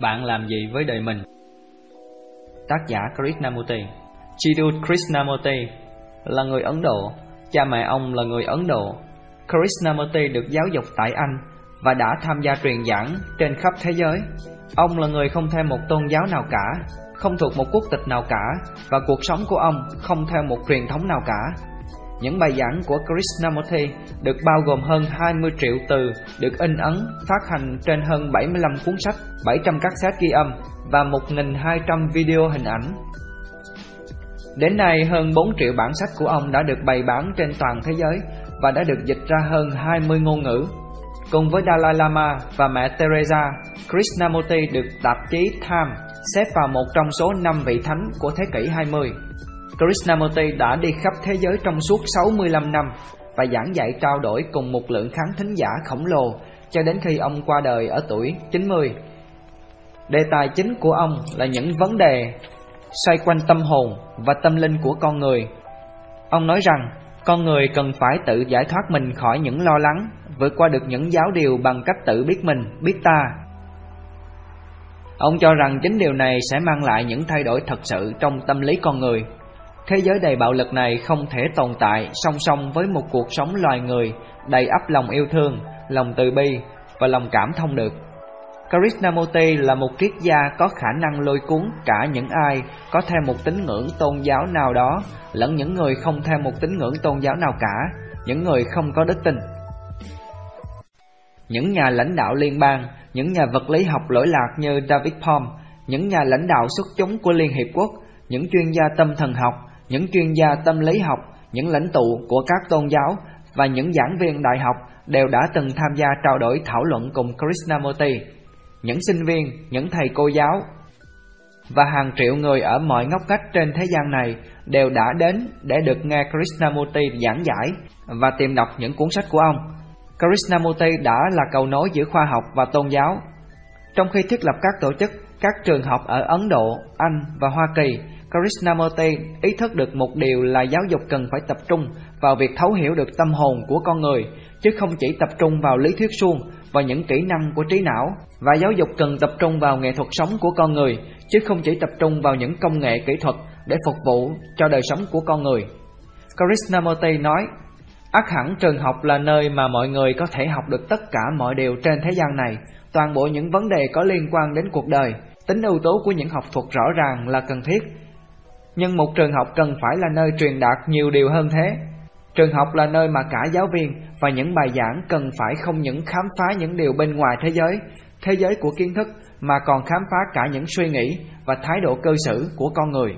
Bạn làm gì với đời mình? Tác giả Krishnamurti Chidut Krishnamurti là người Ấn Độ, cha mẹ ông là người Ấn Độ. Krishnamurti được giáo dục tại Anh và đã tham gia truyền giảng trên khắp thế giới. Ông là người không theo một tôn giáo nào cả, không thuộc một quốc tịch nào cả và cuộc sống của ông không theo một truyền thống nào cả. Những bài giảng của Krishnamurti được bao gồm hơn 20 triệu từ được in ấn, phát hành trên hơn 75 cuốn sách, 700 cassette ghi âm và 1.200 video hình ảnh. Đến nay, hơn 4 triệu bản sách của ông đã được bày bán trên toàn thế giới và đã được dịch ra hơn 20 ngôn ngữ. Cùng với Dalai Lama và mẹ Teresa, Krishnamurti được tạp chí Time xếp vào một trong số 5 vị thánh của thế kỷ 20. Krishnamurti đã đi khắp thế giới trong suốt 65 năm và giảng dạy trao đổi cùng một lượng khán thính giả khổng lồ cho đến khi ông qua đời ở tuổi 90. Đề tài chính của ông là những vấn đề xoay quanh tâm hồn và tâm linh của con người. Ông nói rằng con người cần phải tự giải thoát mình khỏi những lo lắng, vượt qua được những giáo điều bằng cách tự biết mình, biết ta. Ông cho rằng chính điều này sẽ mang lại những thay đổi thật sự trong tâm lý con người. Thế giới đầy bạo lực này không thể tồn tại song song với một cuộc sống loài người đầy ắp lòng yêu thương, lòng từ bi và lòng cảm thông được. Krishnamurti là một triết gia có khả năng lôi cuốn cả những ai có theo một tín ngưỡng tôn giáo nào đó lẫn những người không theo một tín ngưỡng tôn giáo nào cả, những người không có đức tin. Những nhà lãnh đạo liên bang, những nhà vật lý học lỗi lạc như David Palm, những nhà lãnh đạo xuất chúng của Liên Hiệp Quốc, những chuyên gia tâm thần học, những chuyên gia tâm lý học, những lãnh tụ của các tôn giáo và những giảng viên đại học đều đã từng tham gia trao đổi thảo luận cùng Krishnamurti. Những sinh viên, những thầy cô giáo và hàng triệu người ở mọi ngóc ngách trên thế gian này đều đã đến để được nghe Krishnamurti giảng giải và tìm đọc những cuốn sách của ông. Krishnamurti đã là cầu nối giữa khoa học và tôn giáo. Trong khi thiết lập các tổ chức, các trường học ở Ấn Độ, Anh và Hoa Kỳ, Krishnamurti ý thức được một điều là giáo dục cần phải tập trung vào việc thấu hiểu được tâm hồn của con người, chứ không chỉ tập trung vào lý thuyết suông và những kỹ năng của trí não. Và giáo dục cần tập trung vào nghệ thuật sống của con người, chứ không chỉ tập trung vào những công nghệ kỹ thuật để phục vụ cho đời sống của con người. Krishnamurti nói, ác hẳn trường học là nơi mà mọi người có thể học được tất cả mọi điều trên thế gian này, toàn bộ những vấn đề có liên quan đến cuộc đời. Tính ưu tố của những học thuật rõ ràng là cần thiết, nhưng một trường học cần phải là nơi truyền đạt nhiều điều hơn thế. Trường học là nơi mà cả giáo viên và những bài giảng cần phải không những khám phá những điều bên ngoài thế giới, thế giới của kiến thức mà còn khám phá cả những suy nghĩ và thái độ cơ xử của con người.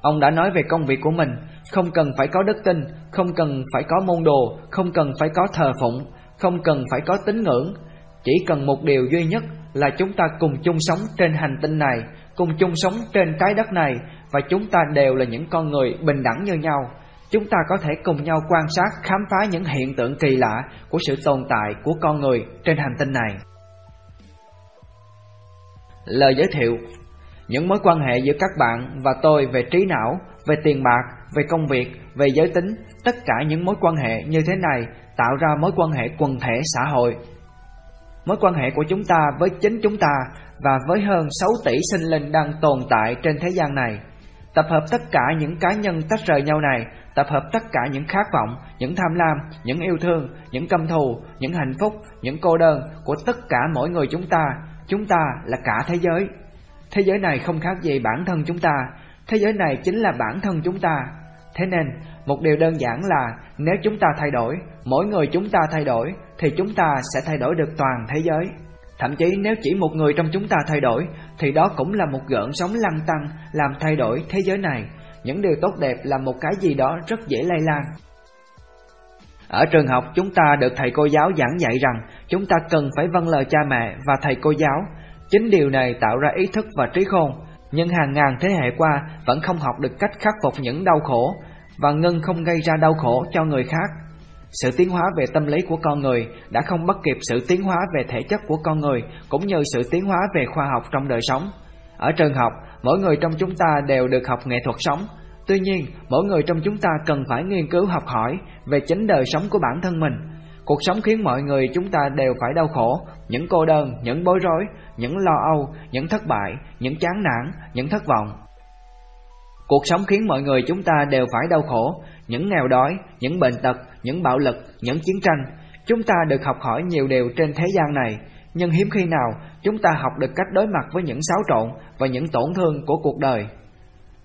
Ông đã nói về công việc của mình, không cần phải có đức tin, không cần phải có môn đồ, không cần phải có thờ phụng, không cần phải có tín ngưỡng, chỉ cần một điều duy nhất là chúng ta cùng chung sống trên hành tinh này, cùng chung sống trên trái đất này và chúng ta đều là những con người bình đẳng như nhau. Chúng ta có thể cùng nhau quan sát, khám phá những hiện tượng kỳ lạ của sự tồn tại của con người trên hành tinh này. Lời giới thiệu Những mối quan hệ giữa các bạn và tôi về trí não, về tiền bạc, về công việc, về giới tính, tất cả những mối quan hệ như thế này tạo ra mối quan hệ quần thể xã hội. Mối quan hệ của chúng ta với chính chúng ta và với hơn 6 tỷ sinh linh đang tồn tại trên thế gian này Tập hợp tất cả những cá nhân tách rời nhau này, tập hợp tất cả những khát vọng, những tham lam, những yêu thương, những căm thù, những hạnh phúc, những cô đơn của tất cả mỗi người chúng ta. Chúng ta là cả thế giới. Thế giới này không khác gì bản thân chúng ta, thế giới này chính là bản thân chúng ta. Thế nên, một điều đơn giản là nếu chúng ta thay đổi, mỗi người chúng ta thay đổi, thì chúng ta sẽ thay đổi được toàn thế giới. Thậm chí nếu chỉ một người trong chúng ta thay đổi, Thì đó cũng là một gợn sóng lăn tăng Làm thay đổi thế giới này. Những điều tốt đẹp là một cái gì đó rất dễ lây lan. Ở trường học, chúng ta được thầy cô giáo giảng dạy rằng Chúng ta cần phải vâng lời cha mẹ và thầy cô giáo. Chính điều này tạo ra ý thức và trí khôn. Nhưng hàng ngàn thế hệ qua vẫn không học được cách khắc phục những đau khổ Và ngưng không gây ra đau khổ cho người khác sự tiến hóa về tâm lý của con người đã không bắt kịp sự tiến hóa về thể chất của con người cũng như sự tiến hóa về khoa học trong đời sống. Ở trường học, mỗi người trong chúng ta đều được học nghệ thuật sống. Tuy nhiên, mỗi người trong chúng ta cần phải nghiên cứu học hỏi về chính đời sống của bản thân mình. Cuộc sống khiến mọi người chúng ta đều phải đau khổ, những cô đơn, những bối rối, những lo âu, những thất bại, những chán nản, những thất vọng. Cuộc sống khiến mọi người chúng ta đều phải đau khổ, những nghèo đói, những bệnh tật, những bạo lực, những chiến tranh. Chúng ta được học hỏi nhiều điều trên thế gian này, nhưng hiếm khi nào chúng ta học được cách đối mặt với những xáo trộn và những tổn thương của cuộc đời.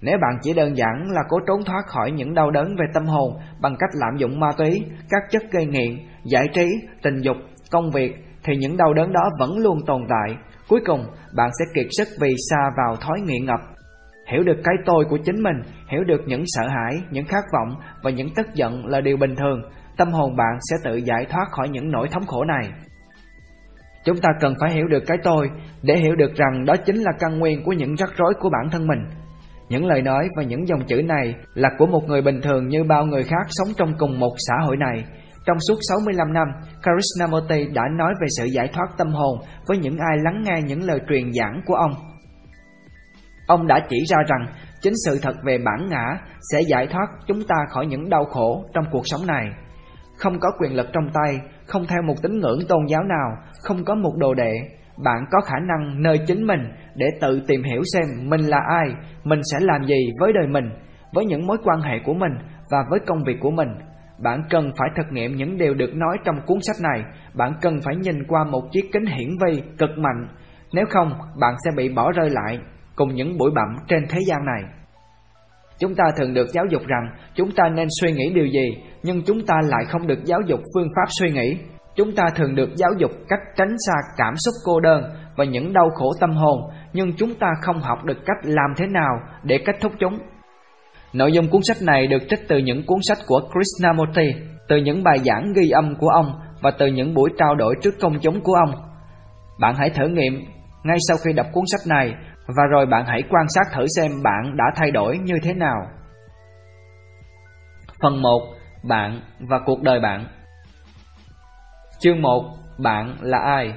Nếu bạn chỉ đơn giản là cố trốn thoát khỏi những đau đớn về tâm hồn bằng cách lạm dụng ma túy, các chất gây nghiện, giải trí, tình dục, công việc, thì những đau đớn đó vẫn luôn tồn tại. Cuối cùng, bạn sẽ kiệt sức vì xa vào thói nghiện ngập. Hiểu được cái tôi của chính mình, hiểu được những sợ hãi, những khát vọng và những tức giận là điều bình thường, tâm hồn bạn sẽ tự giải thoát khỏi những nỗi thống khổ này. Chúng ta cần phải hiểu được cái tôi để hiểu được rằng đó chính là căn nguyên của những rắc rối của bản thân mình. Những lời nói và những dòng chữ này là của một người bình thường như bao người khác sống trong cùng một xã hội này. Trong suốt 65 năm, Krishnamurti đã nói về sự giải thoát tâm hồn với những ai lắng nghe những lời truyền giảng của ông. Ông đã chỉ ra rằng chính sự thật về bản ngã sẽ giải thoát chúng ta khỏi những đau khổ trong cuộc sống này. Không có quyền lực trong tay, không theo một tín ngưỡng tôn giáo nào, không có một đồ đệ, bạn có khả năng nơi chính mình để tự tìm hiểu xem mình là ai, mình sẽ làm gì với đời mình, với những mối quan hệ của mình và với công việc của mình. Bạn cần phải thực nghiệm những điều được nói trong cuốn sách này, bạn cần phải nhìn qua một chiếc kính hiển vi cực mạnh, nếu không bạn sẽ bị bỏ rơi lại cùng những bụi bặm trên thế gian này. Chúng ta thường được giáo dục rằng chúng ta nên suy nghĩ điều gì, nhưng chúng ta lại không được giáo dục phương pháp suy nghĩ. Chúng ta thường được giáo dục cách tránh xa cảm xúc cô đơn và những đau khổ tâm hồn, nhưng chúng ta không học được cách làm thế nào để kết thúc chúng. Nội dung cuốn sách này được trích từ những cuốn sách của Krishnamurti, từ những bài giảng ghi âm của ông và từ những buổi trao đổi trước công chúng của ông. Bạn hãy thử nghiệm ngay sau khi đọc cuốn sách này và rồi bạn hãy quan sát thử xem bạn đã thay đổi như thế nào. Phần 1. Bạn và cuộc đời bạn Chương 1. Bạn là ai?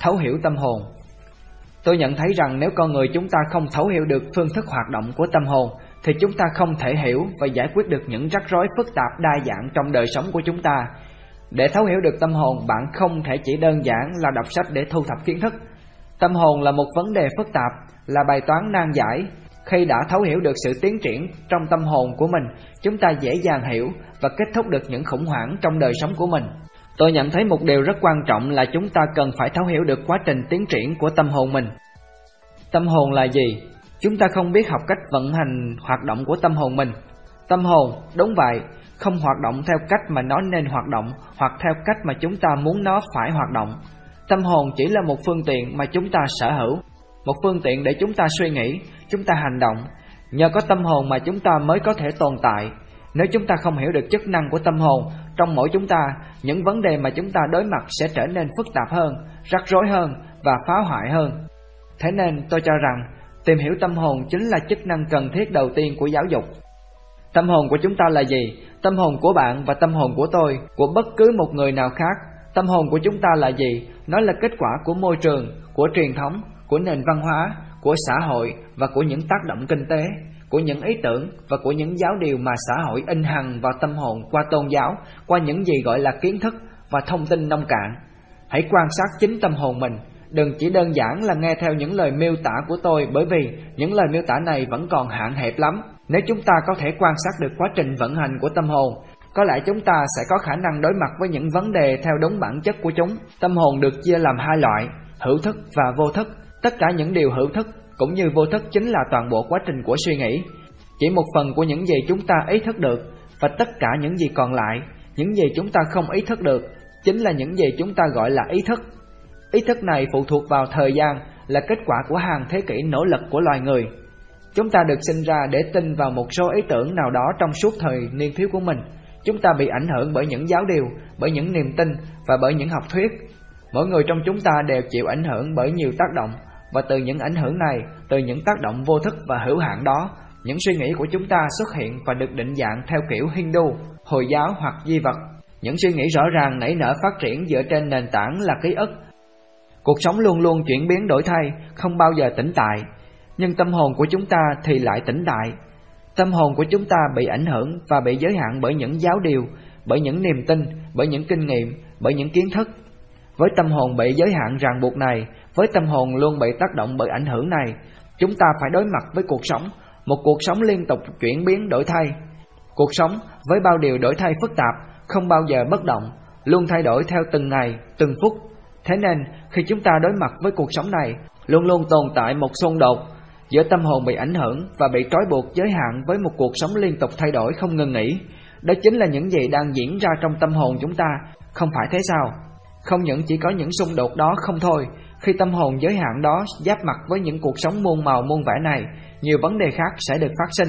Thấu hiểu tâm hồn Tôi nhận thấy rằng nếu con người chúng ta không thấu hiểu được phương thức hoạt động của tâm hồn thì chúng ta không thể hiểu và giải quyết được những rắc rối phức tạp đa dạng trong đời sống của chúng ta. Để thấu hiểu được tâm hồn, bạn không thể chỉ đơn giản là đọc sách để thu thập kiến thức. Tâm hồn là một vấn đề phức tạp, là bài toán nan giải. Khi đã thấu hiểu được sự tiến triển trong tâm hồn của mình, chúng ta dễ dàng hiểu và kết thúc được những khủng hoảng trong đời sống của mình. Tôi nhận thấy một điều rất quan trọng là chúng ta cần phải thấu hiểu được quá trình tiến triển của tâm hồn mình. Tâm hồn là gì? Chúng ta không biết học cách vận hành hoạt động của tâm hồn mình. Tâm hồn, đúng vậy, không hoạt động theo cách mà nó nên hoạt động hoặc theo cách mà chúng ta muốn nó phải hoạt động. Tâm hồn chỉ là một phương tiện mà chúng ta sở hữu, một phương tiện để chúng ta suy nghĩ, chúng ta hành động. Nhờ có tâm hồn mà chúng ta mới có thể tồn tại. Nếu chúng ta không hiểu được chức năng của tâm hồn trong mỗi chúng ta, những vấn đề mà chúng ta đối mặt sẽ trở nên phức tạp hơn, rắc rối hơn và phá hoại hơn. Thế nên tôi cho rằng tìm hiểu tâm hồn chính là chức năng cần thiết đầu tiên của giáo dục. Tâm hồn của chúng ta là gì? Tâm hồn của bạn và tâm hồn của tôi, của bất cứ một người nào khác. Tâm hồn của chúng ta là gì? Nó là kết quả của môi trường, của truyền thống, của nền văn hóa, của xã hội và của những tác động kinh tế, của những ý tưởng và của những giáo điều mà xã hội in hằn vào tâm hồn qua tôn giáo, qua những gì gọi là kiến thức và thông tin nông cạn. Hãy quan sát chính tâm hồn mình, đừng chỉ đơn giản là nghe theo những lời miêu tả của tôi bởi vì những lời miêu tả này vẫn còn hạn hẹp lắm. Nếu chúng ta có thể quan sát được quá trình vận hành của tâm hồn, có lẽ chúng ta sẽ có khả năng đối mặt với những vấn đề theo đúng bản chất của chúng. Tâm hồn được chia làm hai loại, hữu thức và vô thức. Tất cả những điều hữu thức cũng như vô thức chính là toàn bộ quá trình của suy nghĩ. Chỉ một phần của những gì chúng ta ý thức được và tất cả những gì còn lại, những gì chúng ta không ý thức được, chính là những gì chúng ta gọi là ý thức. Ý thức này phụ thuộc vào thời gian là kết quả của hàng thế kỷ nỗ lực của loài người. Chúng ta được sinh ra để tin vào một số ý tưởng nào đó trong suốt thời niên thiếu của mình. Chúng ta bị ảnh hưởng bởi những giáo điều, bởi những niềm tin và bởi những học thuyết. Mỗi người trong chúng ta đều chịu ảnh hưởng bởi nhiều tác động và từ những ảnh hưởng này, từ những tác động vô thức và hữu hạn đó, những suy nghĩ của chúng ta xuất hiện và được định dạng theo kiểu Hindu, Hồi giáo hoặc di vật. Những suy nghĩ rõ ràng nảy nở phát triển dựa trên nền tảng là ký ức. Cuộc sống luôn luôn chuyển biến đổi thay, không bao giờ tĩnh tại, nhưng tâm hồn của chúng ta thì lại tĩnh tại. Tâm hồn của chúng ta bị ảnh hưởng và bị giới hạn bởi những giáo điều, bởi những niềm tin, bởi những kinh nghiệm, bởi những kiến thức. Với tâm hồn bị giới hạn ràng buộc này, với tâm hồn luôn bị tác động bởi ảnh hưởng này, chúng ta phải đối mặt với cuộc sống, một cuộc sống liên tục chuyển biến đổi thay. Cuộc sống với bao điều đổi thay phức tạp, không bao giờ bất động, luôn thay đổi theo từng ngày, từng phút. Thế nên, khi chúng ta đối mặt với cuộc sống này, luôn luôn tồn tại một xung đột giữa tâm hồn bị ảnh hưởng và bị trói buộc giới hạn với một cuộc sống liên tục thay đổi không ngừng nghỉ. Đó chính là những gì đang diễn ra trong tâm hồn chúng ta, không phải thế sao? Không những chỉ có những xung đột đó không thôi, khi tâm hồn giới hạn đó giáp mặt với những cuộc sống muôn màu muôn vẻ này, nhiều vấn đề khác sẽ được phát sinh.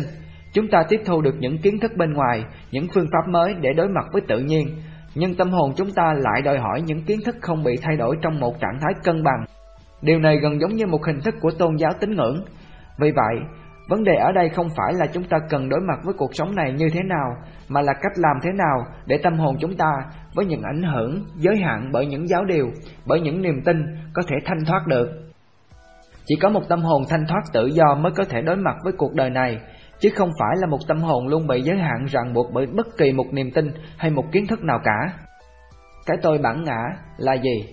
Chúng ta tiếp thu được những kiến thức bên ngoài, những phương pháp mới để đối mặt với tự nhiên, nhưng tâm hồn chúng ta lại đòi hỏi những kiến thức không bị thay đổi trong một trạng thái cân bằng. Điều này gần giống như một hình thức của tôn giáo tín ngưỡng. Vì vậy, vấn đề ở đây không phải là chúng ta cần đối mặt với cuộc sống này như thế nào, mà là cách làm thế nào để tâm hồn chúng ta với những ảnh hưởng giới hạn bởi những giáo điều, bởi những niềm tin có thể thanh thoát được. Chỉ có một tâm hồn thanh thoát tự do mới có thể đối mặt với cuộc đời này, chứ không phải là một tâm hồn luôn bị giới hạn ràng buộc bởi bất kỳ một niềm tin hay một kiến thức nào cả. Cái tôi bản ngã là gì?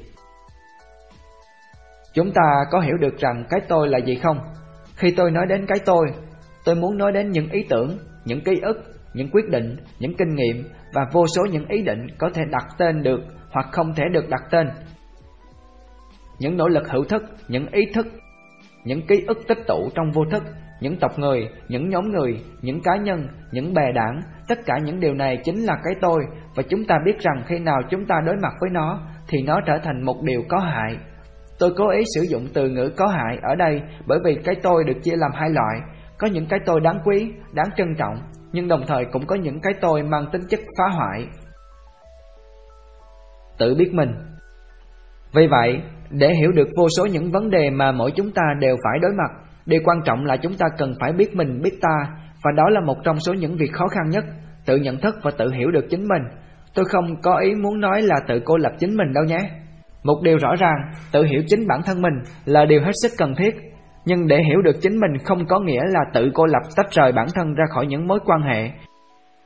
Chúng ta có hiểu được rằng cái tôi là gì không? Khi tôi nói đến cái tôi, tôi muốn nói đến những ý tưởng, những ký ức, những quyết định, những kinh nghiệm và vô số những ý định có thể đặt tên được hoặc không thể được đặt tên. Những nỗ lực hữu thức, những ý thức, những ký ức tích tụ trong vô thức, những tộc người, những nhóm người, những cá nhân, những bè đảng, tất cả những điều này chính là cái tôi và chúng ta biết rằng khi nào chúng ta đối mặt với nó thì nó trở thành một điều có hại. Tôi cố ý sử dụng từ ngữ có hại ở đây bởi vì cái tôi được chia làm hai loại, có những cái tôi đáng quý, đáng trân trọng, nhưng đồng thời cũng có những cái tôi mang tính chất phá hoại. Tự biết mình Vì vậy, để hiểu được vô số những vấn đề mà mỗi chúng ta đều phải đối mặt, điều quan trọng là chúng ta cần phải biết mình biết ta, và đó là một trong số những việc khó khăn nhất, tự nhận thức và tự hiểu được chính mình. Tôi không có ý muốn nói là tự cô lập chính mình đâu nhé. Một điều rõ ràng, tự hiểu chính bản thân mình là điều hết sức cần thiết, nhưng để hiểu được chính mình không có nghĩa là tự cô lập tách rời bản thân ra khỏi những mối quan hệ.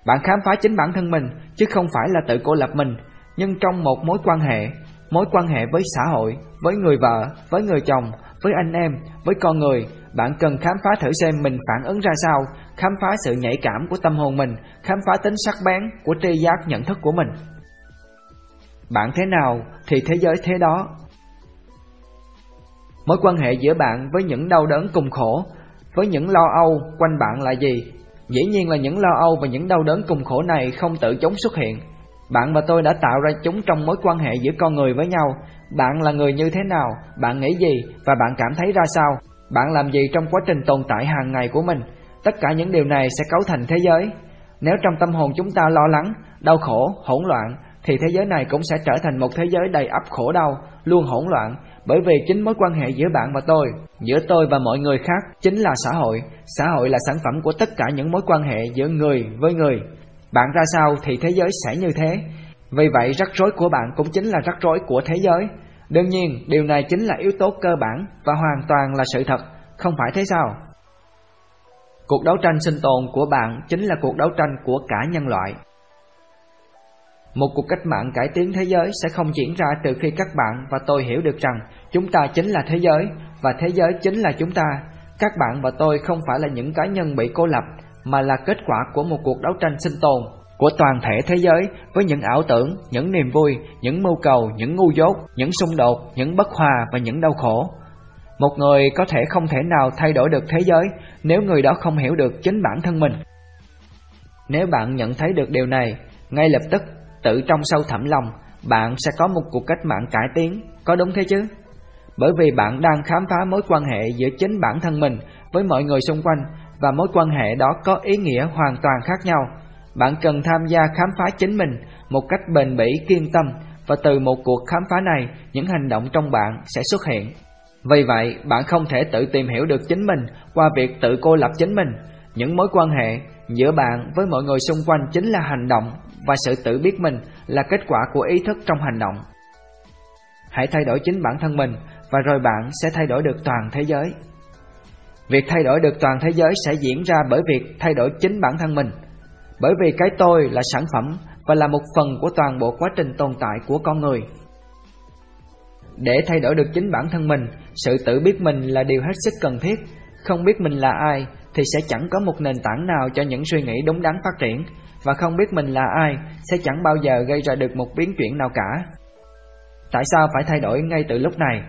Bạn khám phá chính bản thân mình chứ không phải là tự cô lập mình, nhưng trong một mối quan hệ, mối quan hệ với xã hội, với người vợ, với người chồng, với anh em, với con người, bạn cần khám phá thử xem mình phản ứng ra sao, khám phá sự nhạy cảm của tâm hồn mình, khám phá tính sắc bén của tri giác nhận thức của mình. Bạn thế nào thì thế giới thế đó. Mối quan hệ giữa bạn với những đau đớn cùng khổ, với những lo âu quanh bạn là gì? Dĩ nhiên là những lo âu và những đau đớn cùng khổ này không tự chống xuất hiện. Bạn và tôi đã tạo ra chúng trong mối quan hệ giữa con người với nhau. Bạn là người như thế nào? Bạn nghĩ gì? Và bạn cảm thấy ra sao? Bạn làm gì trong quá trình tồn tại hàng ngày của mình? Tất cả những điều này sẽ cấu thành thế giới. Nếu trong tâm hồn chúng ta lo lắng, đau khổ, hỗn loạn, thì thế giới này cũng sẽ trở thành một thế giới đầy ắp khổ đau, luôn hỗn loạn, bởi vì chính mối quan hệ giữa bạn và tôi, giữa tôi và mọi người khác chính là xã hội. Xã hội là sản phẩm của tất cả những mối quan hệ giữa người với người. Bạn ra sao thì thế giới sẽ như thế. Vì vậy rắc rối của bạn cũng chính là rắc rối của thế giới. Đương nhiên, điều này chính là yếu tố cơ bản và hoàn toàn là sự thật, không phải thế sao? Cuộc đấu tranh sinh tồn của bạn chính là cuộc đấu tranh của cả nhân loại. Một cuộc cách mạng cải tiến thế giới sẽ không diễn ra từ khi các bạn và tôi hiểu được rằng chúng ta chính là thế giới và thế giới chính là chúng ta. Các bạn và tôi không phải là những cá nhân bị cô lập mà là kết quả của một cuộc đấu tranh sinh tồn của toàn thể thế giới với những ảo tưởng, những niềm vui, những mưu cầu, những ngu dốt, những xung đột, những bất hòa và những đau khổ. Một người có thể không thể nào thay đổi được thế giới nếu người đó không hiểu được chính bản thân mình. Nếu bạn nhận thấy được điều này, ngay lập tức tự trong sâu thẳm lòng, bạn sẽ có một cuộc cách mạng cải tiến, có đúng thế chứ? Bởi vì bạn đang khám phá mối quan hệ giữa chính bản thân mình với mọi người xung quanh và mối quan hệ đó có ý nghĩa hoàn toàn khác nhau. Bạn cần tham gia khám phá chính mình một cách bền bỉ kiên tâm và từ một cuộc khám phá này, những hành động trong bạn sẽ xuất hiện. Vì vậy, bạn không thể tự tìm hiểu được chính mình qua việc tự cô lập chính mình. Những mối quan hệ giữa bạn với mọi người xung quanh chính là hành động và sự tự biết mình là kết quả của ý thức trong hành động. Hãy thay đổi chính bản thân mình và rồi bạn sẽ thay đổi được toàn thế giới. Việc thay đổi được toàn thế giới sẽ diễn ra bởi việc thay đổi chính bản thân mình. Bởi vì cái tôi là sản phẩm và là một phần của toàn bộ quá trình tồn tại của con người. Để thay đổi được chính bản thân mình, sự tự biết mình là điều hết sức cần thiết. Không biết mình là ai thì sẽ chẳng có một nền tảng nào cho những suy nghĩ đúng đắn phát triển, và không biết mình là ai sẽ chẳng bao giờ gây ra được một biến chuyển nào cả. Tại sao phải thay đổi ngay từ lúc này?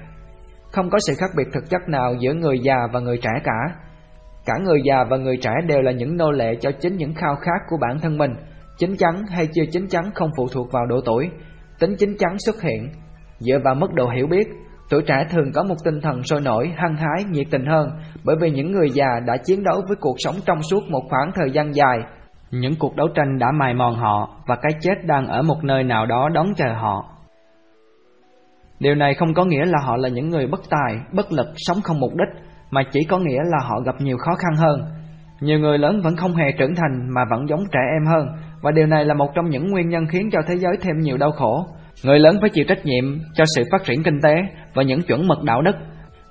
Không có sự khác biệt thực chất nào giữa người già và người trẻ cả. Cả người già và người trẻ đều là những nô lệ cho chính những khao khát của bản thân mình. Chính chắn hay chưa chính chắn không phụ thuộc vào độ tuổi. Tính chính chắn xuất hiện dựa vào mức độ hiểu biết. Tuổi trẻ thường có một tinh thần sôi nổi, hăng hái, nhiệt tình hơn bởi vì những người già đã chiến đấu với cuộc sống trong suốt một khoảng thời gian dài. Những cuộc đấu tranh đã mài mòn họ và cái chết đang ở một nơi nào đó đón chờ họ. Điều này không có nghĩa là họ là những người bất tài, bất lực, sống không mục đích, mà chỉ có nghĩa là họ gặp nhiều khó khăn hơn. Nhiều người lớn vẫn không hề trưởng thành mà vẫn giống trẻ em hơn, và điều này là một trong những nguyên nhân khiến cho thế giới thêm nhiều đau khổ. Người lớn phải chịu trách nhiệm cho sự phát triển kinh tế và những chuẩn mực đạo đức.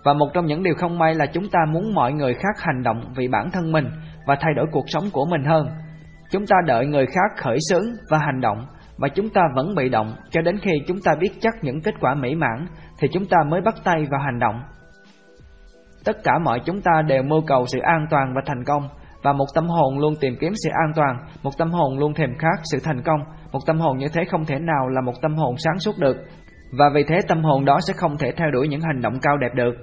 Và một trong những điều không may là chúng ta muốn mọi người khác hành động vì bản thân mình và thay đổi cuộc sống của mình hơn. Chúng ta đợi người khác khởi xướng và hành động mà chúng ta vẫn bị động cho đến khi chúng ta biết chắc những kết quả mỹ mãn thì chúng ta mới bắt tay vào hành động. Tất cả mọi chúng ta đều mưu cầu sự an toàn và thành công và một tâm hồn luôn tìm kiếm sự an toàn, một tâm hồn luôn thèm khát sự thành công, một tâm hồn như thế không thể nào là một tâm hồn sáng suốt được. Và vì thế tâm hồn đó sẽ không thể theo đuổi những hành động cao đẹp được.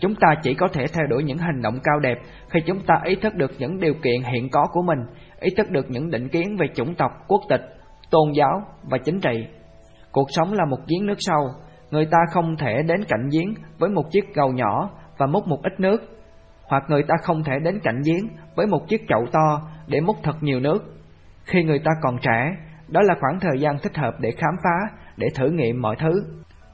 Chúng ta chỉ có thể theo đuổi những hành động cao đẹp khi chúng ta ý thức được những điều kiện hiện có của mình, ý thức được những định kiến về chủng tộc, quốc tịch, tôn giáo và chính trị. Cuộc sống là một giếng nước sâu, người ta không thể đến cạnh giếng với một chiếc gầu nhỏ và múc một ít nước, hoặc người ta không thể đến cạnh giếng với một chiếc chậu to để múc thật nhiều nước. Khi người ta còn trẻ, đó là khoảng thời gian thích hợp để khám phá, để thử nghiệm mọi thứ.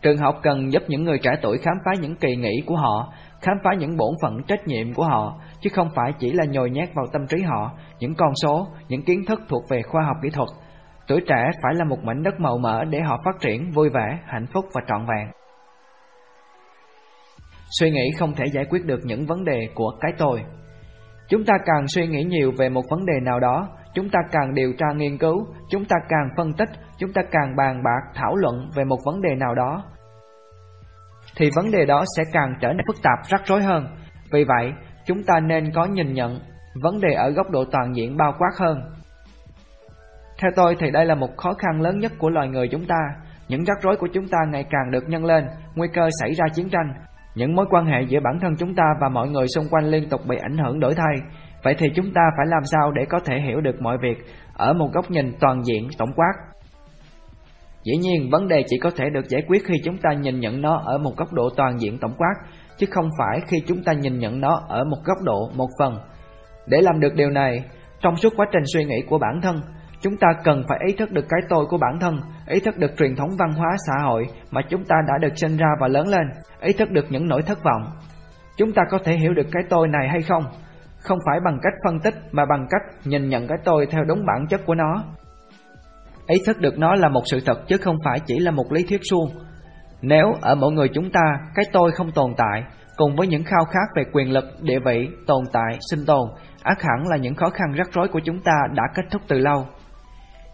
Trường học cần giúp những người trẻ tuổi khám phá những kỳ nghỉ của họ, khám phá những bổn phận trách nhiệm của họ, chứ không phải chỉ là nhồi nhét vào tâm trí họ những con số, những kiến thức thuộc về khoa học kỹ thuật. Tuổi trẻ phải là một mảnh đất màu mỡ để họ phát triển vui vẻ, hạnh phúc và trọn vẹn. Suy nghĩ không thể giải quyết được những vấn đề của cái tôi. Chúng ta càng suy nghĩ nhiều về một vấn đề nào đó, chúng ta càng điều tra nghiên cứu, chúng ta càng phân tích, chúng ta càng bàn bạc thảo luận về một vấn đề nào đó, thì vấn đề đó sẽ càng trở nên phức tạp rắc rối hơn. Vì vậy, chúng ta nên có nhìn nhận vấn đề ở góc độ toàn diện bao quát hơn. Theo tôi thì đây là một khó khăn lớn nhất của loài người chúng ta. Những rắc rối của chúng ta ngày càng được nhân lên, nguy cơ xảy ra chiến tranh, những mối quan hệ giữa bản thân chúng ta và mọi người xung quanh liên tục bị ảnh hưởng đổi thay. Vậy thì chúng ta phải làm sao để có thể hiểu được mọi việc ở một góc nhìn toàn diện, tổng quát? Dĩ nhiên, vấn đề chỉ có thể được giải quyết khi chúng ta nhìn nhận nó ở một góc độ toàn diện tổng quát, chứ không phải khi chúng ta nhìn nhận nó ở một góc độ một phần. Để làm được điều này, trong suốt quá trình suy nghĩ của bản thân, chúng ta cần phải ý thức được cái tôi của bản thân, ý thức được truyền thống văn hóa xã hội mà chúng ta đã được sinh ra và lớn lên, ý thức được những nỗi thất vọng. Chúng ta có thể hiểu được cái tôi này hay không? Không phải bằng cách phân tích mà bằng cách nhìn nhận cái tôi theo đúng bản chất của nó. Ý thức được nó là một sự thật chứ không phải chỉ là một lý thuyết suông. Nếu ở mỗi người chúng ta cái tôi không tồn tại, cùng với những khao khát về quyền lực, địa vị, tồn tại, sinh tồn, ác hẳn là những khó khăn rắc rối của chúng ta đã kết thúc từ lâu.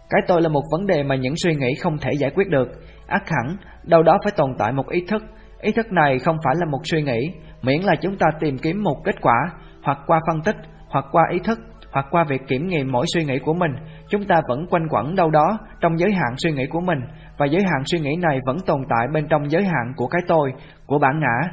Cái tôi là một vấn đề mà những suy nghĩ không thể giải quyết được, ác hẳn đâu đó phải tồn tại một ý thức. Ý thức này không phải là một suy nghĩ, miễn là chúng ta tìm kiếm một kết quả, hoặc qua phân tích, hoặc qua ý thức, hoặc qua việc kiểm nghiệm mỗi suy nghĩ của mình, chúng ta vẫn quanh quẩn đâu đó trong giới hạn suy nghĩ của mình, và giới hạn suy nghĩ này vẫn tồn tại bên trong giới hạn của cái tôi, của bản ngã.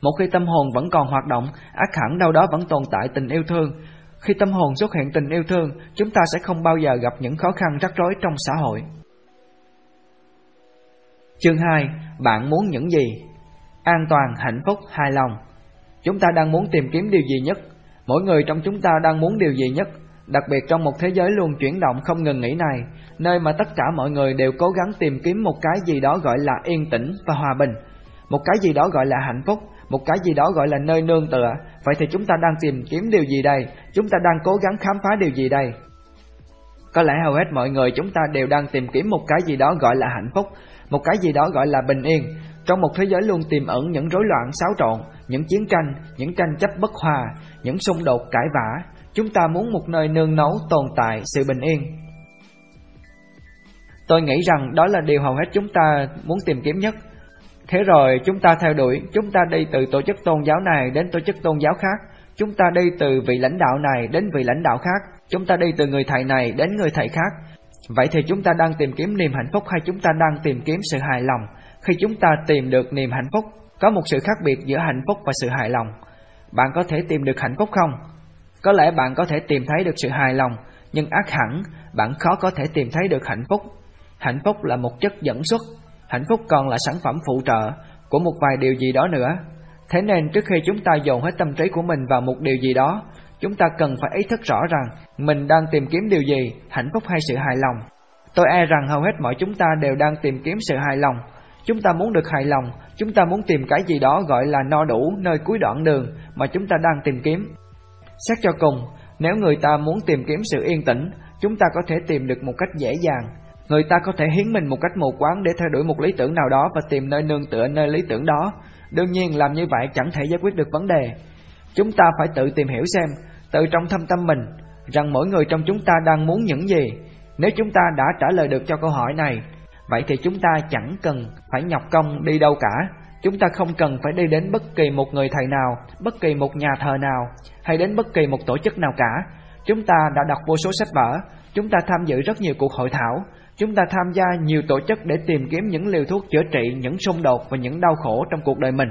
Một khi tâm hồn vẫn còn hoạt động, ác hẳn đâu đó vẫn tồn tại tình yêu thương. Khi tâm hồn xuất hiện tình yêu thương, chúng ta sẽ không bao giờ gặp những khó khăn rắc rối trong xã hội. Chương 2. Bạn muốn những gì? An toàn, hạnh phúc, hài lòng. Chúng ta đang muốn tìm kiếm điều gì nhất? Mỗi người trong chúng ta đang muốn điều gì nhất? Đặc biệt trong một thế giới luôn chuyển động không ngừng nghỉ này, nơi mà tất cả mọi người đều cố gắng tìm kiếm một cái gì đó gọi là yên tĩnh và hòa bình, một cái gì đó gọi là hạnh phúc, một cái gì đó gọi là nơi nương tựa. Vậy thì chúng ta đang tìm kiếm điều gì đây? Chúng ta đang cố gắng khám phá điều gì đây? Có lẽ hầu hết mọi người chúng ta đều đang tìm kiếm một cái gì đó gọi là hạnh phúc, một cái gì đó gọi là bình yên. Trong một thế giới luôn tiềm ẩn những rối loạn xáo trộn, những chiến tranh, những tranh chấp bất hòa, những xung đột cãi vã, chúng ta muốn một nơi nương náu tồn tại sự bình yên. Tôi nghĩ rằng đó là điều hầu hết chúng ta muốn tìm kiếm nhất. Thế rồi chúng ta theo đuổi, chúng ta đi từ tổ chức tôn giáo này đến tổ chức tôn giáo khác, chúng ta đi từ vị lãnh đạo này đến vị lãnh đạo khác, chúng ta đi từ người thầy này đến người thầy khác. Vậy thì chúng ta đang tìm kiếm niềm hạnh phúc hay chúng ta đang tìm kiếm sự hài lòng? Khi chúng ta tìm được niềm hạnh phúc, có một sự khác biệt giữa hạnh phúc và sự hài lòng. Bạn có thể tìm được hạnh phúc không? Có lẽ bạn có thể tìm thấy được sự hài lòng, nhưng ác hẳn bạn khó có thể tìm thấy được hạnh phúc. Hạnh phúc là một chất dẫn xuất, hạnh phúc còn là sản phẩm phụ trợ của một vài điều gì đó nữa. Thế nên trước khi chúng ta dồn hết tâm trí của mình vào một điều gì đó, chúng ta cần phải ý thức rõ rằng mình đang tìm kiếm điều gì, hạnh phúc hay sự hài lòng. Tôi e rằng hầu hết mọi chúng ta đều đang tìm kiếm sự hài lòng. Chúng ta muốn được hài lòng, chúng ta muốn tìm cái gì đó gọi là no đủ nơi cuối đoạn đường mà chúng ta đang tìm kiếm. Xét cho cùng, nếu người ta muốn tìm kiếm sự yên tĩnh, chúng ta có thể tìm được một cách dễ dàng. Người ta có thể hiến mình một cách mù quáng để theo đuổi một lý tưởng nào đó và tìm nơi nương tựa nơi lý tưởng đó. Đương nhiên làm như vậy chẳng thể giải quyết được vấn đề. Chúng ta phải tự tìm hiểu xem, tự trong thâm tâm mình, rằng mỗi người trong chúng ta đang muốn những gì. Nếu chúng ta đã trả lời được cho câu hỏi này, vậy thì chúng ta chẳng cần phải nhọc công đi đâu cả. Chúng ta không cần phải đi đến bất kỳ một người thầy nào, bất kỳ một nhà thờ nào, hay đến bất kỳ một tổ chức nào cả. Chúng ta đã đọc vô số sách vở, chúng ta tham dự rất nhiều cuộc hội thảo, chúng ta tham gia nhiều tổ chức để tìm kiếm những liều thuốc chữa trị những xung đột và những đau khổ trong cuộc đời mình.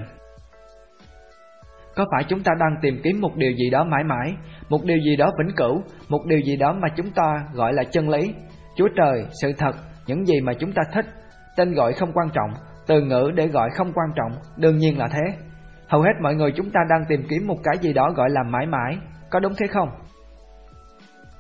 Có phải chúng ta đang tìm kiếm một điều gì đó mãi mãi, một điều gì đó vĩnh cửu, một điều gì đó mà chúng ta gọi là chân lý, Chúa Trời, sự thật, những gì mà chúng ta thích, tên gọi không quan trọng, từ ngữ để gọi không quan trọng, đương nhiên là thế. Hầu hết mọi người chúng ta đang tìm kiếm một cái gì đó gọi là mãi mãi, có đúng thế không?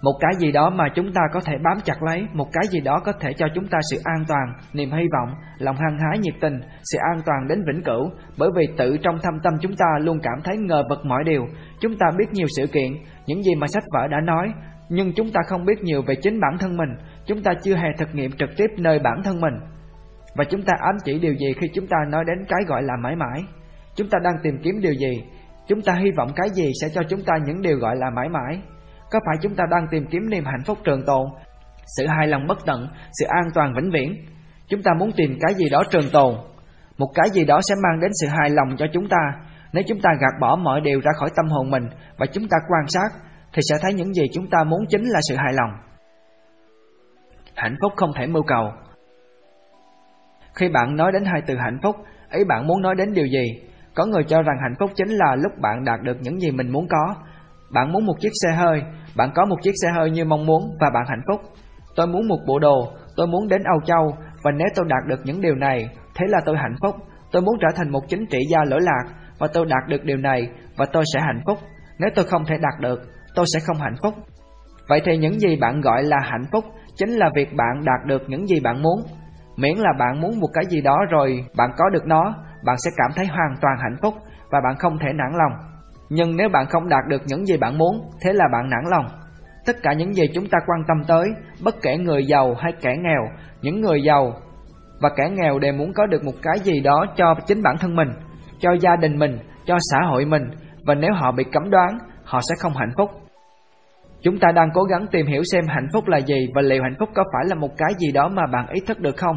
Một cái gì đó mà chúng ta có thể bám chặt lấy, một cái gì đó có thể cho chúng ta sự an toàn, niềm hy vọng, lòng hăng hái nhiệt tình, sự an toàn đến vĩnh cửu, bởi vì tự trong thâm tâm chúng ta luôn cảm thấy ngờ vực mọi điều, chúng ta biết nhiều sự kiện, những gì mà sách vở đã nói, nhưng chúng ta không biết nhiều về chính bản thân mình, chúng ta chưa hề thực nghiệm trực tiếp nơi bản thân mình. Và chúng ta ám chỉ điều gì khi chúng ta nói đến cái gọi là mãi mãi? Chúng ta đang tìm kiếm điều gì? Chúng ta hy vọng cái gì sẽ cho chúng ta những điều gọi là mãi mãi? Có phải chúng ta đang tìm kiếm niềm hạnh phúc trường tồn, sự hài lòng bất tận, sự an toàn vĩnh viễn? Chúng ta muốn tìm cái gì đó trường tồn, một cái gì đó sẽ mang đến sự hài lòng cho chúng ta. Nếu chúng ta gạt bỏ mọi điều ra khỏi tâm hồn mình và chúng ta quan sát, thì sẽ thấy những gì chúng ta muốn chính là sự hài lòng. Hạnh phúc không thể mưu cầu. Khi bạn nói đến hai từ hạnh phúc, ý bạn muốn nói đến điều gì? Có người cho rằng hạnh phúc chính là lúc bạn đạt được những gì mình muốn có, bạn muốn một chiếc xe hơi, bạn có một chiếc xe hơi như mong muốn và bạn hạnh phúc. Tôi muốn một bộ đồ, tôi muốn đến Âu Châu và nếu tôi đạt được những điều này, thế là tôi hạnh phúc. Tôi muốn trở thành một chính trị gia lỗi lạc và tôi đạt được điều này và tôi sẽ hạnh phúc. Nếu tôi không thể đạt được, tôi sẽ không hạnh phúc. Vậy thì những gì bạn gọi là hạnh phúc chính là việc bạn đạt được những gì bạn muốn. Miễn là bạn muốn một cái gì đó rồi bạn có được nó, bạn sẽ cảm thấy hoàn toàn hạnh phúc và bạn không thể nản lòng. Nhưng nếu bạn không đạt được những gì bạn muốn, thế là bạn nản lòng. Tất cả những gì chúng ta quan tâm tới, bất kể người giàu hay kẻ nghèo, những người giàu và kẻ nghèo đều muốn có được một cái gì đó cho chính bản thân mình, cho gia đình mình, cho xã hội mình, và nếu họ bị cấm đoán, họ sẽ không hạnh phúc. Chúng ta đang cố gắng tìm hiểu xem hạnh phúc là gì và liệu hạnh phúc có phải là một cái gì đó mà bạn ý thức được không?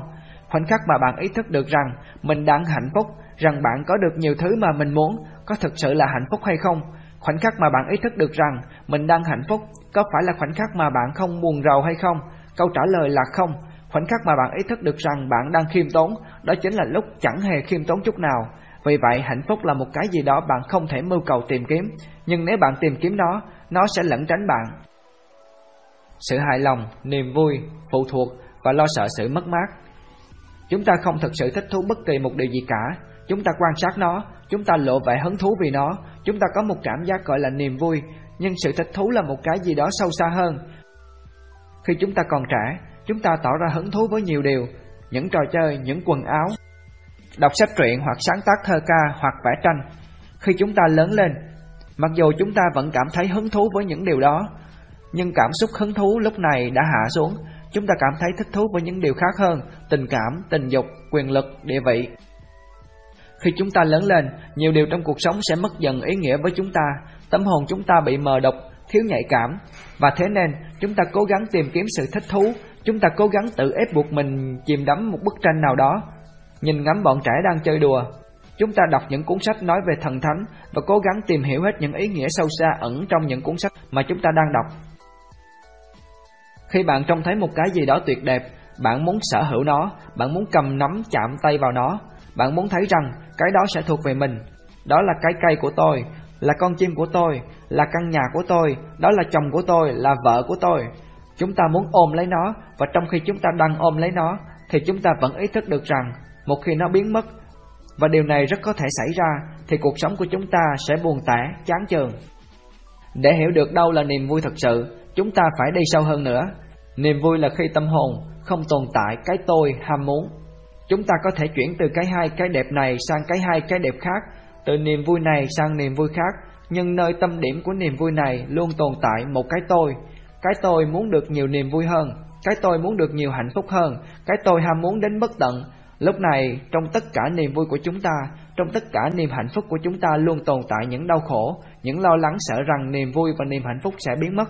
Khoảnh khắc mà bạn ý thức được rằng mình đang hạnh phúc, rằng bạn có được nhiều thứ mà mình muốn, có thực sự là hạnh phúc hay không? Khoảnh khắc mà bạn ý thức được rằng mình đang hạnh phúc, có phải là khoảnh khắc mà bạn không buồn rầu hay không? Câu trả lời là không. Khoảnh khắc mà bạn ý thức được rằng bạn đang khiêm tốn, đó chính là lúc chẳng hề khiêm tốn chút nào. Vì vậy, hạnh phúc là một cái gì đó bạn không thể mưu cầu tìm kiếm, nhưng nếu bạn tìm kiếm nó, nó sẽ lẩn tránh bạn. Sự hài lòng, niềm vui, phụ thuộc và lo sợ sự mất mát. Chúng ta không thực sự thích thú bất kỳ một điều gì cả, chúng ta quan sát nó, chúng ta lộ vẻ hứng thú vì nó, chúng ta có một cảm giác gọi là niềm vui, nhưng sự thích thú là một cái gì đó sâu xa hơn. Khi chúng ta còn trẻ, chúng ta tỏ ra hứng thú với nhiều điều, những trò chơi, những quần áo, đọc sách truyện hoặc sáng tác thơ ca hoặc vẽ tranh. Khi chúng ta lớn lên, mặc dù chúng ta vẫn cảm thấy hứng thú với những điều đó, nhưng cảm xúc hứng thú lúc này đã hạ xuống, chúng ta cảm thấy thích thú với những điều khác hơn, tình cảm, tình dục, quyền lực, địa vị. Khi chúng ta lớn lên, nhiều điều trong cuộc sống sẽ mất dần ý nghĩa với chúng ta, tâm hồn chúng ta bị mờ độc, thiếu nhạy cảm, và thế nên chúng ta cố gắng tìm kiếm sự thích thú, Chúng ta cố gắng tự ép buộc mình chìm đắm một bức tranh nào đó. Nhìn ngắm bọn trẻ đang chơi đùa Chúng ta đọc những cuốn sách nói về thần thánh Và cố gắng tìm hiểu hết những ý nghĩa sâu xa ẩn trong những cuốn sách mà chúng ta đang đọc. Khi bạn trông thấy một cái gì đó tuyệt đẹp, Bạn muốn sở hữu nó, Bạn muốn cầm nắm chạm tay vào nó, Bạn muốn thấy rằng cái đó sẽ thuộc về mình. Đó là cái cây của tôi, Là con chim của tôi, Là căn nhà của tôi, Đó là chồng của tôi, Là vợ của tôi. Chúng ta muốn ôm lấy nó Và trong khi chúng ta đang ôm lấy nó Thì chúng ta vẫn ý thức được rằng Một khi nó biến mất và điều này rất có thể xảy ra Thì cuộc sống của chúng ta sẽ buồn tẻ, chán chường. Để hiểu được đâu là niềm vui thật sự Chúng ta phải đi sâu hơn nữa. Niềm vui là khi tâm hồn không tồn tại cái tôi ham muốn. Chúng ta có thể chuyển từ cái hai cái đẹp này sang cái hai cái đẹp khác Từ niềm vui này sang niềm vui khác. Nhưng nơi tâm điểm của niềm vui này luôn tồn tại một cái tôi. Cái tôi muốn được nhiều niềm vui hơn Cái tôi muốn được nhiều hạnh phúc hơn Cái tôi ham muốn đến bất tận. Lúc này trong tất cả niềm vui của chúng ta Trong tất cả niềm hạnh phúc của chúng ta Luôn tồn tại những đau khổ Những lo lắng sợ rằng niềm vui và niềm hạnh phúc sẽ biến mất.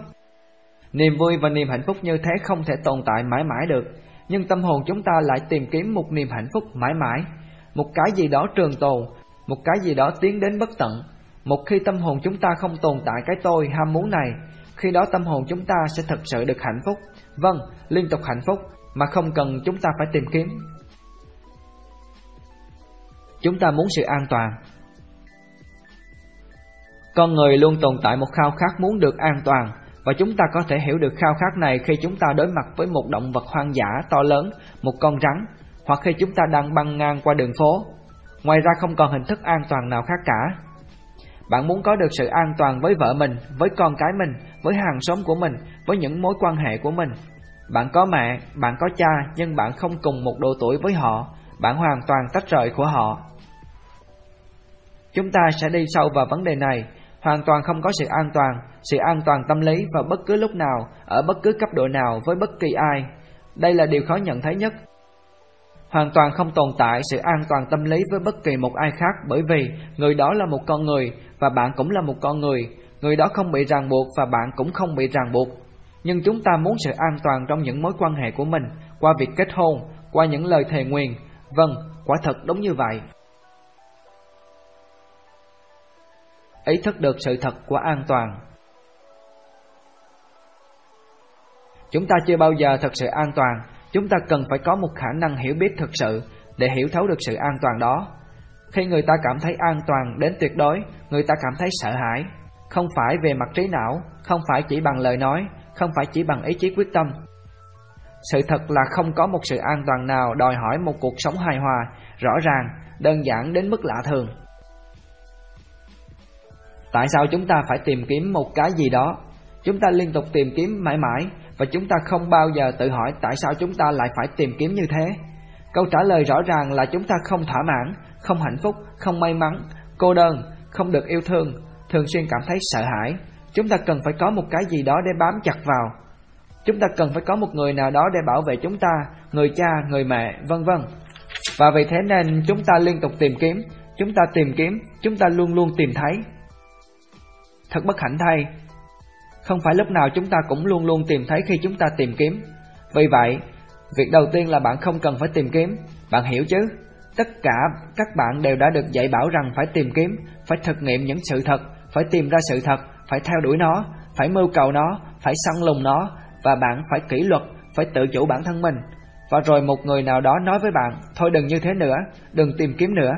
Niềm vui và niềm hạnh phúc như thế không thể tồn tại mãi mãi được Nhưng tâm hồn chúng ta lại tìm kiếm một niềm hạnh phúc mãi mãi. Một cái gì đó trường tồn Một cái gì đó tiến đến bất tận. Một khi tâm hồn chúng ta không tồn tại cái tôi ham muốn này khi đó tâm hồn chúng ta sẽ thật sự được hạnh phúc. Vâng, liên tục hạnh phúc Mà không cần chúng ta phải tìm kiếm. Chúng ta muốn sự an toàn Con người luôn tồn tại một khao khát muốn được an toàn Và chúng ta có thể hiểu được khao khát này khi chúng ta đối mặt với một động vật hoang dã to lớn Một con rắn Hoặc khi chúng ta đang băng ngang qua đường phố Ngoài ra không còn hình thức an toàn nào khác cả bạn muốn có được sự an toàn với vợ mình, với con cái mình, với hàng xóm của mình, với những mối quan hệ của mình. Bạn có mẹ, bạn có cha nhưng bạn không cùng một độ tuổi với họ, bạn hoàn toàn tách rời của họ. Chúng ta sẽ đi sâu vào vấn đề này, hoàn toàn không có sự an toàn, sự an toàn tâm lý vào bất cứ lúc nào, ở bất cứ cấp độ nào với bất kỳ ai. Đây là điều khó nhận thấy nhất hoàn toàn không tồn tại sự an toàn tâm lý với bất kỳ một ai khác bởi vì người đó là một con người và bạn cũng là một con người, người đó không bị ràng buộc và bạn cũng không bị ràng buộc. Nhưng chúng ta muốn sự an toàn trong những mối quan hệ của mình qua việc kết hôn, qua những lời thề nguyền. Vâng, quả thật đúng như vậy. Ý thức được sự thật của an toàn Chúng ta chưa bao giờ thật sự an toàn Chúng ta cần phải có một khả năng hiểu biết thực sự để hiểu thấu được sự an toàn đó. Khi người ta cảm thấy an toàn đến tuyệt đối, người ta cảm thấy sợ hãi, không phải về mặt trí não, không phải chỉ bằng lời nói, không phải chỉ bằng ý chí quyết tâm. Sự thật là không có một sự an toàn nào đòi hỏi một cuộc sống hài hòa, rõ ràng, đơn giản đến mức lạ thường. Tại sao chúng ta phải tìm kiếm một cái gì đó? Chúng ta liên tục tìm kiếm mãi mãi và chúng ta không bao giờ tự hỏi tại sao chúng ta lại phải tìm kiếm như thế. Câu trả lời rõ ràng là chúng ta không thỏa mãn, không hạnh phúc, không may mắn, cô đơn, không được yêu thương, thường xuyên cảm thấy sợ hãi. Chúng ta cần phải có một cái gì đó để bám chặt vào. Chúng ta cần phải có một người nào đó để bảo vệ chúng ta, người cha, người mẹ, vân vân. Và vì thế nên chúng ta liên tục tìm kiếm, chúng ta tìm kiếm, chúng ta luôn luôn tìm thấy. Thật bất hạnh thay, không phải lúc nào chúng ta cũng luôn luôn tìm thấy khi chúng ta tìm kiếm. Vì vậy, việc đầu tiên là bạn không cần phải tìm kiếm, bạn hiểu chứ? Tất cả các bạn đều đã được dạy bảo rằng phải tìm kiếm, phải thực nghiệm những sự thật, phải tìm ra sự thật, phải theo đuổi nó, phải mưu cầu nó, phải săn lùng nó và bạn phải kỷ luật, phải tự chủ bản thân mình. Và rồi một người nào đó nói với bạn, thôi đừng như thế nữa, đừng tìm kiếm nữa.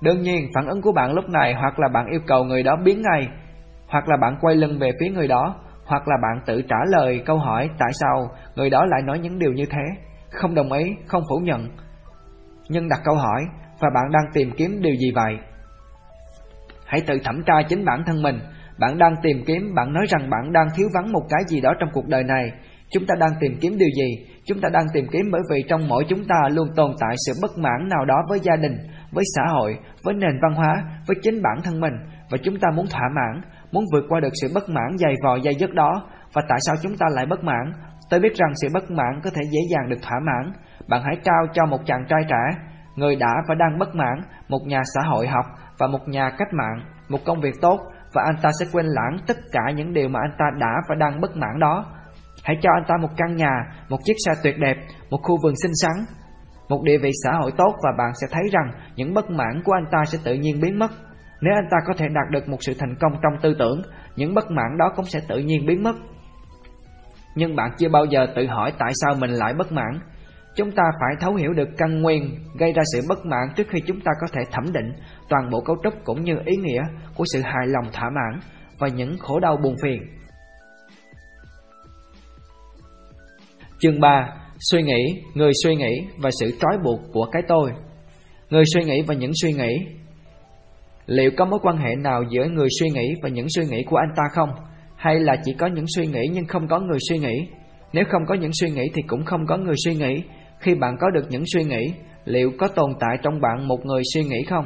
Đương nhiên, phản ứng của bạn lúc này hoặc là bạn yêu cầu người đó biến ngay, hoặc là bạn quay lưng về phía người đó, hoặc là bạn tự trả lời câu hỏi tại sao người đó lại nói những điều như thế, không đồng ý, không phủ nhận. Nhưng đặt câu hỏi, và bạn đang tìm kiếm điều gì vậy? Hãy tự thẩm tra chính bản thân mình, bạn đang tìm kiếm, bạn nói rằng bạn đang thiếu vắng một cái gì đó trong cuộc đời này. Chúng ta đang tìm kiếm điều gì? Chúng ta đang tìm kiếm bởi vì trong mỗi chúng ta luôn tồn tại sự bất mãn nào đó với gia đình, với xã hội, với nền văn hóa, với chính bản thân mình và chúng ta muốn thỏa mãn, muốn vượt qua được sự bất mãn dày vò dây dứt đó và tại sao chúng ta lại bất mãn. Tôi biết rằng sự bất mãn có thể dễ dàng được thỏa mãn. Bạn hãy trao cho một chàng trai trẻ, người đã và đang bất mãn, một nhà xã hội học và một nhà cách mạng, một công việc tốt và anh ta sẽ quên lãng tất cả những điều mà anh ta đã và đang bất mãn đó. Hãy cho anh ta một căn nhà, một chiếc xe tuyệt đẹp, một khu vườn xinh xắn, một địa vị xã hội tốt và bạn sẽ thấy rằng những bất mãn của anh ta sẽ tự nhiên biến mất. Nếu anh ta có thể đạt được một sự thành công trong tư tưởng, những bất mãn đó cũng sẽ tự nhiên biến mất. Nhưng bạn chưa bao giờ tự hỏi tại sao mình lại bất mãn. Chúng ta phải thấu hiểu được căn nguyên gây ra sự bất mãn trước khi chúng ta có thể thẩm định toàn bộ cấu trúc cũng như ý nghĩa của sự hài lòng thỏa mãn và những khổ đau buồn phiền. Chương 3. Suy nghĩ, người suy nghĩ và sự trói buộc của cái tôi Người suy nghĩ và những suy nghĩ Liệu có mối quan hệ nào giữa người suy nghĩ và những suy nghĩ của anh ta không? Hay là chỉ có những suy nghĩ nhưng không có người suy nghĩ? Nếu không có những suy nghĩ thì cũng không có người suy nghĩ Khi bạn có được những suy nghĩ Liệu có tồn tại trong bạn một người suy nghĩ không?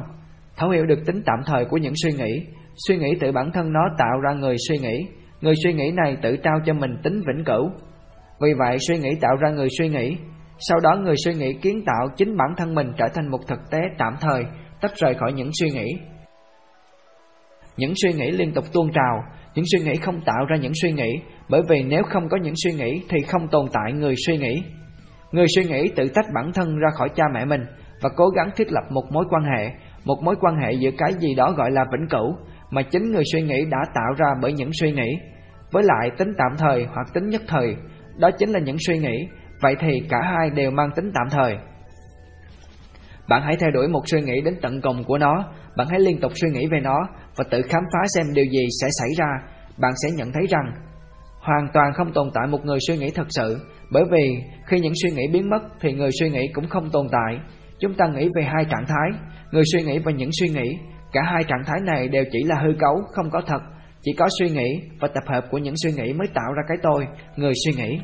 Thấu hiểu được tính tạm thời của những suy nghĩ Suy nghĩ tự bản thân nó tạo ra người suy nghĩ Người suy nghĩ này tự trao cho mình tính vĩnh cửu vì vậy, suy nghĩ tạo ra người suy nghĩ. Sau đó, người suy nghĩ kiến tạo chính bản thân mình trở thành một thực tế tạm thời, Tách rời khỏi những suy nghĩ. Những suy nghĩ liên tục tuôn trào, Những suy nghĩ không tạo ra những suy nghĩ, Bởi vì nếu không có những suy nghĩ Thì không tồn tại người suy nghĩ. Người suy nghĩ tự tách bản thân ra khỏi cha mẹ mình Và cố gắng thiết lập một mối quan hệ, Một mối quan hệ giữa cái gì đó gọi là vĩnh cửu Mà chính người suy nghĩ đã tạo ra bởi những suy nghĩ. Với lại, tính tạm thời hoặc tính nhất thời đó chính là những suy nghĩ, vậy thì cả hai đều mang tính tạm thời. Bạn hãy theo đuổi một suy nghĩ đến tận cùng của nó, bạn hãy liên tục suy nghĩ về nó và tự khám phá xem điều gì sẽ xảy ra, bạn sẽ nhận thấy rằng hoàn toàn không tồn tại một người suy nghĩ thật sự, bởi vì khi những suy nghĩ biến mất thì người suy nghĩ cũng không tồn tại. Chúng ta nghĩ về hai trạng thái, người suy nghĩ và những suy nghĩ, cả hai trạng thái này đều chỉ là hư cấu, không có thật, chỉ có suy nghĩ và tập hợp của những suy nghĩ mới tạo ra cái tôi, người suy nghĩ.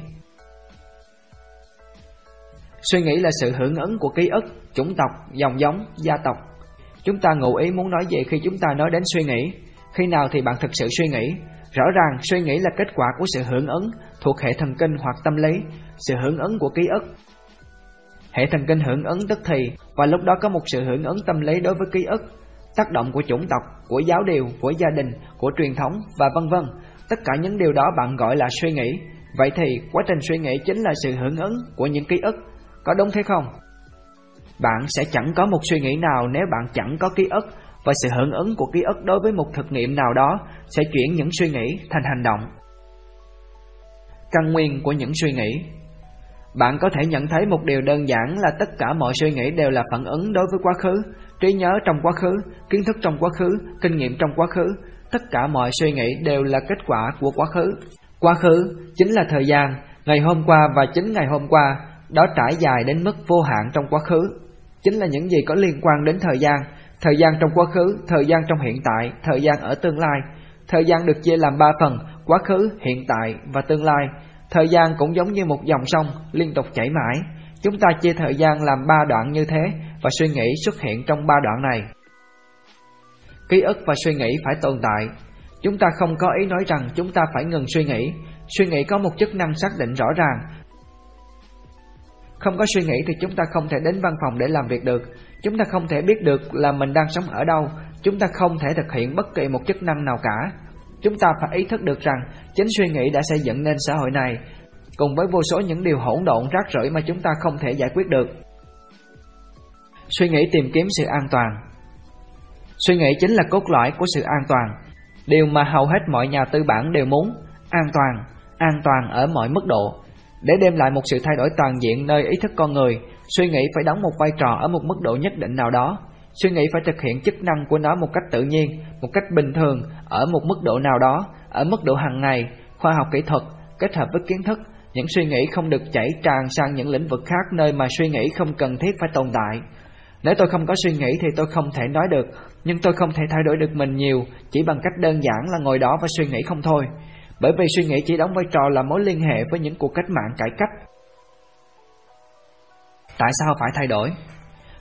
Suy nghĩ là sự hưởng ứng của ký ức, chủng tộc, dòng giống, gia tộc. Chúng ta ngụ ý muốn nói gì khi chúng ta nói đến suy nghĩ? Khi nào thì bạn thực sự suy nghĩ? Rõ ràng suy nghĩ là kết quả của sự hưởng ứng thuộc hệ thần kinh hoặc tâm lý, sự hưởng ứng của ký ức. Hệ thần kinh hưởng ứng tức thì và lúc đó có một sự hưởng ứng tâm lý đối với ký ức tác động của chủng tộc, của giáo điều, của gia đình, của truyền thống và vân vân. Tất cả những điều đó bạn gọi là suy nghĩ. Vậy thì quá trình suy nghĩ chính là sự hưởng ứng của những ký ức. Có đúng thế không? Bạn sẽ chẳng có một suy nghĩ nào nếu bạn chẳng có ký ức và sự hưởng ứng của ký ức đối với một thực nghiệm nào đó sẽ chuyển những suy nghĩ thành hành động. Căn nguyên của những suy nghĩ Bạn có thể nhận thấy một điều đơn giản là tất cả mọi suy nghĩ đều là phản ứng đối với quá khứ trí nhớ trong quá khứ, kiến thức trong quá khứ, kinh nghiệm trong quá khứ, tất cả mọi suy nghĩ đều là kết quả của quá khứ. Quá khứ chính là thời gian, ngày hôm qua và chính ngày hôm qua, đó trải dài đến mức vô hạn trong quá khứ. Chính là những gì có liên quan đến thời gian, thời gian trong quá khứ, thời gian trong hiện tại, thời gian ở tương lai. Thời gian được chia làm ba phần, quá khứ, hiện tại và tương lai. Thời gian cũng giống như một dòng sông liên tục chảy mãi. Chúng ta chia thời gian làm ba đoạn như thế và suy nghĩ xuất hiện trong ba đoạn này. Ký ức và suy nghĩ phải tồn tại. Chúng ta không có ý nói rằng chúng ta phải ngừng suy nghĩ. Suy nghĩ có một chức năng xác định rõ ràng. Không có suy nghĩ thì chúng ta không thể đến văn phòng để làm việc được. Chúng ta không thể biết được là mình đang sống ở đâu. Chúng ta không thể thực hiện bất kỳ một chức năng nào cả. Chúng ta phải ý thức được rằng chính suy nghĩ đã xây dựng nên xã hội này, cùng với vô số những điều hỗn độn rác rưởi mà chúng ta không thể giải quyết được. Suy nghĩ tìm kiếm sự an toàn Suy nghĩ chính là cốt lõi của sự an toàn Điều mà hầu hết mọi nhà tư bản đều muốn An toàn, an toàn ở mọi mức độ Để đem lại một sự thay đổi toàn diện nơi ý thức con người Suy nghĩ phải đóng một vai trò ở một mức độ nhất định nào đó Suy nghĩ phải thực hiện chức năng của nó một cách tự nhiên, một cách bình thường, ở một mức độ nào đó, ở mức độ hàng ngày, khoa học kỹ thuật, kết hợp với kiến thức. Những suy nghĩ không được chảy tràn sang những lĩnh vực khác nơi mà suy nghĩ không cần thiết phải tồn tại. Nếu tôi không có suy nghĩ thì tôi không thể nói được, nhưng tôi không thể thay đổi được mình nhiều chỉ bằng cách đơn giản là ngồi đó và suy nghĩ không thôi. Bởi vì suy nghĩ chỉ đóng vai trò là mối liên hệ với những cuộc cách mạng cải cách. Tại sao phải thay đổi?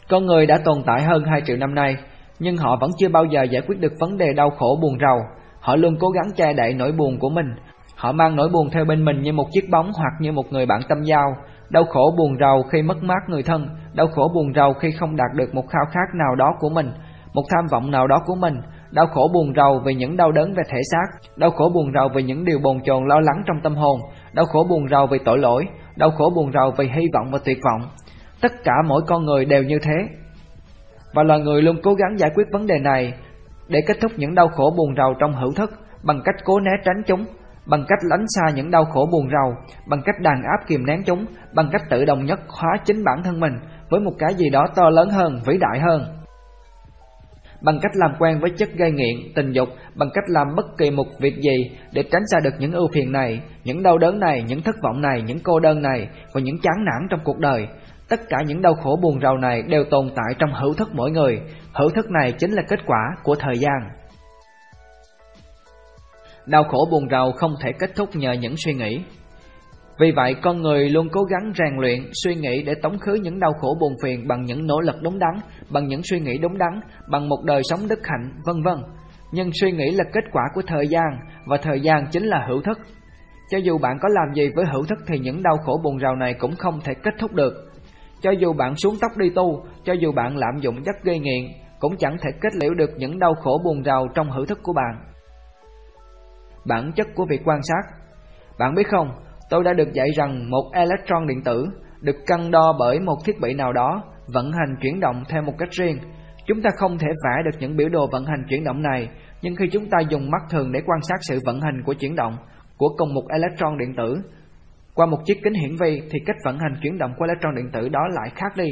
Con người đã tồn tại hơn 2 triệu năm nay, nhưng họ vẫn chưa bao giờ giải quyết được vấn đề đau khổ buồn rầu. Họ luôn cố gắng che đậy nỗi buồn của mình. Họ mang nỗi buồn theo bên mình như một chiếc bóng hoặc như một người bạn tâm giao, đau khổ buồn rầu khi mất mát người thân, đau khổ buồn rầu khi không đạt được một khao khát nào đó của mình, một tham vọng nào đó của mình, đau khổ buồn rầu vì những đau đớn về thể xác, đau khổ buồn rầu vì những điều bồn chồn lo lắng trong tâm hồn, đau khổ buồn rầu vì tội lỗi, đau khổ buồn rầu vì hy vọng và tuyệt vọng. Tất cả mỗi con người đều như thế. Và loài người luôn cố gắng giải quyết vấn đề này để kết thúc những đau khổ buồn rầu trong hữu thức bằng cách cố né tránh chúng, bằng cách lánh xa những đau khổ buồn rầu, bằng cách đàn áp kìm nén chúng, bằng cách tự đồng nhất hóa chính bản thân mình với một cái gì đó to lớn hơn, vĩ đại hơn. Bằng cách làm quen với chất gây nghiện, tình dục, bằng cách làm bất kỳ một việc gì để tránh xa được những ưu phiền này, những đau đớn này, những thất vọng này, những cô đơn này và những chán nản trong cuộc đời. Tất cả những đau khổ buồn rầu này đều tồn tại trong hữu thức mỗi người. Hữu thức này chính là kết quả của thời gian. Đau khổ buồn rầu không thể kết thúc nhờ những suy nghĩ. Vì vậy, con người luôn cố gắng rèn luyện, suy nghĩ để tống khứ những đau khổ buồn phiền bằng những nỗ lực đúng đắn, bằng những suy nghĩ đúng đắn, bằng một đời sống đức hạnh, vân vân. Nhưng suy nghĩ là kết quả của thời gian, và thời gian chính là hữu thức. Cho dù bạn có làm gì với hữu thức thì những đau khổ buồn rầu này cũng không thể kết thúc được. Cho dù bạn xuống tóc đi tu, cho dù bạn lạm dụng chất gây nghiện, cũng chẳng thể kết liễu được những đau khổ buồn rầu trong hữu thức của bạn. Bản chất của việc quan sát Bạn biết không, tôi đã được dạy rằng một electron điện tử được cân đo bởi một thiết bị nào đó vận hành chuyển động theo một cách riêng. Chúng ta không thể vẽ được những biểu đồ vận hành chuyển động này, nhưng khi chúng ta dùng mắt thường để quan sát sự vận hành của chuyển động của cùng một electron điện tử qua một chiếc kính hiển vi thì cách vận hành chuyển động của electron điện tử đó lại khác đi.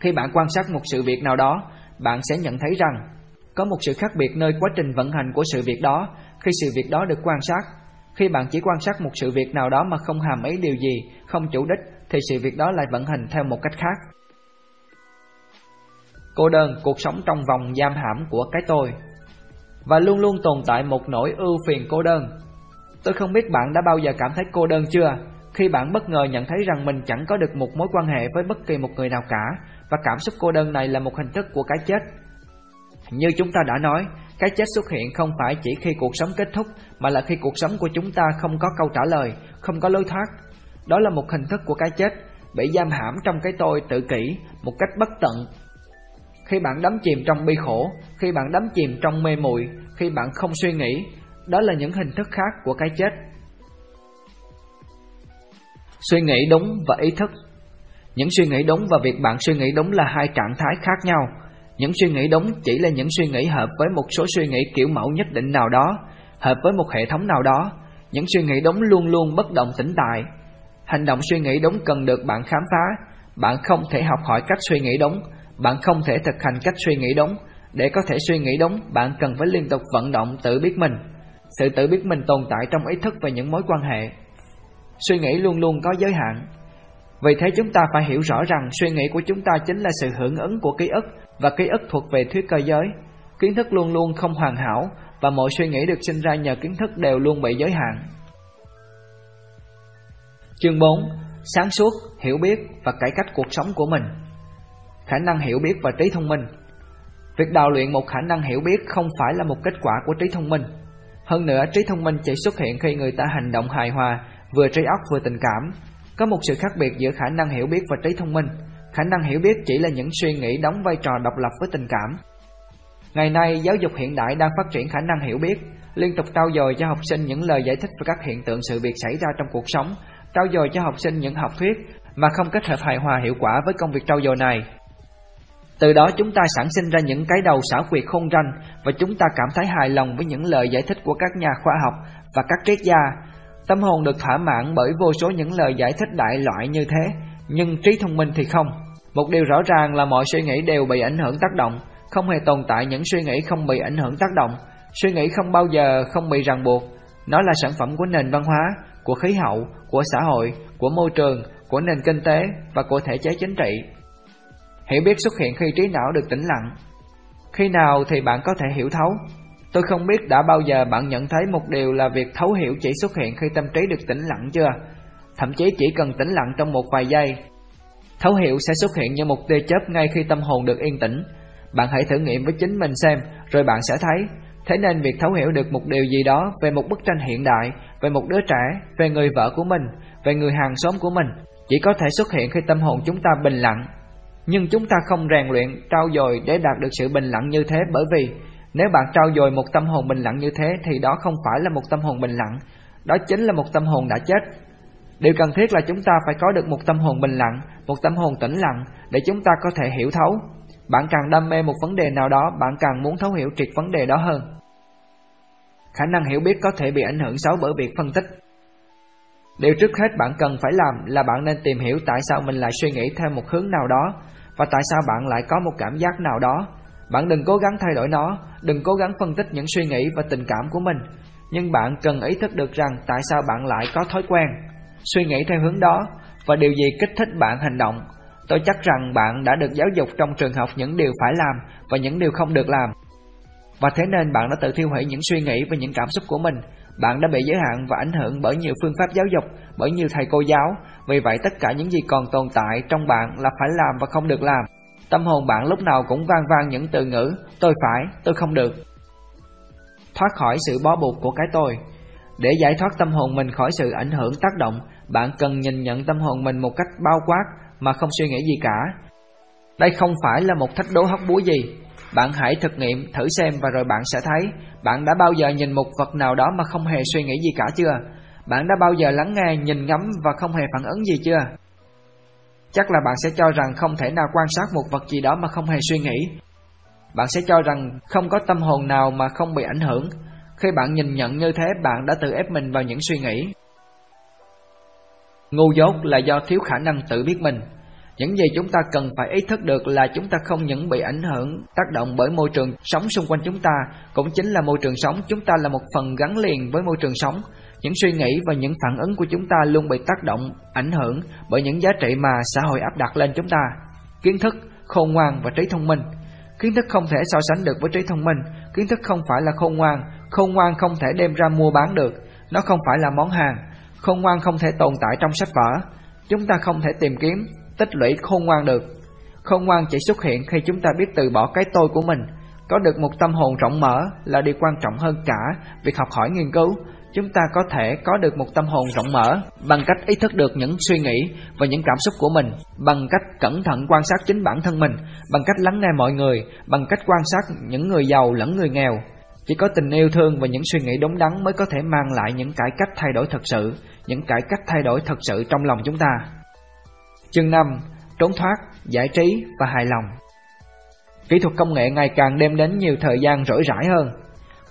Khi bạn quan sát một sự việc nào đó, bạn sẽ nhận thấy rằng có một sự khác biệt nơi quá trình vận hành của sự việc đó khi sự việc đó được quan sát. Khi bạn chỉ quan sát một sự việc nào đó mà không hàm ý điều gì, không chủ đích, thì sự việc đó lại vận hành theo một cách khác. Cô đơn, cuộc sống trong vòng giam hãm của cái tôi Và luôn luôn tồn tại một nỗi ưu phiền cô đơn Tôi không biết bạn đã bao giờ cảm thấy cô đơn chưa Khi bạn bất ngờ nhận thấy rằng mình chẳng có được một mối quan hệ với bất kỳ một người nào cả Và cảm xúc cô đơn này là một hình thức của cái chết như chúng ta đã nói, cái chết xuất hiện không phải chỉ khi cuộc sống kết thúc, mà là khi cuộc sống của chúng ta không có câu trả lời, không có lối thoát. Đó là một hình thức của cái chết, bị giam hãm trong cái tôi tự kỷ, một cách bất tận. Khi bạn đắm chìm trong bi khổ, khi bạn đắm chìm trong mê muội, khi bạn không suy nghĩ, đó là những hình thức khác của cái chết. Suy nghĩ đúng và ý thức Những suy nghĩ đúng và việc bạn suy nghĩ đúng là hai trạng thái khác nhau những suy nghĩ đúng chỉ là những suy nghĩ hợp với một số suy nghĩ kiểu mẫu nhất định nào đó, hợp với một hệ thống nào đó. Những suy nghĩ đúng luôn luôn bất động tĩnh tại. Hành động suy nghĩ đúng cần được bạn khám phá. Bạn không thể học hỏi cách suy nghĩ đúng, bạn không thể thực hành cách suy nghĩ đúng. Để có thể suy nghĩ đúng, bạn cần phải liên tục vận động tự biết mình. Sự tự biết mình tồn tại trong ý thức và những mối quan hệ. Suy nghĩ luôn luôn có giới hạn. Vì thế chúng ta phải hiểu rõ rằng suy nghĩ của chúng ta chính là sự hưởng ứng của ký ức và ký ức thuộc về thuyết cơ giới. Kiến thức luôn luôn không hoàn hảo và mọi suy nghĩ được sinh ra nhờ kiến thức đều luôn bị giới hạn. Chương 4. Sáng suốt, hiểu biết và cải cách cuộc sống của mình Khả năng hiểu biết và trí thông minh Việc đào luyện một khả năng hiểu biết không phải là một kết quả của trí thông minh. Hơn nữa, trí thông minh chỉ xuất hiện khi người ta hành động hài hòa, vừa trí óc vừa tình cảm. Có một sự khác biệt giữa khả năng hiểu biết và trí thông minh. Khả năng hiểu biết chỉ là những suy nghĩ đóng vai trò độc lập với tình cảm. Ngày nay, giáo dục hiện đại đang phát triển khả năng hiểu biết, liên tục trao dồi cho học sinh những lời giải thích về các hiện tượng sự việc xảy ra trong cuộc sống, trao dồi cho học sinh những học thuyết mà không kết hợp hài hòa hiệu quả với công việc trao dồi này. Từ đó chúng ta sản sinh ra những cái đầu xảo quyệt khôn ranh và chúng ta cảm thấy hài lòng với những lời giải thích của các nhà khoa học và các triết gia. Tâm hồn được thỏa mãn bởi vô số những lời giải thích đại loại như thế, nhưng trí thông minh thì không. Một điều rõ ràng là mọi suy nghĩ đều bị ảnh hưởng tác động, không hề tồn tại những suy nghĩ không bị ảnh hưởng tác động. Suy nghĩ không bao giờ không bị ràng buộc. Nó là sản phẩm của nền văn hóa, của khí hậu, của xã hội, của môi trường, của nền kinh tế và của thể chế chính trị. Hiểu biết xuất hiện khi trí não được tĩnh lặng. Khi nào thì bạn có thể hiểu thấu? Tôi không biết đã bao giờ bạn nhận thấy một điều là việc thấu hiểu chỉ xuất hiện khi tâm trí được tĩnh lặng chưa? Thậm chí chỉ cần tĩnh lặng trong một vài giây Thấu hiểu sẽ xuất hiện như một tia chớp ngay khi tâm hồn được yên tĩnh. Bạn hãy thử nghiệm với chính mình xem, rồi bạn sẽ thấy. Thế nên việc thấu hiểu được một điều gì đó về một bức tranh hiện đại, về một đứa trẻ, về người vợ của mình, về người hàng xóm của mình, chỉ có thể xuất hiện khi tâm hồn chúng ta bình lặng. Nhưng chúng ta không rèn luyện, trao dồi để đạt được sự bình lặng như thế bởi vì nếu bạn trao dồi một tâm hồn bình lặng như thế thì đó không phải là một tâm hồn bình lặng, đó chính là một tâm hồn đã chết. Điều cần thiết là chúng ta phải có được một tâm hồn bình lặng, một tâm hồn tĩnh lặng để chúng ta có thể hiểu thấu. Bạn càng đam mê một vấn đề nào đó, bạn càng muốn thấu hiểu triệt vấn đề đó hơn. Khả năng hiểu biết có thể bị ảnh hưởng xấu bởi việc phân tích. Điều trước hết bạn cần phải làm là bạn nên tìm hiểu tại sao mình lại suy nghĩ theo một hướng nào đó và tại sao bạn lại có một cảm giác nào đó. Bạn đừng cố gắng thay đổi nó, đừng cố gắng phân tích những suy nghĩ và tình cảm của mình, nhưng bạn cần ý thức được rằng tại sao bạn lại có thói quen suy nghĩ theo hướng đó và điều gì kích thích bạn hành động. Tôi chắc rằng bạn đã được giáo dục trong trường học những điều phải làm và những điều không được làm. Và thế nên bạn đã tự thiêu hủy những suy nghĩ và những cảm xúc của mình. Bạn đã bị giới hạn và ảnh hưởng bởi nhiều phương pháp giáo dục, bởi nhiều thầy cô giáo. Vì vậy tất cả những gì còn tồn tại trong bạn là phải làm và không được làm. Tâm hồn bạn lúc nào cũng vang vang những từ ngữ tôi phải, tôi không được. Thoát khỏi sự bó buộc của cái tôi. Để giải thoát tâm hồn mình khỏi sự ảnh hưởng tác động, bạn cần nhìn nhận tâm hồn mình một cách bao quát mà không suy nghĩ gì cả. Đây không phải là một thách đố hóc búa gì. Bạn hãy thực nghiệm, thử xem và rồi bạn sẽ thấy bạn đã bao giờ nhìn một vật nào đó mà không hề suy nghĩ gì cả chưa? Bạn đã bao giờ lắng nghe, nhìn ngắm và không hề phản ứng gì chưa? Chắc là bạn sẽ cho rằng không thể nào quan sát một vật gì đó mà không hề suy nghĩ. Bạn sẽ cho rằng không có tâm hồn nào mà không bị ảnh hưởng. Khi bạn nhìn nhận như thế, bạn đã tự ép mình vào những suy nghĩ. Ngu dốt là do thiếu khả năng tự biết mình. Những gì chúng ta cần phải ý thức được là chúng ta không những bị ảnh hưởng, tác động bởi môi trường sống xung quanh chúng ta, cũng chính là môi trường sống, chúng ta là một phần gắn liền với môi trường sống. Những suy nghĩ và những phản ứng của chúng ta luôn bị tác động, ảnh hưởng bởi những giá trị mà xã hội áp đặt lên chúng ta. Kiến thức, khôn ngoan và trí thông minh. Kiến thức không thể so sánh được với trí thông minh, kiến thức không phải là khôn ngoan, khôn ngoan không thể đem ra mua bán được, nó không phải là món hàng, Khôn ngoan không thể tồn tại trong sách vở. Chúng ta không thể tìm kiếm, tích lũy khôn ngoan được. Khôn ngoan chỉ xuất hiện khi chúng ta biết từ bỏ cái tôi của mình. Có được một tâm hồn rộng mở là điều quan trọng hơn cả việc học hỏi nghiên cứu. Chúng ta có thể có được một tâm hồn rộng mở bằng cách ý thức được những suy nghĩ và những cảm xúc của mình, bằng cách cẩn thận quan sát chính bản thân mình, bằng cách lắng nghe mọi người, bằng cách quan sát những người giàu lẫn người nghèo, chỉ có tình yêu thương và những suy nghĩ đúng đắn mới có thể mang lại những cải cách thay đổi thật sự, những cải cách thay đổi thật sự trong lòng chúng ta. Chương 5. Trốn thoát, giải trí và hài lòng Kỹ thuật công nghệ ngày càng đem đến nhiều thời gian rỗi rãi hơn.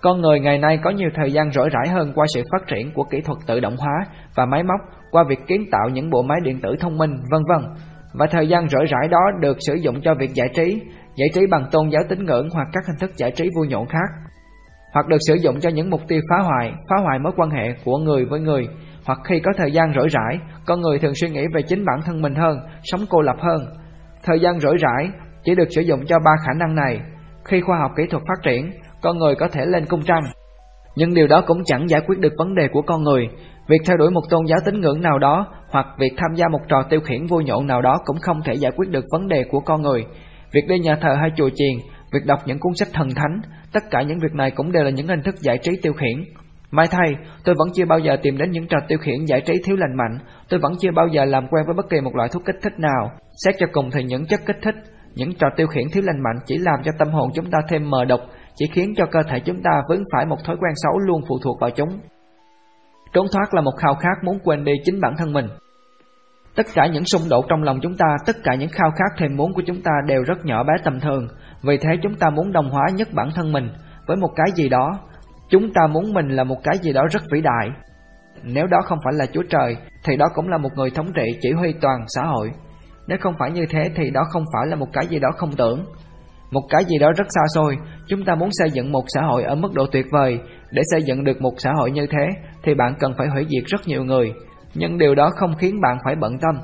Con người ngày nay có nhiều thời gian rỗi rãi hơn qua sự phát triển của kỹ thuật tự động hóa và máy móc, qua việc kiến tạo những bộ máy điện tử thông minh, vân vân. Và thời gian rỗi rãi đó được sử dụng cho việc giải trí, giải trí bằng tôn giáo tín ngưỡng hoặc các hình thức giải trí vui nhộn khác hoặc được sử dụng cho những mục tiêu phá hoại, phá hoại mối quan hệ của người với người, hoặc khi có thời gian rỗi rãi, con người thường suy nghĩ về chính bản thân mình hơn, sống cô lập hơn. Thời gian rỗi rãi chỉ được sử dụng cho ba khả năng này. Khi khoa học kỹ thuật phát triển, con người có thể lên cung trăng. Nhưng điều đó cũng chẳng giải quyết được vấn đề của con người. Việc theo đuổi một tôn giáo tín ngưỡng nào đó hoặc việc tham gia một trò tiêu khiển vui nhộn nào đó cũng không thể giải quyết được vấn đề của con người. Việc đi nhà thờ hay chùa chiền, việc đọc những cuốn sách thần thánh, Tất cả những việc này cũng đều là những hình thức giải trí tiêu khiển. Mai thay, tôi vẫn chưa bao giờ tìm đến những trò tiêu khiển giải trí thiếu lành mạnh, tôi vẫn chưa bao giờ làm quen với bất kỳ một loại thuốc kích thích nào. Xét cho cùng thì những chất kích thích, những trò tiêu khiển thiếu lành mạnh chỉ làm cho tâm hồn chúng ta thêm mờ độc, chỉ khiến cho cơ thể chúng ta vướng phải một thói quen xấu luôn phụ thuộc vào chúng. Trốn thoát là một khao khát muốn quên đi chính bản thân mình. Tất cả những xung đột trong lòng chúng ta, tất cả những khao khát thèm muốn của chúng ta đều rất nhỏ bé tầm thường, vì thế chúng ta muốn đồng hóa nhất bản thân mình với một cái gì đó. Chúng ta muốn mình là một cái gì đó rất vĩ đại. Nếu đó không phải là Chúa Trời, thì đó cũng là một người thống trị chỉ huy toàn xã hội. Nếu không phải như thế thì đó không phải là một cái gì đó không tưởng. Một cái gì đó rất xa xôi, chúng ta muốn xây dựng một xã hội ở mức độ tuyệt vời. Để xây dựng được một xã hội như thế thì bạn cần phải hủy diệt rất nhiều người. Nhưng điều đó không khiến bạn phải bận tâm.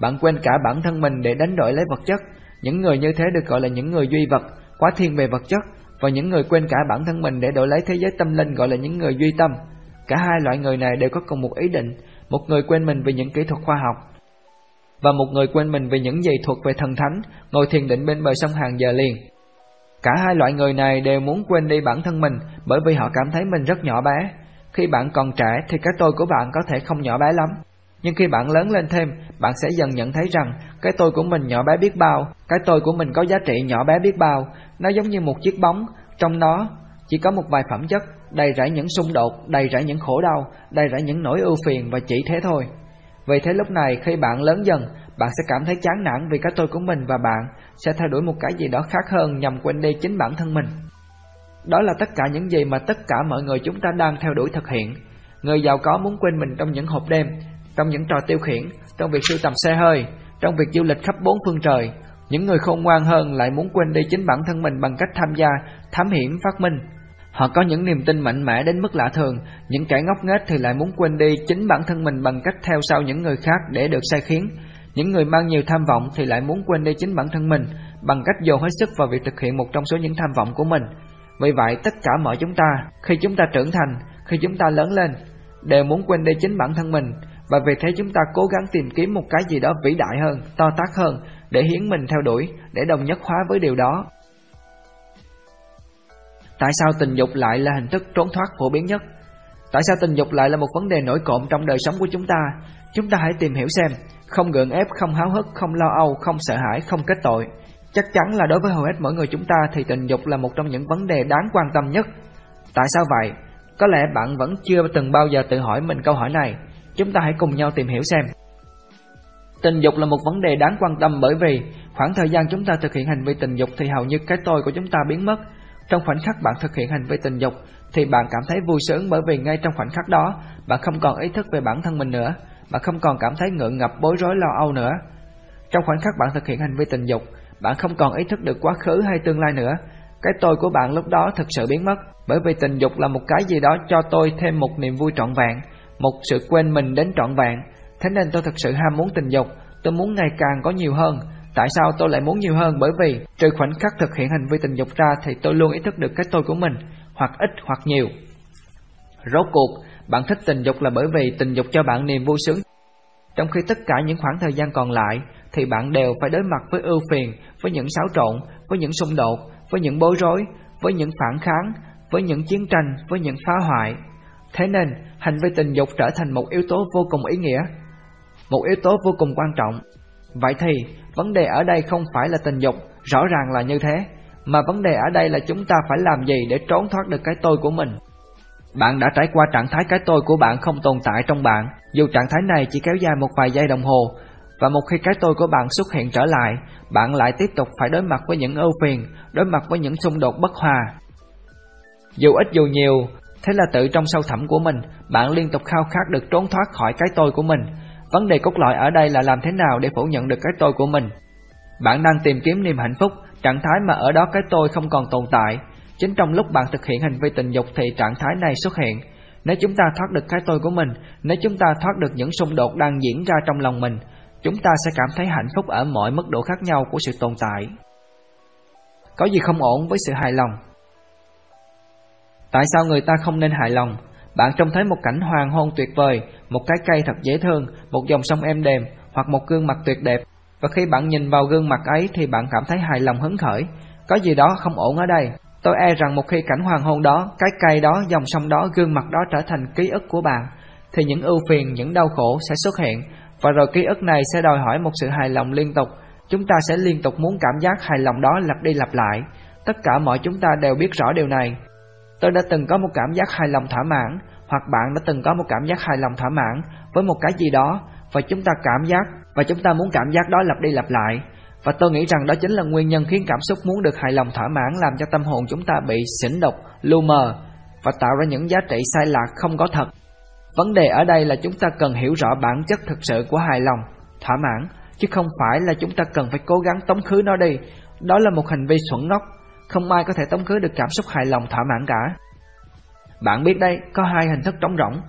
Bạn quên cả bản thân mình để đánh đổi lấy vật chất. Những người như thế được gọi là những người duy vật, quá thiên về vật chất, và những người quên cả bản thân mình để đổi lấy thế giới tâm linh gọi là những người duy tâm. Cả hai loại người này đều có cùng một ý định, một người quên mình vì những kỹ thuật khoa học, và một người quên mình vì những gì thuộc về thần thánh, ngồi thiền định bên bờ sông hàng giờ liền. Cả hai loại người này đều muốn quên đi bản thân mình bởi vì họ cảm thấy mình rất nhỏ bé. Khi bạn còn trẻ thì cái tôi của bạn có thể không nhỏ bé lắm. Nhưng khi bạn lớn lên thêm, bạn sẽ dần nhận thấy rằng cái tôi của mình nhỏ bé biết bao, cái tôi của mình có giá trị nhỏ bé biết bao, nó giống như một chiếc bóng, trong nó chỉ có một vài phẩm chất, đầy rẫy những xung đột, đầy rẫy những khổ đau, đầy rẫy những nỗi ưu phiền và chỉ thế thôi. Vì thế lúc này khi bạn lớn dần, bạn sẽ cảm thấy chán nản vì cái tôi của mình và bạn sẽ theo đuổi một cái gì đó khác hơn nhằm quên đi chính bản thân mình. Đó là tất cả những gì mà tất cả mọi người chúng ta đang theo đuổi thực hiện. Người giàu có muốn quên mình trong những hộp đêm, trong những trò tiêu khiển, trong việc sưu tầm xe hơi, trong việc du lịch khắp bốn phương trời. Những người khôn ngoan hơn lại muốn quên đi chính bản thân mình bằng cách tham gia, thám hiểm, phát minh. Họ có những niềm tin mạnh mẽ đến mức lạ thường, những kẻ ngốc nghếch thì lại muốn quên đi chính bản thân mình bằng cách theo sau những người khác để được sai khiến. Những người mang nhiều tham vọng thì lại muốn quên đi chính bản thân mình bằng cách dồn hết sức vào việc thực hiện một trong số những tham vọng của mình. Vì vậy, tất cả mọi chúng ta, khi chúng ta trưởng thành, khi chúng ta lớn lên, đều muốn quên đi chính bản thân mình và vì thế chúng ta cố gắng tìm kiếm một cái gì đó vĩ đại hơn, to tác hơn để hiến mình theo đuổi, để đồng nhất hóa với điều đó. Tại sao tình dục lại là hình thức trốn thoát phổ biến nhất? Tại sao tình dục lại là một vấn đề nổi cộm trong đời sống của chúng ta? Chúng ta hãy tìm hiểu xem, không gượng ép, không háo hức, không lo âu, không sợ hãi, không kết tội. Chắc chắn là đối với hầu hết mọi người chúng ta thì tình dục là một trong những vấn đề đáng quan tâm nhất. Tại sao vậy? Có lẽ bạn vẫn chưa từng bao giờ tự hỏi mình câu hỏi này. Chúng ta hãy cùng nhau tìm hiểu xem. Tình dục là một vấn đề đáng quan tâm bởi vì khoảng thời gian chúng ta thực hiện hành vi tình dục thì hầu như cái tôi của chúng ta biến mất. Trong khoảnh khắc bạn thực hiện hành vi tình dục thì bạn cảm thấy vui sướng bởi vì ngay trong khoảnh khắc đó bạn không còn ý thức về bản thân mình nữa, bạn không còn cảm thấy ngượng ngập bối rối lo âu nữa. Trong khoảnh khắc bạn thực hiện hành vi tình dục, bạn không còn ý thức được quá khứ hay tương lai nữa. Cái tôi của bạn lúc đó thật sự biến mất bởi vì tình dục là một cái gì đó cho tôi thêm một niềm vui trọn vẹn, một sự quên mình đến trọn vẹn. Thế nên tôi thật sự ham muốn tình dục, tôi muốn ngày càng có nhiều hơn. Tại sao tôi lại muốn nhiều hơn? Bởi vì trừ khoảnh khắc thực hiện hành vi tình dục ra thì tôi luôn ý thức được cái tôi của mình, hoặc ít hoặc nhiều. Rốt cuộc, bạn thích tình dục là bởi vì tình dục cho bạn niềm vui sướng. Trong khi tất cả những khoảng thời gian còn lại thì bạn đều phải đối mặt với ưu phiền, với những xáo trộn, với những xung đột, với những bối rối, với những phản kháng, với những chiến tranh, với những phá hoại. Thế nên, hành vi tình dục trở thành một yếu tố vô cùng ý nghĩa, một yếu tố vô cùng quan trọng. Vậy thì, vấn đề ở đây không phải là tình dục, rõ ràng là như thế, mà vấn đề ở đây là chúng ta phải làm gì để trốn thoát được cái tôi của mình. Bạn đã trải qua trạng thái cái tôi của bạn không tồn tại trong bạn, dù trạng thái này chỉ kéo dài một vài giây đồng hồ, và một khi cái tôi của bạn xuất hiện trở lại, bạn lại tiếp tục phải đối mặt với những ưu phiền, đối mặt với những xung đột bất hòa. Dù ít dù nhiều, thế là tự trong sâu thẳm của mình, bạn liên tục khao khát được trốn thoát khỏi cái tôi của mình. Vấn đề cốt lõi ở đây là làm thế nào để phủ nhận được cái tôi của mình. Bạn đang tìm kiếm niềm hạnh phúc, trạng thái mà ở đó cái tôi không còn tồn tại. Chính trong lúc bạn thực hiện hành vi tình dục thì trạng thái này xuất hiện. Nếu chúng ta thoát được cái tôi của mình, nếu chúng ta thoát được những xung đột đang diễn ra trong lòng mình, chúng ta sẽ cảm thấy hạnh phúc ở mọi mức độ khác nhau của sự tồn tại. Có gì không ổn với sự hài lòng? Tại sao người ta không nên hài lòng? Bạn trông thấy một cảnh hoàng hôn tuyệt vời, một cái cây thật dễ thương, một dòng sông êm đềm hoặc một gương mặt tuyệt đẹp. Và khi bạn nhìn vào gương mặt ấy thì bạn cảm thấy hài lòng hứng khởi. Có gì đó không ổn ở đây. Tôi e rằng một khi cảnh hoàng hôn đó, cái cây đó, dòng sông đó, gương mặt đó trở thành ký ức của bạn, thì những ưu phiền, những đau khổ sẽ xuất hiện. Và rồi ký ức này sẽ đòi hỏi một sự hài lòng liên tục. Chúng ta sẽ liên tục muốn cảm giác hài lòng đó lặp đi lặp lại. Tất cả mọi chúng ta đều biết rõ điều này. Tôi đã từng có một cảm giác hài lòng thỏa mãn, hoặc bạn đã từng có một cảm giác hài lòng thỏa mãn với một cái gì đó, và chúng ta cảm giác, và chúng ta muốn cảm giác đó lặp đi lặp lại. Và tôi nghĩ rằng đó chính là nguyên nhân khiến cảm xúc muốn được hài lòng thỏa mãn làm cho tâm hồn chúng ta bị xỉn độc, lu mờ và tạo ra những giá trị sai lạc không có thật. Vấn đề ở đây là chúng ta cần hiểu rõ bản chất thực sự của hài lòng, thỏa mãn, chứ không phải là chúng ta cần phải cố gắng tống khứ nó đi. Đó là một hành vi xuẩn ngốc, không ai có thể tống khứ được cảm xúc hài lòng thỏa mãn cả. Bạn biết đây, có hai hình thức trống rỗng.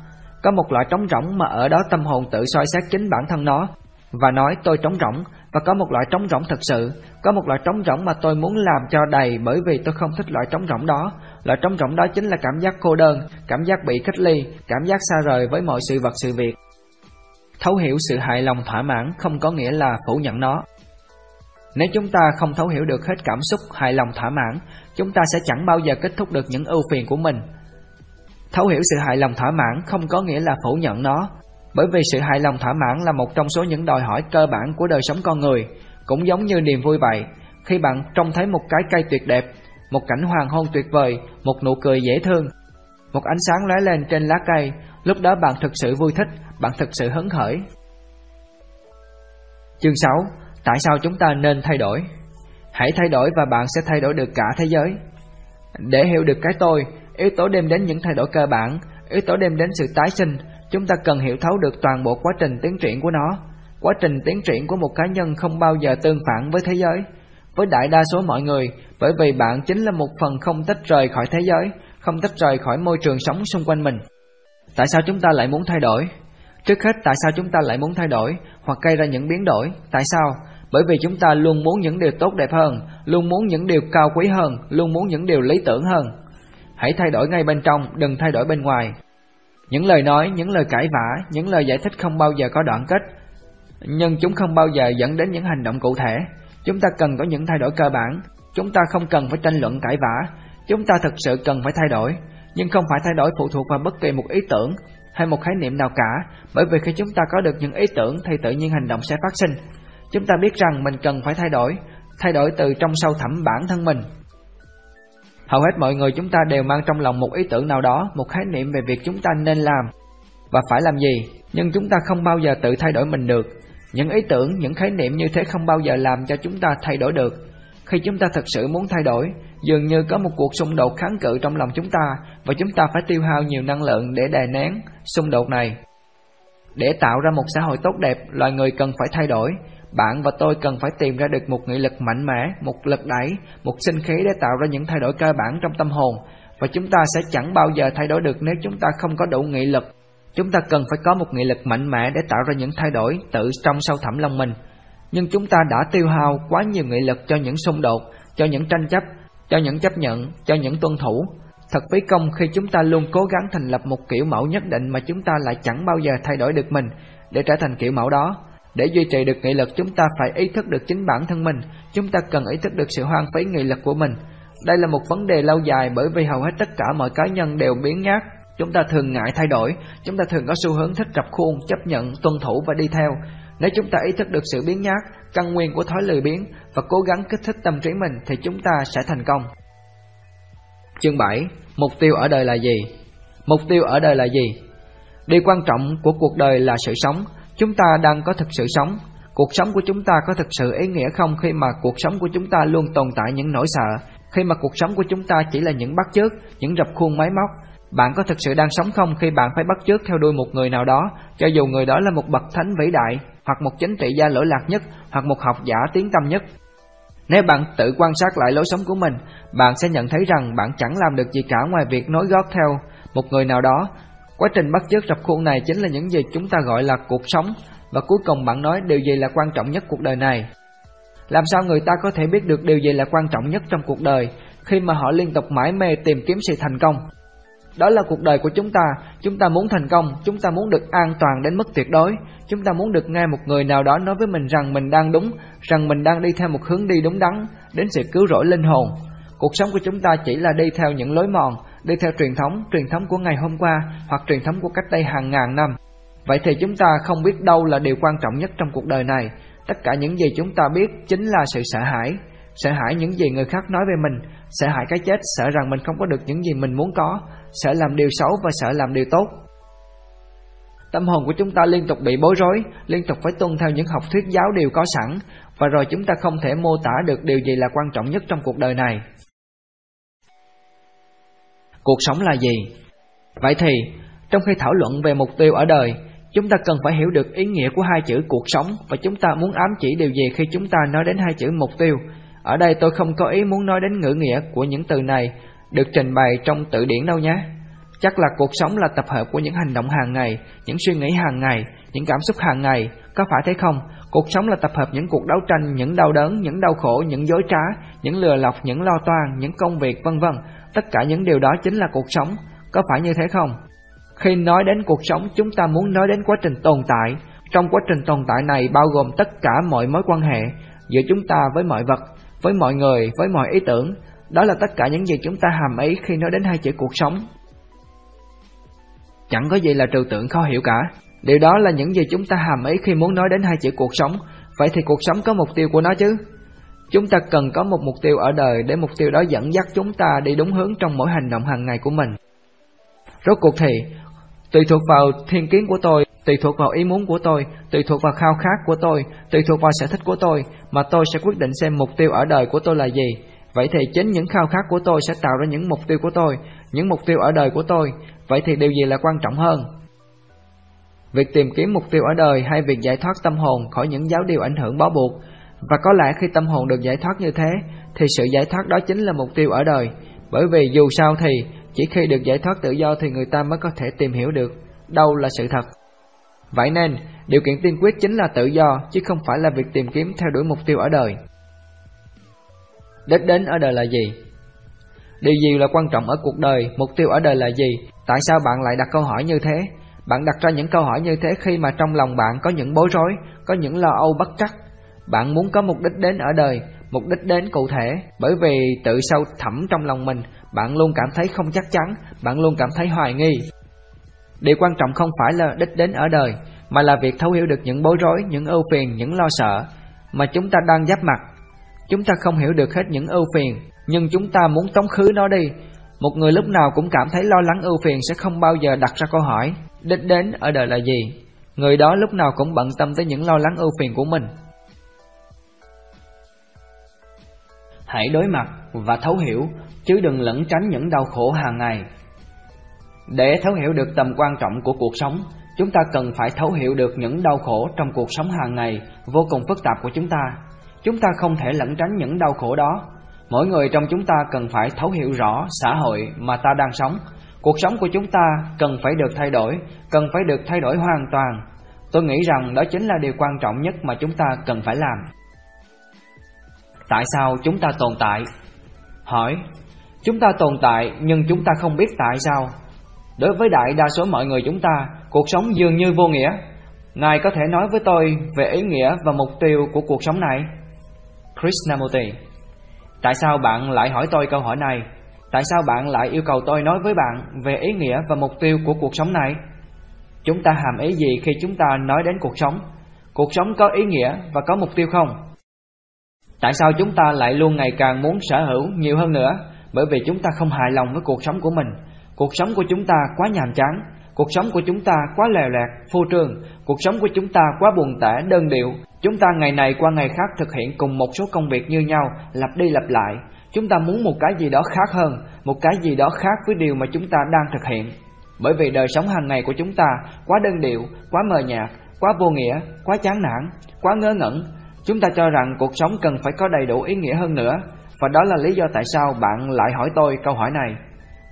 Có một loại trống rỗng mà ở đó tâm hồn tự soi xét chính bản thân nó và nói tôi trống rỗng và có một loại trống rỗng thật sự, có một loại trống rỗng mà tôi muốn làm cho đầy bởi vì tôi không thích loại trống rỗng đó. Loại trống rỗng đó chính là cảm giác cô đơn, cảm giác bị cách ly, cảm giác xa rời với mọi sự vật sự việc. Thấu hiểu sự hài lòng thỏa mãn không có nghĩa là phủ nhận nó. Nếu chúng ta không thấu hiểu được hết cảm xúc hài lòng thỏa mãn, chúng ta sẽ chẳng bao giờ kết thúc được những ưu phiền của mình. Thấu hiểu sự hài lòng thỏa mãn không có nghĩa là phủ nhận nó. Bởi vì sự hài lòng thỏa mãn là một trong số những đòi hỏi cơ bản của đời sống con người, cũng giống như niềm vui vậy. Khi bạn trông thấy một cái cây tuyệt đẹp, một cảnh hoàng hôn tuyệt vời, một nụ cười dễ thương, một ánh sáng lóe lên trên lá cây, lúc đó bạn thực sự vui thích, bạn thực sự hứng khởi. Chương 6. Tại sao chúng ta nên thay đổi? Hãy thay đổi và bạn sẽ thay đổi được cả thế giới. Để hiểu được cái tôi, yếu tố đem đến những thay đổi cơ bản, yếu tố đem đến sự tái sinh, chúng ta cần hiểu thấu được toàn bộ quá trình tiến triển của nó. Quá trình tiến triển của một cá nhân không bao giờ tương phản với thế giới. Với đại đa số mọi người, bởi vì bạn chính là một phần không tách rời khỏi thế giới, không tách rời khỏi môi trường sống xung quanh mình. Tại sao chúng ta lại muốn thay đổi? Trước hết tại sao chúng ta lại muốn thay đổi hoặc gây ra những biến đổi? Tại sao? Bởi vì chúng ta luôn muốn những điều tốt đẹp hơn, luôn muốn những điều cao quý hơn, luôn muốn những điều lý tưởng hơn. Hãy thay đổi ngay bên trong, đừng thay đổi bên ngoài. Những lời nói, những lời cãi vã, những lời giải thích không bao giờ có đoạn kết, nhưng chúng không bao giờ dẫn đến những hành động cụ thể. Chúng ta cần có những thay đổi cơ bản, chúng ta không cần phải tranh luận cãi vã, chúng ta thực sự cần phải thay đổi, nhưng không phải thay đổi phụ thuộc vào bất kỳ một ý tưởng hay một khái niệm nào cả, bởi vì khi chúng ta có được những ý tưởng thì tự nhiên hành động sẽ phát sinh. Chúng ta biết rằng mình cần phải thay đổi, thay đổi từ trong sâu thẳm bản thân mình. Hầu hết mọi người chúng ta đều mang trong lòng một ý tưởng nào đó, một khái niệm về việc chúng ta nên làm và phải làm gì, nhưng chúng ta không bao giờ tự thay đổi mình được. Những ý tưởng, những khái niệm như thế không bao giờ làm cho chúng ta thay đổi được. Khi chúng ta thực sự muốn thay đổi, dường như có một cuộc xung đột kháng cự trong lòng chúng ta và chúng ta phải tiêu hao nhiều năng lượng để đè nén xung đột này. Để tạo ra một xã hội tốt đẹp, loài người cần phải thay đổi. Bạn và tôi cần phải tìm ra được một nghị lực mạnh mẽ, một lực đẩy, một sinh khí để tạo ra những thay đổi cơ bản trong tâm hồn. Và chúng ta sẽ chẳng bao giờ thay đổi được nếu chúng ta không có đủ nghị lực. Chúng ta cần phải có một nghị lực mạnh mẽ để tạo ra những thay đổi tự trong sâu thẳm lòng mình. Nhưng chúng ta đã tiêu hao quá nhiều nghị lực cho những xung đột, cho những tranh chấp, cho những chấp nhận, cho những tuân thủ. Thật phí công khi chúng ta luôn cố gắng thành lập một kiểu mẫu nhất định mà chúng ta lại chẳng bao giờ thay đổi được mình để trở thành kiểu mẫu đó. Để duy trì được nghị lực chúng ta phải ý thức được chính bản thân mình, chúng ta cần ý thức được sự hoang phí nghị lực của mình. Đây là một vấn đề lâu dài bởi vì hầu hết tất cả mọi cá nhân đều biến nhát. Chúng ta thường ngại thay đổi, chúng ta thường có xu hướng thích rập khuôn, chấp nhận, tuân thủ và đi theo. Nếu chúng ta ý thức được sự biến nhát, căn nguyên của thói lười biếng và cố gắng kích thích tâm trí mình thì chúng ta sẽ thành công. Chương 7. Mục tiêu ở đời là gì? Mục tiêu ở đời là gì? Điều quan trọng của cuộc đời là sự sống. Chúng ta đang có thực sự sống. Cuộc sống của chúng ta có thực sự ý nghĩa không khi mà cuộc sống của chúng ta luôn tồn tại những nỗi sợ, khi mà cuộc sống của chúng ta chỉ là những bắt chước, những rập khuôn máy móc. Bạn có thực sự đang sống không khi bạn phải bắt chước theo đuôi một người nào đó, cho dù người đó là một bậc thánh vĩ đại, hoặc một chính trị gia lỗi lạc nhất, hoặc một học giả tiếng tâm nhất? Nếu bạn tự quan sát lại lối sống của mình, bạn sẽ nhận thấy rằng bạn chẳng làm được gì cả ngoài việc nối gót theo một người nào đó. Quá trình bắt chước rập khuôn này chính là những gì chúng ta gọi là cuộc sống, và cuối cùng bạn nói điều gì là quan trọng nhất cuộc đời này. Làm sao người ta có thể biết được điều gì là quan trọng nhất trong cuộc đời khi mà họ liên tục mãi mê tìm kiếm sự thành công? Đó là cuộc đời của chúng ta, chúng ta muốn thành công, chúng ta muốn được an toàn đến mức tuyệt đối, chúng ta muốn được nghe một người nào đó nói với mình rằng mình đang đúng, rằng mình đang đi theo một hướng đi đúng đắn, đến sự cứu rỗi linh hồn. Cuộc sống của chúng ta chỉ là đi theo những lối mòn, đi theo truyền thống, truyền thống của ngày hôm qua hoặc truyền thống của cách đây hàng ngàn năm. Vậy thì chúng ta không biết đâu là điều quan trọng nhất trong cuộc đời này. Tất cả những gì chúng ta biết chính là sự sợ hãi. Sợ hãi những gì người khác nói về mình, sợ hãi cái chết, sợ rằng mình không có được những gì mình muốn có, sợ làm điều xấu và sợ làm điều tốt. Tâm hồn của chúng ta liên tục bị bối rối, liên tục phải tuân theo những học thuyết giáo điều có sẵn, và rồi chúng ta không thể mô tả được điều gì là quan trọng nhất trong cuộc đời này. Cuộc sống là gì? Vậy thì, trong khi thảo luận về mục tiêu ở đời, chúng ta cần phải hiểu được ý nghĩa của hai chữ cuộc sống và chúng ta muốn ám chỉ điều gì khi chúng ta nói đến hai chữ mục tiêu. Ở đây tôi không có ý muốn nói đến ngữ nghĩa của những từ này được trình bày trong tự điển đâu nhé. Chắc là cuộc sống là tập hợp của những hành động hàng ngày, những suy nghĩ hàng ngày, những cảm xúc hàng ngày, có phải thế không? Cuộc sống là tập hợp những cuộc đấu tranh, những đau đớn, những đau khổ, những dối trá, những lừa lọc, những lo toan, những công việc vân vân. Tất cả những điều đó chính là cuộc sống, có phải như thế không? Khi nói đến cuộc sống, chúng ta muốn nói đến quá trình tồn tại. Trong quá trình tồn tại này bao gồm tất cả mọi mối quan hệ giữa chúng ta với mọi vật, với mọi người, với mọi ý tưởng. Đó là tất cả những gì chúng ta hàm ý khi nói đến hai chữ cuộc sống. Chẳng có gì là trừu tượng khó hiểu cả. Điều đó là những gì chúng ta hàm ý khi muốn nói đến hai chữ cuộc sống. Vậy thì cuộc sống có mục tiêu của nó chứ? Chúng ta cần có một mục tiêu ở đời để mục tiêu đó dẫn dắt chúng ta đi đúng hướng trong mỗi hành động hàng ngày của mình. Rốt cuộc thì, tùy thuộc vào thiên kiến của tôi, tùy thuộc vào ý muốn của tôi, tùy thuộc vào khao khát của tôi, tùy thuộc vào sở thích của tôi mà tôi sẽ quyết định xem mục tiêu ở đời của tôi là gì. Vậy thì chính những khao khát của tôi sẽ tạo ra những mục tiêu của tôi, những mục tiêu ở đời của tôi. Vậy thì điều gì là quan trọng hơn? Việc tìm kiếm mục tiêu ở đời hay việc giải thoát tâm hồn khỏi những giáo điều ảnh hưởng bó buộc và có lẽ khi tâm hồn được giải thoát như thế thì sự giải thoát đó chính là mục tiêu ở đời. Bởi vì dù sao thì chỉ khi được giải thoát tự do thì người ta mới có thể tìm hiểu được đâu là sự thật. Vậy nên, điều kiện tiên quyết chính là tự do chứ không phải là việc tìm kiếm theo đuổi mục tiêu ở đời. Đích đến ở đời là gì? Điều gì là quan trọng ở cuộc đời, mục tiêu ở đời là gì? Tại sao bạn lại đặt câu hỏi như thế? Bạn đặt ra những câu hỏi như thế khi mà trong lòng bạn có những bối rối, có những lo âu bất trắc. Bạn muốn có mục đích đến ở đời, mục đích đến cụ thể, bởi vì tự sâu thẳm trong lòng mình, bạn luôn cảm thấy không chắc chắn, bạn luôn cảm thấy hoài nghi. Điều quan trọng không phải là đích đến ở đời, mà là việc thấu hiểu được những bối rối, những ưu phiền, những lo sợ mà chúng ta đang giáp mặt. Chúng ta không hiểu được hết những ưu phiền, nhưng chúng ta muốn tống khứ nó đi. Một người lúc nào cũng cảm thấy lo lắng ưu phiền sẽ không bao giờ đặt ra câu hỏi, đích đến ở đời là gì? Người đó lúc nào cũng bận tâm tới những lo lắng ưu phiền của mình. Hãy đối mặt và thấu hiểu, chứ đừng lẩn tránh những đau khổ hàng ngày. Để thấu hiểu được tầm quan trọng của cuộc sống, chúng ta cần phải thấu hiểu được những đau khổ trong cuộc sống hàng ngày vô cùng phức tạp của chúng ta. Chúng ta không thể lẩn tránh những đau khổ đó. Mỗi người trong chúng ta cần phải thấu hiểu rõ xã hội mà ta đang sống. Cuộc sống của chúng ta cần phải được thay đổi, cần phải được thay đổi hoàn toàn. Tôi nghĩ rằng đó chính là điều quan trọng nhất mà chúng ta cần phải làm. Tại sao chúng ta tồn tại? Hỏi, chúng ta tồn tại nhưng chúng ta không biết tại sao. Đối với đại đa số mọi người chúng ta, cuộc sống dường như vô nghĩa. Ngài có thể nói với tôi về ý nghĩa và mục tiêu của cuộc sống này? Krishnamurti Tại sao bạn lại hỏi tôi câu hỏi này? Tại sao bạn lại yêu cầu tôi nói với bạn về ý nghĩa và mục tiêu của cuộc sống này? Chúng ta hàm ý gì khi chúng ta nói đến cuộc sống? Cuộc sống có ý nghĩa và có mục tiêu không? Tại sao chúng ta lại luôn ngày càng muốn sở hữu nhiều hơn nữa? Bởi vì chúng ta không hài lòng với cuộc sống của mình. Cuộc sống của chúng ta quá nhàm chán, cuộc sống của chúng ta quá lèo lẹt, phô trương, cuộc sống của chúng ta quá buồn tẻ, đơn điệu. Chúng ta ngày này qua ngày khác thực hiện cùng một số công việc như nhau, lặp đi lặp lại. Chúng ta muốn một cái gì đó khác hơn, một cái gì đó khác với điều mà chúng ta đang thực hiện. Bởi vì đời sống hàng ngày của chúng ta quá đơn điệu, quá mờ nhạt, quá vô nghĩa, quá chán nản, quá ngớ ngẩn, Chúng ta cho rằng cuộc sống cần phải có đầy đủ ý nghĩa hơn nữa Và đó là lý do tại sao bạn lại hỏi tôi câu hỏi này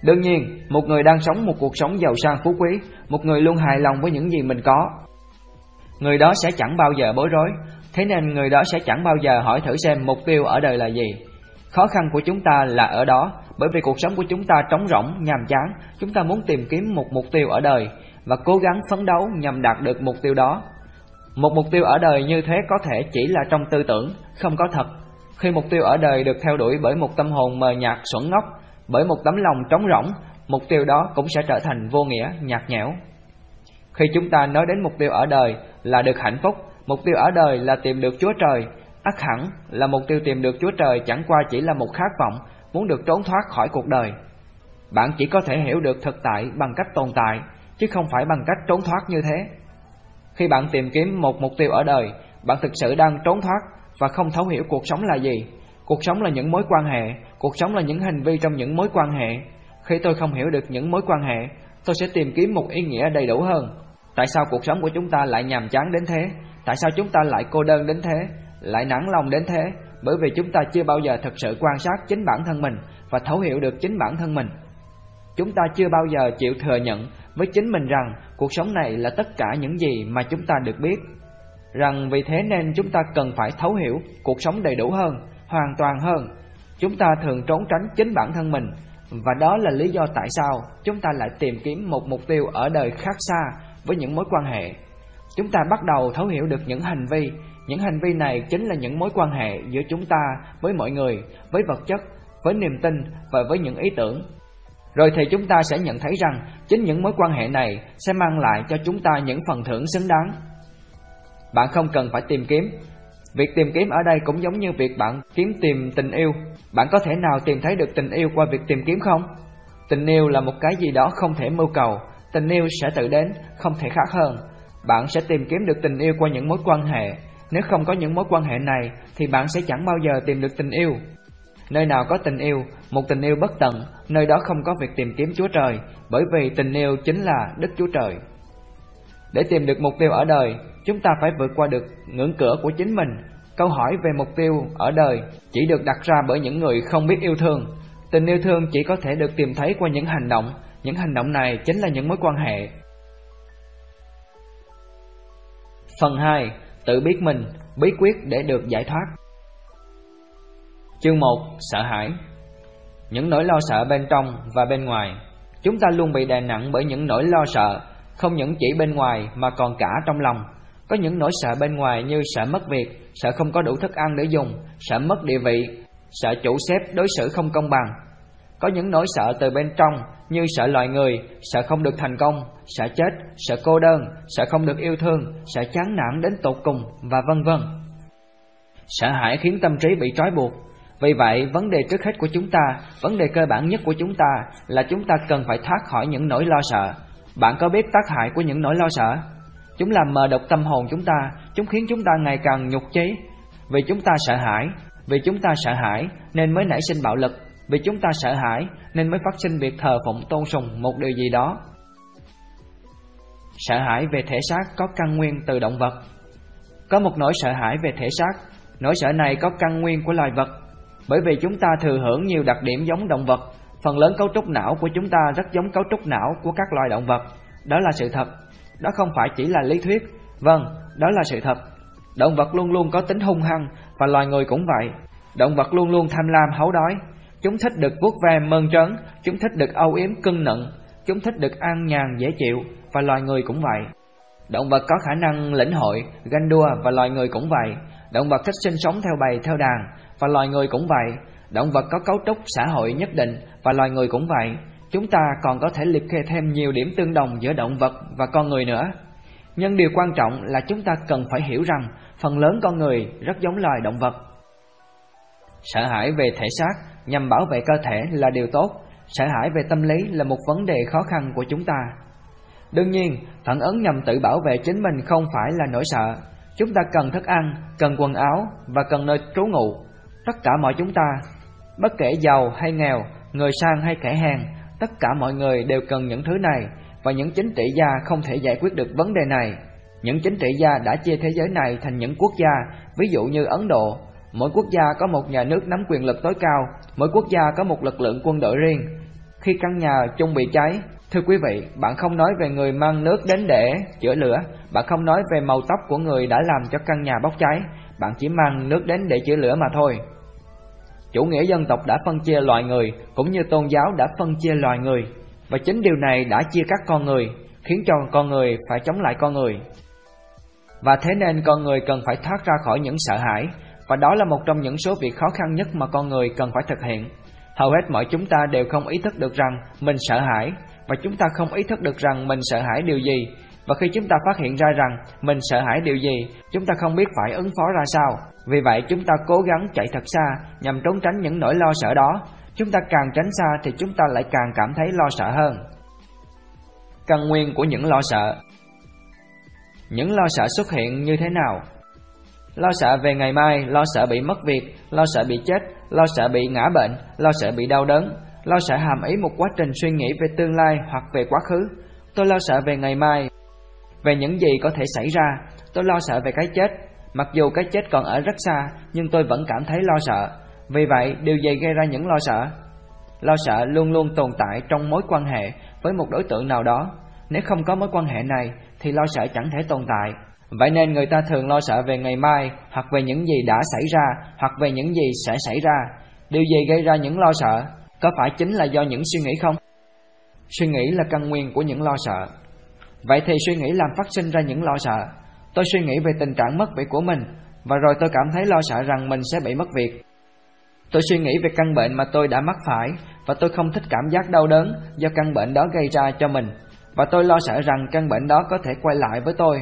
Đương nhiên, một người đang sống một cuộc sống giàu sang phú quý Một người luôn hài lòng với những gì mình có Người đó sẽ chẳng bao giờ bối rối Thế nên người đó sẽ chẳng bao giờ hỏi thử xem mục tiêu ở đời là gì Khó khăn của chúng ta là ở đó Bởi vì cuộc sống của chúng ta trống rỗng, nhàm chán Chúng ta muốn tìm kiếm một mục tiêu ở đời Và cố gắng phấn đấu nhằm đạt được mục tiêu đó một mục tiêu ở đời như thế có thể chỉ là trong tư tưởng, không có thật. Khi mục tiêu ở đời được theo đuổi bởi một tâm hồn mờ nhạt xuẩn ngốc, bởi một tấm lòng trống rỗng, mục tiêu đó cũng sẽ trở thành vô nghĩa, nhạt nhẽo. Khi chúng ta nói đến mục tiêu ở đời là được hạnh phúc, mục tiêu ở đời là tìm được Chúa Trời, ắt hẳn là mục tiêu tìm được Chúa Trời chẳng qua chỉ là một khát vọng muốn được trốn thoát khỏi cuộc đời. Bạn chỉ có thể hiểu được thực tại bằng cách tồn tại, chứ không phải bằng cách trốn thoát như thế. Khi bạn tìm kiếm một mục tiêu ở đời, bạn thực sự đang trốn thoát và không thấu hiểu cuộc sống là gì. Cuộc sống là những mối quan hệ, cuộc sống là những hành vi trong những mối quan hệ. Khi tôi không hiểu được những mối quan hệ, tôi sẽ tìm kiếm một ý nghĩa đầy đủ hơn. Tại sao cuộc sống của chúng ta lại nhàm chán đến thế? Tại sao chúng ta lại cô đơn đến thế? Lại nản lòng đến thế? Bởi vì chúng ta chưa bao giờ thực sự quan sát chính bản thân mình và thấu hiểu được chính bản thân mình. Chúng ta chưa bao giờ chịu thừa nhận với chính mình rằng cuộc sống này là tất cả những gì mà chúng ta được biết. Rằng vì thế nên chúng ta cần phải thấu hiểu cuộc sống đầy đủ hơn, hoàn toàn hơn. Chúng ta thường trốn tránh chính bản thân mình và đó là lý do tại sao chúng ta lại tìm kiếm một mục tiêu ở đời khác xa với những mối quan hệ. Chúng ta bắt đầu thấu hiểu được những hành vi, những hành vi này chính là những mối quan hệ giữa chúng ta với mọi người, với vật chất, với niềm tin và với những ý tưởng rồi thì chúng ta sẽ nhận thấy rằng chính những mối quan hệ này sẽ mang lại cho chúng ta những phần thưởng xứng đáng. Bạn không cần phải tìm kiếm. Việc tìm kiếm ở đây cũng giống như việc bạn kiếm tìm tình yêu. Bạn có thể nào tìm thấy được tình yêu qua việc tìm kiếm không? Tình yêu là một cái gì đó không thể mưu cầu, tình yêu sẽ tự đến, không thể khác hơn. Bạn sẽ tìm kiếm được tình yêu qua những mối quan hệ. Nếu không có những mối quan hệ này thì bạn sẽ chẳng bao giờ tìm được tình yêu. Nơi nào có tình yêu, một tình yêu bất tận, nơi đó không có việc tìm kiếm Chúa Trời, bởi vì tình yêu chính là Đức Chúa Trời. Để tìm được mục tiêu ở đời, chúng ta phải vượt qua được ngưỡng cửa của chính mình. Câu hỏi về mục tiêu ở đời chỉ được đặt ra bởi những người không biết yêu thương. Tình yêu thương chỉ có thể được tìm thấy qua những hành động, những hành động này chính là những mối quan hệ. Phần 2. Tự biết mình, bí quyết để được giải thoát. Chương 1. Sợ hãi Những nỗi lo sợ bên trong và bên ngoài Chúng ta luôn bị đè nặng bởi những nỗi lo sợ Không những chỉ bên ngoài mà còn cả trong lòng Có những nỗi sợ bên ngoài như sợ mất việc Sợ không có đủ thức ăn để dùng Sợ mất địa vị Sợ chủ sếp đối xử không công bằng có những nỗi sợ từ bên trong Như sợ loài người Sợ không được thành công Sợ chết Sợ cô đơn Sợ không được yêu thương Sợ chán nản đến tột cùng Và vân vân Sợ hãi khiến tâm trí bị trói buộc vì vậy, vấn đề trước hết của chúng ta, vấn đề cơ bản nhất của chúng ta là chúng ta cần phải thoát khỏi những nỗi lo sợ. Bạn có biết tác hại của những nỗi lo sợ? Chúng làm mờ độc tâm hồn chúng ta, chúng khiến chúng ta ngày càng nhục chế. Vì chúng ta sợ hãi, vì chúng ta sợ hãi nên mới nảy sinh bạo lực, vì chúng ta sợ hãi nên mới phát sinh việc thờ phụng tôn sùng một điều gì đó. Sợ hãi về thể xác có căn nguyên từ động vật. Có một nỗi sợ hãi về thể xác, nỗi sợ này có căn nguyên của loài vật bởi vì chúng ta thừa hưởng nhiều đặc điểm giống động vật, phần lớn cấu trúc não của chúng ta rất giống cấu trúc não của các loài động vật. Đó là sự thật. Đó không phải chỉ là lý thuyết. Vâng, đó là sự thật. Động vật luôn luôn có tính hung hăng và loài người cũng vậy. Động vật luôn luôn tham lam háu đói. Chúng thích được vuốt ve mơn trớn, chúng thích được âu yếm cưng nựng, chúng thích được an nhàn dễ chịu và loài người cũng vậy. Động vật có khả năng lĩnh hội, ganh đua và loài người cũng vậy. Động vật thích sinh sống theo bầy theo đàn và loài người cũng vậy. Động vật có cấu trúc xã hội nhất định và loài người cũng vậy. Chúng ta còn có thể liệt kê thêm nhiều điểm tương đồng giữa động vật và con người nữa. Nhưng điều quan trọng là chúng ta cần phải hiểu rằng phần lớn con người rất giống loài động vật. Sợ hãi về thể xác nhằm bảo vệ cơ thể là điều tốt, sợ hãi về tâm lý là một vấn đề khó khăn của chúng ta. Đương nhiên, phản ứng nhằm tự bảo vệ chính mình không phải là nỗi sợ. Chúng ta cần thức ăn, cần quần áo và cần nơi trú ngụ. Tất cả mọi chúng ta, bất kể giàu hay nghèo, người sang hay kẻ hèn, tất cả mọi người đều cần những thứ này và những chính trị gia không thể giải quyết được vấn đề này. Những chính trị gia đã chia thế giới này thành những quốc gia, ví dụ như Ấn Độ. Mỗi quốc gia có một nhà nước nắm quyền lực tối cao, mỗi quốc gia có một lực lượng quân đội riêng. Khi căn nhà chung bị cháy, Thưa quý vị, bạn không nói về người mang nước đến để chữa lửa, bạn không nói về màu tóc của người đã làm cho căn nhà bốc cháy, bạn chỉ mang nước đến để chữa lửa mà thôi. Chủ nghĩa dân tộc đã phân chia loài người, cũng như tôn giáo đã phân chia loài người, và chính điều này đã chia các con người, khiến cho con người phải chống lại con người. Và thế nên con người cần phải thoát ra khỏi những sợ hãi, và đó là một trong những số việc khó khăn nhất mà con người cần phải thực hiện. Hầu hết mọi chúng ta đều không ý thức được rằng mình sợ hãi, và chúng ta không ý thức được rằng mình sợ hãi điều gì. Và khi chúng ta phát hiện ra rằng mình sợ hãi điều gì, chúng ta không biết phải ứng phó ra sao. Vì vậy chúng ta cố gắng chạy thật xa nhằm trốn tránh những nỗi lo sợ đó. Chúng ta càng tránh xa thì chúng ta lại càng cảm thấy lo sợ hơn. Căn nguyên của những lo sợ Những lo sợ xuất hiện như thế nào? Lo sợ về ngày mai, lo sợ bị mất việc, lo sợ bị chết, lo sợ bị ngã bệnh, lo sợ bị đau đớn, Lo sợ hàm ý một quá trình suy nghĩ về tương lai hoặc về quá khứ. Tôi lo sợ về ngày mai, về những gì có thể xảy ra. Tôi lo sợ về cái chết. Mặc dù cái chết còn ở rất xa, nhưng tôi vẫn cảm thấy lo sợ. Vì vậy, điều gì gây ra những lo sợ? Lo sợ luôn luôn tồn tại trong mối quan hệ với một đối tượng nào đó. Nếu không có mối quan hệ này, thì lo sợ chẳng thể tồn tại. Vậy nên người ta thường lo sợ về ngày mai, hoặc về những gì đã xảy ra, hoặc về những gì sẽ xảy ra. Điều gì gây ra những lo sợ? Có phải chính là do những suy nghĩ không? Suy nghĩ là căn nguyên của những lo sợ. Vậy thì suy nghĩ làm phát sinh ra những lo sợ. Tôi suy nghĩ về tình trạng mất việc của mình, và rồi tôi cảm thấy lo sợ rằng mình sẽ bị mất việc. Tôi suy nghĩ về căn bệnh mà tôi đã mắc phải và tôi không thích cảm giác đau đớn do căn bệnh đó gây ra cho mình và tôi lo sợ rằng căn bệnh đó có thể quay lại với tôi.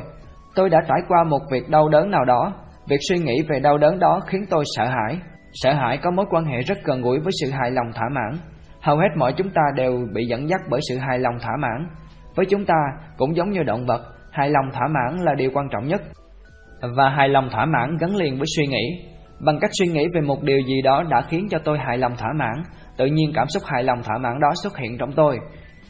Tôi đã trải qua một việc đau đớn nào đó, việc suy nghĩ về đau đớn đó khiến tôi sợ hãi. Sợ hãi có mối quan hệ rất gần gũi với sự hài lòng thỏa mãn. Hầu hết mọi chúng ta đều bị dẫn dắt bởi sự hài lòng thỏa mãn. Với chúng ta, cũng giống như động vật, hài lòng thỏa mãn là điều quan trọng nhất. Và hài lòng thỏa mãn gắn liền với suy nghĩ. Bằng cách suy nghĩ về một điều gì đó đã khiến cho tôi hài lòng thỏa mãn, tự nhiên cảm xúc hài lòng thỏa mãn đó xuất hiện trong tôi.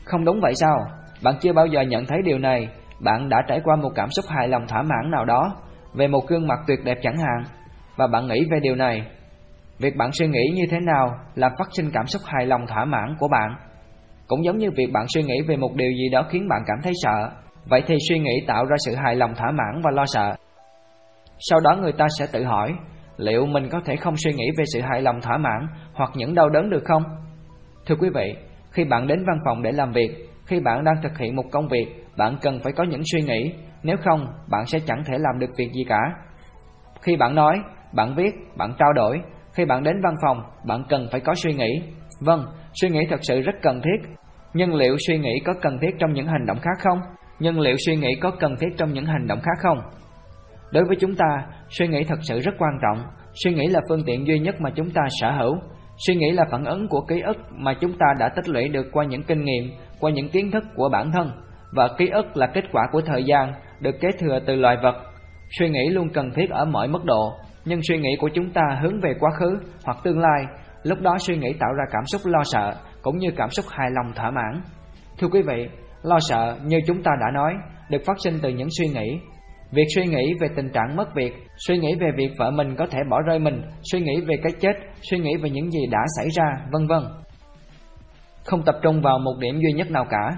Không đúng vậy sao? Bạn chưa bao giờ nhận thấy điều này, bạn đã trải qua một cảm xúc hài lòng thỏa mãn nào đó về một gương mặt tuyệt đẹp chẳng hạn, và bạn nghĩ về điều này. Việc bạn suy nghĩ như thế nào làm phát sinh cảm xúc hài lòng thỏa mãn của bạn. Cũng giống như việc bạn suy nghĩ về một điều gì đó khiến bạn cảm thấy sợ, vậy thì suy nghĩ tạo ra sự hài lòng thỏa mãn và lo sợ. Sau đó người ta sẽ tự hỏi, liệu mình có thể không suy nghĩ về sự hài lòng thỏa mãn hoặc những đau đớn được không? Thưa quý vị, khi bạn đến văn phòng để làm việc, khi bạn đang thực hiện một công việc, bạn cần phải có những suy nghĩ, nếu không, bạn sẽ chẳng thể làm được việc gì cả. Khi bạn nói, bạn viết, bạn trao đổi, khi bạn đến văn phòng, bạn cần phải có suy nghĩ. Vâng, suy nghĩ thật sự rất cần thiết. Nhưng liệu suy nghĩ có cần thiết trong những hành động khác không? Nhưng liệu suy nghĩ có cần thiết trong những hành động khác không? Đối với chúng ta, suy nghĩ thật sự rất quan trọng. Suy nghĩ là phương tiện duy nhất mà chúng ta sở hữu. Suy nghĩ là phản ứng của ký ức mà chúng ta đã tích lũy được qua những kinh nghiệm, qua những kiến thức của bản thân. Và ký ức là kết quả của thời gian, được kế thừa từ loài vật. Suy nghĩ luôn cần thiết ở mọi mức độ, nhưng suy nghĩ của chúng ta hướng về quá khứ hoặc tương lai, lúc đó suy nghĩ tạo ra cảm xúc lo sợ cũng như cảm xúc hài lòng thỏa mãn. Thưa quý vị, lo sợ như chúng ta đã nói, được phát sinh từ những suy nghĩ. Việc suy nghĩ về tình trạng mất việc, suy nghĩ về việc vợ mình có thể bỏ rơi mình, suy nghĩ về cái chết, suy nghĩ về những gì đã xảy ra, vân vân. Không tập trung vào một điểm duy nhất nào cả.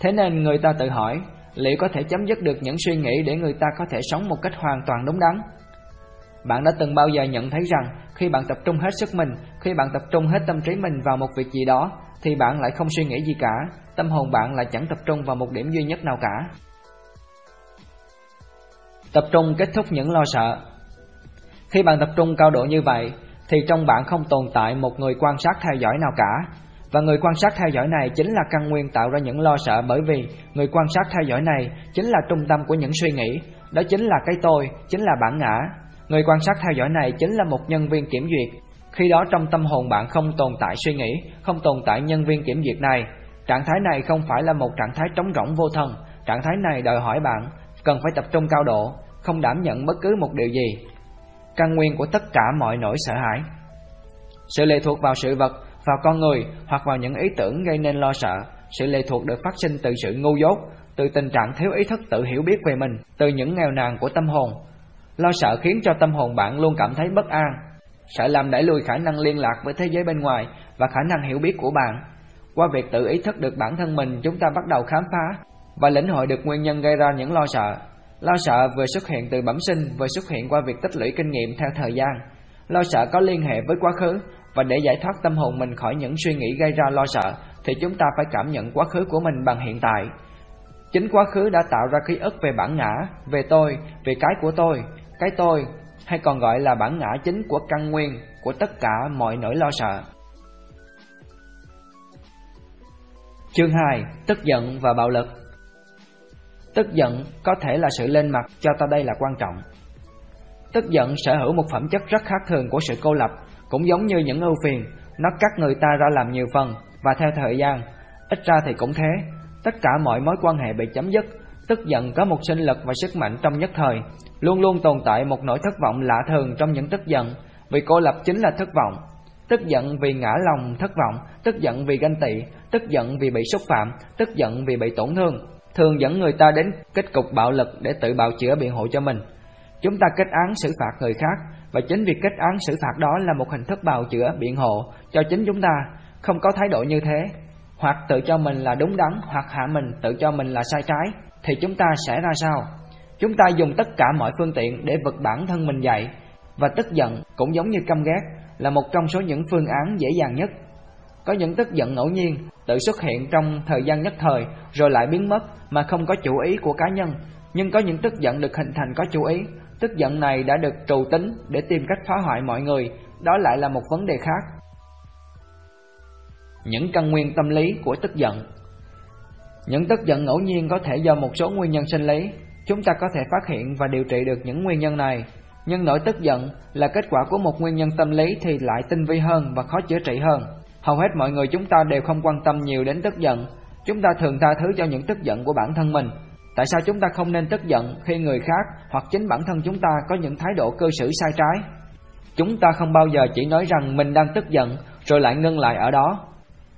Thế nên người ta tự hỏi, liệu có thể chấm dứt được những suy nghĩ để người ta có thể sống một cách hoàn toàn đúng đắn? Bạn đã từng bao giờ nhận thấy rằng khi bạn tập trung hết sức mình, khi bạn tập trung hết tâm trí mình vào một việc gì đó, thì bạn lại không suy nghĩ gì cả, tâm hồn bạn lại chẳng tập trung vào một điểm duy nhất nào cả. Tập trung kết thúc những lo sợ Khi bạn tập trung cao độ như vậy, thì trong bạn không tồn tại một người quan sát theo dõi nào cả. Và người quan sát theo dõi này chính là căn nguyên tạo ra những lo sợ bởi vì người quan sát theo dõi này chính là trung tâm của những suy nghĩ, đó chính là cái tôi, chính là bản ngã, Người quan sát theo dõi này chính là một nhân viên kiểm duyệt. Khi đó trong tâm hồn bạn không tồn tại suy nghĩ, không tồn tại nhân viên kiểm duyệt này. Trạng thái này không phải là một trạng thái trống rỗng vô thần, trạng thái này đòi hỏi bạn cần phải tập trung cao độ, không đảm nhận bất cứ một điều gì. Căn nguyên của tất cả mọi nỗi sợ hãi. Sự lệ thuộc vào sự vật, vào con người hoặc vào những ý tưởng gây nên lo sợ, sự lệ thuộc được phát sinh từ sự ngu dốt, từ tình trạng thiếu ý thức tự hiểu biết về mình, từ những nghèo nàn của tâm hồn, Lo sợ khiến cho tâm hồn bạn luôn cảm thấy bất an Sợ làm đẩy lùi khả năng liên lạc với thế giới bên ngoài Và khả năng hiểu biết của bạn. Qua việc tự ý thức được bản thân mình Chúng ta bắt đầu khám phá Và lĩnh hội được nguyên nhân gây ra những lo sợ. Lo sợ vừa xuất hiện từ bẩm sinh Vừa xuất hiện qua việc tích lũy kinh nghiệm theo thời gian. Lo sợ có liên hệ với quá khứ và để giải thoát tâm hồn mình khỏi những suy nghĩ gây ra lo sợ Thì chúng ta phải cảm nhận quá khứ của mình bằng hiện tại Chính quá khứ đã tạo ra ký ức về bản ngã, về tôi, về cái của tôi cái tôi hay còn gọi là bản ngã chính của căn nguyên của tất cả mọi nỗi lo sợ. Chương 2: Tức giận và bạo lực. Tức giận có thể là sự lên mặt cho ta đây là quan trọng. Tức giận sở hữu một phẩm chất rất khác thường của sự cô lập, cũng giống như những ưu phiền, nó cắt người ta ra làm nhiều phần và theo thời gian, ít ra thì cũng thế, tất cả mọi mối quan hệ bị chấm dứt, tức giận có một sinh lực và sức mạnh trong nhất thời, Luôn luôn tồn tại một nỗi thất vọng lạ thường trong những tức giận, vì cô lập chính là thất vọng. Tức giận vì ngã lòng thất vọng, tức giận vì ganh tị, tức giận vì bị xúc phạm, tức giận vì bị tổn thương, thường dẫn người ta đến kết cục bạo lực để tự bào chữa biện hộ cho mình. Chúng ta kết án xử phạt người khác, và chính việc kết án xử phạt đó là một hình thức bào chữa biện hộ cho chính chúng ta, không có thái độ như thế, hoặc tự cho mình là đúng đắn, hoặc hạ mình tự cho mình là sai trái, thì chúng ta sẽ ra sao? Chúng ta dùng tất cả mọi phương tiện để vực bản thân mình dậy. Và tức giận cũng giống như căm ghét Là một trong số những phương án dễ dàng nhất. Có những tức giận ngẫu nhiên Tự xuất hiện trong thời gian nhất thời Rồi lại biến mất mà không có chủ ý của cá nhân. Nhưng có những tức giận được hình thành có chủ ý Tức giận này đã được trù tính để tìm cách phá hoại mọi người đó lại là một vấn đề khác. Những căn nguyên tâm lý của tức giận Những tức giận ngẫu nhiên có thể do một số nguyên nhân sinh lý, chúng ta có thể phát hiện và điều trị được những nguyên nhân này. Nhưng nỗi tức giận là kết quả của một nguyên nhân tâm lý thì lại tinh vi hơn và khó chữa trị hơn. Hầu hết mọi người chúng ta đều không quan tâm nhiều đến tức giận, chúng ta thường tha thứ cho những tức giận của bản thân mình. Tại sao chúng ta không nên tức giận khi người khác hoặc chính bản thân chúng ta có những thái độ cư xử sai trái? Chúng ta không bao giờ chỉ nói rằng mình đang tức giận rồi lại ngưng lại ở đó.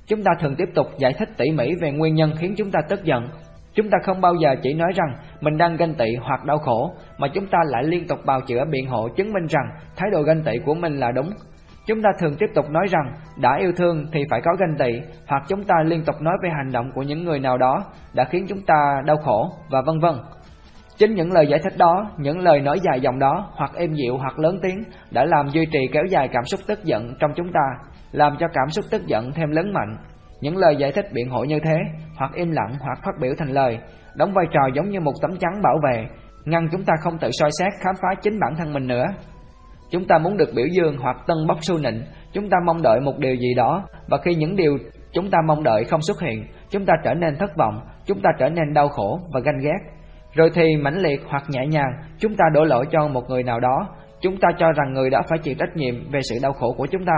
Chúng ta thường tiếp tục giải thích tỉ mỉ về nguyên nhân khiến chúng ta tức giận. Chúng ta không bao giờ chỉ nói rằng mình đang ganh tị hoặc đau khổ, mà chúng ta lại liên tục bào chữa biện hộ chứng minh rằng thái độ ganh tị của mình là đúng. Chúng ta thường tiếp tục nói rằng đã yêu thương thì phải có ganh tị, hoặc chúng ta liên tục nói về hành động của những người nào đó đã khiến chúng ta đau khổ và vân vân. Chính những lời giải thích đó, những lời nói dài dòng đó, hoặc êm dịu hoặc lớn tiếng, đã làm duy trì kéo dài cảm xúc tức giận trong chúng ta, làm cho cảm xúc tức giận thêm lớn mạnh. Những lời giải thích biện hộ như thế, hoặc im lặng hoặc phát biểu thành lời, đóng vai trò giống như một tấm chắn bảo vệ, ngăn chúng ta không tự soi xét khám phá chính bản thân mình nữa. Chúng ta muốn được biểu dương hoặc tân bốc su nịnh, chúng ta mong đợi một điều gì đó, và khi những điều chúng ta mong đợi không xuất hiện, chúng ta trở nên thất vọng, chúng ta trở nên đau khổ và ganh ghét. Rồi thì mãnh liệt hoặc nhẹ nhàng, chúng ta đổ lỗi cho một người nào đó, chúng ta cho rằng người đó phải chịu trách nhiệm về sự đau khổ của chúng ta.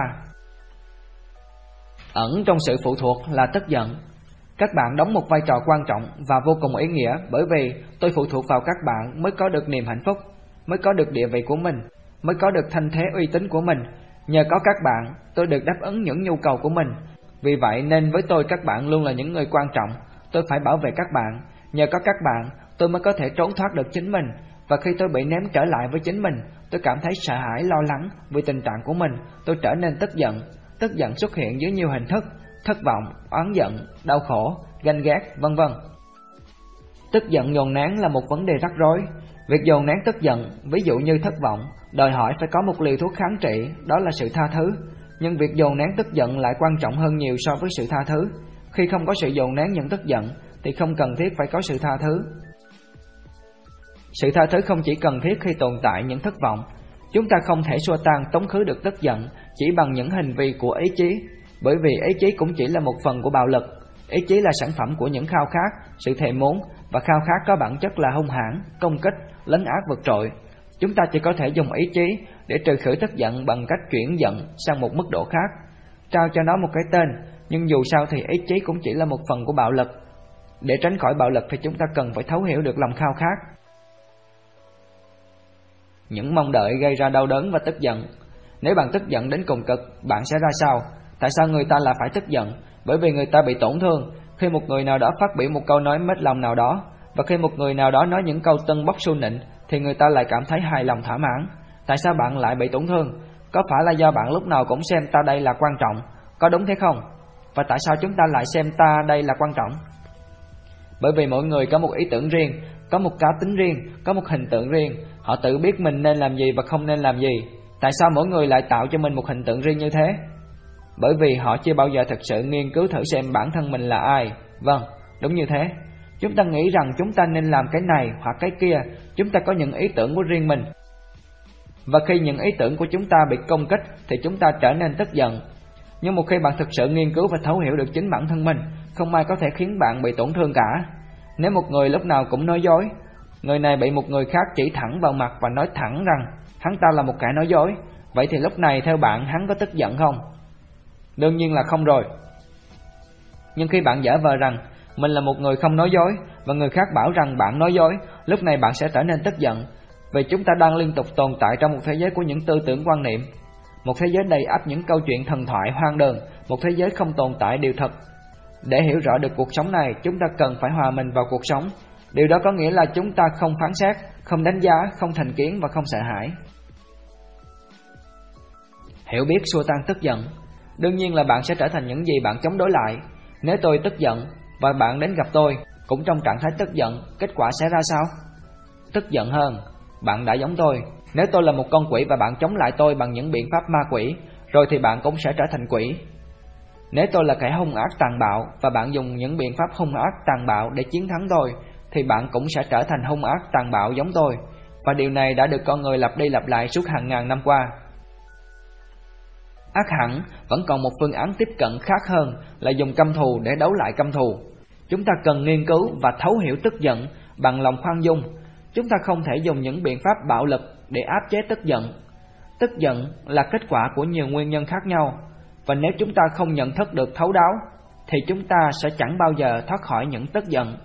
Ẩn trong sự phụ thuộc là tức giận. Các bạn đóng một vai trò quan trọng và vô cùng ý nghĩa bởi vì tôi phụ thuộc vào các bạn mới có được niềm hạnh phúc, mới có được địa vị của mình, mới có được thanh thế uy tín của mình. Nhờ có các bạn, tôi được đáp ứng những nhu cầu của mình. Vì vậy nên với tôi các bạn luôn là những người quan trọng, tôi phải bảo vệ các bạn. Nhờ có các bạn, tôi mới có thể trốn thoát được chính mình và khi tôi bị ném trở lại với chính mình, tôi cảm thấy sợ hãi lo lắng vì tình trạng của mình, tôi trở nên tức giận. Tức giận xuất hiện dưới nhiều hình thức, thất vọng, oán giận, đau khổ, ganh ghét, vân vân. Tức giận dồn nén là một vấn đề rắc rối. Việc dồn nén tức giận, ví dụ như thất vọng, đòi hỏi phải có một liều thuốc kháng trị, đó là sự tha thứ. Nhưng việc dồn nén tức giận lại quan trọng hơn nhiều so với sự tha thứ. Khi không có sự dồn nén những tức giận, thì không cần thiết phải có sự tha thứ. Sự tha thứ không chỉ cần thiết khi tồn tại những thất vọng, chúng ta không thể xua tan tống khứ được tức giận chỉ bằng những hành vi của ý chí, bởi vì ý chí cũng chỉ là một phần của bạo lực. Ý chí là sản phẩm của những khao khát, sự thèm muốn và khao khát có bản chất là hung hãn, công kích, lấn át vượt trội. Chúng ta chỉ có thể dùng ý chí để trừ khử tức giận bằng cách chuyển giận sang một mức độ khác, trao cho nó một cái tên, nhưng dù sao thì ý chí cũng chỉ là một phần của bạo lực. Để tránh khỏi bạo lực thì chúng ta cần phải thấu hiểu được lòng khao khát, những mong đợi gây ra đau đớn và tức giận. Nếu bạn tức giận đến cùng cực, bạn sẽ ra sao? Tại sao người ta lại phải tức giận? Bởi vì người ta bị tổn thương khi một người nào đó phát biểu một câu nói mất lòng nào đó, và khi một người nào đó nói những câu tân bốc xu nịnh thì người ta lại cảm thấy hài lòng thỏa mãn. Tại sao bạn lại bị tổn thương? Có phải là do bạn lúc nào cũng xem ta đây là quan trọng? Có đúng thế không? Và tại sao chúng ta lại xem ta đây là quan trọng? Bởi vì mỗi người có một ý tưởng riêng, có một cá tính riêng, có một hình tượng riêng, Họ tự biết mình nên làm gì và không nên làm gì Tại sao mỗi người lại tạo cho mình một hình tượng riêng như thế Bởi vì họ chưa bao giờ thực sự nghiên cứu thử xem bản thân mình là ai Vâng, đúng như thế Chúng ta nghĩ rằng chúng ta nên làm cái này hoặc cái kia Chúng ta có những ý tưởng của riêng mình Và khi những ý tưởng của chúng ta bị công kích, Thì chúng ta trở nên tức giận Nhưng một khi bạn thực sự nghiên cứu và thấu hiểu được chính bản thân mình, Không ai có thể khiến bạn bị tổn thương cả Nếu một người lúc nào cũng nói dối, Người này bị một người khác chỉ thẳng vào mặt và nói thẳng rằng, hắn ta là một kẻ nói dối. Vậy thì lúc này theo bạn, hắn có tức giận không? Đương nhiên là không rồi. Nhưng khi bạn giả vờ rằng mình là một người không nói dối và người khác bảo rằng bạn nói dối, lúc này bạn sẽ trở nên tức giận. Vì chúng ta đang liên tục tồn tại trong một thế giới của những tư tưởng quan niệm, một thế giới đầy ắp những câu chuyện thần thoại hoang đường, một thế giới không tồn tại điều thật. Để hiểu rõ được cuộc sống này, chúng ta cần phải hòa mình vào cuộc sống. Điều đó có nghĩa là chúng ta không phán xét, không đánh giá, không thành kiến và không sợ hãi. Hiểu biết xua tan tức giận. Đương nhiên là bạn sẽ trở thành những gì bạn chống đối lại. Nếu tôi tức giận và bạn đến gặp tôi Cũng trong trạng thái tức giận Kết quả sẽ ra sao? Tức giận hơn Bạn đã giống tôi Nếu tôi là một con quỷ và bạn chống lại tôi bằng những biện pháp ma quỷ Rồi thì bạn cũng sẽ trở thành quỷ Nếu tôi là kẻ hung ác tàn bạo Và bạn dùng những biện pháp hung ác tàn bạo để chiến thắng tôi thì bạn cũng sẽ trở thành hung ác tàn bạo giống tôi, và điều này đã được con người lặp đi lặp lại suốt hàng ngàn năm qua. Ác hẳn vẫn còn một phương án tiếp cận khác hơn là dùng căm thù để đấu lại căm thù. Chúng ta cần nghiên cứu và thấu hiểu tức giận bằng lòng khoan dung. Chúng ta không thể dùng những biện pháp bạo lực để áp chế tức giận. Tức giận là kết quả của nhiều nguyên nhân khác nhau, và nếu chúng ta không nhận thức được thấu đáo, thì chúng ta sẽ chẳng bao giờ thoát khỏi những tức giận.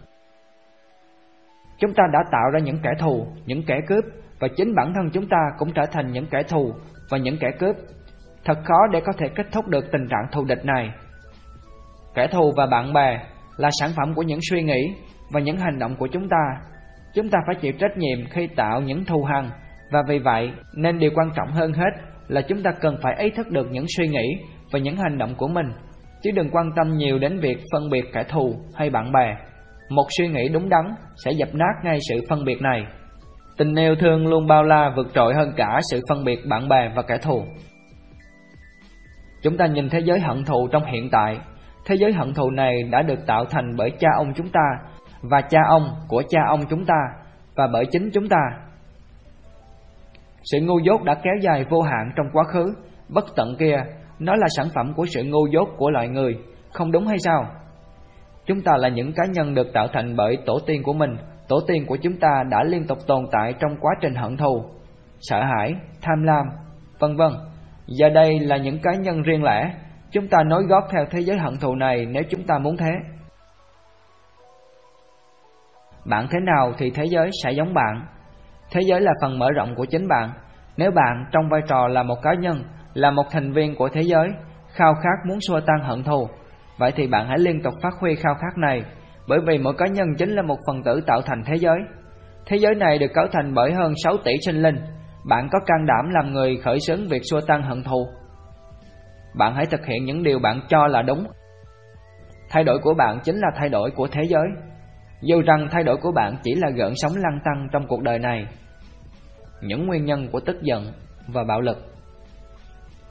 Chúng ta đã tạo ra những kẻ thù, những kẻ cướp, và chính bản thân chúng ta cũng trở thành những kẻ thù và những kẻ cướp. Thật khó để có thể kết thúc được tình trạng thù địch này. Kẻ thù và bạn bè là sản phẩm của những suy nghĩ và những hành động của chúng ta. Chúng ta phải chịu trách nhiệm khi tạo những thù hằn và vì vậy nên điều quan trọng hơn hết là chúng ta cần phải ý thức được những suy nghĩ và những hành động của mình, chứ đừng quan tâm nhiều đến việc phân biệt kẻ thù hay bạn bè. Một suy nghĩ đúng đắn sẽ dập nát ngay sự phân biệt này. Tình yêu thương luôn bao la vượt trội hơn cả sự phân biệt bạn bè và kẻ thù. Chúng ta nhìn thế giới hận thù trong hiện tại Thế giới hận thù này đã được tạo thành bởi cha ông chúng ta Và cha ông của cha ông chúng ta Và bởi chính chúng ta. Sự ngu dốt đã kéo dài vô hạn trong quá khứ. Bất tận kia Nó là sản phẩm của sự ngu dốt của loài người Không đúng hay sao? Chúng ta là những cá nhân được tạo thành bởi tổ tiên của mình. Tổ tiên của chúng ta đã liên tục tồn tại trong quá trình hận thù Sợ hãi, tham lam, vân vân. Giờ đây là những cá nhân riêng lẻ Chúng ta nối gót theo thế giới hận thù này nếu chúng ta muốn thế. Bạn thế nào thì thế giới sẽ giống bạn. Thế giới là phần mở rộng của chính bạn. Nếu bạn trong vai trò là một cá nhân, Là một thành viên của thế giới, Khao khát muốn xua tan hận thù, Vậy thì bạn hãy liên tục phát huy khao khát này, Bởi vì mỗi cá nhân chính là một phần tử tạo thành thế giới. Thế giới này được cấu thành bởi hơn 6 tỷ sinh linh. Bạn có can đảm làm người khởi xướng việc xua tan hận thù. Bạn hãy thực hiện những điều bạn cho là đúng Thay đổi của bạn chính là thay đổi của thế giới Dù rằng thay đổi của bạn chỉ là gợn sóng lăn tăng trong cuộc đời này Những nguyên nhân của tức giận và bạo lực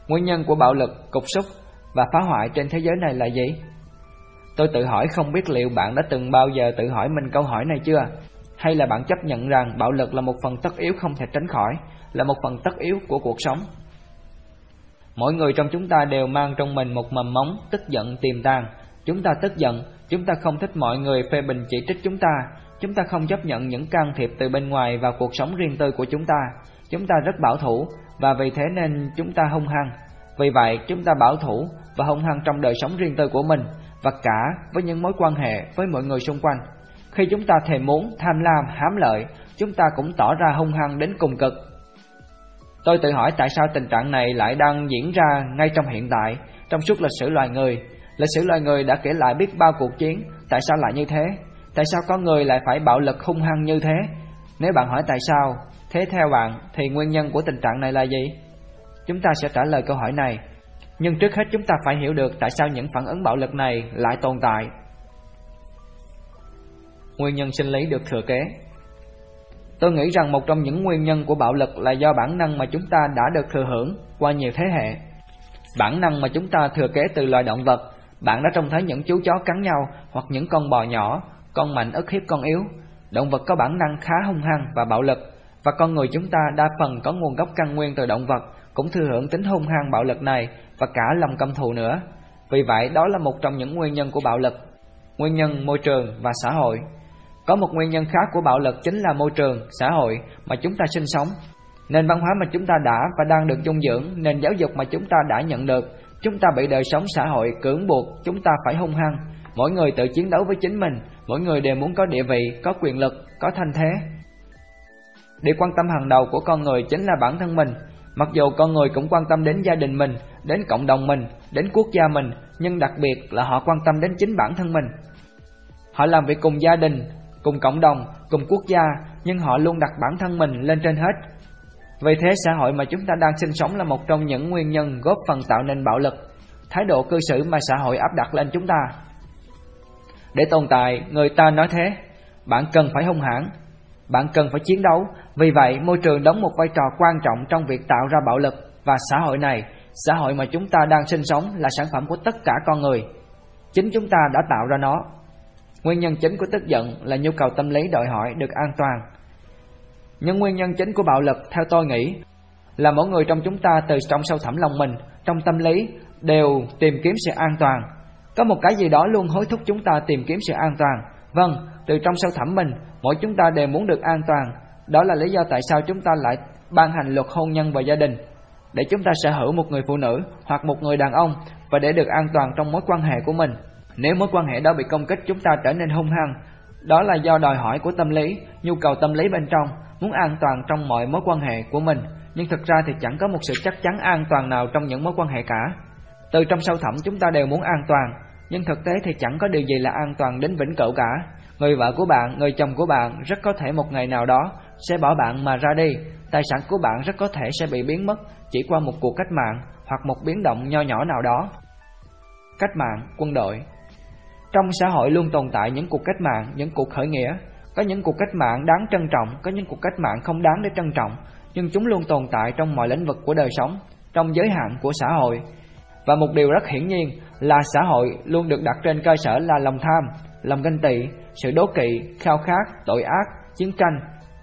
Nguyên nhân của bạo lực, cục xúc và phá hoại trên thế giới này là gì? Tôi tự hỏi không biết liệu bạn đã từng bao giờ tự hỏi mình câu hỏi này chưa? Hay là bạn chấp nhận rằng bạo lực là một phần tất yếu không thể tránh khỏi là một phần tất yếu của cuộc sống. Mỗi người trong chúng ta đều mang trong mình một mầm móng tức giận tiềm tàng. Chúng ta tức giận, chúng ta không thích mọi người phê bình chỉ trích chúng ta, chúng ta không chấp nhận những can thiệp từ bên ngoài vào cuộc sống riêng tư của chúng ta. Chúng ta rất bảo thủ và vì thế nên chúng ta hung hăng. Vì vậy, chúng ta bảo thủ và hung hăng trong đời sống riêng tư của mình và cả với những mối quan hệ với mọi người xung quanh. Khi chúng ta thèm muốn, tham lam, hám lợi, chúng ta cũng tỏ ra hung hăng đến cùng cực Tôi tự hỏi tại sao tình trạng này lại đang diễn ra ngay trong hiện tại, trong suốt lịch sử loài người. Lịch sử loài người đã kể lại biết bao cuộc chiến, tại sao lại như thế? Tại sao có người lại phải bạo lực hung hăng như thế? Nếu bạn hỏi tại sao, thế theo bạn thì nguyên nhân của tình trạng này là gì? Chúng ta sẽ trả lời câu hỏi này. Nhưng trước hết chúng ta phải hiểu được tại sao những phản ứng bạo lực này lại tồn tại. Nguyên nhân sinh lý được thừa kế Tôi nghĩ rằng một trong những nguyên nhân của bạo lực là do bản năng mà chúng ta đã được thừa hưởng qua nhiều thế hệ. Bản năng mà chúng ta thừa kế từ loài động vật, bạn đã trông thấy những chú chó cắn nhau hoặc những con bò nhỏ, con mạnh ức hiếp con yếu. Động vật có bản năng khá hung hăng và bạo lực, và con người chúng ta đa phần có nguồn gốc căn nguyên từ động vật, cũng thừa hưởng tính hung hăng bạo lực này và cả lòng căm thù nữa. Vì vậy, đó là một trong những nguyên nhân của bạo lực. Nguyên nhân môi trường và xã hội có một nguyên nhân khác của bạo lực chính là môi trường, xã hội mà chúng ta sinh sống. Nền văn hóa mà chúng ta đã và đang được dung dưỡng, nền giáo dục mà chúng ta đã nhận được, chúng ta bị đời sống xã hội cưỡng buộc, chúng ta phải hung hăng. Mỗi người tự chiến đấu với chính mình, mỗi người đều muốn có địa vị, có quyền lực, có thanh thế. Điều quan tâm hàng đầu của con người chính là bản thân mình. Mặc dù con người cũng quan tâm đến gia đình mình, đến cộng đồng mình, đến quốc gia mình, nhưng đặc biệt là họ quan tâm đến chính bản thân mình. Họ làm việc cùng gia đình, cùng cộng đồng, cùng quốc gia, nhưng họ luôn đặt bản thân mình lên trên hết. Vì thế xã hội mà chúng ta đang sinh sống là một trong những nguyên nhân góp phần tạo nên bạo lực, thái độ cư xử mà xã hội áp đặt lên chúng ta. Để tồn tại, người ta nói thế, bạn cần phải hung hãn, bạn cần phải chiến đấu, vì vậy môi trường đóng một vai trò quan trọng trong việc tạo ra bạo lực và xã hội này, xã hội mà chúng ta đang sinh sống là sản phẩm của tất cả con người. Chính chúng ta đã tạo ra nó Nguyên nhân chính của tức giận là nhu cầu tâm lý đòi hỏi được an toàn. Nhưng nguyên nhân chính của bạo lực theo tôi nghĩ là mỗi người trong chúng ta từ trong sâu thẳm lòng mình trong tâm lý đều tìm kiếm sự an toàn. Có một cái gì đó luôn hối thúc chúng ta tìm kiếm sự an toàn. Vâng, từ trong sâu thẳm mình, mỗi chúng ta đều muốn được an toàn. Đó là lý do tại sao chúng ta lại ban hành luật hôn nhân và gia đình. Để chúng ta sở hữu một người phụ nữ hoặc một người đàn ông và để được an toàn trong mối quan hệ của mình. Nếu mối quan hệ đó bị công kích chúng ta trở nên hung hăng, đó là do đòi hỏi của tâm lý, nhu cầu tâm lý bên trong, muốn an toàn trong mọi mối quan hệ của mình. Nhưng thực ra thì chẳng có một sự chắc chắn an toàn nào trong những mối quan hệ cả. Từ trong sâu thẳm chúng ta đều muốn an toàn, nhưng thực tế thì chẳng có điều gì là an toàn đến vĩnh cửu cả. Người vợ của bạn, người chồng của bạn rất có thể một ngày nào đó sẽ bỏ bạn mà ra đi, tài sản của bạn rất có thể sẽ bị biến mất chỉ qua một cuộc cách mạng hoặc một biến động nho nhỏ nào đó. Cách mạng, quân đội trong xã hội luôn tồn tại những cuộc cách mạng, những cuộc khởi nghĩa. Có những cuộc cách mạng đáng trân trọng, có những cuộc cách mạng không đáng để trân trọng, nhưng chúng luôn tồn tại trong mọi lĩnh vực của đời sống, trong giới hạn của xã hội. Và một điều rất hiển nhiên là xã hội luôn được đặt trên cơ sở là lòng tham, lòng ganh tị, sự đố kỵ, khao khát, tội ác, chiến tranh.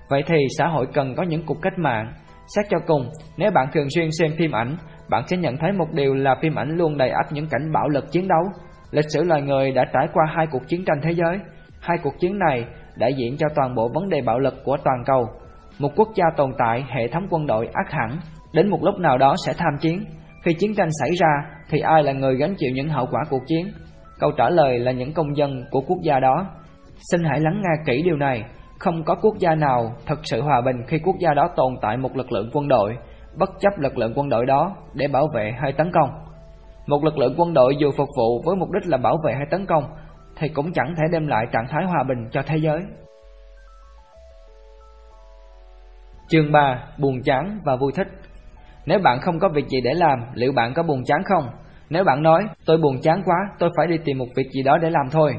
Vậy thì xã hội cần có những cuộc cách mạng. Xét cho cùng, nếu bạn thường xuyên xem phim ảnh, bạn sẽ nhận thấy một điều là phim ảnh luôn đầy ắp những cảnh bạo lực chiến đấu. Lịch sử loài người đã trải qua hai cuộc chiến tranh thế giới. Hai cuộc chiến này đại diện cho toàn bộ vấn đề bạo lực của toàn cầu. Một quốc gia tồn tại hệ thống quân đội ác hẳn, đến một lúc nào đó sẽ tham chiến. Khi chiến tranh xảy ra thì ai là người gánh chịu những hậu quả cuộc chiến? Câu trả lời là những công dân của quốc gia đó. Xin hãy lắng nghe kỹ điều này, không có quốc gia nào thực sự hòa bình khi quốc gia đó tồn tại một lực lượng quân đội, bất chấp lực lượng quân đội đó để bảo vệ hay tấn công. Một lực lượng quân đội dù phục vụ với mục đích là bảo vệ hay tấn công thì cũng chẳng thể đem lại trạng thái hòa bình cho thế giới. Chương 3: Buồn chán và vui thích. Nếu bạn không có việc gì để làm, liệu bạn có buồn chán không? Nếu bạn nói, tôi buồn chán quá, tôi phải đi tìm một việc gì đó để làm thôi.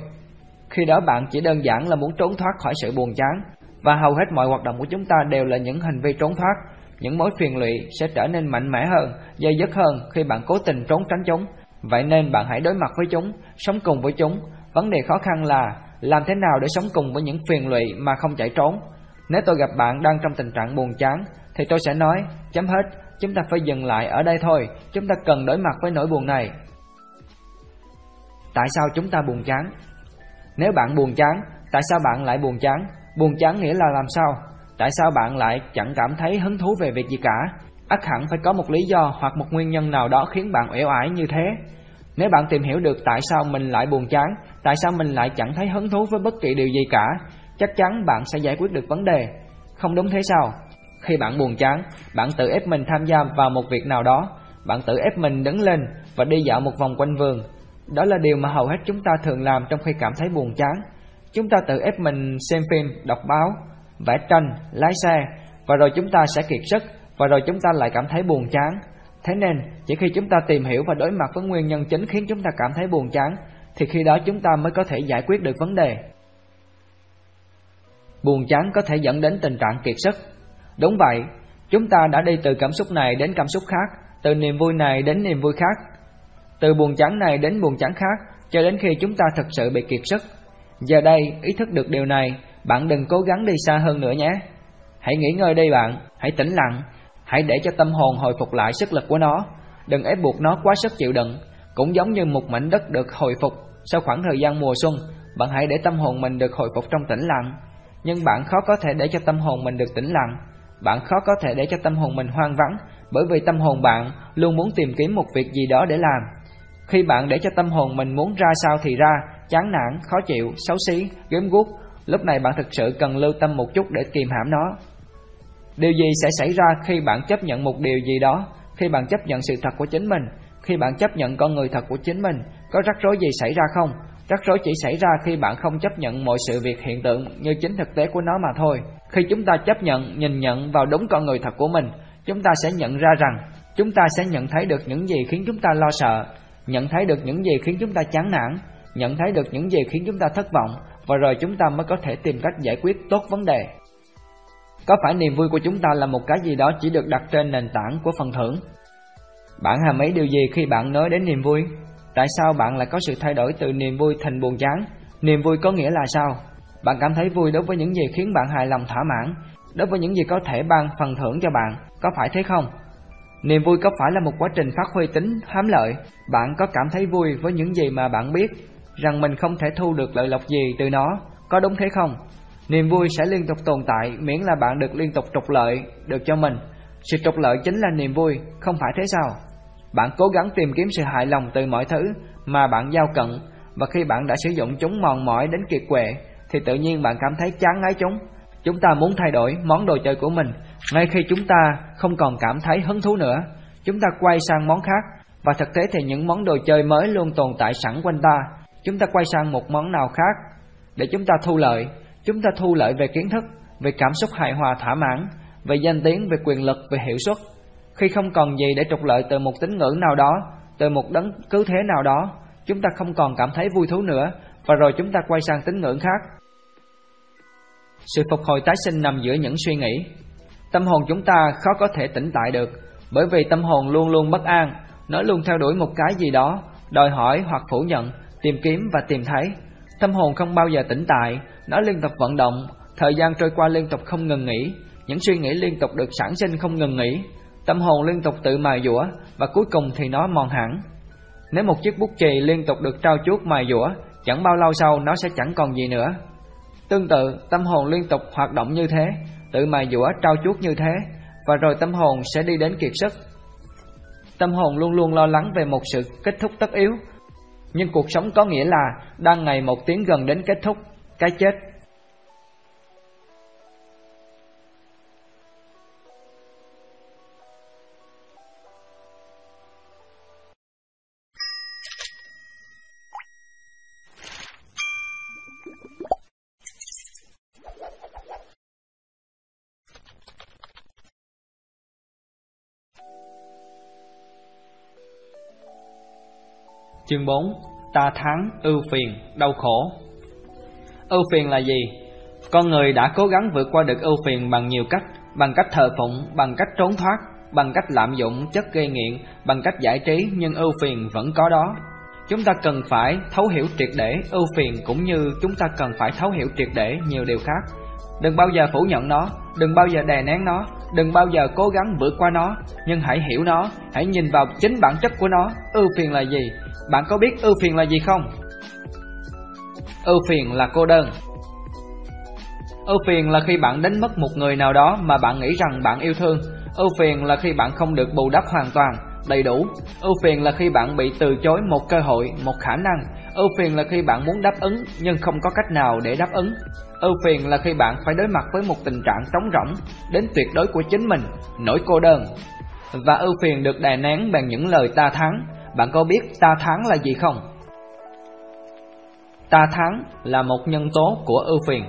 Khi đó bạn chỉ đơn giản là muốn trốn thoát khỏi sự buồn chán, và hầu hết mọi hoạt động của chúng ta đều là những hành vi trốn thoát. Những mối phiền lụy sẽ trở nên mạnh mẽ hơn, dây dứt hơn khi bạn cố tình trốn tránh chúng. Vậy nên bạn hãy đối mặt với chúng, sống cùng với chúng. Vấn đề khó khăn là làm thế nào để sống cùng với những phiền lụy mà không chạy trốn. Nếu tôi gặp bạn đang trong tình trạng buồn chán, thì tôi sẽ nói, chấm hết, chúng ta phải dừng lại ở đây thôi, chúng ta cần đối mặt với nỗi buồn này. Tại sao chúng ta buồn chán? Nếu bạn buồn chán, tại sao bạn lại buồn chán? Buồn chán nghĩa là làm sao? Tại sao bạn lại chẳng cảm thấy hứng thú về việc gì cả? ắt hẳn phải có một lý do hoặc một nguyên nhân nào đó khiến bạn uể oải như thế. Nếu bạn tìm hiểu được tại sao mình lại buồn chán, tại sao mình lại chẳng thấy hứng thú với bất kỳ điều gì cả, chắc chắn bạn sẽ giải quyết được vấn đề. Không đúng thế sao? Khi bạn buồn chán, bạn tự ép mình tham gia vào một việc nào đó, bạn tự ép mình đứng lên và đi dạo một vòng quanh vườn. Đó là điều mà hầu hết chúng ta thường làm trong khi cảm thấy buồn chán. Chúng ta tự ép mình xem phim, đọc báo, vẽ tranh, lái xe và rồi chúng ta sẽ kiệt sức và rồi chúng ta lại cảm thấy buồn chán. Thế nên, chỉ khi chúng ta tìm hiểu và đối mặt với nguyên nhân chính khiến chúng ta cảm thấy buồn chán thì khi đó chúng ta mới có thể giải quyết được vấn đề. Buồn chán có thể dẫn đến tình trạng kiệt sức. Đúng vậy, chúng ta đã đi từ cảm xúc này đến cảm xúc khác, từ niềm vui này đến niềm vui khác, từ buồn chán này đến buồn chán khác, cho đến khi chúng ta thực sự bị kiệt sức. Giờ đây, ý thức được điều này, bạn đừng cố gắng đi xa hơn nữa nhé. Hãy nghỉ ngơi đi bạn, hãy tĩnh lặng, hãy để cho tâm hồn hồi phục lại sức lực của nó, đừng ép buộc nó quá sức chịu đựng. Cũng giống như một mảnh đất được hồi phục sau khoảng thời gian mùa xuân, bạn hãy để tâm hồn mình được hồi phục trong tĩnh lặng. Nhưng bạn khó có thể để cho tâm hồn mình được tĩnh lặng, bạn khó có thể để cho tâm hồn mình hoang vắng, bởi vì tâm hồn bạn luôn muốn tìm kiếm một việc gì đó để làm. Khi bạn để cho tâm hồn mình muốn ra sao thì ra, chán nản, khó chịu, xấu xí, gớm guốc, lúc này bạn thực sự cần lưu tâm một chút để kìm hãm nó. Điều gì sẽ xảy ra khi bạn chấp nhận một điều gì đó, khi bạn chấp nhận sự thật của chính mình, khi bạn chấp nhận con người thật của chính mình, có rắc rối gì xảy ra không? Rắc rối chỉ xảy ra khi bạn không chấp nhận mọi sự việc hiện tượng như chính thực tế của nó mà thôi. Khi chúng ta chấp nhận, nhìn nhận vào đúng con người thật của mình, chúng ta sẽ nhận ra rằng chúng ta sẽ nhận thấy được những gì khiến chúng ta lo sợ, nhận thấy được những gì khiến chúng ta chán nản, nhận thấy được những gì khiến chúng ta thất vọng và rồi chúng ta mới có thể tìm cách giải quyết tốt vấn đề. Có phải niềm vui của chúng ta là một cái gì đó chỉ được đặt trên nền tảng của phần thưởng? Bạn hàm ý điều gì khi bạn nói đến niềm vui? Tại sao bạn lại có sự thay đổi từ niềm vui thành buồn chán? Niềm vui có nghĩa là sao? Bạn cảm thấy vui đối với những gì khiến bạn hài lòng thỏa mãn, đối với những gì có thể ban phần thưởng cho bạn, có phải thế không? Niềm vui có phải là một quá trình phát huy tính hám lợi? Bạn có cảm thấy vui với những gì mà bạn biết, rằng mình không thể thu được lợi lộc gì từ nó, có đúng thế không? Niềm vui sẽ liên tục tồn tại miễn là bạn được liên tục trục lợi được cho mình. Sự trục lợi chính là niềm vui, không phải thế sao? Bạn cố gắng tìm kiếm sự hài lòng từ mọi thứ mà bạn giao cận và khi bạn đã sử dụng chúng mòn mỏi đến kiệt quệ thì tự nhiên bạn cảm thấy chán ngái chúng. Chúng ta muốn thay đổi món đồ chơi của mình ngay khi chúng ta không còn cảm thấy hứng thú nữa. Chúng ta quay sang món khác và thực tế thì những món đồ chơi mới luôn tồn tại sẵn quanh ta. Chúng ta quay sang một món nào khác để chúng ta thu lợi. Chúng ta thu lợi về kiến thức, về cảm xúc hài hòa thỏa mãn, về danh tiếng, về quyền lực, về hiệu suất. Khi không còn gì để trục lợi từ một tín ngưỡng nào đó, từ một đấng cứ thế nào đó, chúng ta không còn cảm thấy vui thú nữa và rồi chúng ta quay sang tín ngưỡng khác. Sự phục hồi tái sinh nằm giữa những suy nghĩ. Tâm hồn chúng ta khó có thể tĩnh tại được, bởi vì tâm hồn luôn luôn bất an, nó luôn theo đuổi một cái gì đó, đòi hỏi hoặc phủ nhận, tìm kiếm và tìm thấy. Tâm hồn không bao giờ tĩnh tại, nó liên tục vận động, thời gian trôi qua liên tục không ngừng nghỉ, những suy nghĩ liên tục được sản sinh không ngừng nghỉ, tâm hồn liên tục tự mài dũa và cuối cùng thì nó mòn hẳn. Nếu một chiếc bút chì liên tục được trao chuốt mài dũa, chẳng bao lâu sau nó sẽ chẳng còn gì nữa. Tương tự, tâm hồn liên tục hoạt động như thế, tự mài dũa trao chuốt như thế, và rồi tâm hồn sẽ đi đến kiệt sức. Tâm hồn luôn luôn lo lắng về một sự kết thúc tất yếu, nhưng cuộc sống có nghĩa là đang ngày một tiến gần đến kết thúc, cái chết. Chương 4 Ta thắng, ưu phiền, đau khổ. Ưu phiền là gì? Con người đã cố gắng vượt qua được ưu phiền bằng nhiều cách Bằng cách thờ phụng, bằng cách trốn thoát Bằng cách lạm dụng chất gây nghiện Bằng cách giải trí nhưng ưu phiền vẫn có đó. Chúng ta cần phải thấu hiểu triệt để ưu phiền Cũng như chúng ta cần phải thấu hiểu triệt để nhiều điều khác. Đừng bao giờ phủ nhận nó, Đừng bao giờ đè nén nó, Đừng bao giờ cố gắng vượt qua nó. Nhưng hãy hiểu nó, Hãy nhìn vào chính bản chất của nó. Ưu phiền là gì? Bạn có biết ưu phiền là gì không? Ưu phiền là cô đơn. Ưu phiền là khi bạn đánh mất một người nào đó Mà bạn nghĩ rằng bạn yêu thương. Ưu phiền là khi bạn không được bù đắp hoàn toàn, Đầy đủ. Ưu phiền là khi bạn bị từ chối một cơ hội, Một khả năng. Ưu phiền là khi bạn muốn đáp ứng Nhưng không có cách nào để đáp ứng Ưu phiền là khi bạn phải đối mặt với một tình trạng trống rỗng đến tuyệt đối của chính mình, nỗi cô đơn. Và ưu phiền được đè nén bằng những lời ta thắng. Bạn có biết ta thắng là gì không? Ta thắng là một nhân tố của ưu phiền.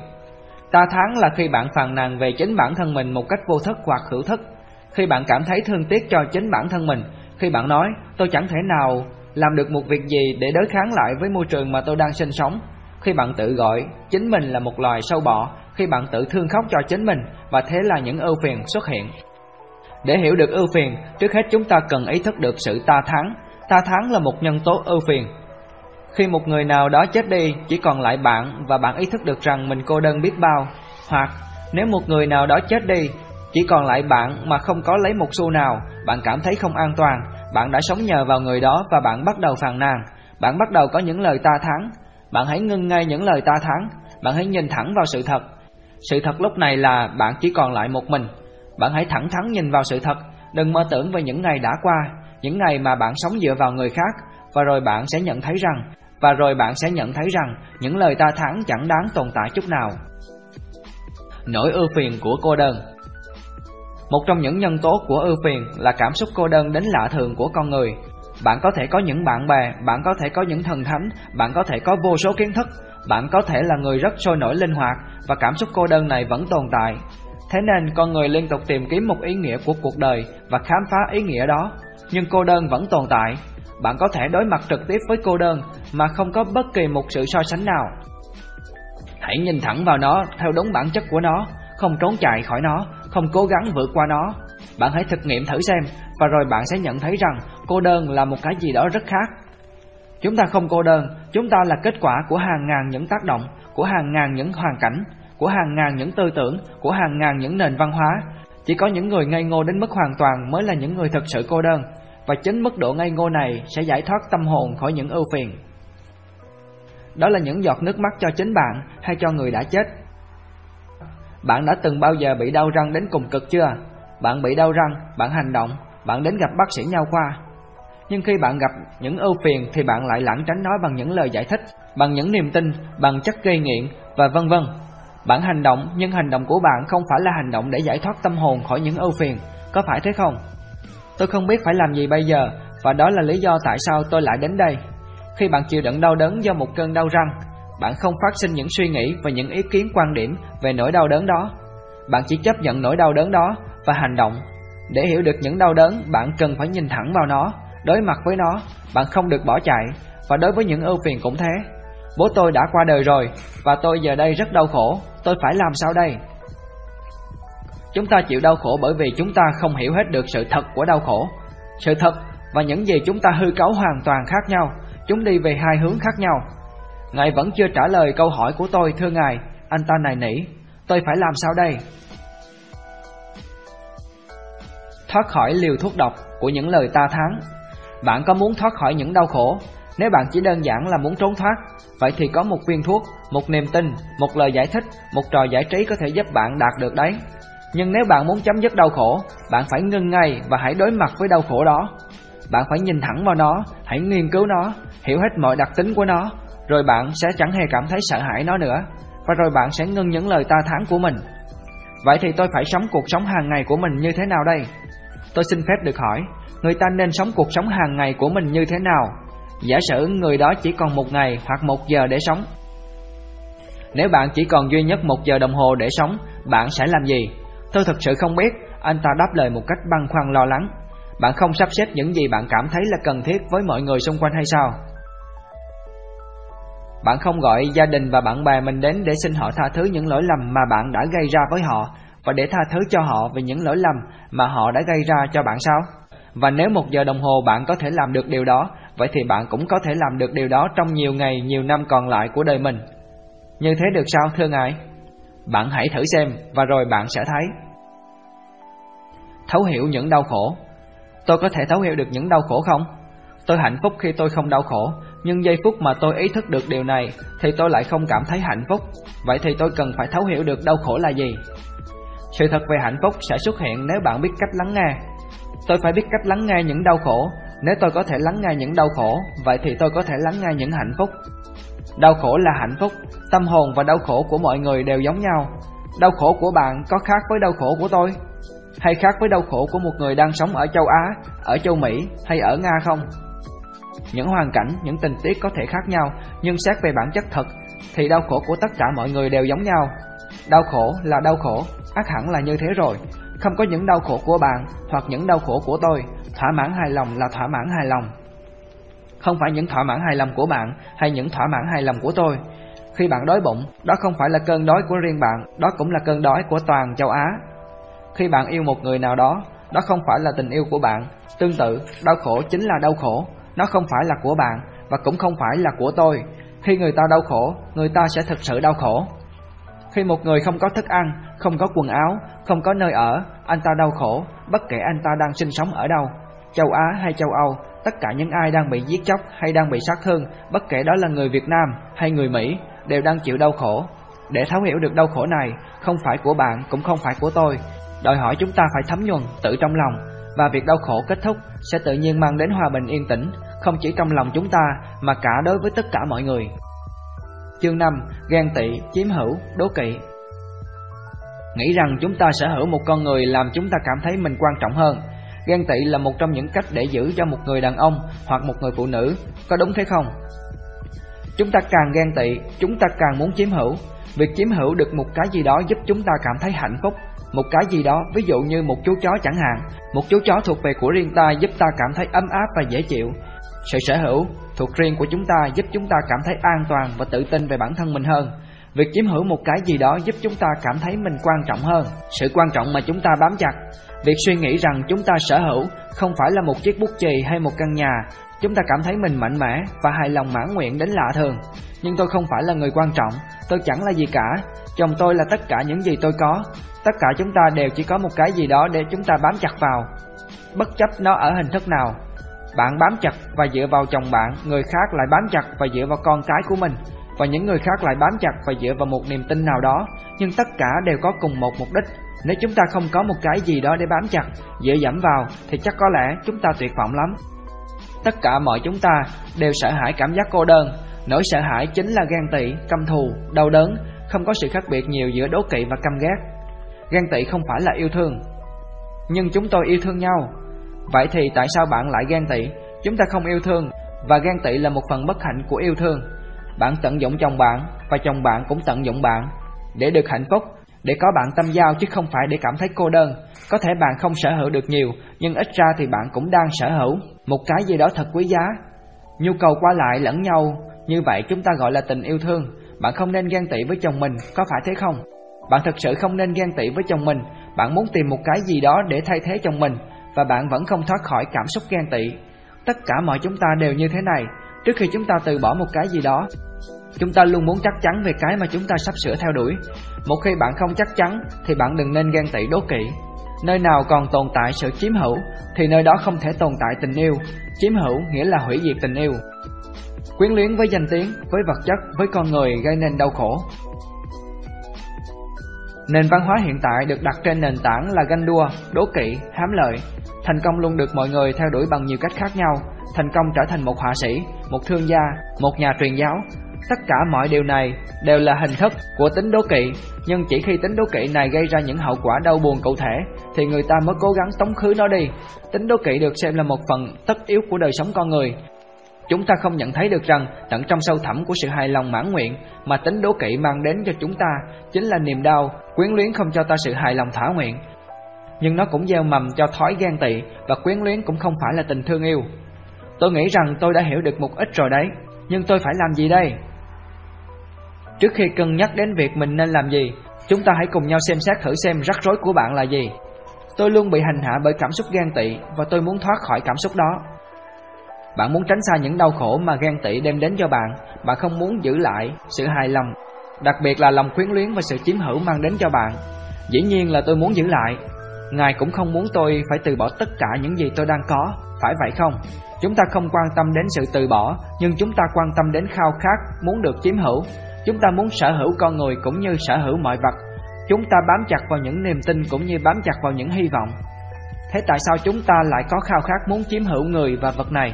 Ta thắng là khi bạn phàn nàn về chính bản thân mình một cách vô thức hoặc hữu thức. Khi bạn cảm thấy thương tiếc cho chính bản thân mình, khi bạn nói tôi chẳng thể nào làm được một việc gì để đối kháng lại với môi trường mà tôi đang sinh sống khi bạn tự gọi chính mình là một loài sâu bọ, khi bạn tự thương khóc cho chính mình và thế là những ưu phiền xuất hiện. Để hiểu được ưu phiền, trước hết chúng ta cần ý thức được sự ta thắng. Ta thắng là một nhân tố ưu phiền. Khi một người nào đó chết đi, chỉ còn lại bạn và bạn ý thức được rằng mình cô đơn biết bao. Hoặc nếu một người nào đó chết đi, chỉ còn lại bạn mà không có lấy một xu nào, bạn cảm thấy không an toàn, bạn đã sống nhờ vào người đó và bạn bắt đầu phàn nàn, bạn bắt đầu có những lời ta thắng, bạn hãy ngưng ngay những lời ta thắng, bạn hãy nhìn thẳng vào sự thật. Sự thật lúc này là bạn chỉ còn lại một mình. Bạn hãy thẳng thắn nhìn vào sự thật, đừng mơ tưởng về những ngày đã qua, những ngày mà bạn sống dựa vào người khác và rồi bạn sẽ nhận thấy rằng và rồi bạn sẽ nhận thấy rằng những lời ta thắng chẳng đáng tồn tại chút nào. Nỗi ưu phiền của cô đơn một trong những nhân tố của ưu phiền là cảm xúc cô đơn đến lạ thường của con người bạn có thể có những bạn bè, bạn có thể có những thần thánh, bạn có thể có vô số kiến thức, bạn có thể là người rất sôi nổi linh hoạt và cảm xúc cô đơn này vẫn tồn tại. Thế nên con người liên tục tìm kiếm một ý nghĩa của cuộc đời và khám phá ý nghĩa đó, nhưng cô đơn vẫn tồn tại. Bạn có thể đối mặt trực tiếp với cô đơn mà không có bất kỳ một sự so sánh nào. Hãy nhìn thẳng vào nó theo đúng bản chất của nó, không trốn chạy khỏi nó, không cố gắng vượt qua nó. Bạn hãy thực nghiệm thử xem và rồi bạn sẽ nhận thấy rằng cô đơn là một cái gì đó rất khác. Chúng ta không cô đơn, chúng ta là kết quả của hàng ngàn những tác động, của hàng ngàn những hoàn cảnh, của hàng ngàn những tư tưởng, của hàng ngàn những nền văn hóa. Chỉ có những người ngây ngô đến mức hoàn toàn mới là những người thật sự cô đơn, và chính mức độ ngây ngô này sẽ giải thoát tâm hồn khỏi những ưu phiền. Đó là những giọt nước mắt cho chính bạn hay cho người đã chết. Bạn đã từng bao giờ bị đau răng đến cùng cực chưa? Bạn bị đau răng, bạn hành động, bạn đến gặp bác sĩ nha khoa. Nhưng khi bạn gặp những ưu phiền thì bạn lại lảng tránh nói bằng những lời giải thích, bằng những niềm tin, bằng chất gây nghiện và vân vân. Bạn hành động nhưng hành động của bạn không phải là hành động để giải thoát tâm hồn khỏi những ưu phiền, có phải thế không? Tôi không biết phải làm gì bây giờ và đó là lý do tại sao tôi lại đến đây. Khi bạn chịu đựng đau đớn do một cơn đau răng, bạn không phát sinh những suy nghĩ và những ý kiến quan điểm về nỗi đau đớn đó. Bạn chỉ chấp nhận nỗi đau đớn đó và hành động. Để hiểu được những đau đớn, bạn cần phải nhìn thẳng vào nó, đối mặt với nó, bạn không được bỏ chạy và đối với những ưu phiền cũng thế. Bố tôi đã qua đời rồi và tôi giờ đây rất đau khổ, tôi phải làm sao đây? Chúng ta chịu đau khổ bởi vì chúng ta không hiểu hết được sự thật của đau khổ. Sự thật và những gì chúng ta hư cấu hoàn toàn khác nhau, chúng đi về hai hướng khác nhau. Ngài vẫn chưa trả lời câu hỏi của tôi thưa ngài, anh ta này nỉ, tôi phải làm sao đây? Thoát khỏi liều thuốc độc của những lời ta thắng. Bạn có muốn thoát khỏi những đau khổ? Nếu bạn chỉ đơn giản là muốn trốn thoát, vậy thì có một viên thuốc, một niềm tin, một lời giải thích, một trò giải trí có thể giúp bạn đạt được đấy. Nhưng nếu bạn muốn chấm dứt đau khổ, bạn phải ngưng ngay và hãy đối mặt với đau khổ đó. Bạn phải nhìn thẳng vào nó, hãy nghiên cứu nó, hiểu hết mọi đặc tính của nó, rồi bạn sẽ chẳng hề cảm thấy sợ hãi nó nữa, và rồi bạn sẽ ngưng những lời ta thán của mình. Vậy thì tôi phải sống cuộc sống hàng ngày của mình như thế nào đây? Tôi xin phép được hỏi, người ta nên sống cuộc sống hàng ngày của mình như thế nào? Giả sử người đó chỉ còn một ngày hoặc một giờ để sống. Nếu bạn chỉ còn duy nhất một giờ đồng hồ để sống, bạn sẽ làm gì? Tôi thật sự không biết, anh ta đáp lời một cách băn khoăn lo lắng. Bạn không sắp xếp những gì bạn cảm thấy là cần thiết với mọi người xung quanh hay sao? Bạn không gọi gia đình và bạn bè mình đến để xin họ tha thứ những lỗi lầm mà bạn đã gây ra với họ và để tha thứ cho họ về những lỗi lầm mà họ đã gây ra cho bạn sao? Và nếu một giờ đồng hồ bạn có thể làm được điều đó, vậy thì bạn cũng có thể làm được điều đó trong nhiều ngày, nhiều năm còn lại của đời mình. Như thế được sao thưa ngài? Bạn hãy thử xem và rồi bạn sẽ thấy. Thấu hiểu những đau khổ Tôi có thể thấu hiểu được những đau khổ không? Tôi hạnh phúc khi tôi không đau khổ nhưng giây phút mà tôi ý thức được điều này Thì tôi lại không cảm thấy hạnh phúc. Vậy thì tôi cần phải thấu hiểu được đau khổ là gì? Sự thật về hạnh phúc sẽ xuất hiện nếu bạn biết cách lắng nghe. Tôi phải biết cách lắng nghe những đau khổ. Nếu tôi có thể lắng nghe những đau khổ Vậy thì tôi có thể lắng nghe những hạnh phúc. Đau khổ là hạnh phúc. Tâm hồn và đau khổ của mọi người đều giống nhau. Đau khổ của bạn có khác với đau khổ của tôi? Hay khác với đau khổ của một người đang sống ở châu Á, ở châu Mỹ hay ở Nga không? Những hoàn cảnh, những tình tiết có thể khác nhau, nhưng xét về bản chất thật thì đau khổ của tất cả mọi người đều giống nhau. Đau khổ là đau khổ, ác hẳn là như thế rồi. Không có những đau khổ của bạn hoặc những đau khổ của tôi, thỏa mãn hài lòng là thỏa mãn hài lòng. Không phải những thỏa mãn hài lòng của bạn hay những thỏa mãn hài lòng của tôi. Khi bạn đói bụng, đó không phải là cơn đói của riêng bạn, đó cũng là cơn đói của toàn châu Á khi bạn yêu một người nào đó, đó không phải là tình yêu của bạn. Tương tự, đau khổ chính là đau khổ, nó không phải là của bạn và cũng không phải là của tôi. Khi người ta đau khổ, người ta sẽ thực sự đau khổ. Khi một người không có thức ăn, không có quần áo, không có nơi ở, anh ta đau khổ, bất kể anh ta đang sinh sống ở đâu. Châu Á hay châu Âu, tất cả những ai đang bị giết chóc hay đang bị sát thương, bất kể đó là người Việt Nam hay người Mỹ, đều đang chịu đau khổ. Để thấu hiểu được đau khổ này, không phải của bạn cũng không phải của tôi, đòi hỏi chúng ta phải thấm nhuần tự trong lòng và việc đau khổ kết thúc sẽ tự nhiên mang đến hòa bình yên tĩnh, không chỉ trong lòng chúng ta mà cả đối với tất cả mọi người. Chương 5: Ghen tị, chiếm hữu, đố kỵ. Nghĩ rằng chúng ta sở hữu một con người làm chúng ta cảm thấy mình quan trọng hơn. Ghen tị là một trong những cách để giữ cho một người đàn ông hoặc một người phụ nữ, có đúng thế không? Chúng ta càng ghen tị, chúng ta càng muốn chiếm hữu. Việc chiếm hữu được một cái gì đó giúp chúng ta cảm thấy hạnh phúc, một cái gì đó, ví dụ như một chú chó chẳng hạn, một chú chó thuộc về của riêng ta giúp ta cảm thấy ấm áp và dễ chịu. Sự sở hữu thuộc riêng của chúng ta giúp chúng ta cảm thấy an toàn và tự tin về bản thân mình hơn. Việc chiếm hữu một cái gì đó giúp chúng ta cảm thấy mình quan trọng hơn, sự quan trọng mà chúng ta bám chặt. Việc suy nghĩ rằng chúng ta sở hữu không phải là một chiếc bút chì hay một căn nhà, chúng ta cảm thấy mình mạnh mẽ và hài lòng mãn nguyện đến lạ thường. Nhưng tôi không phải là người quan trọng, tôi chẳng là gì cả, chồng tôi là tất cả những gì tôi có. Tất cả chúng ta đều chỉ có một cái gì đó để chúng ta bám chặt vào. Bất chấp nó ở hình thức nào Bạn bám chặt và dựa vào chồng bạn Người khác lại bám chặt và dựa vào con cái của mình. Và những người khác lại bám chặt và dựa vào một niềm tin nào đó. Nhưng tất cả đều có cùng một mục đích. Nếu chúng ta không có một cái gì đó để bám chặt Dựa dẫm vào Thì chắc có lẽ chúng ta tuyệt vọng lắm. Tất cả mọi chúng ta đều sợ hãi cảm giác cô đơn. Nỗi sợ hãi chính là gan tị, căm thù, đau đớn Không có sự khác biệt nhiều giữa đố kỵ và căm ghét. Gan tị không phải là yêu thương Nhưng chúng tôi yêu thương nhau. Vậy thì tại sao bạn lại gan tị? Chúng ta không yêu thương Và gan tị là một phần bất hạnh của yêu thương. Bạn tận dụng chồng bạn Và chồng bạn cũng tận dụng bạn. Để được hạnh phúc để có bạn tâm giao chứ không phải để cảm thấy cô đơn. Có thể bạn không sở hữu được nhiều, Nhưng ít ra thì bạn cũng đang sở hữu Một cái gì đó thật quý giá. Nhu cầu qua lại lẫn nhau, Như vậy chúng ta gọi là tình yêu thương. Bạn không nên ghen tị với chồng mình, Có phải thế không? Bạn thật sự không nên ghen tị với chồng mình. Bạn muốn tìm một cái gì đó để thay thế chồng mình, Và bạn vẫn không thoát khỏi cảm xúc ghen tị. Tất cả mọi chúng ta đều như thế này. Trước khi chúng ta từ bỏ một cái gì đó Chúng ta luôn muốn chắc chắn về cái mà chúng ta sắp sửa theo đuổi. Một khi bạn không chắc chắn Thì bạn đừng nên ghen tị đố kỵ. Nơi nào còn tồn tại sự chiếm hữu Thì nơi đó không thể tồn tại tình yêu. Chiếm hữu nghĩa là hủy diệt tình yêu. Quyến luyến với danh tiếng, với vật chất, với con người gây nên đau khổ. Nền văn hóa hiện tại được đặt trên nền tảng là ganh đua, đố kỵ, hám lợi. Thành công luôn được mọi người theo đuổi bằng nhiều cách khác nhau. Thành công trở thành một họa sĩ, một thương gia, một nhà truyền giáo. Tất cả mọi điều này đều là hình thức của tính đố kỵ Nhưng chỉ khi tính đố kỵ này gây ra những hậu quả đau buồn cụ thể Thì người ta mới cố gắng tống khứ nó đi Tính đố kỵ được xem là một phần tất yếu của đời sống con người Chúng ta không nhận thấy được rằng tận trong sâu thẳm của sự hài lòng mãn nguyện mà tính đố kỵ mang đến cho chúng ta chính là niềm đau, quyến luyến không cho ta sự hài lòng thỏa nguyện. Nhưng nó cũng gieo mầm cho thói ghen tị và quyến luyến cũng không phải là tình thương yêu. Tôi nghĩ rằng tôi đã hiểu được một ít rồi đấy, nhưng tôi phải làm gì đây? Trước khi cân nhắc đến việc mình nên làm gì, chúng ta hãy cùng nhau xem xét thử xem rắc rối của bạn là gì. Tôi luôn bị hành hạ bởi cảm xúc ghen tị và tôi muốn thoát khỏi cảm xúc đó. Bạn muốn tránh xa những đau khổ mà ghen tị đem đến cho bạn, bạn không muốn giữ lại sự hài lòng, đặc biệt là lòng khuyến luyến và sự chiếm hữu mang đến cho bạn. Dĩ nhiên là tôi muốn giữ lại. Ngài cũng không muốn tôi phải từ bỏ tất cả những gì tôi đang có, phải vậy không? Chúng ta không quan tâm đến sự từ bỏ, nhưng chúng ta quan tâm đến khao khát muốn được chiếm hữu. Chúng ta muốn sở hữu con người cũng như sở hữu mọi vật. Chúng ta bám chặt vào những niềm tin cũng như bám chặt vào những hy vọng. Thế tại sao chúng ta lại có khao khát muốn chiếm hữu người và vật này?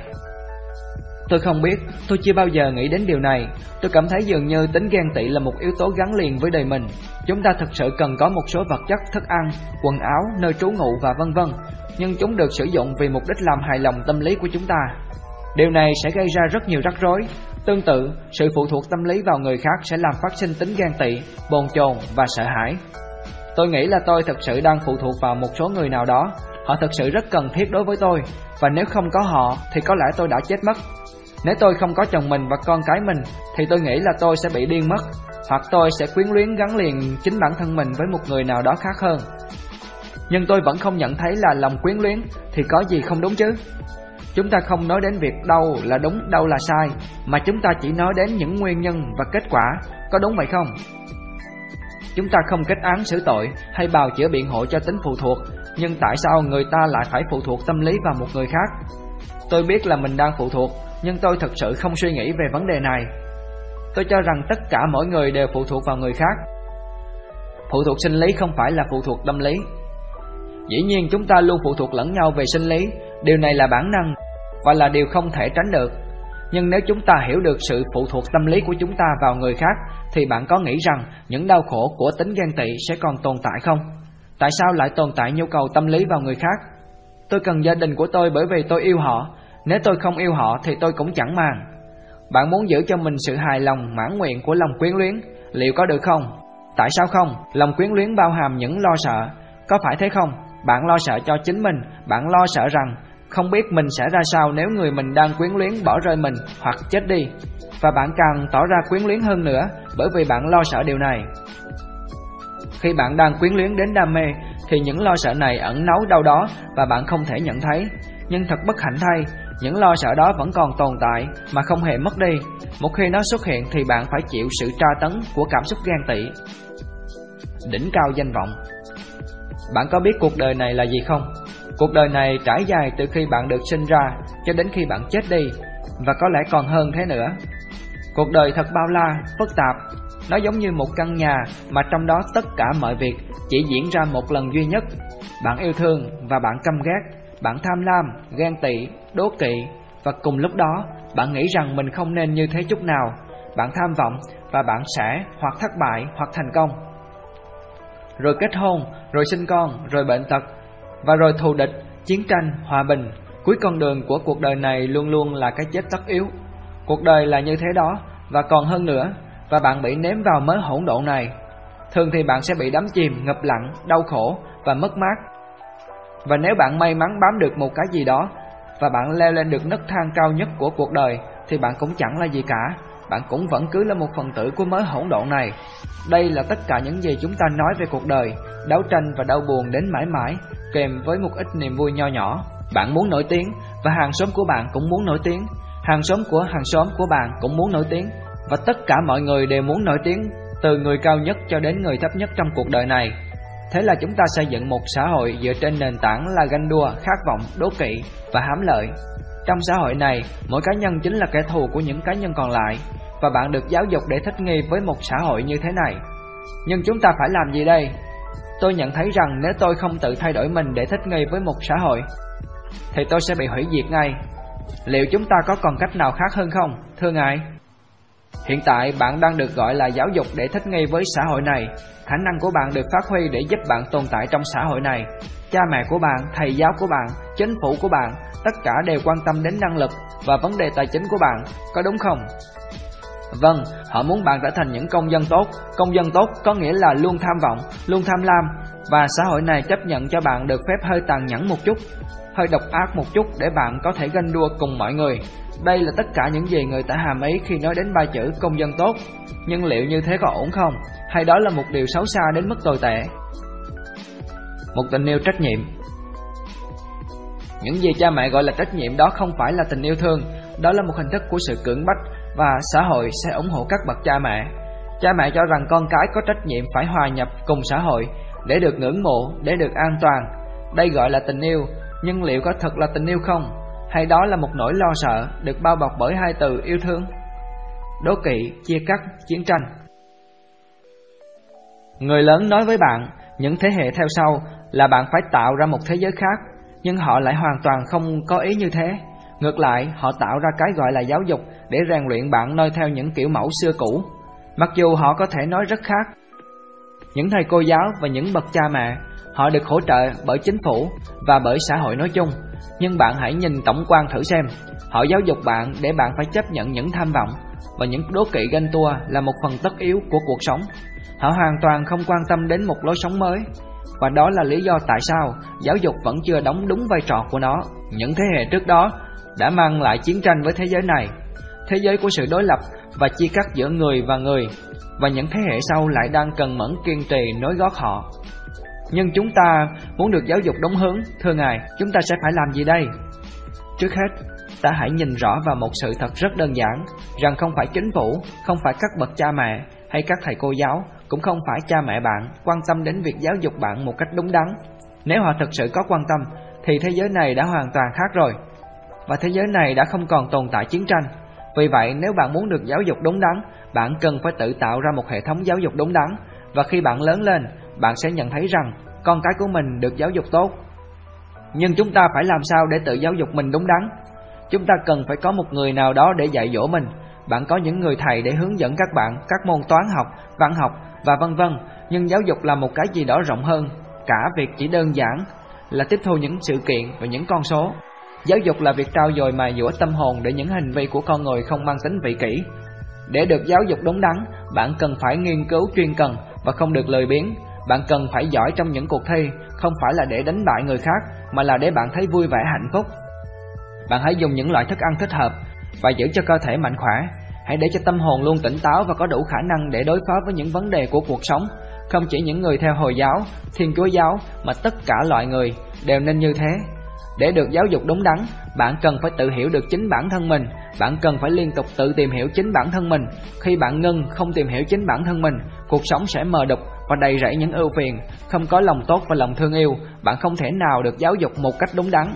Tôi không biết, tôi chưa bao giờ nghĩ đến điều này. Tôi cảm thấy dường như tính ghen tị là một yếu tố gắn liền với đời mình. Chúng ta thực sự cần có một số vật chất, thức ăn, quần áo, nơi trú ngụ và vân vân, nhưng chúng được sử dụng vì mục đích làm hài lòng tâm lý của chúng ta. Điều này sẽ gây ra rất nhiều rắc rối. Tương tự, sự phụ thuộc tâm lý vào người khác sẽ làm phát sinh tính ghen tị, bồn chồn và sợ hãi. Tôi nghĩ là tôi thật sự đang phụ thuộc vào một số người nào đó. Họ thật sự rất cần thiết đối với tôi, và nếu không có họ thì có lẽ tôi đã chết mất. Nếu tôi không có chồng mình và con cái mình Thì tôi nghĩ là tôi sẽ bị điên mất Hoặc tôi sẽ quyến luyến gắn liền chính bản thân mình với một người nào đó khác hơn Nhưng tôi vẫn không nhận thấy là lòng quyến luyến Thì có gì không đúng chứ Chúng ta không nói đến việc đâu là đúng, đâu là sai Mà chúng ta chỉ nói đến những nguyên nhân và kết quả Có đúng vậy không? Chúng ta không kết án xử tội hay bào chữa biện hộ cho tính phụ thuộc Nhưng tại sao người ta lại phải phụ thuộc tâm lý vào một người khác? Tôi biết là mình đang phụ thuộc nhưng tôi thật sự không suy nghĩ về vấn đề này. Tôi cho rằng tất cả mỗi người đều phụ thuộc vào người khác. Phụ thuộc sinh lý không phải là phụ thuộc tâm lý. Dĩ nhiên chúng ta luôn phụ thuộc lẫn nhau về sinh lý, điều này là bản năng và là điều không thể tránh được. Nhưng nếu chúng ta hiểu được sự phụ thuộc tâm lý của chúng ta vào người khác, thì bạn có nghĩ rằng những đau khổ của tính ghen tị sẽ còn tồn tại không? Tại sao lại tồn tại nhu cầu tâm lý vào người khác? Tôi cần gia đình của tôi bởi vì tôi yêu họ nếu tôi không yêu họ thì tôi cũng chẳng màng Bạn muốn giữ cho mình sự hài lòng, mãn nguyện của lòng quyến luyến, Liệu có được không? Tại sao không? Lòng quyến luyến bao hàm những lo sợ Có phải thế không? Bạn lo sợ cho chính mình, Bạn lo sợ rằng không biết mình sẽ ra sao nếu người mình đang quyến luyến bỏ rơi mình hoặc chết đi Và bạn càng tỏ ra quyến luyến hơn nữa bởi vì bạn lo sợ điều này Khi bạn đang quyến luyến đến đam mê thì những lo sợ này ẩn náu đâu đó và bạn không thể nhận thấy Nhưng thật bất hạnh thay, những lo sợ đó vẫn còn tồn tại mà không hề mất đi. Một khi nó xuất hiện thì bạn phải chịu sự tra tấn của cảm xúc ghen tị. Đỉnh cao danh vọng Bạn có biết cuộc đời này là gì không? Cuộc đời này trải dài từ khi bạn được sinh ra cho đến khi bạn chết đi, và có lẽ còn hơn thế nữa. Cuộc đời thật bao la, phức tạp, nó giống như một căn nhà mà trong đó tất cả mọi việc chỉ diễn ra một lần duy nhất. Bạn yêu thương và bạn căm ghét, bạn tham lam, ghen tị, đố kỵ và cùng lúc đó bạn nghĩ rằng mình không nên như thế chút nào. Bạn tham vọng và bạn sẽ hoặc thất bại hoặc thành công. Rồi kết hôn, rồi sinh con, rồi bệnh tật và rồi thù địch, chiến tranh, hòa bình. Cuối con đường của cuộc đời này luôn luôn là cái chết tất yếu. Cuộc đời là như thế đó và còn hơn nữa và bạn bị ném vào mớ hỗn độn này. Thường thì bạn sẽ bị đắm chìm, ngập lặng, đau khổ và mất mát. Và nếu bạn may mắn bám được một cái gì đó và bạn leo lên được nấc thang cao nhất của cuộc đời thì bạn cũng chẳng là gì cả, bạn cũng vẫn cứ là một phần tử của mớ hỗn độn này. Đây là tất cả những gì chúng ta nói về cuộc đời, đấu tranh và đau buồn đến mãi mãi, kèm với một ít niềm vui nho nhỏ. Bạn muốn nổi tiếng và hàng xóm của bạn cũng muốn nổi tiếng, hàng xóm của hàng xóm của bạn cũng muốn nổi tiếng và tất cả mọi người đều muốn nổi tiếng từ người cao nhất cho đến người thấp nhất trong cuộc đời này. Thế là chúng ta xây dựng một xã hội dựa trên nền tảng là ganh đua, khát vọng, đố kỵ và hám lợi. Trong xã hội này, mỗi cá nhân chính là kẻ thù của những cá nhân còn lại và bạn được giáo dục để thích nghi với một xã hội như thế này. Nhưng chúng ta phải làm gì đây? Tôi nhận thấy rằng nếu tôi không tự thay đổi mình để thích nghi với một xã hội thì tôi sẽ bị hủy diệt ngay. Liệu chúng ta có còn cách nào khác hơn không, thưa ngài? Hiện tại bạn đang được gọi là giáo dục để thích nghi với xã hội này. Khả năng của bạn được phát huy để giúp bạn tồn tại trong xã hội này. Cha mẹ của bạn, thầy giáo của bạn, chính phủ của bạn, tất cả đều quan tâm đến năng lực và vấn đề tài chính của bạn, có đúng không? Vâng, họ muốn bạn trở thành những công dân tốt. Công dân tốt có nghĩa là luôn tham vọng, luôn tham lam và xã hội này chấp nhận cho bạn được phép hơi tàn nhẫn một chút, hơi độc ác một chút để bạn có thể ganh đua cùng mọi người. Đây là tất cả những gì người ta hàm ý khi nói đến ba chữ công dân tốt. Nhưng liệu như thế có ổn không? Hay đó là một điều xấu xa đến mức tồi tệ? Một tình yêu trách nhiệm Những gì cha mẹ gọi là trách nhiệm đó không phải là tình yêu thương, đó là một hình thức của sự cưỡng bách và xã hội sẽ ủng hộ các bậc cha mẹ. Cha mẹ cho rằng con cái có trách nhiệm phải hòa nhập cùng xã hội để được ngưỡng mộ, để được an toàn. Đây gọi là tình yêu, nhưng liệu có thật là tình yêu không? Hay đó là một nỗi lo sợ được bao bọc bởi hai từ yêu thương? Đố kỵ, chia cắt, chiến tranh Người lớn nói với bạn, những thế hệ theo sau là bạn phải tạo ra một thế giới khác, nhưng họ lại hoàn toàn không có ý như thế. Ngược lại, họ tạo ra cái gọi là giáo dục để rèn luyện bạn noi theo những kiểu mẫu xưa cũ. Mặc dù họ có thể nói rất khác. Những thầy cô giáo và những bậc cha mẹ, họ được hỗ trợ bởi chính phủ và bởi xã hội nói chung. Nhưng bạn hãy nhìn tổng quan thử xem, họ giáo dục bạn để bạn phải chấp nhận những tham vọng và những đố kỵ ganh tua là một phần tất yếu của cuộc sống. Họ hoàn toàn không quan tâm đến một lối sống mới, và đó là lý do tại sao giáo dục vẫn chưa đóng đúng vai trò của nó. Những thế hệ trước đó đã mang lại chiến tranh với thế giới này, thế giới của sự đối lập và chia cắt giữa người và người, và những thế hệ sau lại đang cần mẫn kiên trì nối gót họ. Nhưng chúng ta muốn được giáo dục đúng hướng, thưa Ngài, chúng ta sẽ phải làm gì đây? Trước hết, ta hãy nhìn rõ vào một sự thật rất đơn giản, rằng không phải chính phủ, không phải các bậc cha mẹ hay các thầy cô giáo, cũng không phải cha mẹ bạn quan tâm đến việc giáo dục bạn một cách đúng đắn. Nếu họ thực sự có quan tâm, thì thế giới này đã hoàn toàn khác rồi và thế giới này đã không còn tồn tại chiến tranh. Vì vậy, nếu bạn muốn được giáo dục đúng đắn, bạn cần phải tự tạo ra một hệ thống giáo dục đúng đắn và khi bạn lớn lên, bạn sẽ nhận thấy rằng con cái của mình được giáo dục tốt. Nhưng chúng ta phải làm sao để tự giáo dục mình đúng đắn? Chúng ta cần phải có một người nào đó để dạy dỗ mình. Bạn có những người thầy để hướng dẫn các bạn các môn toán học, văn học và vân vân, nhưng giáo dục là một cái gì đó rộng hơn, cả việc chỉ đơn giản là tiếp thu những sự kiện và những con số. Giáo dục là việc trao dồi mài dũa tâm hồn để những hành vi của con người không mang tính vị kỷ. Để được giáo dục đúng đắn, bạn cần phải nghiên cứu chuyên cần và không được lười biếng. Bạn cần phải giỏi trong những cuộc thi, không phải là để đánh bại người khác, mà là để bạn thấy vui vẻ hạnh phúc. Bạn hãy dùng những loại thức ăn thích hợp và giữ cho cơ thể mạnh khỏe. Hãy để cho tâm hồn luôn tỉnh táo và có đủ khả năng để đối phó với những vấn đề của cuộc sống. Không chỉ những người theo Hồi giáo, Thiên Chúa giáo mà tất cả loại người đều nên như thế. Để được giáo dục đúng đắn, bạn cần phải tự hiểu được chính bản thân mình, bạn cần phải liên tục tự tìm hiểu chính bản thân mình. Khi bạn ngưng không tìm hiểu chính bản thân mình, cuộc sống sẽ mờ đục và đầy rẫy những ưu phiền, không có lòng tốt và lòng thương yêu, bạn không thể nào được giáo dục một cách đúng đắn.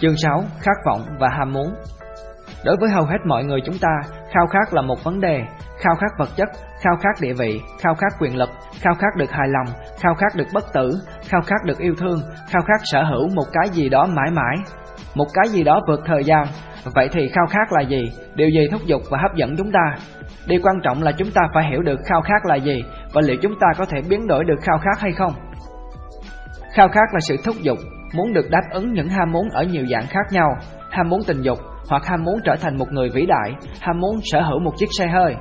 Chương 6. Khát vọng và ham muốn Đối với hầu hết mọi người chúng ta, khao khát là một vấn đề, khao khát vật chất, khao khát địa vị, khao khát quyền lực, khao khát được hài lòng, khao khát được bất tử, khao khát được yêu thương, khao khát sở hữu một cái gì đó mãi mãi, một cái gì đó vượt thời gian. Vậy thì khao khát là gì? Điều gì thúc giục và hấp dẫn chúng ta? Điều quan trọng là chúng ta phải hiểu được khao khát là gì và liệu chúng ta có thể biến đổi được khao khát hay không. Khao khát là sự thúc giục, muốn được đáp ứng những ham muốn ở nhiều dạng khác nhau, ham muốn tình dục, hoặc ham muốn trở thành một người vĩ đại, ham muốn sở hữu một chiếc xe hơi.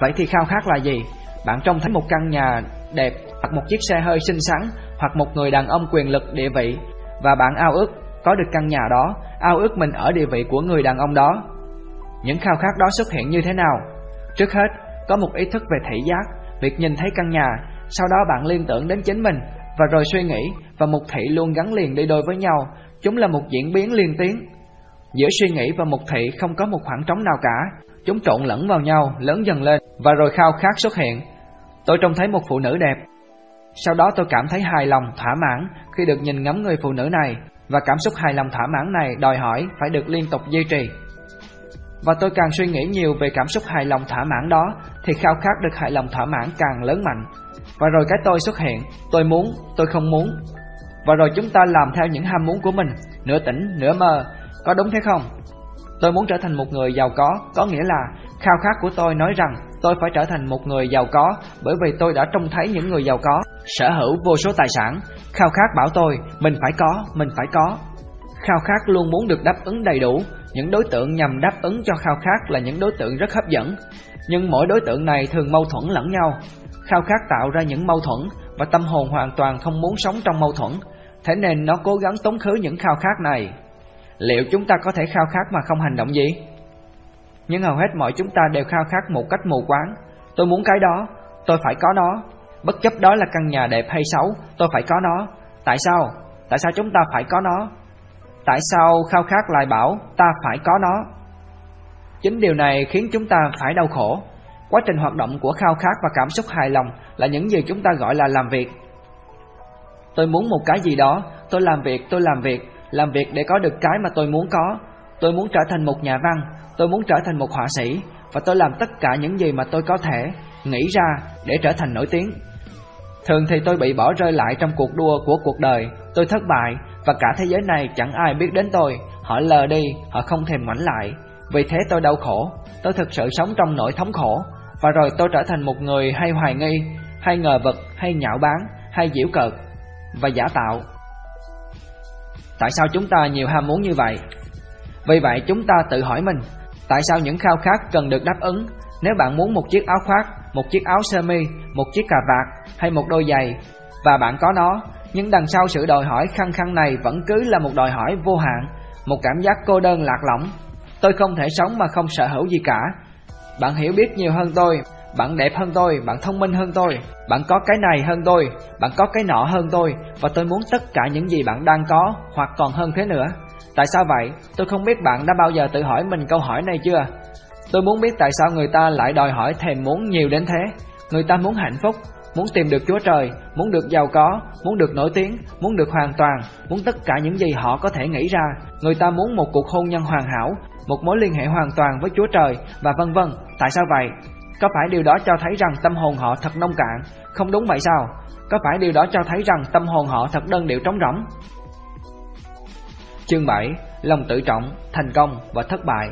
Vậy thì khao khát là gì? Bạn trông thấy một căn nhà đẹp, hoặc một chiếc xe hơi xinh xắn, hoặc một người đàn ông quyền lực địa vị, và bạn ao ước có được căn nhà đó, ao ước mình ở địa vị của người đàn ông đó. Những khao khát đó xuất hiện như thế nào? Trước hết, có một ý thức về thị giác, việc nhìn thấy căn nhà, sau đó bạn liên tưởng đến chính mình, và rồi suy nghĩ và mục thị luôn gắn liền đi đôi với nhau, chúng là một diễn biến liên tiến. Giữa suy nghĩ và mục thị không có một khoảng trống nào cả, chúng trộn lẫn vào nhau, lớn dần lên, và rồi khao khát xuất hiện. Tôi trông thấy một phụ nữ đẹp. Sau đó tôi cảm thấy hài lòng, thỏa mãn khi được nhìn ngắm người phụ nữ này, và cảm xúc hài lòng thỏa mãn này đòi hỏi phải được liên tục duy trì. Và tôi càng suy nghĩ nhiều về cảm xúc hài lòng thỏa mãn đó, thì khao khát được hài lòng thỏa mãn càng lớn mạnh. Và rồi cái tôi xuất hiện, tôi muốn, tôi không muốn. Và rồi chúng ta làm theo những ham muốn của mình, nửa tỉnh, nửa mơ, có đúng thế không? Tôi muốn trở thành một người giàu có, có nghĩa là khao khát của tôi nói rằng tôi phải trở thành một người giàu có bởi vì tôi đã trông thấy những người giàu có, sở hữu vô số tài sản. Khao khát bảo tôi, mình phải có, mình phải có. Khao khát luôn muốn được đáp ứng đầy đủ, những đối tượng nhằm đáp ứng cho khao khát là những đối tượng rất hấp dẫn. Nhưng mỗi đối tượng này thường mâu thuẫn lẫn nhau. Khao khát tạo ra những mâu thuẫn và tâm hồn hoàn toàn không muốn sống trong mâu thuẫn. Thế nên nó cố gắng tống khứ những khao khát này Liệu chúng ta có thể khao khát mà không hành động gì? Nhưng hầu hết mọi chúng ta đều khao khát một cách mù quáng Tôi muốn cái đó, tôi phải có nó Bất chấp đó là căn nhà đẹp hay xấu, tôi phải có nó Tại sao? Tại sao chúng ta phải có nó? Tại sao khao khát lại bảo ta phải có nó? Chính điều này khiến chúng ta phải đau khổ Quá trình hoạt động của khao khát và cảm xúc hài lòng là những gì chúng ta gọi là làm việc Tôi muốn một cái gì đó, tôi làm việc, tôi làm việc làm việc để có được cái mà tôi muốn có. Tôi muốn trở thành một nhà văn, tôi muốn trở thành một họa sĩ và tôi làm tất cả những gì mà tôi có thể nghĩ ra để trở thành nổi tiếng. Thường thì tôi bị bỏ rơi lại trong cuộc đua của cuộc đời, tôi thất bại và cả thế giới này chẳng ai biết đến tôi, họ lờ đi, họ không thèm ngoảnh lại. Vì thế tôi đau khổ, tôi thực sự sống trong nỗi thống khổ và rồi tôi trở thành một người hay hoài nghi, hay ngờ vực, hay nhạo báng, hay giễu cợt và giả tạo Tại sao chúng ta nhiều ham muốn như vậy? Vì vậy chúng ta tự hỏi mình, tại sao những khao khát cần được đáp ứng? Nếu bạn muốn một chiếc áo khoác, một chiếc áo sơ mi, một chiếc cà vạt hay một đôi giày và bạn có nó, nhưng đằng sau sự đòi hỏi khăng khăng này vẫn cứ là một đòi hỏi vô hạn, một cảm giác cô đơn lạc lõng. Tôi không thể sống mà không sở hữu gì cả. Bạn hiểu biết nhiều hơn tôi, bạn đẹp hơn tôi, bạn thông minh hơn tôi, bạn có cái này hơn tôi, bạn có cái nọ hơn tôi và tôi muốn tất cả những gì bạn đang có hoặc còn hơn thế nữa. Tại sao vậy? Tôi không biết bạn đã bao giờ tự hỏi mình câu hỏi này chưa? Tôi muốn biết tại sao người ta lại đòi hỏi thèm muốn nhiều đến thế. Người ta muốn hạnh phúc, muốn tìm được Chúa Trời, muốn được giàu có, muốn được nổi tiếng, muốn được hoàn toàn, muốn tất cả những gì họ có thể nghĩ ra. Người ta muốn một cuộc hôn nhân hoàn hảo, một mối liên hệ hoàn toàn với Chúa Trời và vân vân. Tại sao vậy? Có phải điều đó cho thấy rằng tâm hồn họ thật nông cạn? Không đúng vậy sao? Có phải điều đó cho thấy rằng tâm hồn họ thật đơn điệu trống rỗng? Chương 7. Lòng tự trọng, thành công và thất bại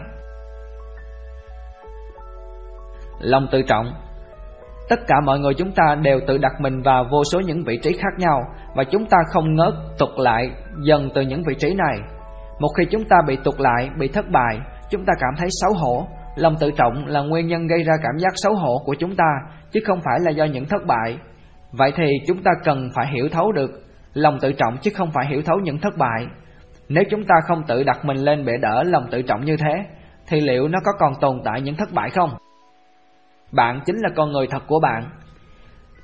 Lòng tự trọng Tất cả mọi người chúng ta đều tự đặt mình vào vô số những vị trí khác nhau Và chúng ta không ngớt tụt lại dần từ những vị trí này Một khi chúng ta bị tụt lại, bị thất bại Chúng ta cảm thấy xấu hổ Lòng tự trọng là nguyên nhân gây ra cảm giác xấu hổ của chúng ta, chứ không phải là do những thất bại. Vậy thì chúng ta cần phải hiểu thấu được lòng tự trọng chứ không phải hiểu thấu những thất bại. Nếu chúng ta không tự đặt mình lên bệ đỡ lòng tự trọng như thế, thì liệu nó có còn tồn tại những thất bại không? Bạn chính là con người thật của bạn.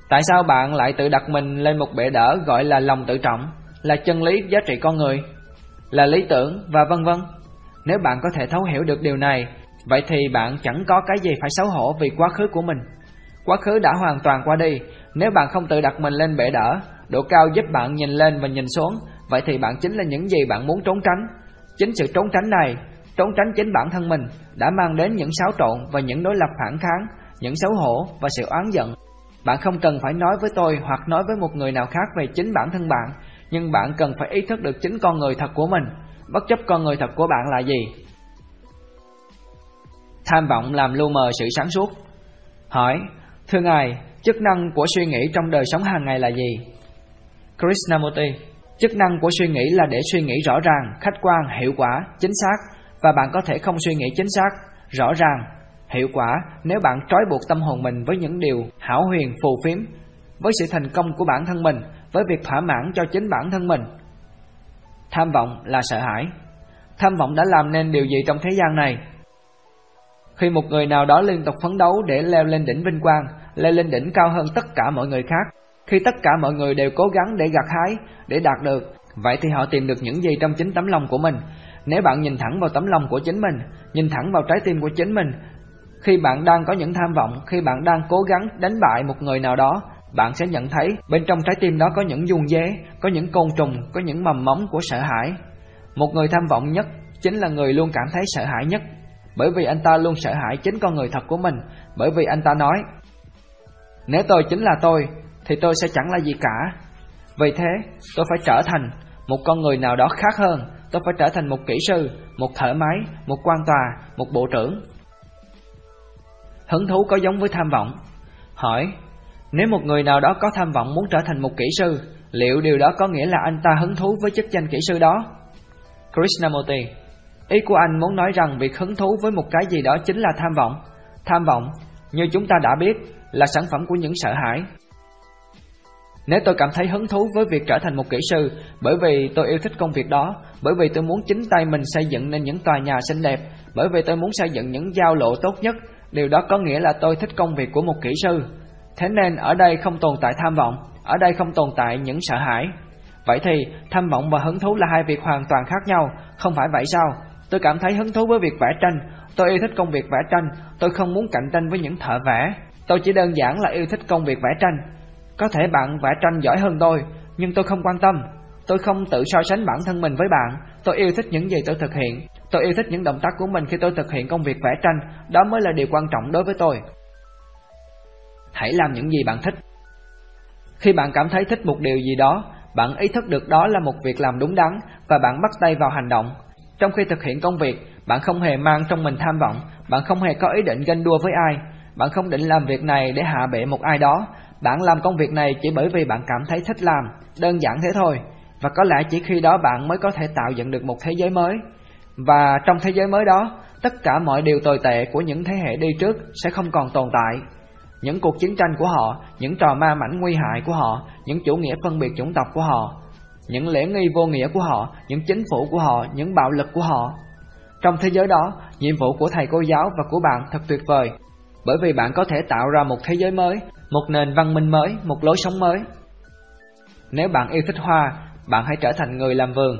Tại sao bạn lại tự đặt mình lên một bệ đỡ gọi là lòng tự trọng, là chân lý giá trị con người, là lý tưởng và vân vân? Nếu bạn có thể thấu hiểu được điều này Vậy thì bạn chẳng có cái gì phải xấu hổ vì quá khứ của mình Quá khứ đã hoàn toàn qua đi, nếu bạn không tự đặt mình lên bệ đỡ, độ cao giúp bạn nhìn lên và nhìn xuống, vậy thì bạn chính là những gì bạn muốn trốn tránh. Chính sự trốn tránh này, trốn tránh chính bản thân mình đã mang đến những xáo trộn và những đối lập phản kháng, những xấu hổ và sự oán giận. Bạn không cần phải nói với tôi hoặc nói với một người nào khác về chính bản thân bạn, nhưng bạn cần phải ý thức được chính con người thật của mình, bất chấp con người thật của bạn là gì. Tham vọng làm lu mờ sự sáng suốt. Hỏi, thưa ngài, chức năng của suy nghĩ trong đời sống hàng ngày là gì? Krishnamurti, chức năng của suy nghĩ là để suy nghĩ rõ ràng, khách quan, hiệu quả, chính xác và bạn có thể không suy nghĩ chính xác, rõ ràng, hiệu quả nếu bạn trói buộc tâm hồn mình với những điều hảo huyền phù phiếm, với sự thành công của bản thân mình, với việc thỏa mãn cho chính bản thân mình. Tham vọng là sợ hãi. Tham vọng đã làm nên điều gì trong thế gian này? Khi một người nào đó liên tục phấn đấu để leo lên đỉnh vinh quang, leo lên đỉnh cao hơn tất cả mọi người khác, khi tất cả mọi người đều cố gắng để gặt hái, để đạt được, vậy thì họ tìm được những gì trong chính tấm lòng của mình. Nếu bạn nhìn thẳng vào tấm lòng của chính mình, nhìn thẳng vào trái tim của chính mình, khi bạn đang có những tham vọng, khi bạn đang cố gắng đánh bại một người nào đó, bạn sẽ nhận thấy bên trong trái tim đó có những dung dế, có những côn trùng, có những mầm móng của sợ hãi. Một người tham vọng nhất chính là người luôn cảm thấy sợ hãi nhất, bởi vì anh ta luôn sợ hãi chính con người thật của mình, bởi vì anh ta nói Nếu tôi chính là tôi, thì tôi sẽ chẳng là gì cả. Vì thế, tôi phải trở thành một con người nào đó khác hơn, tôi phải trở thành một kỹ sư, một thợ máy, một quan tòa, một bộ trưởng. Hứng thú có giống với tham vọng. Hỏi, nếu một người nào đó có tham vọng muốn trở thành một kỹ sư, liệu điều đó có nghĩa là anh ta hứng thú với chức danh kỹ sư đó? Krishnamurti, ý của anh muốn nói rằng việc hứng thú với một cái gì đó chính là tham vọng. Tham vọng, như chúng ta đã biết, là sản phẩm của những sợ hãi, nếu tôi cảm thấy hứng thú với việc trở thành một kỹ sư bởi vì tôi yêu thích công việc đó, bởi vì tôi muốn chính tay mình xây dựng nên những tòa nhà xinh đẹp, bởi vì tôi muốn xây dựng những giao lộ tốt nhất, điều đó có nghĩa là tôi thích công việc của một kỹ sư. Thế nên ở đây không tồn tại tham vọng, ở đây không tồn tại những sợ hãi. Vậy thì tham vọng và hứng thú là hai việc hoàn toàn khác nhau, không phải vậy sao? Tôi cảm thấy hứng thú với việc vẽ tranh, tôi yêu thích công việc vẽ tranh, tôi không muốn cạnh tranh với những thợ vẽ. Tôi chỉ đơn giản là yêu thích công việc vẽ tranh, có thể bạn vẽ tranh giỏi hơn tôi, nhưng tôi không quan tâm. Tôi không tự so sánh bản thân mình với bạn. Tôi yêu thích những gì tôi thực hiện. Tôi yêu thích những động tác của mình khi tôi thực hiện công việc vẽ tranh. Đó mới là điều quan trọng đối với tôi. Hãy làm những gì bạn thích. Khi bạn cảm thấy thích một điều gì đó, bạn ý thức được đó là một việc làm đúng đắn và bạn bắt tay vào hành động. Trong khi thực hiện công việc, bạn không hề mang trong mình tham vọng, bạn không hề có ý định ganh đua với ai, bạn không định làm việc này để hạ bệ một ai đó, bạn làm công việc này chỉ bởi vì bạn cảm thấy thích làm, đơn giản thế thôi. Và có lẽ chỉ khi đó bạn mới có thể tạo dựng được một thế giới mới. Và trong thế giới mới đó, tất cả mọi điều tồi tệ của những thế hệ đi trước sẽ không còn tồn tại. Những cuộc chiến tranh của họ, những trò ma mảnh nguy hại của họ, những chủ nghĩa phân biệt chủng tộc của họ, những lễ nghi vô nghĩa của họ, những chính phủ của họ, những bạo lực của họ. Trong thế giới đó, nhiệm vụ của thầy cô giáo và của bạn thật tuyệt vời, bởi vì bạn có thể tạo ra một thế giới mới, một nền văn minh mới, một lối sống mới. Nếu bạn yêu thích hoa, bạn hãy trở thành người làm vườn.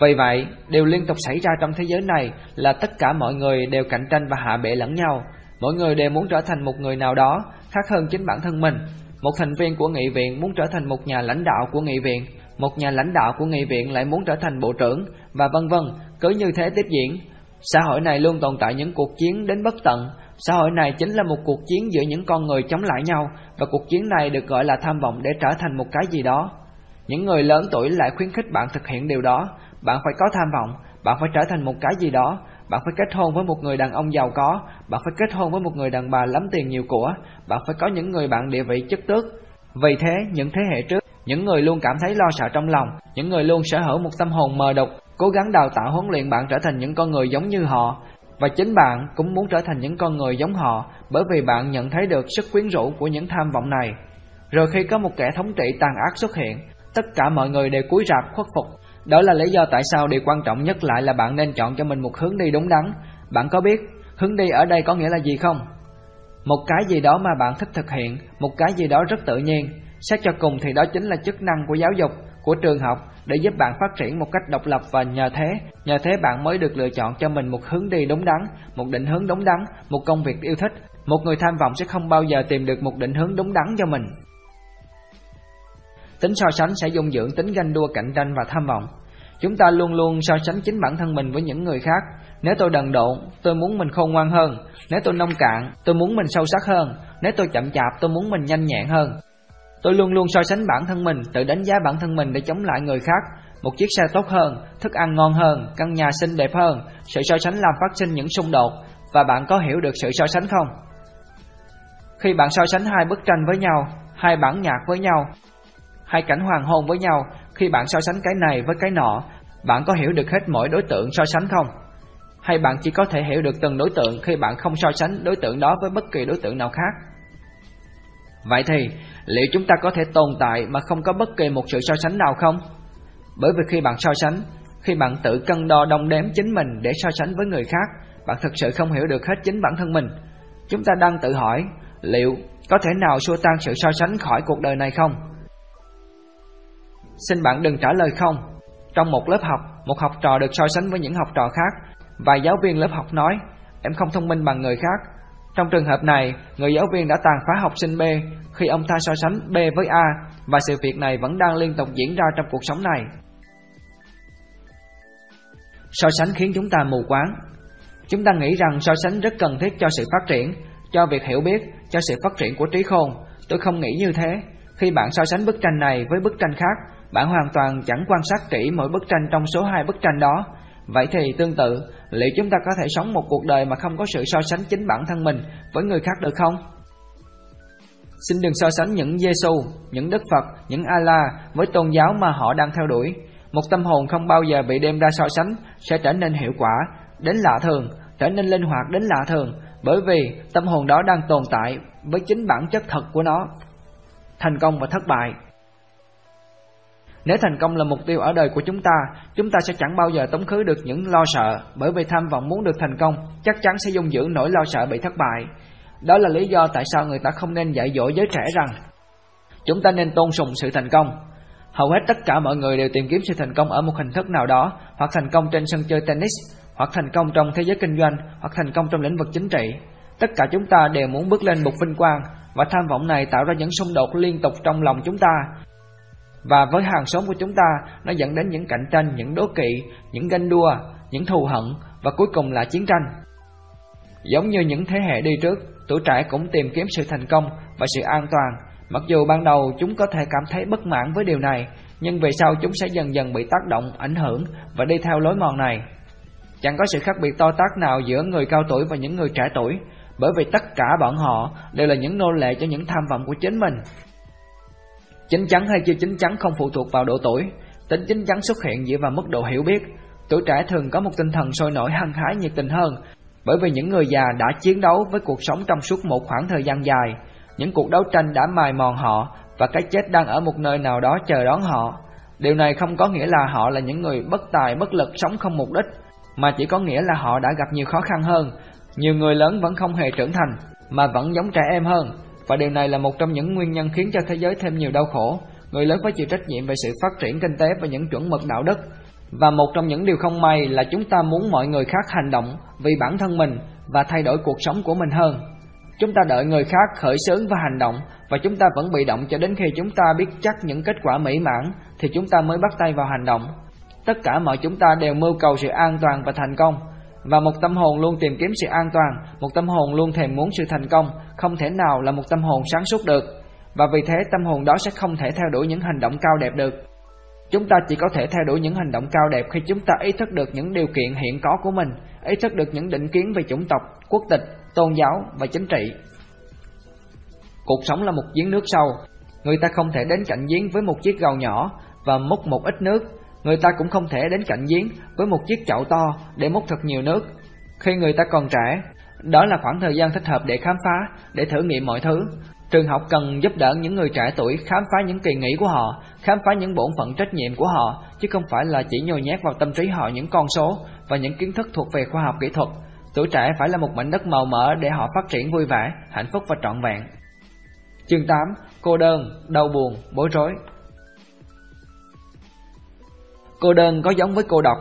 Vì vậy, điều liên tục xảy ra trong thế giới này là tất cả mọi người đều cạnh tranh và hạ bệ lẫn nhau. Mỗi người đều muốn trở thành một người nào đó khác hơn chính bản thân mình. Một thành viên của nghị viện muốn trở thành một nhà lãnh đạo của nghị viện, một nhà lãnh đạo của nghị viện lại muốn trở thành bộ trưởng và vân vân, cứ như thế tiếp diễn. Xã hội này luôn tồn tại những cuộc chiến đến bất tận Xã hội này chính là một cuộc chiến giữa những con người chống lại nhau và cuộc chiến này được gọi là tham vọng để trở thành một cái gì đó. Những người lớn tuổi lại khuyến khích bạn thực hiện điều đó, bạn phải có tham vọng, bạn phải trở thành một cái gì đó, bạn phải kết hôn với một người đàn ông giàu có, bạn phải kết hôn với một người đàn bà lắm tiền nhiều của, bạn phải có những người bạn địa vị chức tước. Vì thế, những thế hệ trước, những người luôn cảm thấy lo sợ trong lòng, những người luôn sở hữu một tâm hồn mờ đục, cố gắng đào tạo huấn luyện bạn trở thành những con người giống như họ, và chính bạn cũng muốn trở thành những con người giống họ bởi vì bạn nhận thấy được sức quyến rũ của những tham vọng này. Rồi khi có một kẻ thống trị tàn ác xuất hiện, tất cả mọi người đều cúi rạp khuất phục. Đó là lý do tại sao điều quan trọng nhất lại là bạn nên chọn cho mình một hướng đi đúng đắn. Bạn có biết hướng đi ở đây có nghĩa là gì không? Một cái gì đó mà bạn thích thực hiện, một cái gì đó rất tự nhiên. Xét cho cùng thì đó chính là chức năng của giáo dục, của trường học để giúp bạn phát triển một cách độc lập và nhờ thế, nhờ thế bạn mới được lựa chọn cho mình một hướng đi đúng đắn, một định hướng đúng đắn, một công việc yêu thích. Một người tham vọng sẽ không bao giờ tìm được một định hướng đúng đắn cho mình. Tính so sánh sẽ dung dưỡng tính ganh đua cạnh tranh và tham vọng. Chúng ta luôn luôn so sánh chính bản thân mình với những người khác. Nếu tôi đần độn, tôi muốn mình khôn ngoan hơn. Nếu tôi nông cạn, tôi muốn mình sâu sắc hơn. Nếu tôi chậm chạp, tôi muốn mình nhanh nhẹn hơn. Tôi luôn luôn so sánh bản thân mình, tự đánh giá bản thân mình để chống lại người khác. Một chiếc xe tốt hơn, thức ăn ngon hơn, căn nhà xinh đẹp hơn. Sự so sánh làm phát sinh những xung đột. Và bạn có hiểu được sự so sánh không? Khi bạn so sánh hai bức tranh với nhau, hai bản nhạc với nhau, hai cảnh hoàng hôn với nhau, khi bạn so sánh cái này với cái nọ, bạn có hiểu được hết mỗi đối tượng so sánh không? Hay bạn chỉ có thể hiểu được từng đối tượng khi bạn không so sánh đối tượng đó với bất kỳ đối tượng nào khác? Vậy thì, liệu chúng ta có thể tồn tại mà không có bất kỳ một sự so sánh nào không? Bởi vì khi bạn so sánh, khi bạn tự cân đo đong đếm chính mình để so sánh với người khác, bạn thực sự không hiểu được hết chính bản thân mình. Chúng ta đang tự hỏi, liệu có thể nào xua tan sự so sánh khỏi cuộc đời này không? Xin bạn đừng trả lời không. Trong một lớp học, một học trò được so sánh với những học trò khác, và giáo viên lớp học nói, em không thông minh bằng người khác. Trong trường hợp này, người giáo viên đã tàn phá học sinh B khi ông ta so sánh B với A, và sự việc này vẫn đang liên tục diễn ra trong cuộc sống này. So sánh khiến chúng ta mù quáng. Chúng ta nghĩ rằng so sánh rất cần thiết cho sự phát triển, cho việc hiểu biết, cho sự phát triển của trí khôn. Tôi không nghĩ như thế. Khi bạn so sánh bức tranh này với bức tranh khác, bạn hoàn toàn chẳng quan sát kỹ mỗi bức tranh trong số hai bức tranh đó. Vậy thì tương tự, liệu chúng ta có thể sống một cuộc đời mà không có sự so sánh chính bản thân mình với người khác được không? Xin đừng so sánh những Giêsu, những Đức Phật, những Allah với tôn giáo mà họ đang theo đuổi. Một tâm hồn không bao giờ bị đem ra so sánh sẽ trở nên hiệu quả, đến lạ thường, trở nên linh hoạt đến lạ thường, bởi vì tâm hồn đó đang tồn tại với chính bản chất thật của nó. Thành công và thất bại nếu thành công là mục tiêu ở đời của chúng ta, chúng ta sẽ chẳng bao giờ tống khứ được những lo sợ, bởi vì tham vọng muốn được thành công chắc chắn sẽ dung dưỡng nỗi lo sợ bị thất bại. Đó là lý do tại sao người ta không nên dạy dỗ giới trẻ rằng chúng ta nên tôn sùng sự thành công. Hầu hết tất cả mọi người đều tìm kiếm sự thành công ở một hình thức nào đó, hoặc thành công trên sân chơi tennis, hoặc thành công trong thế giới kinh doanh, hoặc thành công trong lĩnh vực chính trị. Tất cả chúng ta đều muốn bước lên một vinh quang, và tham vọng này tạo ra những xung đột liên tục trong lòng chúng ta, và với hàng xóm của chúng ta, nó dẫn đến những cạnh tranh, những đố kỵ, những ganh đua, những thù hận và cuối cùng là chiến tranh. Giống như những thế hệ đi trước, tuổi trẻ cũng tìm kiếm sự thành công và sự an toàn. Mặc dù ban đầu chúng có thể cảm thấy bất mãn với điều này, nhưng về sau chúng sẽ dần dần bị tác động, ảnh hưởng và đi theo lối mòn này. Chẳng có sự khác biệt to tác nào giữa người cao tuổi và những người trẻ tuổi, bởi vì tất cả bọn họ đều là những nô lệ cho những tham vọng của chính mình. Chính chắn hay chưa chính chắn không phụ thuộc vào độ tuổi, tính chính chắn xuất hiện dựa vào mức độ hiểu biết. Tuổi trẻ thường có một tinh thần sôi nổi hăng hái nhiệt tình hơn, bởi vì những người già đã chiến đấu với cuộc sống trong suốt một khoảng thời gian dài, những cuộc đấu tranh đã mài mòn họ và cái chết đang ở một nơi nào đó chờ đón họ. Điều này không có nghĩa là họ là những người bất tài bất lực sống không mục đích, mà chỉ có nghĩa là họ đã gặp nhiều khó khăn hơn. Nhiều người lớn vẫn không hề trưởng thành, mà vẫn giống trẻ em hơn, và điều này là một trong những nguyên nhân khiến cho thế giới thêm nhiều đau khổ. Người lớn phải chịu trách nhiệm về sự phát triển kinh tế và những chuẩn mực đạo đức. Và một trong những điều không may là chúng ta muốn mọi người khác hành động vì bản thân mình và thay đổi cuộc sống của mình hơn. Chúng ta đợi người khác khởi xướng và hành động, và chúng ta vẫn bị động cho đến khi chúng ta biết chắc những kết quả mỹ mãn thì chúng ta mới bắt tay vào hành động. Tất cả mọi chúng ta đều mưu cầu sự an toàn và thành công và một tâm hồn luôn tìm kiếm sự an toàn, một tâm hồn luôn thèm muốn sự thành công, không thể nào là một tâm hồn sáng suốt được. Và vì thế tâm hồn đó sẽ không thể theo đuổi những hành động cao đẹp được. Chúng ta chỉ có thể theo đuổi những hành động cao đẹp khi chúng ta ý thức được những điều kiện hiện có của mình, ý thức được những định kiến về chủng tộc, quốc tịch, tôn giáo và chính trị. Cuộc sống là một giếng nước sâu, người ta không thể đến cạnh giếng với một chiếc gầu nhỏ và múc một ít nước Người ta cũng không thể đến cạnh giếng với một chiếc chậu to để múc thật nhiều nước. Khi người ta còn trẻ, đó là khoảng thời gian thích hợp để khám phá, để thử nghiệm mọi thứ. Trường học cần giúp đỡ những người trẻ tuổi khám phá những kỳ nghĩ của họ, khám phá những bổn phận trách nhiệm của họ, chứ không phải là chỉ nhồi nhét vào tâm trí họ những con số và những kiến thức thuộc về khoa học kỹ thuật. Tuổi trẻ phải là một mảnh đất màu mỡ để họ phát triển vui vẻ, hạnh phúc và trọn vẹn. Chương 8. Cô đơn, đau buồn, bối rối Cô đơn có giống với cô độc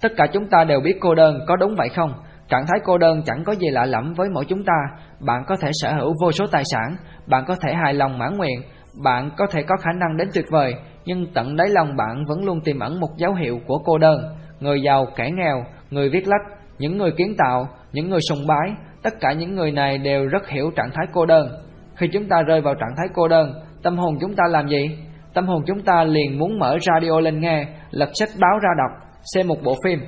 Tất cả chúng ta đều biết cô đơn có đúng vậy không? Trạng thái cô đơn chẳng có gì lạ lẫm với mỗi chúng ta. Bạn có thể sở hữu vô số tài sản, bạn có thể hài lòng mãn nguyện, bạn có thể có khả năng đến tuyệt vời, nhưng tận đáy lòng bạn vẫn luôn tiềm ẩn một dấu hiệu của cô đơn. Người giàu, kẻ nghèo, người viết lách, những người kiến tạo, những người sùng bái, tất cả những người này đều rất hiểu trạng thái cô đơn. Khi chúng ta rơi vào trạng thái cô đơn, tâm hồn chúng ta làm gì? Tâm hồn chúng ta liền muốn mở radio lên nghe, lật sách báo ra đọc, xem một bộ phim.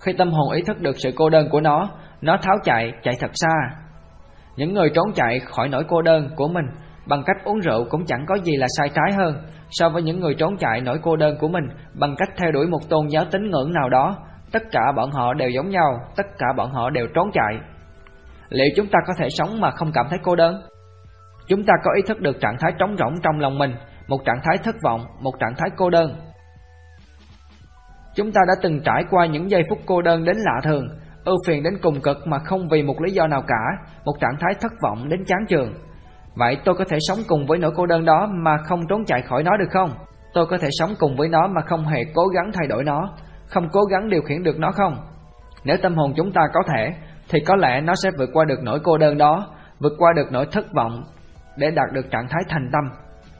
Khi tâm hồn ý thức được sự cô đơn của nó, nó tháo chạy, chạy thật xa. Những người trốn chạy khỏi nỗi cô đơn của mình bằng cách uống rượu cũng chẳng có gì là sai trái hơn so với những người trốn chạy nỗi cô đơn của mình bằng cách theo đuổi một tôn giáo tín ngưỡng nào đó. Tất cả bọn họ đều giống nhau, tất cả bọn họ đều trốn chạy. Liệu chúng ta có thể sống mà không cảm thấy cô đơn? Chúng ta có ý thức được trạng thái trống rỗng trong lòng mình, một trạng thái thất vọng, một trạng thái cô đơn. Chúng ta đã từng trải qua những giây phút cô đơn đến lạ thường, ưu phiền đến cùng cực mà không vì một lý do nào cả, một trạng thái thất vọng đến chán trường. Vậy tôi có thể sống cùng với nỗi cô đơn đó mà không trốn chạy khỏi nó được không? Tôi có thể sống cùng với nó mà không hề cố gắng thay đổi nó, không cố gắng điều khiển được nó không? Nếu tâm hồn chúng ta có thể, thì có lẽ nó sẽ vượt qua được nỗi cô đơn đó, vượt qua được nỗi thất vọng để đạt được trạng thái thành tâm.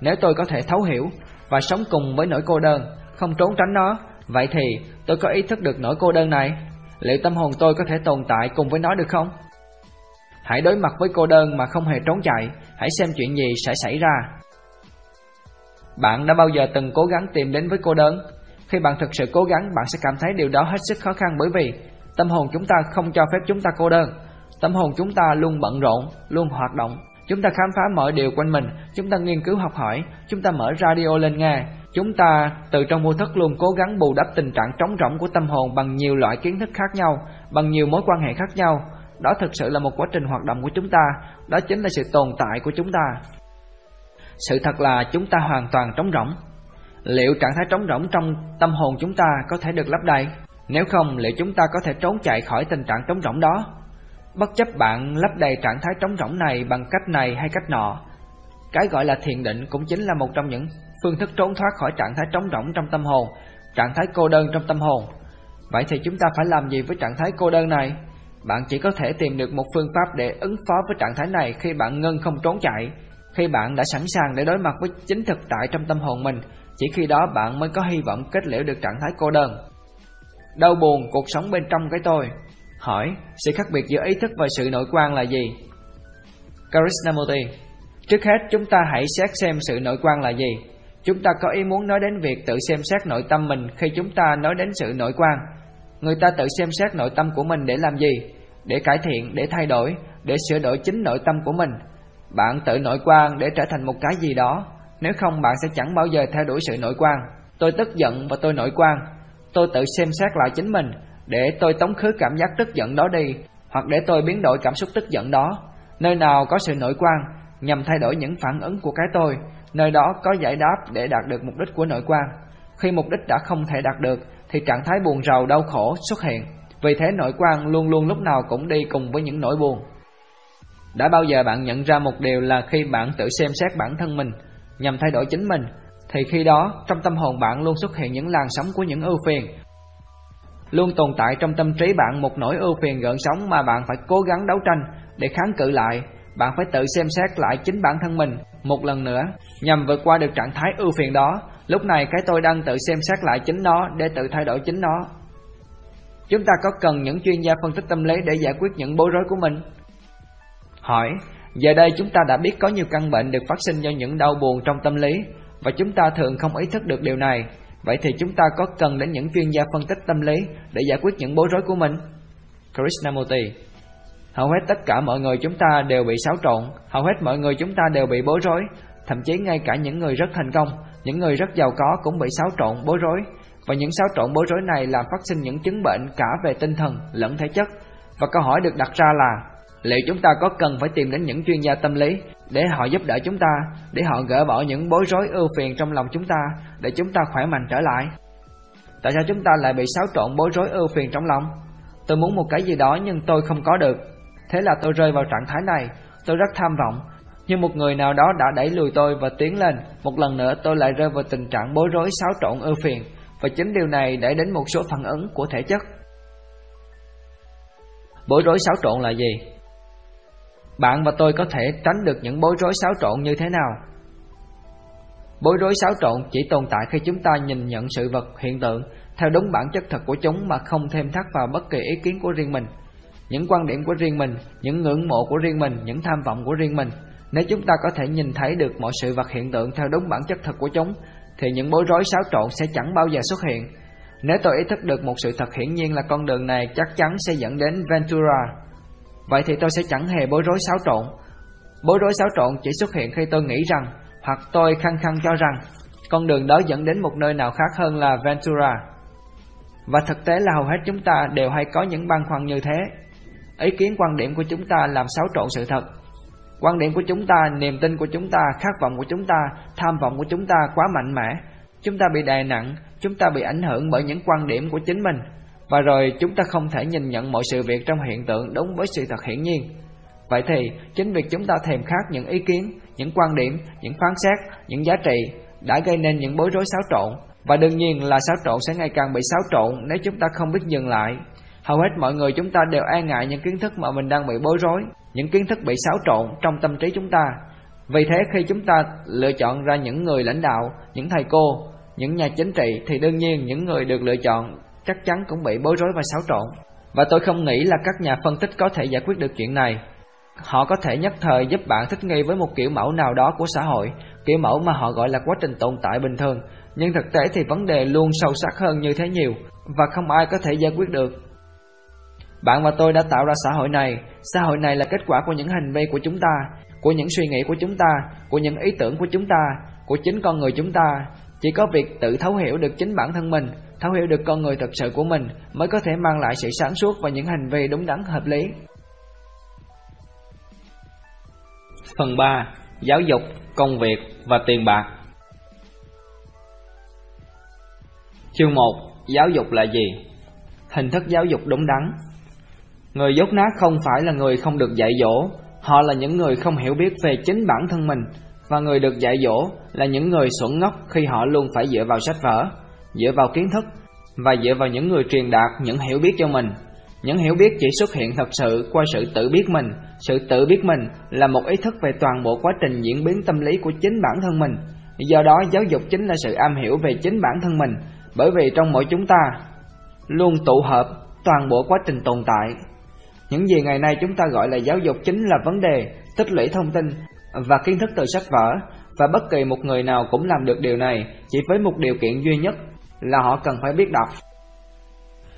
Nếu tôi có thể thấu hiểu và sống cùng với nỗi cô đơn, không trốn tránh nó, vậy thì tôi có ý thức được nỗi cô đơn này. Liệu tâm hồn tôi có thể tồn tại cùng với nó được không? Hãy đối mặt với cô đơn mà không hề trốn chạy, hãy xem chuyện gì sẽ xảy ra. Bạn đã bao giờ từng cố gắng tìm đến với cô đơn? Khi bạn thực sự cố gắng, bạn sẽ cảm thấy điều đó hết sức khó khăn bởi vì tâm hồn chúng ta không cho phép chúng ta cô đơn. Tâm hồn chúng ta luôn bận rộn, luôn hoạt động. Chúng ta khám phá mọi điều quanh mình, chúng ta nghiên cứu học hỏi, chúng ta mở radio lên nghe. Chúng ta từ trong vô thức luôn cố gắng bù đắp tình trạng trống rỗng của tâm hồn bằng nhiều loại kiến thức khác nhau, bằng nhiều mối quan hệ khác nhau. Đó thực sự là một quá trình hoạt động của chúng ta, đó chính là sự tồn tại của chúng ta. Sự thật là chúng ta hoàn toàn trống rỗng. Liệu trạng thái trống rỗng trong tâm hồn chúng ta có thể được lấp đầy? Nếu không, liệu chúng ta có thể trốn chạy khỏi tình trạng trống rỗng đó? Bất chấp bạn lấp đầy trạng thái trống rỗng này bằng cách này hay cách nọ, cái gọi là thiền định cũng chính là một trong những phương thức trốn thoát khỏi trạng thái trống rỗng trong tâm hồn, trạng thái cô đơn trong tâm hồn. Vậy thì chúng ta phải làm gì với trạng thái cô đơn này? Bạn chỉ có thể tìm được một phương pháp để ứng phó với trạng thái này khi bạn ngưng không trốn chạy, khi bạn đã sẵn sàng để đối mặt với chính thực tại trong tâm hồn mình, chỉ khi đó bạn mới có hy vọng kết liễu được trạng thái cô đơn. Đau buồn cuộc sống bên trong cái tôi. Hỏi, sự khác biệt giữa ý thức và sự nội quan là gì? Krishnamurti Trước hết chúng ta hãy xét xem sự nội quan là gì. Chúng ta có ý muốn nói đến việc tự xem xét nội tâm mình khi chúng ta nói đến sự nội quan. Người ta tự xem xét nội tâm của mình để làm gì? Để cải thiện, để thay đổi, để sửa đổi chính nội tâm của mình. Bạn tự nội quan để trở thành một cái gì đó. Nếu không bạn sẽ chẳng bao giờ theo đuổi sự nội quan. Tôi tức giận và tôi nội quan. Tôi tự xem xét lại chính mình để tôi tống khứ cảm giác tức giận đó đi hoặc để tôi biến đổi cảm xúc tức giận đó. Nơi nào có sự nội quan nhằm thay đổi những phản ứng của cái tôi, nơi đó có giải đáp để đạt được mục đích của nội quan. Khi mục đích đã không thể đạt được thì trạng thái buồn rầu đau khổ xuất hiện. Vì thế nội quan luôn luôn lúc nào cũng đi cùng với những nỗi buồn. Đã bao giờ bạn nhận ra một điều là khi bạn tự xem xét bản thân mình nhằm thay đổi chính mình thì khi đó trong tâm hồn bạn luôn xuất hiện những làn sóng của những ưu phiền. Luôn tồn tại trong tâm trí bạn một nỗi ưu phiền gợn sóng mà bạn phải cố gắng đấu tranh để kháng cự lại. Bạn phải tự xem xét lại chính bản thân mình một lần nữa nhằm vượt qua được trạng thái ưu phiền đó. Lúc này cái tôi đang tự xem xét lại chính nó để tự thay đổi chính nó. Chúng ta có cần những chuyên gia phân tích tâm lý để giải quyết những bối rối của mình? Hỏi, giờ đây chúng ta đã biết có nhiều căn bệnh được phát sinh do những đau buồn trong tâm lý và chúng ta thường không ý thức được điều này. Vậy thì chúng ta có cần đến những chuyên gia phân tích tâm lý để giải quyết những bối rối của mình? Krishnamurti Hầu hết tất cả mọi người chúng ta đều bị xáo trộn, hầu hết mọi người chúng ta đều bị bối rối, thậm chí ngay cả những người rất thành công, những người rất giàu có cũng bị xáo trộn, bối rối. Và những xáo trộn bối rối này làm phát sinh những chứng bệnh cả về tinh thần lẫn thể chất. Và câu hỏi được đặt ra là liệu chúng ta có cần phải tìm đến những chuyên gia tâm lý để họ giúp đỡ chúng ta, để họ gỡ bỏ những bối rối ưu phiền trong lòng chúng ta, để chúng ta khỏe mạnh trở lại. Tại sao chúng ta lại bị xáo trộn bối rối ưu phiền trong lòng? Tôi muốn một cái gì đó nhưng tôi không có được. Thế là tôi rơi vào trạng thái này, tôi rất tham vọng. Nhưng một người nào đó đã đẩy lùi tôi và tiến lên, một lần nữa tôi lại rơi vào tình trạng bối rối xáo trộn ưu phiền, và chính điều này đã đến một số phản ứng của thể chất. Bối rối xáo trộn là gì? Bạn và tôi có thể tránh được những bối rối xáo trộn như thế nào? Bối rối xáo trộn chỉ tồn tại khi chúng ta nhìn nhận sự vật, hiện tượng theo đúng bản chất thật của chúng mà không thêm thắt vào bất kỳ ý kiến của riêng mình. Những quan điểm của riêng mình, những ngưỡng mộ của riêng mình, những tham vọng của riêng mình. Nếu chúng ta có thể nhìn thấy được mọi sự vật hiện tượng theo đúng bản chất thật của chúng, thì những bối rối xáo trộn sẽ chẳng bao giờ xuất hiện. Nếu tôi ý thức được một sự thật hiển nhiên là con đường này chắc chắn sẽ dẫn đến Ventura, vậy thì tôi sẽ chẳng hề bối rối xáo trộn. Bối rối xáo trộn chỉ xuất hiện khi tôi nghĩ rằng, hoặc tôi khăng khăng cho rằng, con đường đó dẫn đến một nơi nào khác hơn là Ventura. Và thực tế là hầu hết chúng ta đều hay có những băn khoăn như thế. Ý kiến quan điểm của chúng ta làm xáo trộn sự thật. Quan điểm của chúng ta, niềm tin của chúng ta, khát vọng của chúng ta, tham vọng của chúng ta quá mạnh mẽ. Chúng ta bị đè nặng, chúng ta bị ảnh hưởng bởi những quan điểm của chính mình. Và rồi chúng ta không thể nhìn nhận mọi sự việc trong hiện tượng đúng với sự thật hiển nhiên. Vậy thì, chính việc chúng ta thèm khát những ý kiến, những quan điểm, những phán xét, những giá trị đã gây nên những bối rối xáo trộn và đương nhiên là xáo trộn sẽ ngày càng bị xáo trộn nếu chúng ta không biết dừng lại. Hầu hết mọi người chúng ta đều e ngại những kiến thức mà mình đang bị bối rối, những kiến thức bị xáo trộn trong tâm trí chúng ta. Vì thế khi chúng ta lựa chọn ra những người lãnh đạo, những thầy cô, những nhà chính trị thì đương nhiên những người được lựa chọn chắc chắn cũng bị bối rối và xáo trộn. Và tôi không nghĩ là các nhà phân tích có thể giải quyết được chuyện này. Họ có thể nhất thời giúp bạn thích nghi với một kiểu mẫu nào đó của xã hội, kiểu mẫu mà họ gọi là quá trình tồn tại bình thường, nhưng thực tế thì vấn đề luôn sâu sắc hơn như thế nhiều và không ai có thể giải quyết được. Bạn và tôi đã tạo ra xã hội này, xã hội này là kết quả của những hành vi của chúng ta, của những suy nghĩ của chúng ta, của những ý tưởng của chúng ta, của chính con người chúng ta. Chỉ có việc tự thấu hiểu được chính bản thân mình, thấu hiểu được con người thật sự của mình mới có thể mang lại sự sáng suốt và những hành vi đúng đắn hợp lý. Phần 3. Giáo dục, công việc và tiền bạc Chương 1. Giáo dục là gì? Hình thức giáo dục đúng đắn Người dốt nát không phải là người không được dạy dỗ Họ là những người không hiểu biết về chính bản thân mình Và người được dạy dỗ là những người xuẩn ngốc khi họ luôn phải dựa vào sách vở Dựa vào kiến thức Và dựa vào những người truyền đạt những hiểu biết cho mình. Những hiểu biết chỉ xuất hiện thật sự qua sự tự biết mình. Sự tự biết mình là một ý thức về toàn bộ quá trình diễn biến tâm lý của chính bản thân mình. Do đó, giáo dục chính là sự am hiểu về chính bản thân mình, bởi vì trong mỗi chúng ta luôn tụ hợp toàn bộ quá trình tồn tại. Những gì ngày nay chúng ta gọi là giáo dục chính là vấn đề tích lũy thông tin và kiến thức từ sách vở, và bất kỳ một người nào cũng làm được điều này chỉ với một điều kiện duy nhất là họ cần phải biết đọc.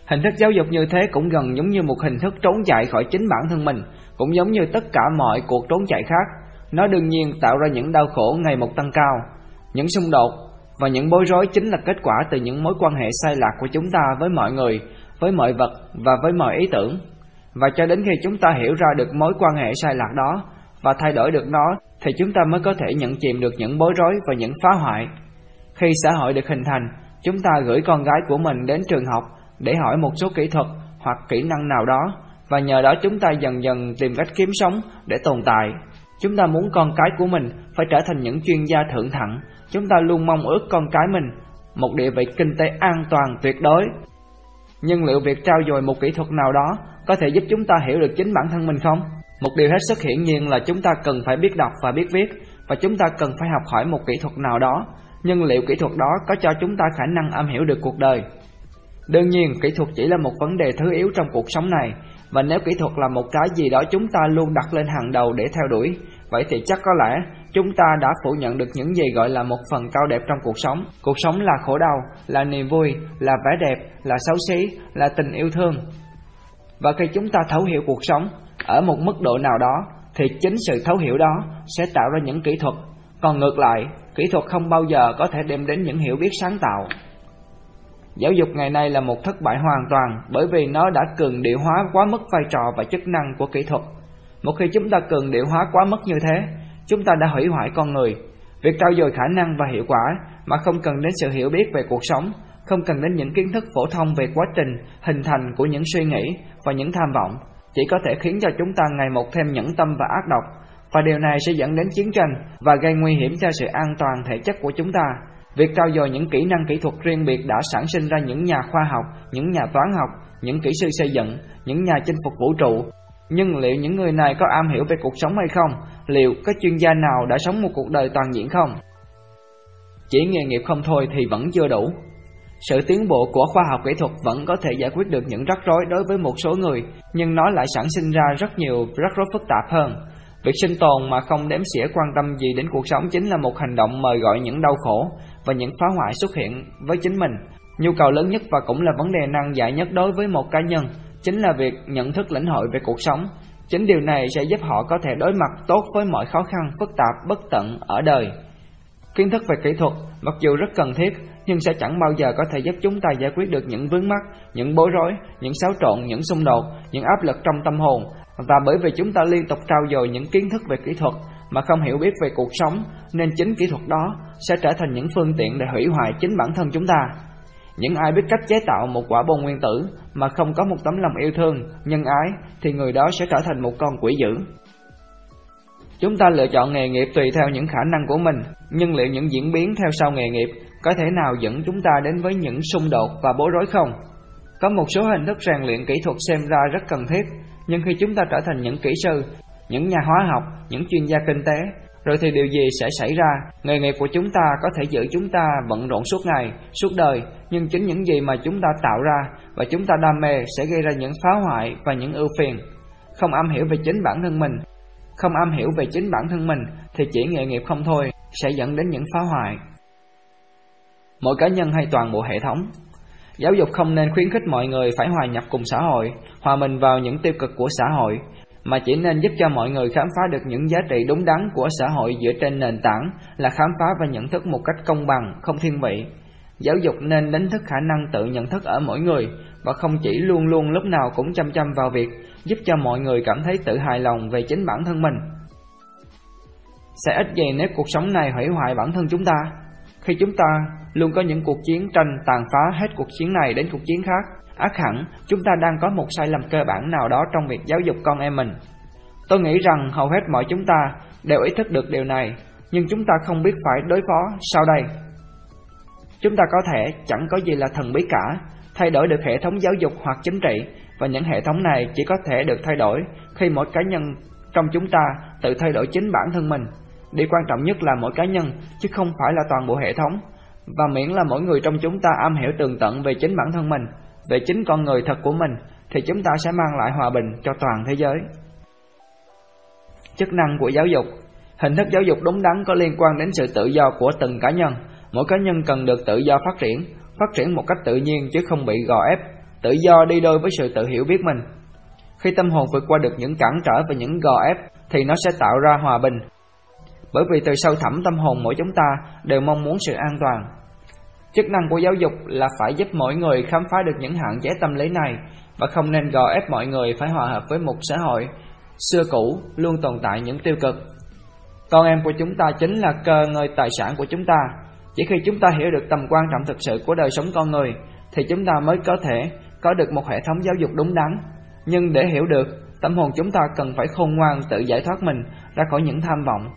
Hình thức giáo dục như thế cũng gần giống như một hình thức trốn chạy khỏi chính bản thân mình, cũng giống như tất cả mọi cuộc trốn chạy khác. Nó đương nhiên tạo ra những đau khổ ngày một tăng cao, những xung đột và những bối rối chính là kết quả từ những mối quan hệ sai lạc của chúng ta với mọi người, với mọi vật và với mọi ý tưởng. Và cho đến khi chúng ta hiểu ra được mối quan hệ sai lạc đó và thay đổi được nó thì chúng ta mới có thể nhận chìm được những bối rối và những phá hoại. Khi xã hội được hình thành, chúng ta gửi con gái của mình đến trường học để hỏi một số kỹ thuật hoặc kỹ năng nào đó, và nhờ đó chúng ta dần dần tìm cách kiếm sống để tồn tại. Chúng ta muốn con cái của mình phải trở thành những chuyên gia thượng thặng Chúng ta luôn mong ước con cái mình một địa vị kinh tế an toàn tuyệt đối. Nhưng liệu việc trao dồi một kỹ thuật nào đó có thể giúp chúng ta hiểu được chính bản thân mình không? Một điều hết sức hiển nhiên là chúng ta cần phải biết đọc và biết viết, và chúng ta cần phải học hỏi một kỹ thuật nào đó. Nhưng liệu kỹ thuật đó có cho chúng ta khả năng am hiểu được cuộc đời? Đương nhiên, kỹ thuật chỉ là một vấn đề thứ yếu trong cuộc sống này, và nếu kỹ thuật là một cái gì đó chúng ta luôn đặt lên hàng đầu để theo đuổi, vậy thì chắc có lẽ chúng ta đã phủ nhận được những gì gọi là một phần cao đẹp trong cuộc sống. Cuộc sống là khổ đau, là niềm vui, là vẻ đẹp, là xấu xí, là tình yêu thương. Và khi chúng ta thấu hiểu cuộc sống ở một mức độ nào đó, thì chính sự thấu hiểu đó sẽ tạo ra những kỹ thuật. Còn ngược lại, kỹ thuật không bao giờ có thể đem đến những hiểu biết sáng tạo. Giáo dục ngày nay là một thất bại hoàn toàn bởi vì nó đã cường điệu hóa quá mức vai trò và chức năng của kỹ thuật. Một khi chúng ta cường điệu hóa quá mức như thế, chúng ta đã hủy hoại con người. Việc trao dồi khả năng và hiệu quả mà không cần đến sự hiểu biết về cuộc sống, không cần đến những kiến thức phổ thông về quá trình hình thành của những suy nghĩ và những tham vọng, chỉ có thể khiến cho chúng ta ngày một thêm nhẫn tâm và ác độc, và điều này sẽ dẫn đến chiến tranh và gây nguy hiểm cho sự an toàn thể chất của chúng ta. Việc trao dồi những kỹ năng kỹ thuật riêng biệt đã sản sinh ra những nhà khoa học, những nhà toán học, những kỹ sư xây dựng, những nhà chinh phục vũ trụ. Nhưng liệu những người này có am hiểu về cuộc sống hay không? Liệu có chuyên gia nào đã sống một cuộc đời toàn diện không? Chỉ nghề nghiệp không thôi thì vẫn chưa đủ. Sự tiến bộ của khoa học kỹ thuật vẫn có thể giải quyết được những rắc rối đối với một số người, nhưng nó lại sản sinh ra rất nhiều rắc rối phức tạp hơn. Việc sinh tồn mà không đếm xỉa quan tâm gì đến cuộc sống chính là một hành động mời gọi những đau khổ và những phá hoại xuất hiện với chính mình. Nhu cầu lớn nhất và cũng là vấn đề nan giải nhất đối với một cá nhân chính là việc nhận thức lĩnh hội về cuộc sống. Chính điều này sẽ giúp họ có thể đối mặt tốt với mọi khó khăn phức tạp bất tận ở đời. Kiến thức về kỹ thuật mặc dù rất cần thiết nhưng sẽ chẳng bao giờ có thể giúp chúng ta giải quyết được những vướng mắc, những bối rối, những xáo trộn, những xung đột, những áp lực trong tâm hồn và bởi vì chúng ta liên tục trao dồi những kiến thức về kỹ thuật mà không hiểu biết về cuộc sống nên chính kỹ thuật đó sẽ trở thành những phương tiện để hủy hoại chính bản thân chúng ta. Những ai biết cách chế tạo một quả bom nguyên tử mà không có một tấm lòng yêu thương, nhân ái thì người đó sẽ trở thành một con quỷ dữ. Chúng ta lựa chọn nghề nghiệp tùy theo những khả năng của mình, nhưng liệu những diễn biến theo sau nghề nghiệp có thể nào dẫn chúng ta đến với những xung đột và bối rối không? Có một số hình thức rèn luyện kỹ thuật xem ra rất cần thiết, nhưng khi chúng ta trở thành những kỹ sư, những nhà hóa học, những chuyên gia kinh tế, rồi thì điều gì sẽ xảy ra? Nghề nghiệp của chúng ta có thể giữ chúng ta bận rộn suốt ngày, suốt đời, nhưng chính những gì mà chúng ta tạo ra và chúng ta đam mê sẽ gây ra những phá hoại và những ưu phiền. Không am hiểu về chính bản thân mình, không am hiểu về chính bản thân mình thì chỉ nghề nghiệp không thôi sẽ dẫn đến những phá hoại. Mỗi cá nhân hay toàn bộ hệ thống Giáo dục không nên khuyến khích mọi người phải hòa nhập cùng xã hội, hòa mình vào những tiêu cực của xã hội, mà chỉ nên giúp cho mọi người khám phá được những giá trị đúng đắn của xã hội dựa trên nền tảng là khám phá và nhận thức một cách công bằng, không thiên vị. Giáo dục nên đánh thức khả năng tự nhận thức ở mỗi người và không chỉ luôn luôn lúc nào cũng chăm chăm vào việc giúp cho mọi người cảm thấy tự hài lòng về chính bản thân mình. Sẽ ít gì nếu cuộc sống này hủy hoại bản thân chúng ta? Khi chúng ta luôn có những cuộc chiến tranh tàn phá hết cuộc chiến này đến cuộc chiến khác, ác hẳn chúng ta đang có một sai lầm cơ bản nào đó trong việc giáo dục con em mình. Tôi nghĩ rằng hầu hết mọi chúng ta đều ý thức được điều này, nhưng chúng ta không biết phải đối phó sau đây. Chúng ta có thể chẳng có gì là thần bí cả, thay đổi được hệ thống giáo dục hoặc chính trị, và những hệ thống này chỉ có thể được thay đổi khi mỗi cá nhân trong chúng ta tự thay đổi chính bản thân mình. Điều quan trọng nhất là mỗi cá nhân, chứ không phải là toàn bộ hệ thống. Và miễn là mỗi người trong chúng ta am hiểu tường tận về chính bản thân mình, về chính con người thật của mình, thì chúng ta sẽ mang lại hòa bình cho toàn thế giới. Chức năng của giáo dục Hình thức giáo dục đúng đắn có liên quan đến sự tự do của từng cá nhân. Mỗi cá nhân cần được tự do phát triển, phát triển một cách tự nhiên chứ không bị gò ép, tự do đi đôi với sự tự hiểu biết mình. Khi tâm hồn vượt qua được những cản trở và những gò ép thì nó sẽ tạo ra hòa bình. Bởi vì từ sâu thẳm tâm hồn mỗi chúng ta đều mong muốn sự an toàn. Chức năng của giáo dục là phải giúp mỗi người khám phá được những hạn chế tâm lý này và không nên gò ép mọi người phải hòa hợp với một xã hội xưa cũ luôn tồn tại những tiêu cực. Con em của chúng ta chính là cơ ngơi tài sản của chúng ta. Chỉ khi chúng ta hiểu được tầm quan trọng thực sự của đời sống con người thì chúng ta mới có thể có được một hệ thống giáo dục đúng đắn. Nhưng để hiểu được, tâm hồn chúng ta cần phải khôn ngoan tự giải thoát mình ra khỏi những tham vọng.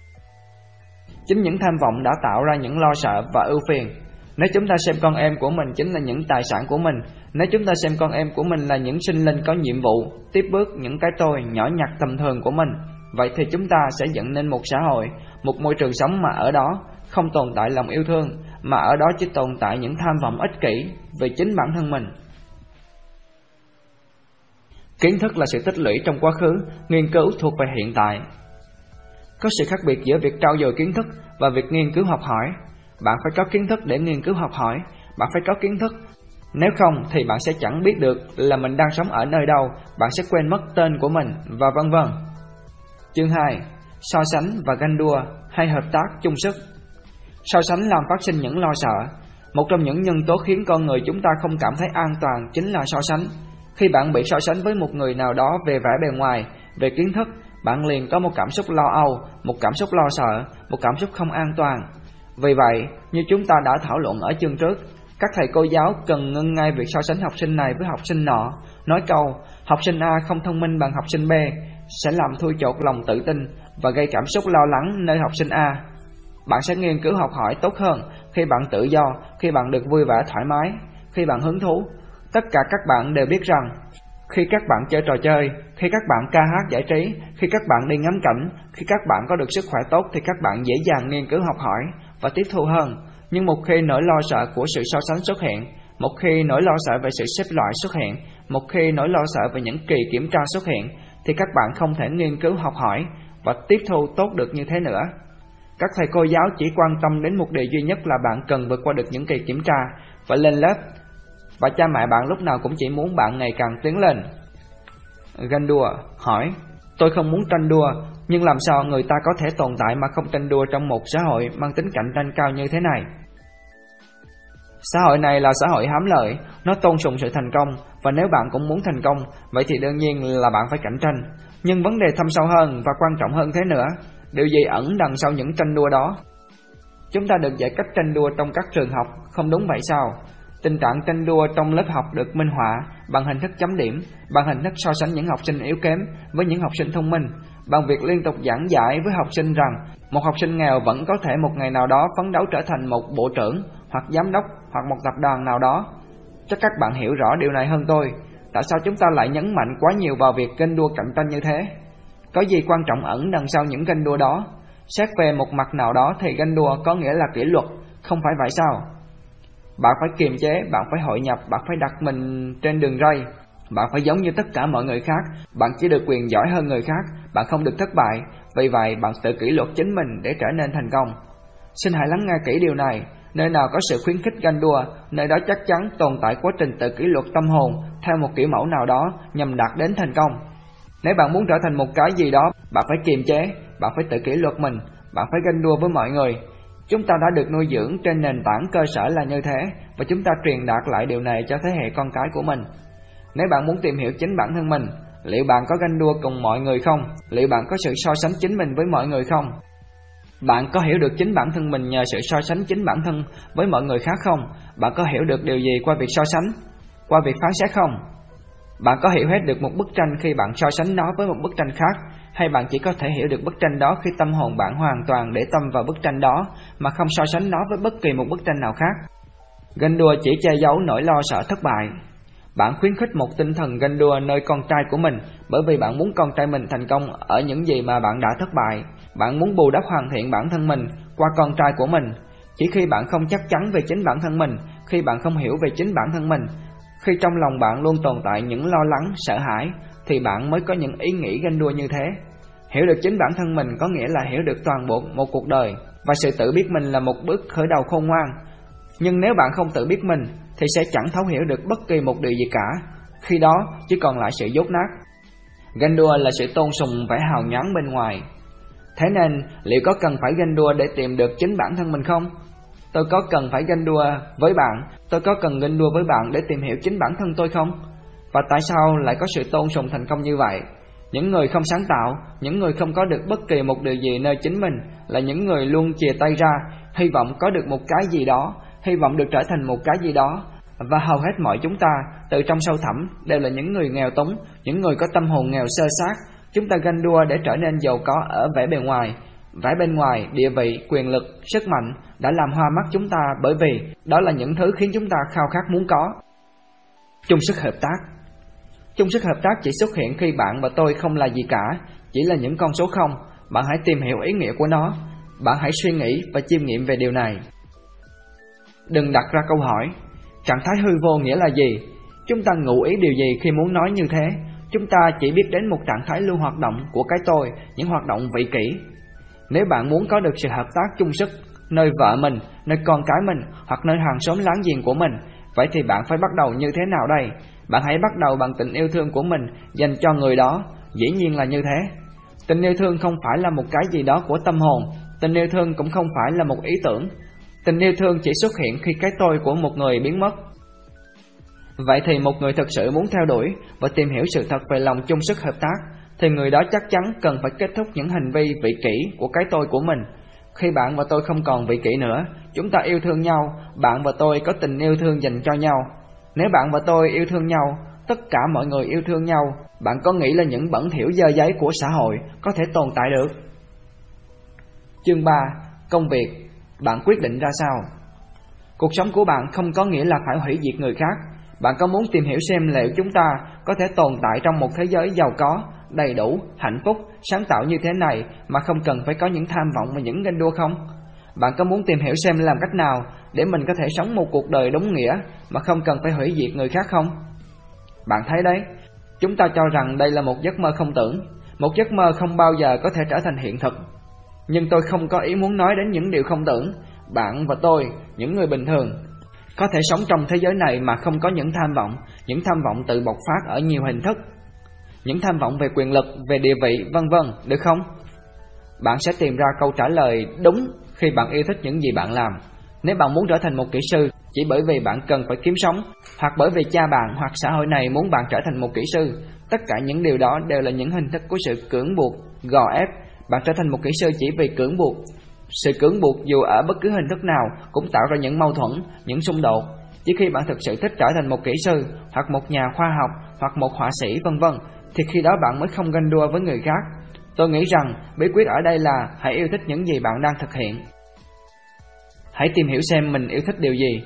Chính những tham vọng đã tạo ra những lo sợ và ưu phiền. Nếu chúng ta xem con em của mình chính là những tài sản của mình, nếu chúng ta xem con em của mình là những sinh linh có nhiệm vụ, tiếp bước những cái tôi nhỏ nhặt tầm thường của mình, vậy thì chúng ta sẽ dẫn nên một xã hội, một môi trường sống mà ở đó không tồn tại lòng yêu thương, mà ở đó chỉ tồn tại những tham vọng ích kỷ về chính bản thân mình. Kiến thức là sự tích lũy trong quá khứ, nghiên cứu thuộc về hiện tại. Có sự khác biệt giữa việc trau dồi kiến thức và việc nghiên cứu học hỏi. Bạn phải có kiến thức để nghiên cứu học hỏi, bạn phải có kiến thức. Nếu không thì bạn sẽ chẳng biết được là mình đang sống ở nơi đâu, bạn sẽ quên mất tên của mình và vân vân. Chương 2: So sánh và ganh đua hay hợp tác chung sức. So sánh làm phát sinh những lo sợ. Một trong những nhân tố khiến con người chúng ta không cảm thấy an toàn chính là so sánh. Khi bạn bị so sánh với một người nào đó về vẻ bề ngoài, về kiến thức, bạn liền có một cảm xúc lo âu, một cảm xúc lo sợ, một cảm xúc không an toàn. Vì vậy, như chúng ta đã thảo luận ở chương trước, các thầy cô giáo cần ngưng ngay việc so sánh học sinh này với học sinh nọ, nói câu học sinh A không thông minh bằng học sinh B sẽ làm thui chột lòng tự tin và gây cảm xúc lo lắng nơi học sinh A. Bạn sẽ nghiên cứu học hỏi tốt hơn khi bạn tự do, khi bạn được vui vẻ thoải mái, khi bạn hứng thú. Tất cả các bạn đều biết rằng khi các bạn chơi trò chơi, khi các bạn ca hát giải trí, khi các bạn đi ngắm cảnh, khi các bạn có được sức khỏe tốt thì các bạn dễ dàng nghiên cứu học hỏi và tiếp thu hơn. Nhưng một khi nỗi lo sợ của sự so sánh xuất hiện, một khi nỗi lo sợ về sự xếp loại xuất hiện, một khi nỗi lo sợ về những kỳ kiểm tra xuất hiện, thì các bạn không thể nghiên cứu học hỏi và tiếp thu tốt được như thế nữa. Các thầy cô giáo chỉ quan tâm đến một điều duy nhất là bạn cần vượt qua được những kỳ kiểm tra và lên lớp. Và cha mẹ bạn lúc nào cũng chỉ muốn bạn ngày càng tiến lên. Ganh đua, hỏi, tôi không muốn tranh đua, nhưng làm sao người ta có thể tồn tại mà không tranh đua trong một xã hội mang tính cạnh tranh cao như thế này? Xã hội này là xã hội hám lợi, nó tôn sùng sự thành công, và nếu bạn cũng muốn thành công, vậy thì đương nhiên là bạn phải cạnh tranh. Nhưng vấn đề thâm sâu hơn và quan trọng hơn thế nữa, điều gì ẩn đằng sau những tranh đua đó? Chúng ta được dạy cách tranh đua trong các trường học, không đúng vậy sao? Tình trạng tranh đua trong lớp học được minh họa bằng hình thức chấm điểm, bằng hình thức so sánh những học sinh yếu kém với những học sinh thông minh, bằng việc liên tục giảng giải với học sinh rằng một học sinh nghèo vẫn có thể một ngày nào đó phấn đấu trở thành một bộ trưởng hoặc giám đốc hoặc một tập đoàn nào đó. Chắc các bạn hiểu rõ điều này hơn tôi. Tại sao chúng ta lại nhấn mạnh quá nhiều vào việc kênh đua cạnh tranh như thế? Có gì quan trọng ẩn đằng sau những kênh đua đó? Xét về một mặt nào đó thì ganh đua có nghĩa là kỷ luật, không phải vậy sao? Bạn phải kiềm chế, bạn phải hội nhập, bạn phải đặt mình trên đường ray. Bạn phải giống như tất cả mọi người khác, bạn chỉ được quyền giỏi hơn người khác, bạn không được thất bại, vì vậy bạn tự kỷ luật chính mình để trở nên thành công. Xin hãy lắng nghe kỹ điều này, nơi nào có sự khuyến khích ganh đua, nơi đó chắc chắn tồn tại quá trình tự kỷ luật tâm hồn theo một kiểu mẫu nào đó nhằm đạt đến thành công. Nếu bạn muốn trở thành một cái gì đó, bạn phải kiềm chế, bạn phải tự kỷ luật mình, bạn phải ganh đua với mọi người, Chúng ta đã được nuôi dưỡng trên nền tảng cơ sở là như thế và chúng ta truyền đạt lại điều này cho thế hệ con cái của mình. Nếu bạn muốn tìm hiểu chính bản thân mình, liệu bạn có ganh đua cùng mọi người không? Liệu bạn có sự so sánh chính mình với mọi người không? Bạn có hiểu được chính bản thân mình nhờ sự so sánh chính bản thân với mọi người khác không? Bạn có hiểu được điều gì qua việc so sánh? Qua việc phán xét không? Bạn có hiểu hết được một bức tranh khi bạn so sánh nó với một bức tranh khác hay bạn chỉ có thể hiểu được bức tranh đó khi tâm hồn bạn hoàn toàn để tâm vào bức tranh đó mà không so sánh nó với bất kỳ một bức tranh nào khác? Ganh đua chỉ che giấu nỗi lo sợ thất bại. Bạn khuyến khích một tinh thần ganh đua nơi con trai của mình bởi vì bạn muốn con trai mình thành công ở những gì mà bạn đã thất bại. Bạn muốn bù đắp hoàn thiện bản thân mình qua con trai của mình. Chỉ khi bạn không chắc chắn về chính bản thân mình, khi bạn không hiểu về chính bản thân mình, khi trong lòng bạn luôn tồn tại những lo lắng, sợ hãi, thì bạn mới có những ý nghĩ ganh đua như thế. Hiểu được chính bản thân mình có nghĩa là hiểu được toàn bộ một cuộc đời và sự tự biết mình là một bước khởi đầu khôn ngoan. Nhưng nếu bạn không tự biết mình thì sẽ chẳng thấu hiểu được bất kỳ một điều gì cả. Khi đó chỉ còn lại sự dốt nát. Ganh đua là sự tôn sùng vẻ hào nhoáng bên ngoài. Thế nên, liệu có cần phải ganh đua để tìm được chính bản thân mình không? Tôi có cần phải ganh đua với bạn, tôi có cần ganh đua với bạn để tìm hiểu chính bản thân tôi không? Và tại sao lại có sự tôn sùng thành công như vậy? Những người không sáng tạo, những người không có được bất kỳ một điều gì nơi chính mình là những người luôn chìa tay ra, hy vọng có được một cái gì đó, hy vọng được trở thành một cái gì đó. Và hầu hết mọi chúng ta, từ trong sâu thẳm, đều là những người nghèo túng, những người có tâm hồn nghèo sơ sát. Chúng ta ganh đua để trở nên giàu có ở vẻ bề ngoài. Vẻ bên ngoài, địa vị, quyền lực, sức mạnh đã làm hoa mắt chúng ta bởi vì đó là những thứ khiến chúng ta khao khát muốn có. Chung sức hợp tác Chung sức hợp tác chỉ xuất hiện khi bạn và tôi không là gì cả, chỉ là những con số không. Bạn hãy tìm hiểu ý nghĩa của nó. Bạn hãy suy nghĩ và chiêm nghiệm về điều này. Đừng đặt ra câu hỏi, trạng thái hư vô nghĩa là gì? Chúng ta ngụ ý điều gì khi muốn nói như thế? Chúng ta chỉ biết đến một trạng thái lưu hoạt động của cái tôi, những hoạt động vị kỷ. Nếu bạn muốn có được sự hợp tác chung sức nơi vợ mình, nơi con cái mình hoặc nơi hàng xóm láng giềng của mình, vậy thì bạn phải bắt đầu như thế nào đây? Bạn hãy bắt đầu bằng tình yêu thương của mình dành cho người đó, dĩ nhiên là như thế. Tình yêu thương không phải là một cái gì đó của tâm hồn, tình yêu thương cũng không phải là một ý tưởng. Tình yêu thương chỉ xuất hiện khi cái tôi của một người biến mất. Vậy thì một người thực sự muốn theo đuổi và tìm hiểu sự thật về lòng chung sức hợp tác, thì người đó chắc chắn cần phải kết thúc những hành vi vị kỷ của cái tôi của mình. Khi bạn và tôi không còn vị kỷ nữa, chúng ta yêu thương nhau, bạn và tôi có tình yêu thương dành cho nhau, nếu bạn và tôi yêu thương nhau, tất cả mọi người yêu thương nhau, bạn có nghĩ là những bẩn thỉu dơ giấy của xã hội có thể tồn tại được? Chương 3. Công việc Bạn quyết định ra sao? Cuộc sống của bạn không có nghĩa là phải hủy diệt người khác. Bạn có muốn tìm hiểu xem liệu chúng ta có thể tồn tại trong một thế giới giàu có, đầy đủ, hạnh phúc, sáng tạo như thế này mà không cần phải có những tham vọng và những ganh đua không? Bạn có muốn tìm hiểu xem làm cách nào để mình có thể sống một cuộc đời đúng nghĩa mà không cần phải hủy diệt người khác không? Bạn thấy đấy, chúng ta cho rằng đây là một giấc mơ không tưởng, một giấc mơ không bao giờ có thể trở thành hiện thực. Nhưng tôi không có ý muốn nói đến những điều không tưởng. Bạn và tôi, những người bình thường, có thể sống trong thế giới này mà không có những tham vọng, những tham vọng tự bộc phát ở nhiều hình thức. Những tham vọng về quyền lực, về địa vị, vân vân, được không? Bạn sẽ tìm ra câu trả lời đúng khi bạn yêu thích những gì bạn làm. Nếu bạn muốn trở thành một kỹ sư chỉ bởi vì bạn cần phải kiếm sống, hoặc bởi vì cha bạn hoặc xã hội này muốn bạn trở thành một kỹ sư, tất cả những điều đó đều là những hình thức của sự cưỡng buộc, gò ép. Bạn trở thành một kỹ sư chỉ vì cưỡng buộc. Sự cưỡng buộc dù ở bất cứ hình thức nào cũng tạo ra những mâu thuẫn, những xung đột. Chỉ khi bạn thực sự thích trở thành một kỹ sư, hoặc một nhà khoa học, hoặc một họa sĩ vân vân, thì khi đó bạn mới không ganh đua với người khác. Tôi nghĩ rằng bí quyết ở đây là hãy yêu thích những gì bạn đang thực hiện. Hãy tìm hiểu xem mình yêu thích điều gì.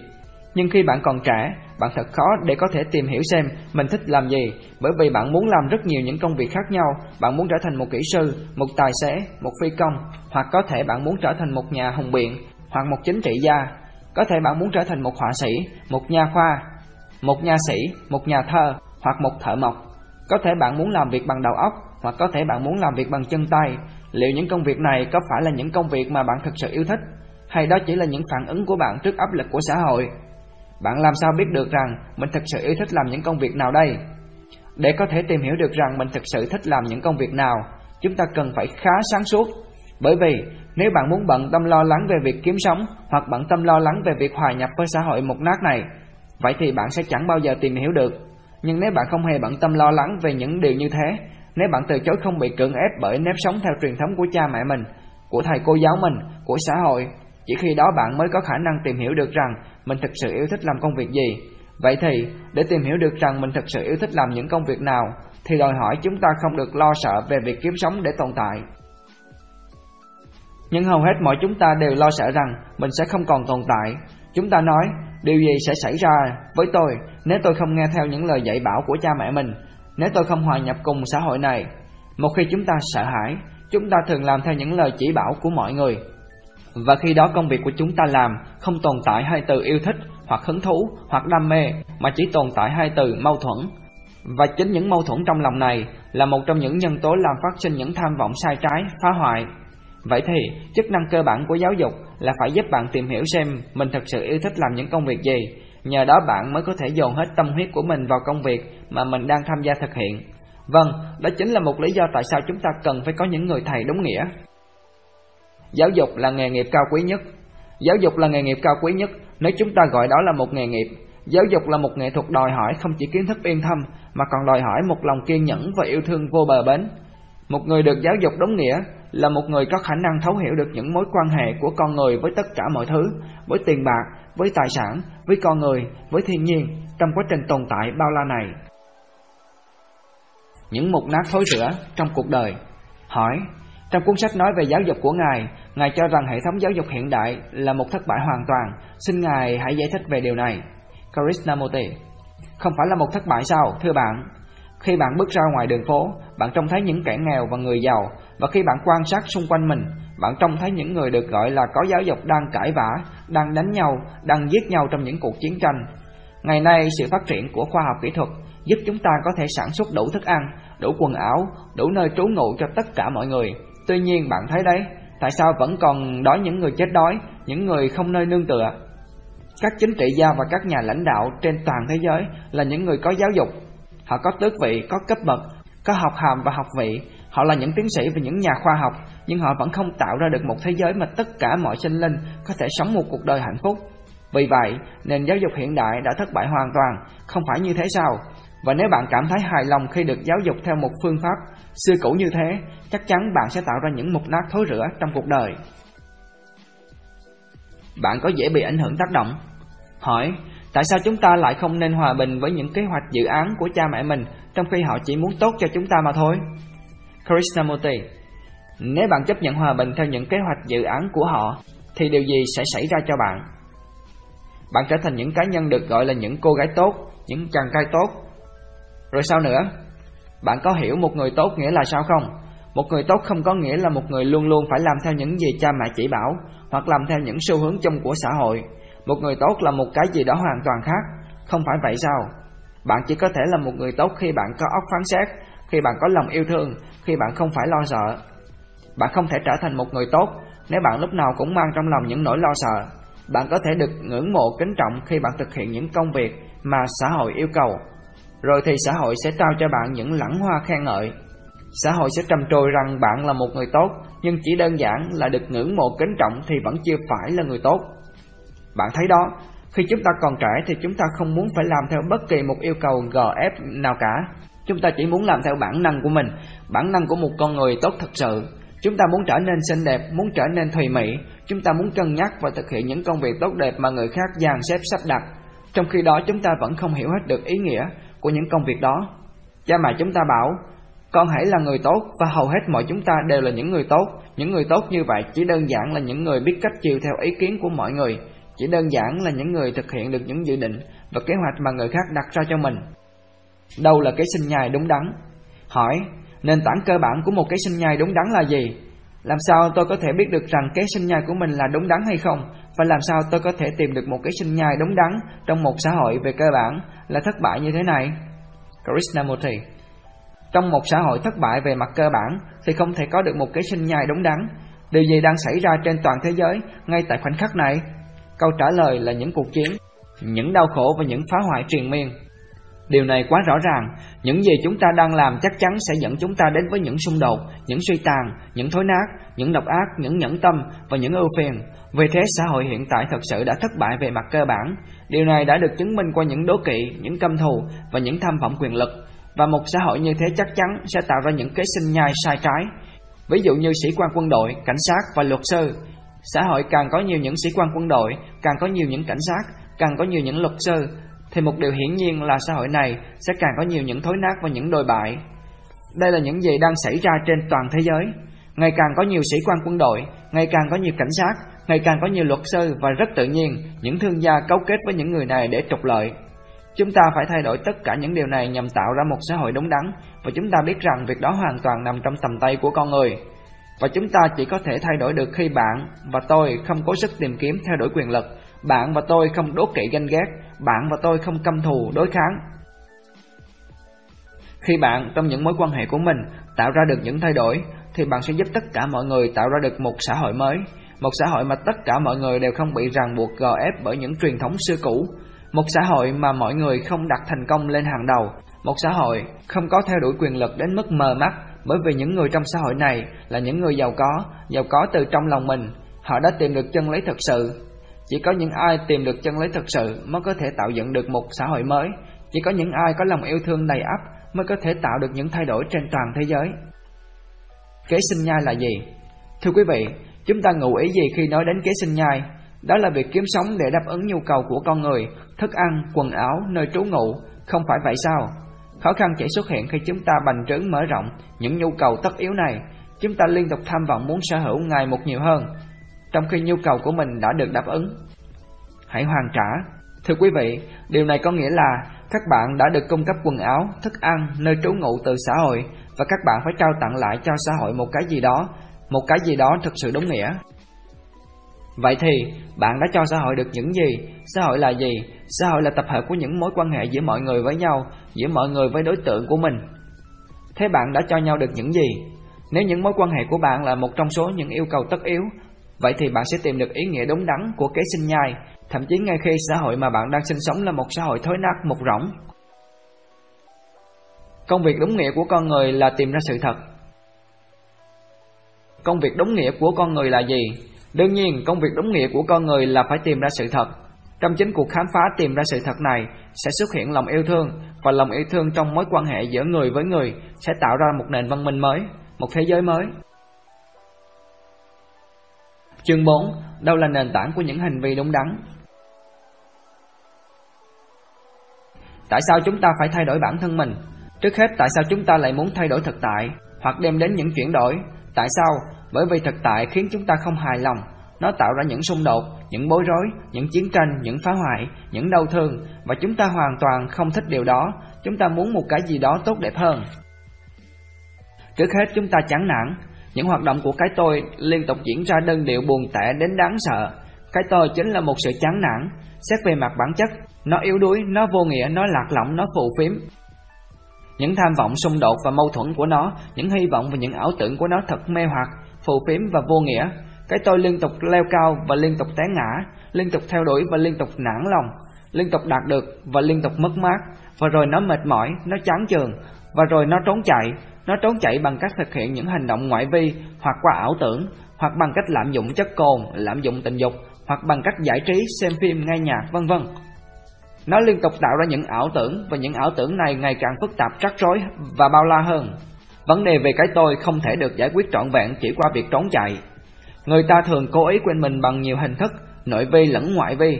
Nhưng khi bạn còn trẻ, bạn thật khó để có thể tìm hiểu xem mình thích làm gì, bởi vì bạn muốn làm rất nhiều những công việc khác nhau, bạn muốn trở thành một kỹ sư, một tài xế, một phi công, hoặc có thể bạn muốn trở thành một nhà hùng biện, hoặc một chính trị gia, có thể bạn muốn trở thành một họa sĩ, một nhà khoa, một nhà sĩ, một nhà thơ, hoặc một thợ mộc. Có thể bạn muốn làm việc bằng đầu óc, hoặc có thể bạn muốn làm việc bằng chân tay. Liệu những công việc này có phải là những công việc mà bạn thực sự yêu thích? hay đó chỉ là những phản ứng của bạn trước áp lực của xã hội? Bạn làm sao biết được rằng mình thực sự yêu thích làm những công việc nào đây? Để có thể tìm hiểu được rằng mình thực sự thích làm những công việc nào, chúng ta cần phải khá sáng suốt. Bởi vì nếu bạn muốn bận tâm lo lắng về việc kiếm sống hoặc bận tâm lo lắng về việc hòa nhập với xã hội một nát này, vậy thì bạn sẽ chẳng bao giờ tìm hiểu được. Nhưng nếu bạn không hề bận tâm lo lắng về những điều như thế, nếu bạn từ chối không bị cưỡng ép bởi nếp sống theo truyền thống của cha mẹ mình, của thầy cô giáo mình, của xã hội chỉ khi đó bạn mới có khả năng tìm hiểu được rằng mình thực sự yêu thích làm công việc gì. Vậy thì, để tìm hiểu được rằng mình thực sự yêu thích làm những công việc nào, thì đòi hỏi chúng ta không được lo sợ về việc kiếm sống để tồn tại. Nhưng hầu hết mọi chúng ta đều lo sợ rằng mình sẽ không còn tồn tại. Chúng ta nói, điều gì sẽ xảy ra với tôi nếu tôi không nghe theo những lời dạy bảo của cha mẹ mình, nếu tôi không hòa nhập cùng xã hội này. Một khi chúng ta sợ hãi, chúng ta thường làm theo những lời chỉ bảo của mọi người, và khi đó công việc của chúng ta làm không tồn tại hai từ yêu thích hoặc hứng thú hoặc đam mê mà chỉ tồn tại hai từ mâu thuẫn. Và chính những mâu thuẫn trong lòng này là một trong những nhân tố làm phát sinh những tham vọng sai trái, phá hoại. Vậy thì, chức năng cơ bản của giáo dục là phải giúp bạn tìm hiểu xem mình thực sự yêu thích làm những công việc gì. Nhờ đó bạn mới có thể dồn hết tâm huyết của mình vào công việc mà mình đang tham gia thực hiện. Vâng, đó chính là một lý do tại sao chúng ta cần phải có những người thầy đúng nghĩa. Giáo dục là nghề nghiệp cao quý nhất. Giáo dục là nghề nghiệp cao quý nhất nếu chúng ta gọi đó là một nghề nghiệp. Giáo dục là một nghệ thuật đòi hỏi không chỉ kiến thức yên thâm mà còn đòi hỏi một lòng kiên nhẫn và yêu thương vô bờ bến. Một người được giáo dục đúng nghĩa là một người có khả năng thấu hiểu được những mối quan hệ của con người với tất cả mọi thứ, với tiền bạc, với tài sản, với con người, với thiên nhiên trong quá trình tồn tại bao la này. Những mục nát thối rữa trong cuộc đời Hỏi, trong cuốn sách nói về giáo dục của Ngài, Ngài cho rằng hệ thống giáo dục hiện đại là một thất bại hoàn toàn. Xin Ngài hãy giải thích về điều này. Krishnamurti Không phải là một thất bại sao, thưa bạn? Khi bạn bước ra ngoài đường phố, bạn trông thấy những kẻ nghèo và người giàu, và khi bạn quan sát xung quanh mình, bạn trông thấy những người được gọi là có giáo dục đang cãi vã, đang đánh nhau, đang giết nhau trong những cuộc chiến tranh. Ngày nay, sự phát triển của khoa học kỹ thuật giúp chúng ta có thể sản xuất đủ thức ăn, đủ quần áo, đủ nơi trú ngụ cho tất cả mọi người. Tuy nhiên bạn thấy đấy, tại sao vẫn còn đói những người chết đói, những người không nơi nương tựa? Các chính trị gia và các nhà lãnh đạo trên toàn thế giới là những người có giáo dục. Họ có tước vị, có cấp bậc, có học hàm và học vị. Họ là những tiến sĩ và những nhà khoa học, nhưng họ vẫn không tạo ra được một thế giới mà tất cả mọi sinh linh có thể sống một cuộc đời hạnh phúc. Vì vậy, nền giáo dục hiện đại đã thất bại hoàn toàn, không phải như thế sao? Và nếu bạn cảm thấy hài lòng khi được giáo dục theo một phương pháp xưa cũ như thế, chắc chắn bạn sẽ tạo ra những mục nát thối rữa trong cuộc đời. Bạn có dễ bị ảnh hưởng tác động? Hỏi, tại sao chúng ta lại không nên hòa bình với những kế hoạch dự án của cha mẹ mình trong khi họ chỉ muốn tốt cho chúng ta mà thôi? Krishnamurti, nếu bạn chấp nhận hòa bình theo những kế hoạch dự án của họ, thì điều gì sẽ xảy ra cho bạn? Bạn trở thành những cá nhân được gọi là những cô gái tốt, những chàng trai tốt. Rồi sao nữa? Bạn có hiểu một người tốt nghĩa là sao không? Một người tốt không có nghĩa là một người luôn luôn phải làm theo những gì cha mẹ chỉ bảo hoặc làm theo những xu hướng chung của xã hội. Một người tốt là một cái gì đó hoàn toàn khác, không phải vậy sao? Bạn chỉ có thể là một người tốt khi bạn có óc phán xét, khi bạn có lòng yêu thương, khi bạn không phải lo sợ. Bạn không thể trở thành một người tốt nếu bạn lúc nào cũng mang trong lòng những nỗi lo sợ. Bạn có thể được ngưỡng mộ kính trọng khi bạn thực hiện những công việc mà xã hội yêu cầu. Rồi thì xã hội sẽ trao cho bạn những lẵng hoa khen ngợi. Xã hội sẽ trầm trồ rằng bạn là một người tốt, nhưng chỉ đơn giản là được ngưỡng mộ kính trọng thì vẫn chưa phải là người tốt. Bạn thấy đó, khi chúng ta còn trẻ thì chúng ta không muốn phải làm theo bất kỳ một yêu cầu gò ép nào cả. Chúng ta chỉ muốn làm theo bản năng của mình, bản năng của một con người tốt thật sự. Chúng ta muốn trở nên xinh đẹp, muốn trở nên thùy mị, chúng ta muốn cân nhắc và thực hiện những công việc tốt đẹp mà người khác dàn xếp sắp đặt. Trong khi đó chúng ta vẫn không hiểu hết được ý nghĩa của những công việc đó. Cha mẹ chúng ta bảo, con hãy là người tốt và hầu hết mọi chúng ta đều là những người tốt. Những người tốt như vậy chỉ đơn giản là những người biết cách chiều theo ý kiến của mọi người, chỉ đơn giản là những người thực hiện được những dự định và kế hoạch mà người khác đặt ra cho mình. Đâu là cái sinh nhai đúng đắn? Hỏi, nền tảng cơ bản của một cái sinh nhai đúng đắn là gì? Làm sao tôi có thể biết được rằng cái sinh nhai của mình là đúng đắn hay không? Và làm sao tôi có thể tìm được một cái sinh nhai đúng đắn trong một xã hội về cơ bản là thất bại như thế này? Krishnamurti Trong một xã hội thất bại về mặt cơ bản thì không thể có được một cái sinh nhai đúng đắn. Điều gì đang xảy ra trên toàn thế giới ngay tại khoảnh khắc này? Câu trả lời là những cuộc chiến, những đau khổ và những phá hoại triền miên. Điều này quá rõ ràng, những gì chúng ta đang làm chắc chắn sẽ dẫn chúng ta đến với những xung đột, những suy tàn, những thối nát, những độc ác, những nhẫn tâm và những ưu phiền. Vì thế xã hội hiện tại thật sự đã thất bại về mặt cơ bản. Điều này đã được chứng minh qua những đố kỵ, những căm thù và những tham vọng quyền lực. Và một xã hội như thế chắc chắn sẽ tạo ra những kế sinh nhai sai trái. Ví dụ như sĩ quan quân đội, cảnh sát và luật sư. Xã hội càng có nhiều những sĩ quan quân đội, càng có nhiều những cảnh sát, càng có nhiều những luật sư thì một điều hiển nhiên là xã hội này sẽ càng có nhiều những thối nát và những đồi bại. Đây là những gì đang xảy ra trên toàn thế giới. Ngày càng có nhiều sĩ quan quân đội, ngày càng có nhiều cảnh sát, ngày càng có nhiều luật sư và rất tự nhiên những thương gia cấu kết với những người này để trục lợi. Chúng ta phải thay đổi tất cả những điều này nhằm tạo ra một xã hội đúng đắn và chúng ta biết rằng việc đó hoàn toàn nằm trong tầm tay của con người. Và chúng ta chỉ có thể thay đổi được khi bạn và tôi không cố sức tìm kiếm theo đuổi quyền lực, bạn và tôi không đố kỵ ganh ghét, bạn và tôi không căm thù đối kháng. Khi bạn trong những mối quan hệ của mình tạo ra được những thay đổi thì bạn sẽ giúp tất cả mọi người tạo ra được một xã hội mới, một xã hội mà tất cả mọi người đều không bị ràng buộc gò ép bởi những truyền thống xưa cũ, một xã hội mà mọi người không đặt thành công lên hàng đầu, một xã hội không có theo đuổi quyền lực đến mức mờ mắt bởi vì những người trong xã hội này là những người giàu có, giàu có từ trong lòng mình, họ đã tìm được chân lý thực sự chỉ có những ai tìm được chân lý thực sự mới có thể tạo dựng được một xã hội mới. Chỉ có những ai có lòng yêu thương đầy ắp mới có thể tạo được những thay đổi trên toàn thế giới. Kế sinh nhai là gì? Thưa quý vị, chúng ta ngụ ý gì khi nói đến kế sinh nhai? Đó là việc kiếm sống để đáp ứng nhu cầu của con người, thức ăn, quần áo, nơi trú ngụ, không phải vậy sao? Khó khăn chỉ xuất hiện khi chúng ta bành trướng mở rộng những nhu cầu tất yếu này. Chúng ta liên tục tham vọng muốn sở hữu ngày một nhiều hơn, trong khi nhu cầu của mình đã được đáp ứng. Hãy hoàn trả. Thưa quý vị, điều này có nghĩa là các bạn đã được cung cấp quần áo, thức ăn, nơi trú ngụ từ xã hội và các bạn phải trao tặng lại cho xã hội một cái gì đó, một cái gì đó thực sự đúng nghĩa. Vậy thì, bạn đã cho xã hội được những gì? Xã hội là gì? Xã hội là tập hợp của những mối quan hệ giữa mọi người với nhau, giữa mọi người với đối tượng của mình. Thế bạn đã cho nhau được những gì? Nếu những mối quan hệ của bạn là một trong số những yêu cầu tất yếu Vậy thì bạn sẽ tìm được ý nghĩa đúng đắn của kế sinh nhai, thậm chí ngay khi xã hội mà bạn đang sinh sống là một xã hội thối nát mục rỗng. Công việc đúng nghĩa của con người là tìm ra sự thật. Công việc đúng nghĩa của con người là gì? Đương nhiên, công việc đúng nghĩa của con người là phải tìm ra sự thật. Trong chính cuộc khám phá tìm ra sự thật này sẽ xuất hiện lòng yêu thương và lòng yêu thương trong mối quan hệ giữa người với người sẽ tạo ra một nền văn minh mới, một thế giới mới. Chương 4. Đâu là nền tảng của những hành vi đúng đắn? Tại sao chúng ta phải thay đổi bản thân mình? Trước hết, tại sao chúng ta lại muốn thay đổi thực tại hoặc đem đến những chuyển đổi? Tại sao? Bởi vì thực tại khiến chúng ta không hài lòng. nó tạo ra những xung đột, những bối rối, những chiến tranh, những phá hoại, những đau thương và chúng ta hoàn toàn không thích điều đó, chúng ta muốn một cái gì đó tốt đẹp hơn. Trước hết chúng ta chán nản, những hoạt động của cái tôi liên tục diễn ra đơn điệu buồn tẻ đến đáng sợ. Cái tôi chính là một sự chán nản, xét về mặt bản chất, nó yếu đuối, nó vô nghĩa, nó lạc lõng, nó phù phiếm. Những tham vọng xung đột và mâu thuẫn của nó, những hy vọng và những ảo tưởng của nó thật mê hoặc, phù phiếm và vô nghĩa. Cái tôi liên tục leo cao và liên tục té ngã, liên tục theo đuổi và liên tục nản lòng, liên tục đạt được và liên tục mất mát, và rồi nó mệt mỏi, nó chán chường, và rồi nó trốn chạy, nó trốn chạy bằng cách thực hiện những hành động ngoại vi hoặc qua ảo tưởng, hoặc bằng cách lạm dụng chất cồn, lạm dụng tình dục, hoặc bằng cách giải trí, xem phim, nghe nhạc, vân vân. Nó liên tục tạo ra những ảo tưởng và những ảo tưởng này ngày càng phức tạp, rắc rối và bao la hơn. Vấn đề về cái tôi không thể được giải quyết trọn vẹn chỉ qua việc trốn chạy. Người ta thường cố ý quên mình bằng nhiều hình thức, nội vi lẫn ngoại vi.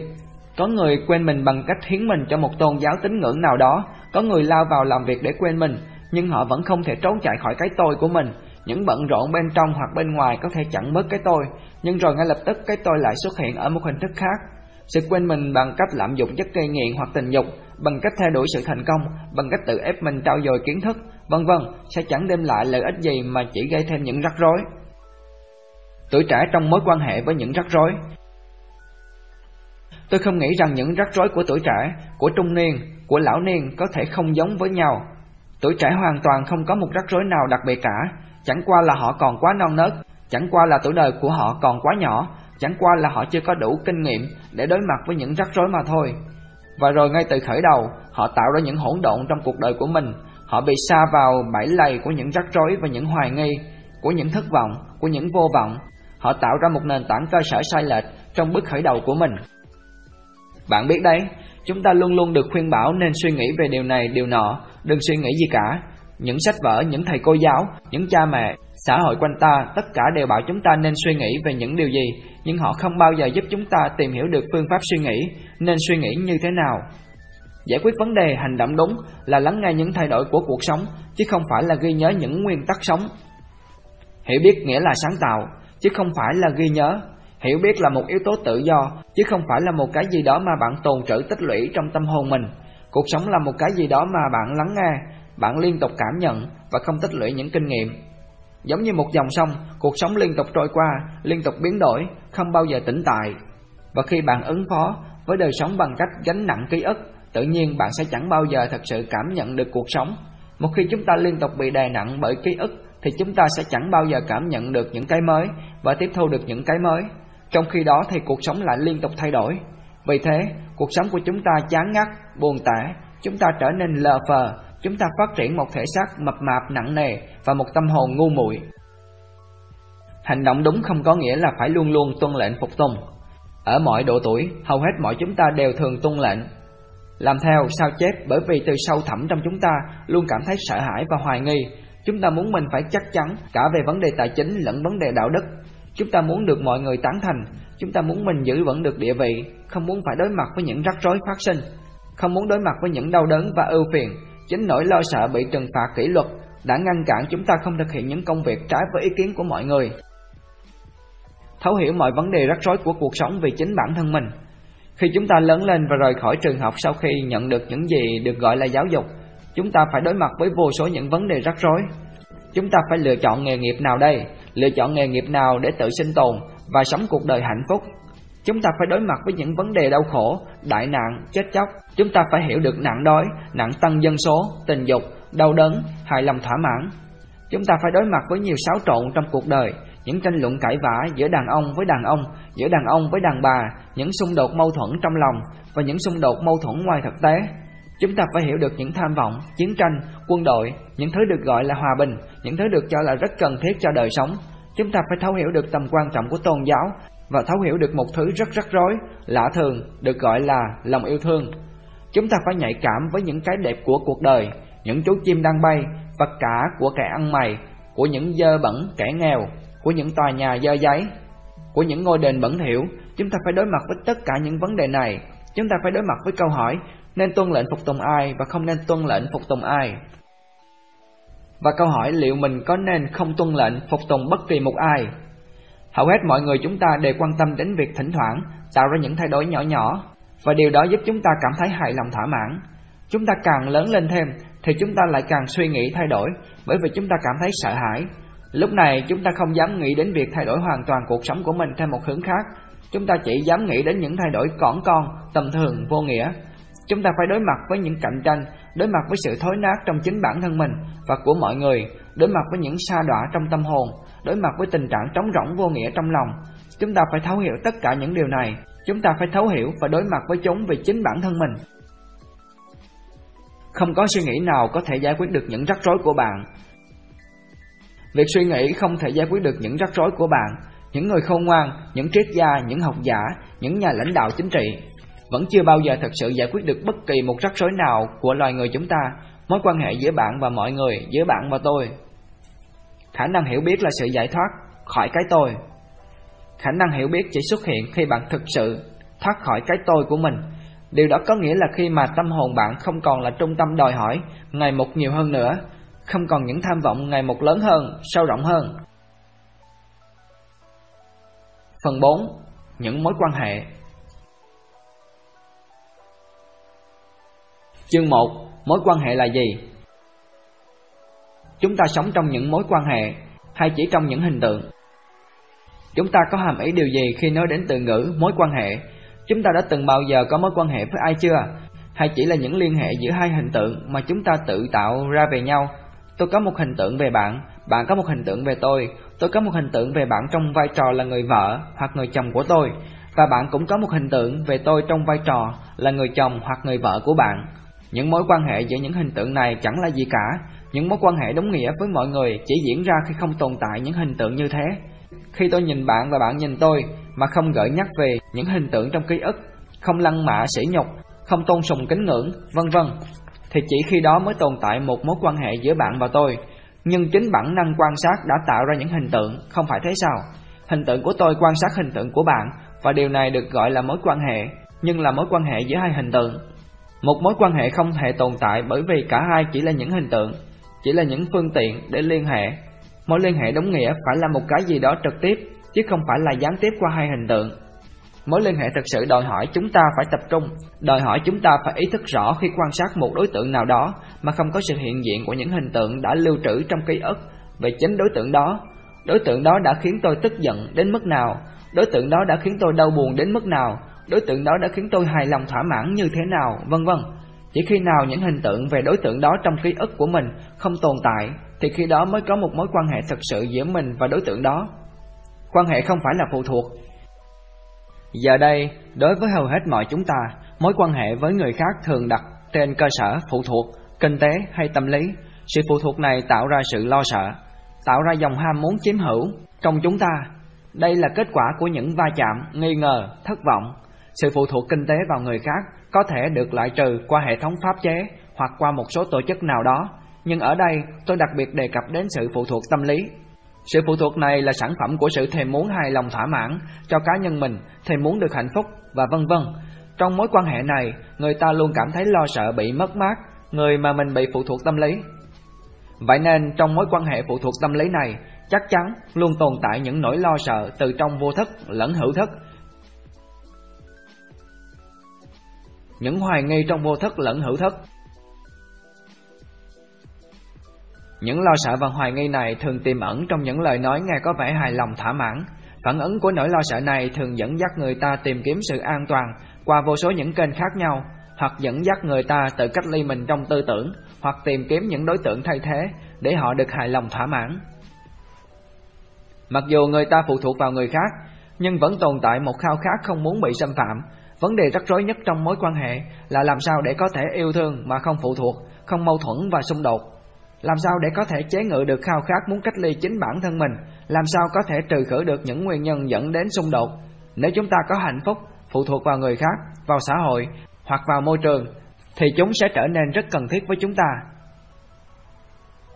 Có người quên mình bằng cách hiến mình cho một tôn giáo tín ngưỡng nào đó, có người lao vào làm việc để quên mình, nhưng họ vẫn không thể trốn chạy khỏi cái tôi của mình. Những bận rộn bên trong hoặc bên ngoài có thể chặn bớt cái tôi, nhưng rồi ngay lập tức cái tôi lại xuất hiện ở một hình thức khác. Sự quên mình bằng cách lạm dụng chất gây nghiện hoặc tình dục, bằng cách theo đuổi sự thành công, bằng cách tự ép mình trao dồi kiến thức, vân vân, sẽ chẳng đem lại lợi ích gì mà chỉ gây thêm những rắc rối. Tuổi trẻ trong mối quan hệ với những rắc rối. Tôi không nghĩ rằng những rắc rối của tuổi trẻ, của trung niên, của lão niên có thể không giống với nhau. Tuổi trẻ hoàn toàn không có một rắc rối nào đặc biệt cả, chẳng qua là họ còn quá non nớt, chẳng qua là tuổi đời của họ còn quá nhỏ, chẳng qua là họ chưa có đủ kinh nghiệm để đối mặt với những rắc rối mà thôi. Và rồi ngay từ khởi đầu, họ tạo ra những hỗn độn trong cuộc đời của mình, họ bị xa vào bẫy lầy của những rắc rối và những hoài nghi, của những thất vọng, của những vô vọng. Họ tạo ra một nền tảng cơ sở sai lệch trong bước khởi đầu của mình. Bạn biết đấy, chúng ta luôn luôn được khuyên bảo nên suy nghĩ về điều này, điều nọ, đừng suy nghĩ gì cả. Những sách vở, những thầy cô giáo, những cha mẹ, xã hội quanh ta, tất cả đều bảo chúng ta nên suy nghĩ về những điều gì, nhưng họ không bao giờ giúp chúng ta tìm hiểu được phương pháp suy nghĩ, nên suy nghĩ như thế nào. Giải quyết vấn đề hành động đúng là lắng nghe những thay đổi của cuộc sống, chứ không phải là ghi nhớ những nguyên tắc sống. Hiểu biết nghĩa là sáng tạo, chứ không phải là ghi nhớ. Hiểu biết là một yếu tố tự do, chứ không phải là một cái gì đó mà bạn tồn trữ tích lũy trong tâm hồn mình. Cuộc sống là một cái gì đó mà bạn lắng nghe, bạn liên tục cảm nhận và không tích lũy những kinh nghiệm. Giống như một dòng sông, cuộc sống liên tục trôi qua, liên tục biến đổi, không bao giờ tĩnh tại. Và khi bạn ứng phó với đời sống bằng cách gánh nặng ký ức, tự nhiên bạn sẽ chẳng bao giờ thật sự cảm nhận được cuộc sống. Một khi chúng ta liên tục bị đè nặng bởi ký ức thì chúng ta sẽ chẳng bao giờ cảm nhận được những cái mới và tiếp thu được những cái mới. Trong khi đó thì cuộc sống lại liên tục thay đổi. Vì thế, cuộc sống của chúng ta chán ngắt, buồn tẻ, chúng ta trở nên lờ phờ, chúng ta phát triển một thể xác mập mạp nặng nề và một tâm hồn ngu muội. Hành động đúng không có nghĩa là phải luôn luôn tuân lệnh phục tùng. Ở mọi độ tuổi, hầu hết mọi chúng ta đều thường tuân lệnh. Làm theo, sao chép bởi vì từ sâu thẳm trong chúng ta luôn cảm thấy sợ hãi và hoài nghi. Chúng ta muốn mình phải chắc chắn cả về vấn đề tài chính lẫn vấn đề đạo đức. Chúng ta muốn được mọi người tán thành, chúng ta muốn mình giữ vững được địa vị, không muốn phải đối mặt với những rắc rối phát sinh, không muốn đối mặt với những đau đớn và ưu phiền. Chính nỗi lo sợ bị trừng phạt kỷ luật đã ngăn cản chúng ta không thực hiện những công việc trái với ý kiến của mọi người. Thấu hiểu mọi vấn đề rắc rối của cuộc sống vì chính bản thân mình. Khi chúng ta lớn lên và rời khỏi trường học sau khi nhận được những gì được gọi là giáo dục, chúng ta phải đối mặt với vô số những vấn đề rắc rối. Chúng ta phải lựa chọn nghề nghiệp nào đây, lựa chọn nghề nghiệp nào để tự sinh tồn và sống cuộc đời hạnh phúc. Chúng ta phải đối mặt với những vấn đề đau khổ, đại nạn, chết chóc. Chúng ta phải hiểu được nạn đói, nạn tăng dân số, tình dục, đau đớn, hài lòng thỏa mãn. Chúng ta phải đối mặt với nhiều xáo trộn trong cuộc đời, những tranh luận cãi vã giữa đàn ông với đàn ông, giữa đàn ông với đàn bà, những xung đột mâu thuẫn trong lòng và những xung đột mâu thuẫn ngoài thực tế. Chúng ta phải hiểu được những tham vọng, chiến tranh, quân đội, những thứ được gọi là hòa bình, những thứ được cho là rất cần thiết cho đời sống. Chúng ta phải thấu hiểu được tầm quan trọng của tôn giáo và thấu hiểu được một thứ rất rắc rối, lạ thường, được gọi là lòng yêu thương. Chúng ta phải nhạy cảm với những cái đẹp của cuộc đời, những chú chim đang bay và cả của kẻ ăn mày, của những dơ bẩn kẻ nghèo, của những tòa nhà dơ giấy, của những ngôi đền bẩn thỉu. Chúng ta phải đối mặt với tất cả những vấn đề này. Chúng ta phải đối mặt với câu hỏi nên tuân lệnh phục tùng ai và không nên tuân lệnh phục tùng ai. Và câu hỏi liệu mình có nên không tuân lệnh phục tùng bất kỳ một ai. Hầu hết mọi người chúng ta đều quan tâm đến việc thỉnh thoảng tạo ra những thay đổi nhỏ nhỏ và điều đó giúp chúng ta cảm thấy hài lòng thỏa mãn. Chúng ta càng lớn lên thêm thì chúng ta lại càng suy nghĩ thay đổi bởi vì chúng ta cảm thấy sợ hãi. Lúc này chúng ta không dám nghĩ đến việc thay đổi hoàn toàn cuộc sống của mình theo một hướng khác. Chúng ta chỉ dám nghĩ đến những thay đổi cỏn con, tầm thường, vô nghĩa. Chúng ta phải đối mặt với những cạnh tranh, đối mặt với sự thối nát trong chính bản thân mình và của mọi người, đối mặt với những sa đọa trong tâm hồn, đối mặt với tình trạng trống rỗng vô nghĩa trong lòng. Chúng ta phải thấu hiểu tất cả những điều này. Chúng ta phải thấu hiểu và đối mặt với chúng vì chính bản thân mình. Không có suy nghĩ nào có thể giải quyết được những rắc rối của bạn. Việc suy nghĩ không thể giải quyết được những rắc rối của bạn. Những người khôn ngoan, những triết gia, những học giả, những nhà lãnh đạo chính trị vẫn chưa bao giờ thật sự giải quyết được bất kỳ một rắc rối nào của loài người chúng ta, mối quan hệ giữa bạn và mọi người, giữa bạn và tôi. Khả năng hiểu biết là sự giải thoát khỏi cái tôi. Khả năng hiểu biết chỉ xuất hiện khi bạn thực sự thoát khỏi cái tôi của mình. Điều đó có nghĩa là khi mà tâm hồn bạn không còn là trung tâm đòi hỏi ngày một nhiều hơn nữa, không còn những tham vọng ngày một lớn hơn, sâu rộng hơn. Phần 4. Những mối quan hệ Chương 1. Mối quan hệ là gì? Chúng ta sống trong những mối quan hệ hay chỉ trong những hình tượng? Chúng ta có hàm ý điều gì khi nói đến từ ngữ mối quan hệ? Chúng ta đã từng bao giờ có mối quan hệ với ai chưa? Hay chỉ là những liên hệ giữa hai hình tượng mà chúng ta tự tạo ra về nhau? Tôi có một hình tượng về bạn, bạn có một hình tượng về tôi, tôi có một hình tượng về bạn trong vai trò là người vợ hoặc người chồng của tôi, và bạn cũng có một hình tượng về tôi trong vai trò là người chồng hoặc người vợ của bạn. Những mối quan hệ giữa những hình tượng này chẳng là gì cả, những mối quan hệ đúng nghĩa với mọi người chỉ diễn ra khi không tồn tại những hình tượng như thế. Khi tôi nhìn bạn và bạn nhìn tôi mà không gợi nhắc về những hình tượng trong ký ức, không lăng mạ sỉ nhục, không tôn sùng kính ngưỡng, vân vân, thì chỉ khi đó mới tồn tại một mối quan hệ giữa bạn và tôi. Nhưng chính bản năng quan sát đã tạo ra những hình tượng, không phải thế sao? Hình tượng của tôi quan sát hình tượng của bạn và điều này được gọi là mối quan hệ, nhưng là mối quan hệ giữa hai hình tượng. Một mối quan hệ không thể tồn tại bởi vì cả hai chỉ là những hình tượng, chỉ là những phương tiện để liên hệ. Mối liên hệ đúng nghĩa phải là một cái gì đó trực tiếp, chứ không phải là gián tiếp qua hai hình tượng. Mối liên hệ thực sự đòi hỏi chúng ta phải tập trung, đòi hỏi chúng ta phải ý thức rõ khi quan sát một đối tượng nào đó mà không có sự hiện diện của những hình tượng đã lưu trữ trong ký ức về chính đối tượng đó. Đối tượng đó đã khiến tôi tức giận đến mức nào, đối tượng đó đã khiến tôi đau buồn đến mức nào, đối tượng đó đã khiến tôi hài lòng thỏa mãn như thế nào, vân vân. Chỉ khi nào những hình tượng về đối tượng đó trong ký ức của mình không tồn tại thì khi đó mới có một mối quan hệ thực sự giữa mình và đối tượng đó. Quan hệ không phải là phụ thuộc. Giờ đây, đối với hầu hết mọi chúng ta, mối quan hệ với người khác thường đặt trên cơ sở phụ thuộc, kinh tế hay tâm lý. Sự phụ thuộc này tạo ra sự lo sợ, tạo ra dòng ham muốn chiếm hữu trong chúng ta. Đây là kết quả của những va chạm, nghi ngờ, thất vọng, sự phụ thuộc kinh tế vào người khác có thể được loại trừ qua hệ thống pháp chế hoặc qua một số tổ chức nào đó, nhưng ở đây tôi đặc biệt đề cập đến sự phụ thuộc tâm lý. Sự phụ thuộc này là sản phẩm của sự thèm muốn hài lòng thỏa mãn cho cá nhân mình, thèm muốn được hạnh phúc và vân vân. Trong mối quan hệ này, người ta luôn cảm thấy lo sợ bị mất mát, người mà mình bị phụ thuộc tâm lý. Vậy nên trong mối quan hệ phụ thuộc tâm lý này, chắc chắn luôn tồn tại những nỗi lo sợ từ trong vô thức lẫn hữu thức những hoài nghi trong vô thức lẫn hữu thức. Những lo sợ và hoài nghi này thường tiềm ẩn trong những lời nói nghe có vẻ hài lòng thỏa mãn. Phản ứng của nỗi lo sợ này thường dẫn dắt người ta tìm kiếm sự an toàn qua vô số những kênh khác nhau, hoặc dẫn dắt người ta tự cách ly mình trong tư tưởng, hoặc tìm kiếm những đối tượng thay thế để họ được hài lòng thỏa mãn. Mặc dù người ta phụ thuộc vào người khác, nhưng vẫn tồn tại một khao khát không muốn bị xâm phạm, Vấn đề rắc rối nhất trong mối quan hệ là làm sao để có thể yêu thương mà không phụ thuộc, không mâu thuẫn và xung đột. Làm sao để có thể chế ngự được khao khát muốn cách ly chính bản thân mình, làm sao có thể trừ khử được những nguyên nhân dẫn đến xung đột. Nếu chúng ta có hạnh phúc phụ thuộc vào người khác, vào xã hội hoặc vào môi trường thì chúng sẽ trở nên rất cần thiết với chúng ta.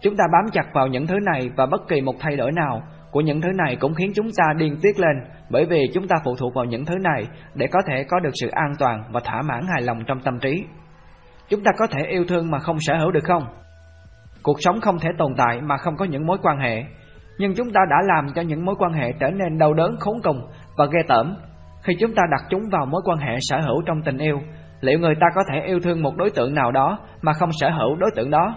Chúng ta bám chặt vào những thứ này và bất kỳ một thay đổi nào của những thứ này cũng khiến chúng ta điên tiết lên bởi vì chúng ta phụ thuộc vào những thứ này để có thể có được sự an toàn và thỏa mãn hài lòng trong tâm trí. Chúng ta có thể yêu thương mà không sở hữu được không? Cuộc sống không thể tồn tại mà không có những mối quan hệ. Nhưng chúng ta đã làm cho những mối quan hệ trở nên đau đớn khốn cùng và ghê tởm. Khi chúng ta đặt chúng vào mối quan hệ sở hữu trong tình yêu, liệu người ta có thể yêu thương một đối tượng nào đó mà không sở hữu đối tượng đó?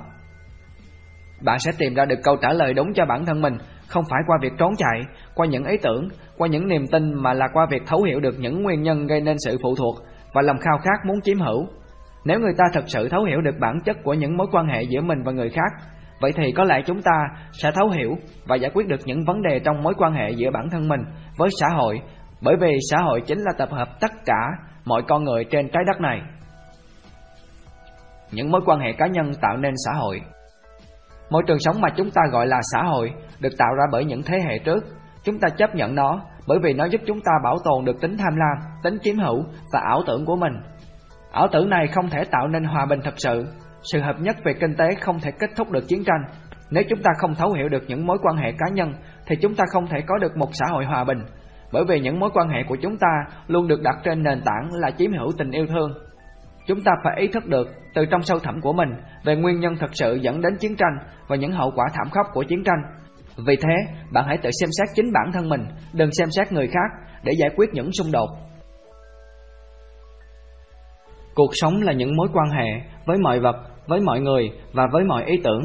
Bạn sẽ tìm ra được câu trả lời đúng cho bản thân mình, không phải qua việc trốn chạy, qua những ý tưởng, qua những niềm tin mà là qua việc thấu hiểu được những nguyên nhân gây nên sự phụ thuộc và lòng khao khát muốn chiếm hữu. Nếu người ta thật sự thấu hiểu được bản chất của những mối quan hệ giữa mình và người khác, vậy thì có lẽ chúng ta sẽ thấu hiểu và giải quyết được những vấn đề trong mối quan hệ giữa bản thân mình với xã hội, bởi vì xã hội chính là tập hợp tất cả mọi con người trên trái đất này. Những mối quan hệ cá nhân tạo nên xã hội. Môi trường sống mà chúng ta gọi là xã hội được tạo ra bởi những thế hệ trước. Chúng ta chấp nhận nó bởi vì nó giúp chúng ta bảo tồn được tính tham lam, tính chiếm hữu và ảo tưởng của mình. Ảo tưởng này không thể tạo nên hòa bình thật sự. Sự hợp nhất về kinh tế không thể kết thúc được chiến tranh. Nếu chúng ta không thấu hiểu được những mối quan hệ cá nhân thì chúng ta không thể có được một xã hội hòa bình. Bởi vì những mối quan hệ của chúng ta luôn được đặt trên nền tảng là chiếm hữu tình yêu thương. Chúng ta phải ý thức được từ trong sâu thẳm của mình về nguyên nhân thật sự dẫn đến chiến tranh và những hậu quả thảm khốc của chiến tranh. Vì thế, bạn hãy tự xem xét chính bản thân mình, đừng xem xét người khác để giải quyết những xung đột. Cuộc sống là những mối quan hệ với mọi vật, với mọi người và với mọi ý tưởng.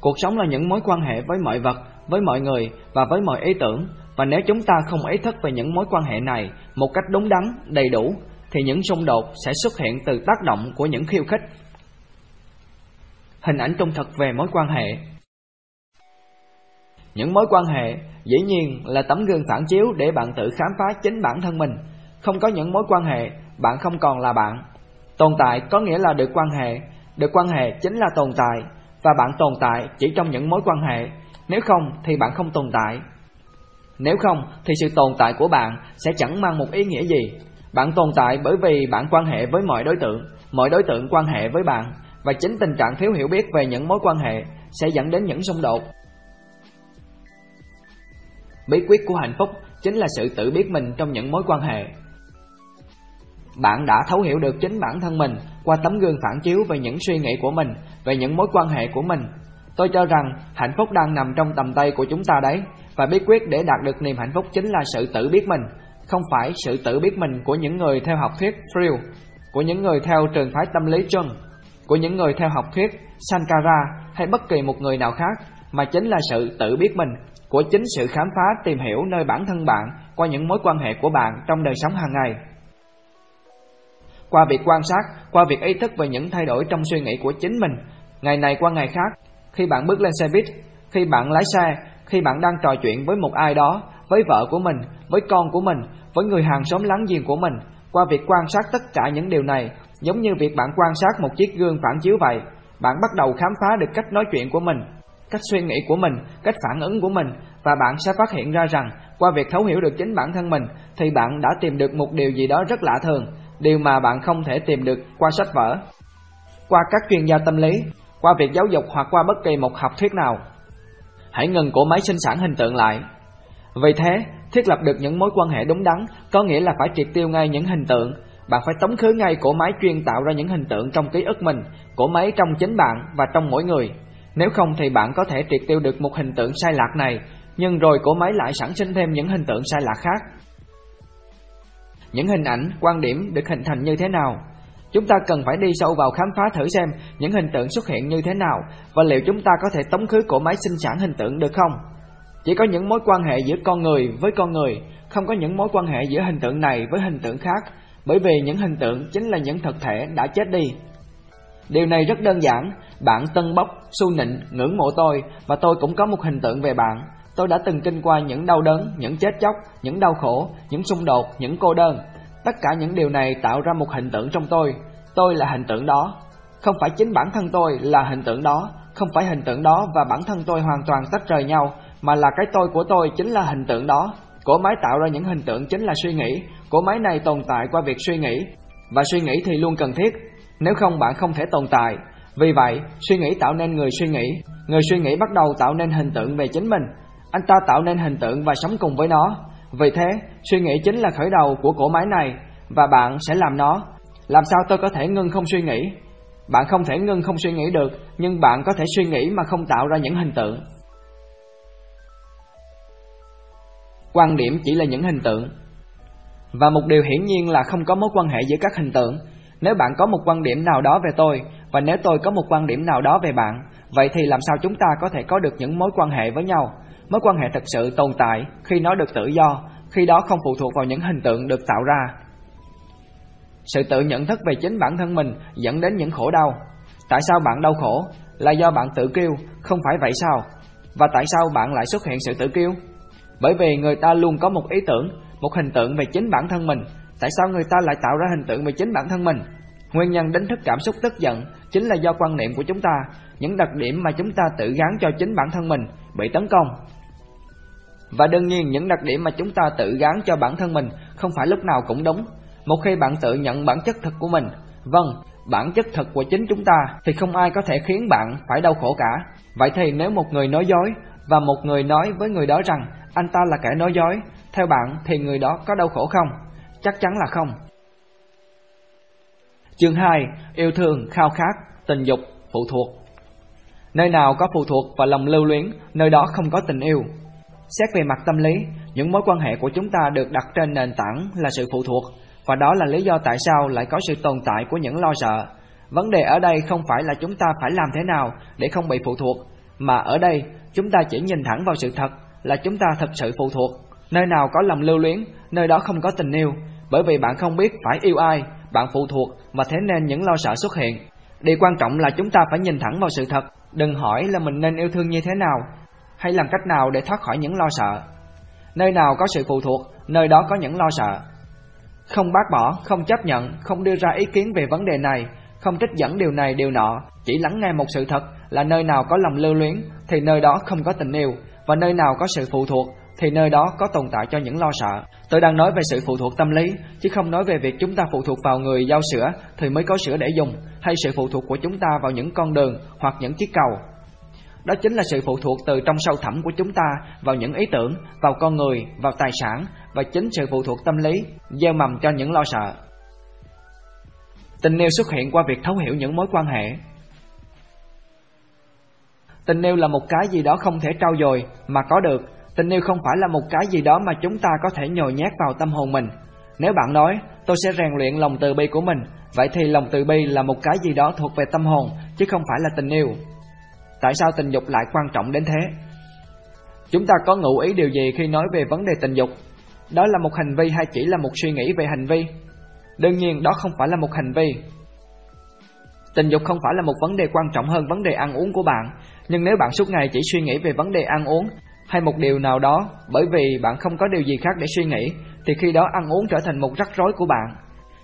Cuộc sống là những mối quan hệ với mọi vật, với mọi người và với mọi ý tưởng. Và nếu chúng ta không ý thức về những mối quan hệ này một cách đúng đắn, đầy đủ, thì những xung đột sẽ xuất hiện từ tác động của những khiêu khích. Hình ảnh trung thực về mối quan hệ Những mối quan hệ dĩ nhiên là tấm gương phản chiếu để bạn tự khám phá chính bản thân mình. Không có những mối quan hệ, bạn không còn là bạn. Tồn tại có nghĩa là được quan hệ, được quan hệ chính là tồn tại, và bạn tồn tại chỉ trong những mối quan hệ, nếu không thì bạn không tồn tại. Nếu không thì sự tồn tại của bạn sẽ chẳng mang một ý nghĩa gì. Bạn tồn tại bởi vì bạn quan hệ với mọi đối tượng, mọi đối tượng quan hệ với bạn, và chính tình trạng thiếu hiểu biết về những mối quan hệ sẽ dẫn đến những xung đột. Bí quyết của hạnh phúc chính là sự tự biết mình trong những mối quan hệ. Bạn đã thấu hiểu được chính bản thân mình qua tấm gương phản chiếu về những suy nghĩ của mình, về những mối quan hệ của mình. Tôi cho rằng hạnh phúc đang nằm trong tầm tay của chúng ta đấy, và bí quyết để đạt được niềm hạnh phúc chính là sự tự biết mình, không phải sự tự biết mình của những người theo học thuyết Freud, của những người theo trường phái tâm lý Jung, của những người theo học thuyết Sankara hay bất kỳ một người nào khác, mà chính là sự tự biết mình của chính sự khám phá tìm hiểu nơi bản thân bạn qua những mối quan hệ của bạn trong đời sống hàng ngày. Qua việc quan sát, qua việc ý thức về những thay đổi trong suy nghĩ của chính mình, ngày này qua ngày khác, khi bạn bước lên xe buýt, khi bạn lái xe, khi bạn đang trò chuyện với một ai đó, với vợ của mình, với con của mình, với người hàng xóm láng giềng của mình, qua việc quan sát tất cả những điều này, giống như việc bạn quan sát một chiếc gương phản chiếu vậy, bạn bắt đầu khám phá được cách nói chuyện của mình, cách suy nghĩ của mình, cách phản ứng của mình và bạn sẽ phát hiện ra rằng qua việc thấu hiểu được chính bản thân mình thì bạn đã tìm được một điều gì đó rất lạ thường, điều mà bạn không thể tìm được qua sách vở, qua các chuyên gia tâm lý, qua việc giáo dục hoặc qua bất kỳ một học thuyết nào. Hãy ngừng cổ máy sinh sản hình tượng lại. Vì thế, thiết lập được những mối quan hệ đúng đắn có nghĩa là phải triệt tiêu ngay những hình tượng. Bạn phải tống khứ ngay cổ máy chuyên tạo ra những hình tượng trong ký ức mình, cổ máy trong chính bạn và trong mỗi người. Nếu không thì bạn có thể triệt tiêu được một hình tượng sai lạc này, nhưng rồi cổ máy lại sản sinh thêm những hình tượng sai lạc khác. Những hình ảnh, quan điểm được hình thành như thế nào? Chúng ta cần phải đi sâu vào khám phá thử xem những hình tượng xuất hiện như thế nào và liệu chúng ta có thể tống khứ cổ máy sinh sản hình tượng được không? Chỉ có những mối quan hệ giữa con người với con người, không có những mối quan hệ giữa hình tượng này với hình tượng khác, bởi vì những hình tượng chính là những thực thể đã chết đi. Điều này rất đơn giản, bạn tân bốc, su nịnh, ngưỡng mộ tôi và tôi cũng có một hình tượng về bạn. Tôi đã từng kinh qua những đau đớn, những chết chóc, những đau khổ, những xung đột, những cô đơn. Tất cả những điều này tạo ra một hình tượng trong tôi. Tôi là hình tượng đó. Không phải chính bản thân tôi là hình tượng đó, không phải hình tượng đó và bản thân tôi hoàn toàn tách rời nhau, mà là cái tôi của tôi chính là hình tượng đó. Cỗ máy tạo ra những hình tượng chính là suy nghĩ, cỗ máy này tồn tại qua việc suy nghĩ, và suy nghĩ thì luôn cần thiết, nếu không bạn không thể tồn tại. Vì vậy, suy nghĩ tạo nên người suy nghĩ, người suy nghĩ bắt đầu tạo nên hình tượng về chính mình, anh ta tạo nên hình tượng và sống cùng với nó. Vì thế, suy nghĩ chính là khởi đầu của cỗ máy này, và bạn sẽ làm nó. Làm sao tôi có thể ngưng không suy nghĩ? Bạn không thể ngưng không suy nghĩ được, nhưng bạn có thể suy nghĩ mà không tạo ra những hình tượng. Quan điểm chỉ là những hình tượng. Và một điều hiển nhiên là không có mối quan hệ giữa các hình tượng. Nếu bạn có một quan điểm nào đó về tôi, và nếu tôi có một quan điểm nào đó về bạn, vậy thì làm sao chúng ta có thể có được những mối quan hệ với nhau? Mối quan hệ thực sự tồn tại khi nó được tự do, khi đó không phụ thuộc vào những hình tượng được tạo ra. Sự tự nhận thức về chính bản thân mình dẫn đến những khổ đau. Tại sao bạn đau khổ? Là do bạn tự kiêu, không phải vậy sao? Và tại sao bạn lại xuất hiện sự tự kiêu? Bởi vì người ta luôn có một ý tưởng, một hình tượng về chính bản thân mình. Tại sao người ta lại tạo ra hình tượng về chính bản thân mình? Nguyên nhân đánh thức cảm xúc tức giận chính là do quan niệm của chúng ta, những đặc điểm mà chúng ta tự gán cho chính bản thân mình bị tấn công. Và đương nhiên những đặc điểm mà chúng ta tự gán cho bản thân mình không phải lúc nào cũng đúng. Một khi bạn tự nhận bản chất thật của mình, vâng, bản chất thật của chính chúng ta thì không ai có thể khiến bạn phải đau khổ cả. Vậy thì nếu một người nói dối và một người nói với người đó rằng anh ta là kẻ nói dối, theo bạn thì người đó có đau khổ không? Chắc chắn là không. Chương 2. Yêu thương, khao khát, tình dục, phụ thuộc Nơi nào có phụ thuộc và lòng lưu luyến, nơi đó không có tình yêu. Xét về mặt tâm lý, những mối quan hệ của chúng ta được đặt trên nền tảng là sự phụ thuộc, và đó là lý do tại sao lại có sự tồn tại của những lo sợ. Vấn đề ở đây không phải là chúng ta phải làm thế nào để không bị phụ thuộc, mà ở đây chúng ta chỉ nhìn thẳng vào sự thật là chúng ta thật sự phụ thuộc. Nơi nào có lòng lưu luyến, nơi đó không có tình yêu, bởi vì bạn không biết phải yêu ai, bạn phụ thuộc mà thế nên những lo sợ xuất hiện. Điều quan trọng là chúng ta phải nhìn thẳng vào sự thật, đừng hỏi là mình nên yêu thương như thế nào, hay làm cách nào để thoát khỏi những lo sợ. Nơi nào có sự phụ thuộc, nơi đó có những lo sợ. Không bác bỏ, không chấp nhận, không đưa ra ý kiến về vấn đề này, không trích dẫn điều này điều nọ, chỉ lắng nghe một sự thật là nơi nào có lòng lưu luyến thì nơi đó không có tình yêu, và nơi nào có sự phụ thuộc thì nơi đó có tồn tại cho những lo sợ. Tôi đang nói về sự phụ thuộc tâm lý, chứ không nói về việc chúng ta phụ thuộc vào người giao sữa thì mới có sữa để dùng, hay sự phụ thuộc của chúng ta vào những con đường hoặc những chiếc cầu. Đó chính là sự phụ thuộc từ trong sâu thẳm của chúng ta vào những ý tưởng, vào con người, vào tài sản và chính sự phụ thuộc tâm lý gieo mầm cho những lo sợ. Tình yêu xuất hiện qua việc thấu hiểu những mối quan hệ. Tình yêu là một cái gì đó không thể trao dồi mà có được. Tình yêu không phải là một cái gì đó mà chúng ta có thể nhồi nhét vào tâm hồn mình. Nếu bạn nói, tôi sẽ rèn luyện lòng từ bi của mình, vậy thì lòng từ bi là một cái gì đó thuộc về tâm hồn, chứ không phải là tình yêu. Tại sao tình dục lại quan trọng đến thế? Chúng ta có ngụ ý điều gì khi nói về vấn đề tình dục? Đó là một hành vi hay chỉ là một suy nghĩ về hành vi? Đương nhiên đó không phải là một hành vi. Tình dục không phải là một vấn đề quan trọng hơn vấn đề ăn uống của bạn, nhưng nếu bạn suốt ngày chỉ suy nghĩ về vấn đề ăn uống hay một điều nào đó bởi vì bạn không có điều gì khác để suy nghĩ, thì khi đó ăn uống trở thành một rắc rối của bạn.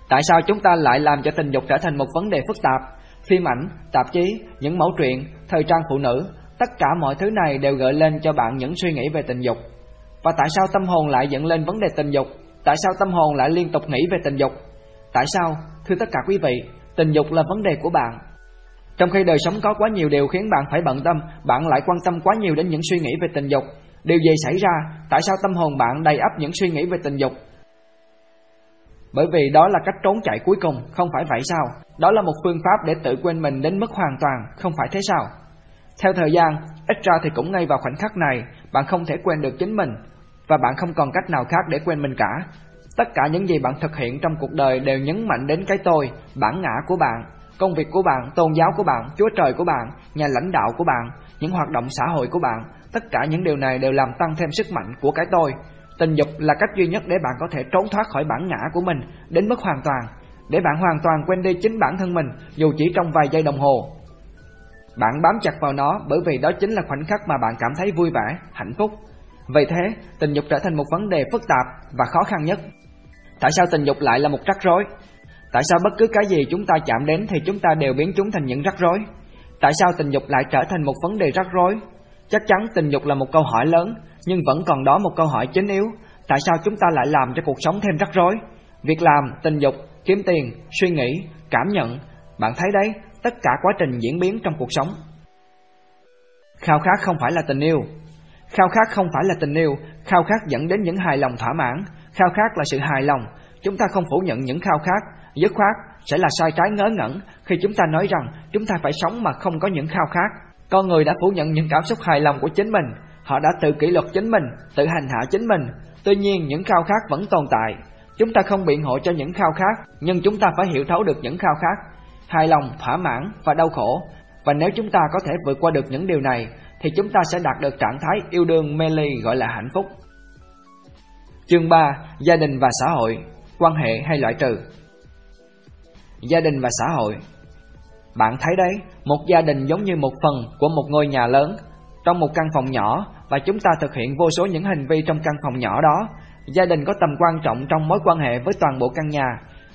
Tại sao chúng ta lại làm cho tình dục trở thành một vấn đề phức tạp? Phim ảnh, tạp chí, những mẫu truyện, thời trang phụ nữ, tất cả mọi thứ này đều gợi lên cho bạn những suy nghĩ về tình dục. Và tại sao tâm hồn lại dẫn lên vấn đề tình dục? Tại sao tâm hồn lại liên tục nghĩ về tình dục? Tại sao, thưa tất cả quý vị, tình dục là vấn đề của bạn? Trong khi đời sống có quá nhiều điều khiến bạn phải bận tâm, bạn lại quan tâm quá nhiều đến những suy nghĩ về tình dục. Điều gì xảy ra? Tại sao tâm hồn bạn đầy ắp những suy nghĩ về tình dục? Bởi vì đó là cách trốn chạy cuối cùng, không phải vậy sao? Đó là một phương pháp để tự quên mình đến mức hoàn toàn, không phải thế sao? Theo thời gian, ít ra thì cũng ngay vào khoảnh khắc này, bạn không thể quên được chính mình, và bạn không còn cách nào khác để quên mình cả. Tất cả những gì bạn thực hiện trong cuộc đời đều nhấn mạnh đến cái tôi, bản ngã của bạn, công việc của bạn, tôn giáo của bạn, Chúa Trời của bạn, nhà lãnh đạo của bạn, những hoạt động xã hội của bạn, tất cả những điều này đều làm tăng thêm sức mạnh của cái tôi. Tình dục là cách duy nhất để bạn có thể trốn thoát khỏi bản ngã của mình đến mức hoàn toàn, để bạn hoàn toàn quên đi chính bản thân mình dù chỉ trong vài giây đồng hồ. Bạn bám chặt vào nó bởi vì đó chính là khoảnh khắc mà bạn cảm thấy vui vẻ, hạnh phúc. Vậy thế, tình dục trở thành một vấn đề phức tạp và khó khăn nhất. Tại sao tình dục lại là một rắc rối? Tại sao bất cứ cái gì chúng ta chạm đến thì chúng ta đều biến chúng thành những rắc rối? Tại sao tình dục lại trở thành một vấn đề rắc rối? Chắc chắn tình dục là một câu hỏi lớn, nhưng vẫn còn đó một câu hỏi chính yếu. Tại sao chúng ta lại làm cho cuộc sống thêm rắc rối? Việc làm, tình dục, kiếm tiền, suy nghĩ, cảm nhận, bạn thấy đấy, tất cả quá trình diễn biến trong cuộc sống. Khao khát không phải là tình yêu. Khao khát không phải là tình yêu, khao khát dẫn đến những hài lòng thỏa mãn, khao khát là sự hài lòng. Chúng ta không phủ nhận những khao khát, dứt khoát sẽ là sai trái ngớ ngẩn khi chúng ta nói rằng chúng ta phải sống mà không có những khao khát. Con người đã phủ nhận những cảm xúc hài lòng của chính mình, họ đã tự kỷ luật chính mình, tự hành hạ chính mình. Tuy nhiên những khao khát vẫn tồn tại. Chúng ta không biện hộ cho những khao khát, nhưng chúng ta phải hiểu thấu được những khao khát, hài lòng, thỏa mãn và đau khổ. Và nếu chúng ta có thể vượt qua được những điều này, thì chúng ta sẽ đạt được trạng thái yêu đương mê ly gọi là hạnh phúc. Chương 3. Gia đình và xã hội Quan hệ hay loại trừ Gia đình và xã hội. Bạn thấy đấy, một gia đình giống như một phần của một ngôi nhà lớn. Trong một căn phòng nhỏ Và chúng ta thực hiện vô số những hành vi trong căn phòng nhỏ đó Gia đình có tầm quan trọng trong mối quan hệ với toàn bộ căn nhà.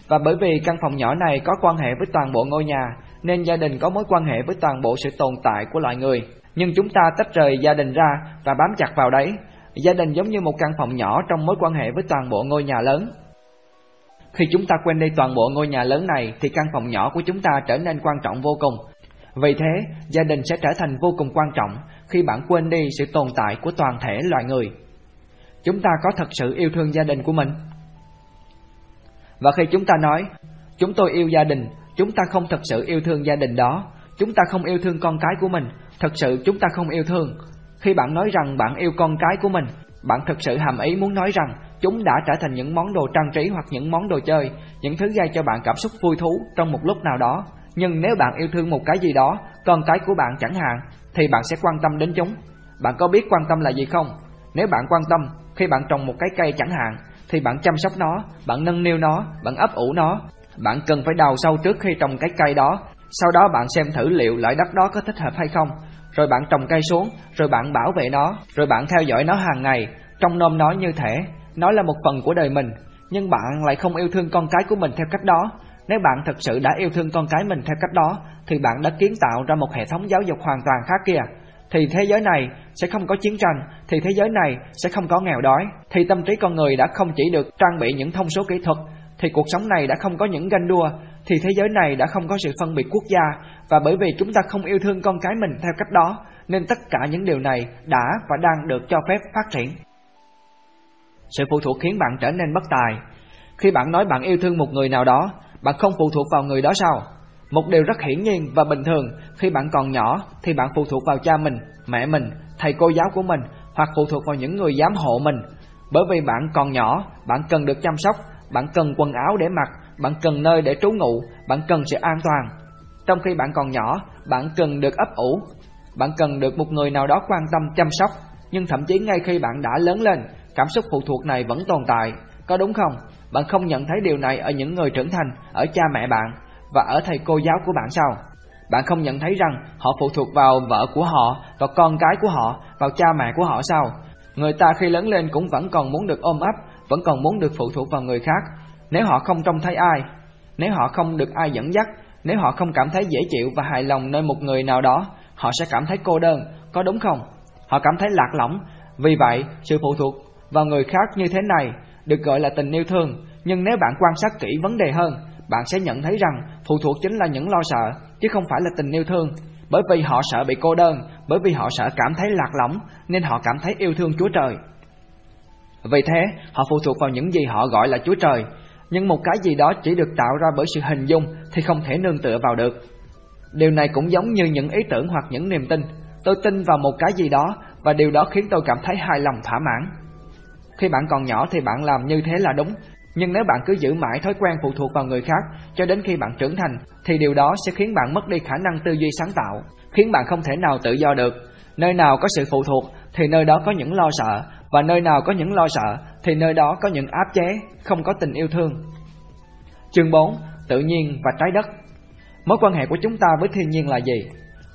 Và bởi vì căn phòng nhỏ này có quan hệ với toàn bộ ngôi nhà Nên gia đình có mối quan hệ với toàn bộ sự tồn tại của loài người. Nhưng chúng ta tách rời gia đình ra và bám chặt vào đấy. Gia đình giống như một căn phòng nhỏ trong mối quan hệ với toàn bộ ngôi nhà lớn. Khi chúng ta quên đi toàn bộ ngôi nhà lớn này thì căn phòng nhỏ của chúng ta trở nên quan trọng vô cùng. Vì thế, gia đình sẽ trở thành vô cùng quan trọng khi bạn quên đi sự tồn tại của toàn thể loài người. Chúng ta có thật sự yêu thương gia đình của mình? Và khi chúng ta nói, chúng tôi yêu gia đình, chúng ta không thật sự yêu thương gia đình đó. Chúng ta không yêu thương con cái của mình, thật sự chúng ta không yêu thương, khi bạn nói rằng bạn yêu con cái của mình, bạn thực sự hàm ý muốn nói rằng chúng đã trở thành những món đồ trang trí hoặc những món đồ chơi, những thứ gây cho bạn cảm xúc vui thú trong một lúc nào đó. Nhưng nếu bạn yêu thương một cái gì đó, con cái của bạn chẳng hạn, thì bạn sẽ quan tâm đến chúng. Bạn có biết quan tâm là gì không? Nếu bạn quan tâm, khi bạn trồng một cái cây chẳng hạn, thì bạn chăm sóc nó, bạn nâng niu nó, bạn ấp ủ nó. Bạn cần phải đào sâu trước khi trồng cái cây đó, sau đó bạn xem thử liệu loại đất đó có thích hợp hay không rồi bạn trồng cây xuống, rồi bạn bảo vệ nó, rồi bạn theo dõi nó hàng ngày, trong nôm nói như thể nó là một phần của đời mình, nhưng bạn lại không yêu thương con cái của mình theo cách đó. Nếu bạn thật sự đã yêu thương con cái mình theo cách đó, thì bạn đã kiến tạo ra một hệ thống giáo dục hoàn toàn khác kia. Thì thế giới này sẽ không có chiến tranh, thì thế giới này sẽ không có nghèo đói, thì tâm trí con người đã không chỉ được trang bị những thông số kỹ thuật, thì cuộc sống này đã không có những ganh đua, thì thế giới này đã không có sự phân biệt quốc gia và bởi vì chúng ta không yêu thương con cái mình theo cách đó nên tất cả những điều này đã và đang được cho phép phát triển. Sự phụ thuộc khiến bạn trở nên bất tài. Khi bạn nói bạn yêu thương một người nào đó, bạn không phụ thuộc vào người đó sao? Một điều rất hiển nhiên và bình thường, khi bạn còn nhỏ thì bạn phụ thuộc vào cha mình, mẹ mình, thầy cô giáo của mình hoặc phụ thuộc vào những người giám hộ mình. Bởi vì bạn còn nhỏ, bạn cần được chăm sóc, bạn cần quần áo để mặc, bạn cần nơi để trú ngụ, bạn cần sự an toàn. Trong khi bạn còn nhỏ, bạn cần được ấp ủ, bạn cần được một người nào đó quan tâm chăm sóc, nhưng thậm chí ngay khi bạn đã lớn lên, cảm xúc phụ thuộc này vẫn tồn tại, có đúng không? Bạn không nhận thấy điều này ở những người trưởng thành, ở cha mẹ bạn và ở thầy cô giáo của bạn sao? Bạn không nhận thấy rằng họ phụ thuộc vào vợ của họ, vào con cái của họ, vào cha mẹ của họ sao? Người ta khi lớn lên cũng vẫn còn muốn được ôm ấp, vẫn còn muốn được phụ thuộc vào người khác, nếu họ không trông thấy ai, nếu họ không được ai dẫn dắt, nếu họ không cảm thấy dễ chịu và hài lòng nơi một người nào đó, họ sẽ cảm thấy cô đơn, có đúng không? Họ cảm thấy lạc lõng, vì vậy sự phụ thuộc vào người khác như thế này được gọi là tình yêu thương, nhưng nếu bạn quan sát kỹ vấn đề hơn, bạn sẽ nhận thấy rằng phụ thuộc chính là những lo sợ, chứ không phải là tình yêu thương. Bởi vì họ sợ bị cô đơn, bởi vì họ sợ cảm thấy lạc lõng, nên họ cảm thấy yêu thương Chúa Trời. Vì thế, họ phụ thuộc vào những gì họ gọi là Chúa Trời, nhưng một cái gì đó chỉ được tạo ra bởi sự hình dung thì không thể nương tựa vào được. Điều này cũng giống như những ý tưởng hoặc những niềm tin. Tôi tin vào một cái gì đó và điều đó khiến tôi cảm thấy hài lòng thỏa mãn. Khi bạn còn nhỏ thì bạn làm như thế là đúng, nhưng nếu bạn cứ giữ mãi thói quen phụ thuộc vào người khác cho đến khi bạn trưởng thành thì điều đó sẽ khiến bạn mất đi khả năng tư duy sáng tạo, khiến bạn không thể nào tự do được. Nơi nào có sự phụ thuộc thì nơi đó có những lo sợ và nơi nào có những lo sợ thì nơi đó có những áp chế, không có tình yêu thương. Chương 4. Tự nhiên và trái đất Mối quan hệ của chúng ta với thiên nhiên là gì?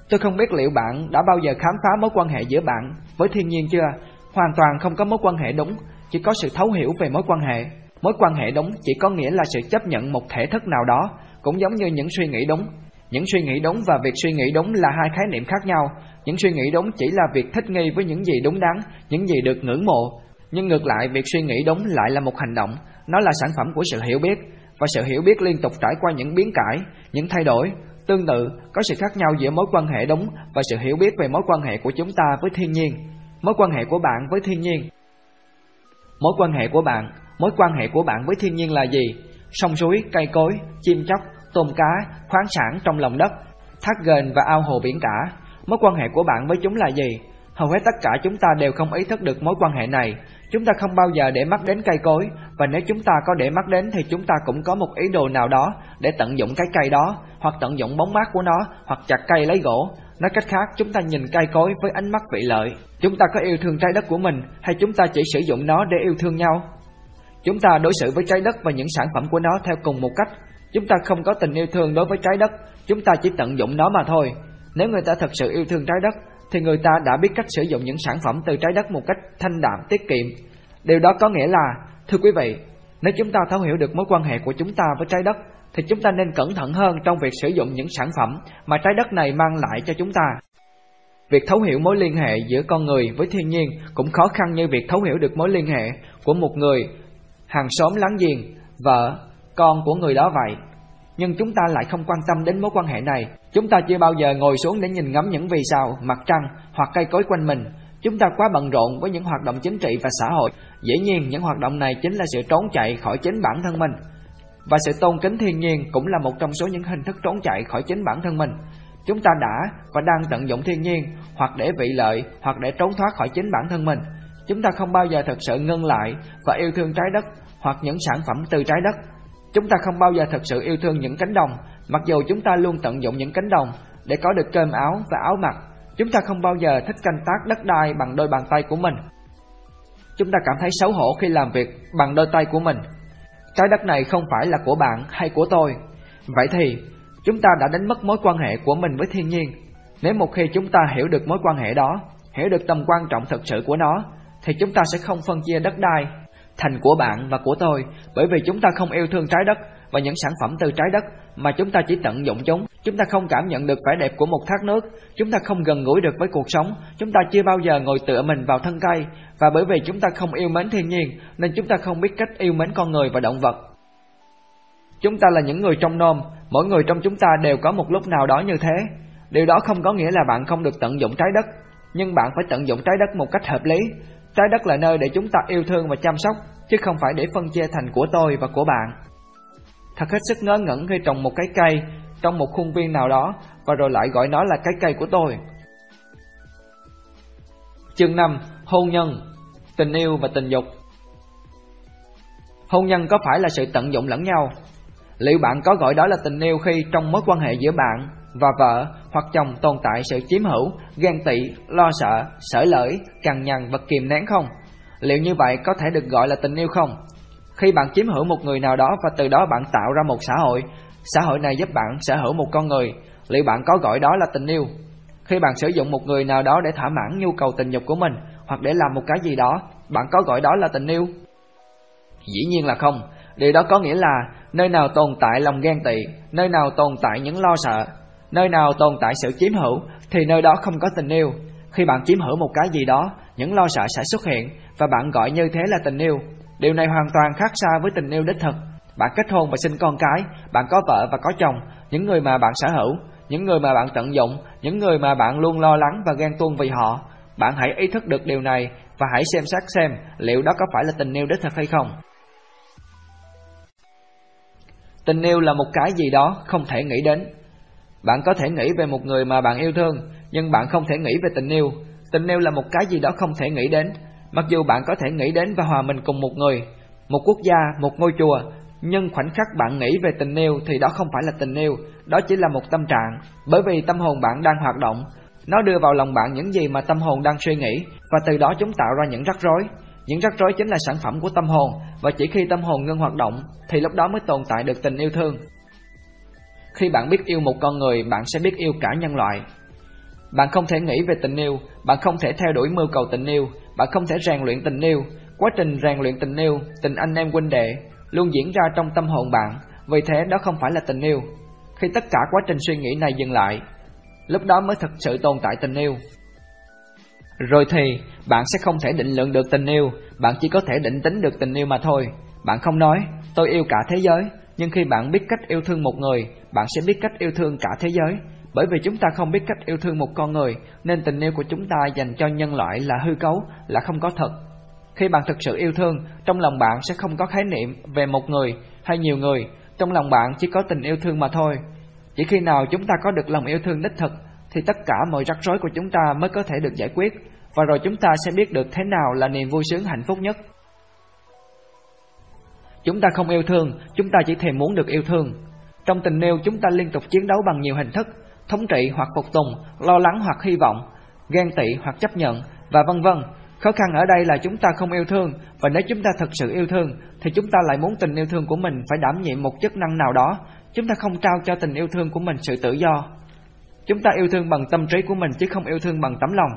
Tôi không biết liệu bạn đã bao giờ khám phá mối quan hệ giữa bạn với thiên nhiên chưa? Hoàn toàn không có mối quan hệ đúng, chỉ có sự thấu hiểu về mối quan hệ. Mối quan hệ đúng chỉ có nghĩa là sự chấp nhận một thể thức nào đó, cũng giống như những suy nghĩ đúng. Những suy nghĩ đúng và việc suy nghĩ đúng là hai khái niệm khác nhau. Những suy nghĩ đúng chỉ là việc thích nghi với những gì đúng đắn, những gì được ngưỡng mộ, nhưng ngược lại, việc suy nghĩ đúng lại là một hành động, nó là sản phẩm của sự hiểu biết, và sự hiểu biết liên tục trải qua những biến cải, những thay đổi. Tương tự, có sự khác nhau giữa mối quan hệ đúng và sự hiểu biết về mối quan hệ của chúng ta với thiên nhiên. Mối quan hệ của bạn với thiên nhiên Mối quan hệ của bạn, mối quan hệ của bạn với thiên nhiên là gì? Sông suối, cây cối, chim chóc, tôm cá, khoáng sản trong lòng đất, thác ghềnh và ao hồ biển cả. Mối quan hệ của bạn với chúng là gì? Hầu hết tất cả chúng ta đều không ý thức được mối quan hệ này. Chúng ta không bao giờ để mắt đến cây cối, và nếu chúng ta có để mắt đến thì chúng ta cũng có một ý đồ nào đó để tận dụng cái cây đó, hoặc tận dụng bóng mát của nó, hoặc chặt cây lấy gỗ. Nói cách khác, chúng ta nhìn cây cối với ánh mắt vị lợi. Chúng ta có yêu thương trái đất của mình, hay chúng ta chỉ sử dụng nó để yêu thương nhau? Chúng ta đối xử với trái đất và những sản phẩm của nó theo cùng một cách. Chúng ta không có tình yêu thương đối với trái đất, chúng ta chỉ tận dụng nó mà thôi. Nếu người ta thật sự yêu thương trái đất, thì người ta đã biết cách sử dụng những sản phẩm từ trái đất một cách thanh đạm, tiết kiệm. Điều đó có nghĩa là, thưa quý vị, nếu chúng ta thấu hiểu được mối quan hệ của chúng ta với trái đất, thì chúng ta nên cẩn thận hơn trong việc sử dụng những sản phẩm mà trái đất này mang lại cho chúng ta. Việc thấu hiểu mối liên hệ giữa con người với thiên nhiên cũng khó khăn như việc thấu hiểu được mối liên hệ của một người, hàng xóm láng giềng, vợ, con của người đó vậy. Nhưng chúng ta lại không quan tâm đến mối quan hệ này. Chúng ta chưa bao giờ ngồi xuống để nhìn ngắm những vì sao, mặt trăng hoặc cây cối quanh mình. Chúng ta quá bận rộn với những hoạt động chính trị và xã hội. Dĩ nhiên những hoạt động này chính là sự trốn chạy khỏi chính bản thân mình. Và sự tôn kính thiên nhiên cũng là một trong số những hình thức trốn chạy khỏi chính bản thân mình. Chúng ta đã và đang tận dụng thiên nhiên hoặc để vị lợi hoặc để trốn thoát khỏi chính bản thân mình. Chúng ta không bao giờ thật sự ngưng lại và yêu thương trái đất hoặc những sản phẩm từ trái đất. Chúng ta không bao giờ thật sự yêu thương những cánh đồng, mặc dù chúng ta luôn tận dụng những cánh đồng để có được cơm áo và áo mặc. Chúng ta không bao giờ thích canh tác đất đai bằng đôi bàn tay của mình. Chúng ta cảm thấy xấu hổ khi làm việc bằng đôi tay của mình. Trái đất này không phải là của bạn hay của tôi. Vậy thì, chúng ta đã đánh mất mối quan hệ của mình với thiên nhiên. Nếu một khi chúng ta hiểu được mối quan hệ đó, hiểu được tầm quan trọng thực sự của nó, thì chúng ta sẽ không phân chia đất đai thành của bạn và của tôi, bởi vì chúng ta không yêu thương trái đất và những sản phẩm từ trái đất mà chúng ta chỉ tận dụng chúng. Chúng ta không cảm nhận được vẻ đẹp của một thác nước, chúng ta không gần gũi được với cuộc sống, chúng ta chưa bao giờ ngồi tựa mình vào thân cây và bởi vì chúng ta không yêu mến thiên nhiên nên chúng ta không biết cách yêu mến con người và động vật. Chúng ta là những người trong nôm, mỗi người trong chúng ta đều có một lúc nào đó như thế. Điều đó không có nghĩa là bạn không được tận dụng trái đất, nhưng bạn phải tận dụng trái đất một cách hợp lý. Trái đất là nơi để chúng ta yêu thương và chăm sóc, chứ không phải để phân chia thành của tôi và của bạn. Thật hết sức ngớ ngẩn khi trồng một cái cây trong một khuôn viên nào đó và rồi lại gọi nó là cái cây của tôi. Chương 5. Hôn nhân Tình yêu và tình dục Hôn nhân có phải là sự tận dụng lẫn nhau? Liệu bạn có gọi đó là tình yêu khi trong mối quan hệ giữa bạn và vợ hoặc chồng tồn tại sự chiếm hữu, ghen tị, lo sợ, sở lợi, cằn nhằn và kìm nén không? Liệu như vậy có thể được gọi là tình yêu không? Khi bạn chiếm hữu một người nào đó và từ đó bạn tạo ra một xã hội, xã hội này giúp bạn sở hữu một con người, liệu bạn có gọi đó là tình yêu? Khi bạn sử dụng một người nào đó để thỏa mãn nhu cầu tình dục của mình hoặc để làm một cái gì đó, bạn có gọi đó là tình yêu? Dĩ nhiên là không. Điều đó có nghĩa là nơi nào tồn tại lòng ghen tị, nơi nào tồn tại những lo sợ, nơi nào tồn tại sự chiếm hữu thì nơi đó không có tình yêu. Khi bạn chiếm hữu một cái gì đó, những lo sợ sẽ xuất hiện và bạn gọi như thế là tình yêu. Điều này hoàn toàn khác xa với tình yêu đích thực. Bạn kết hôn và sinh con cái, bạn có vợ và có chồng, những người mà bạn sở hữu, những người mà bạn tận dụng, những người mà bạn luôn lo lắng và ghen tuông vì họ. Bạn hãy ý thức được điều này và hãy xem xét xem liệu đó có phải là tình yêu đích thực hay không. Tình yêu là một cái gì đó không thể nghĩ đến. Bạn có thể nghĩ về một người mà bạn yêu thương, nhưng bạn không thể nghĩ về tình yêu. Tình yêu là một cái gì đó không thể nghĩ đến. Mặc dù bạn có thể nghĩ đến và hòa mình cùng một người, một quốc gia, một ngôi chùa, nhưng khoảnh khắc bạn nghĩ về tình yêu thì đó không phải là tình yêu, đó chỉ là một tâm trạng, bởi vì tâm hồn bạn đang hoạt động, nó đưa vào lòng bạn những gì mà tâm hồn đang suy nghĩ và từ đó chúng tạo ra những rắc rối. Những rắc rối chính là sản phẩm của tâm hồn và chỉ khi tâm hồn ngưng hoạt động thì lúc đó mới tồn tại được tình yêu thương. Khi bạn biết yêu một con người, bạn sẽ biết yêu cả nhân loại. Bạn không thể nghĩ về tình yêu, bạn không thể theo đuổi mưu cầu tình yêu, bạn không thể rèn luyện tình yêu. Quá trình rèn luyện tình yêu, tình anh em huynh đệ luôn diễn ra trong tâm hồn bạn, vì thế đó không phải là tình yêu. Khi tất cả quá trình suy nghĩ này dừng lại, lúc đó mới thực sự tồn tại tình yêu. Rồi thì, bạn sẽ không thể định lượng được tình yêu, bạn chỉ có thể định tính được tình yêu mà thôi. Bạn không nói, tôi yêu cả thế giới, nhưng khi bạn biết cách yêu thương một người, bạn sẽ biết cách yêu thương cả thế giới. Bởi vì chúng ta không biết cách yêu thương một con người, nên tình yêu của chúng ta dành cho nhân loại là hư cấu, là không có thật. Khi bạn thực sự yêu thương, trong lòng bạn sẽ không có khái niệm về một người hay nhiều người, trong lòng bạn chỉ có tình yêu thương mà thôi. Chỉ khi nào chúng ta có được lòng yêu thương đích thực thì tất cả mọi rắc rối của chúng ta mới có thể được giải quyết và rồi chúng ta sẽ biết được thế nào là niềm vui sướng hạnh phúc nhất. Chúng ta không yêu thương, chúng ta chỉ thèm muốn được yêu thương. Trong tình yêu chúng ta liên tục chiến đấu bằng nhiều hình thức, thống trị hoặc phục tùng, lo lắng hoặc hy vọng, ghen tị hoặc chấp nhận và vân vân. Khó khăn ở đây là chúng ta không yêu thương và nếu chúng ta thật sự yêu thương thì chúng ta lại muốn tình yêu thương của mình phải đảm nhiệm một chức năng nào đó. Chúng ta không trao cho tình yêu thương của mình sự tự do. Chúng ta yêu thương bằng tâm trí của mình chứ không yêu thương bằng tấm lòng.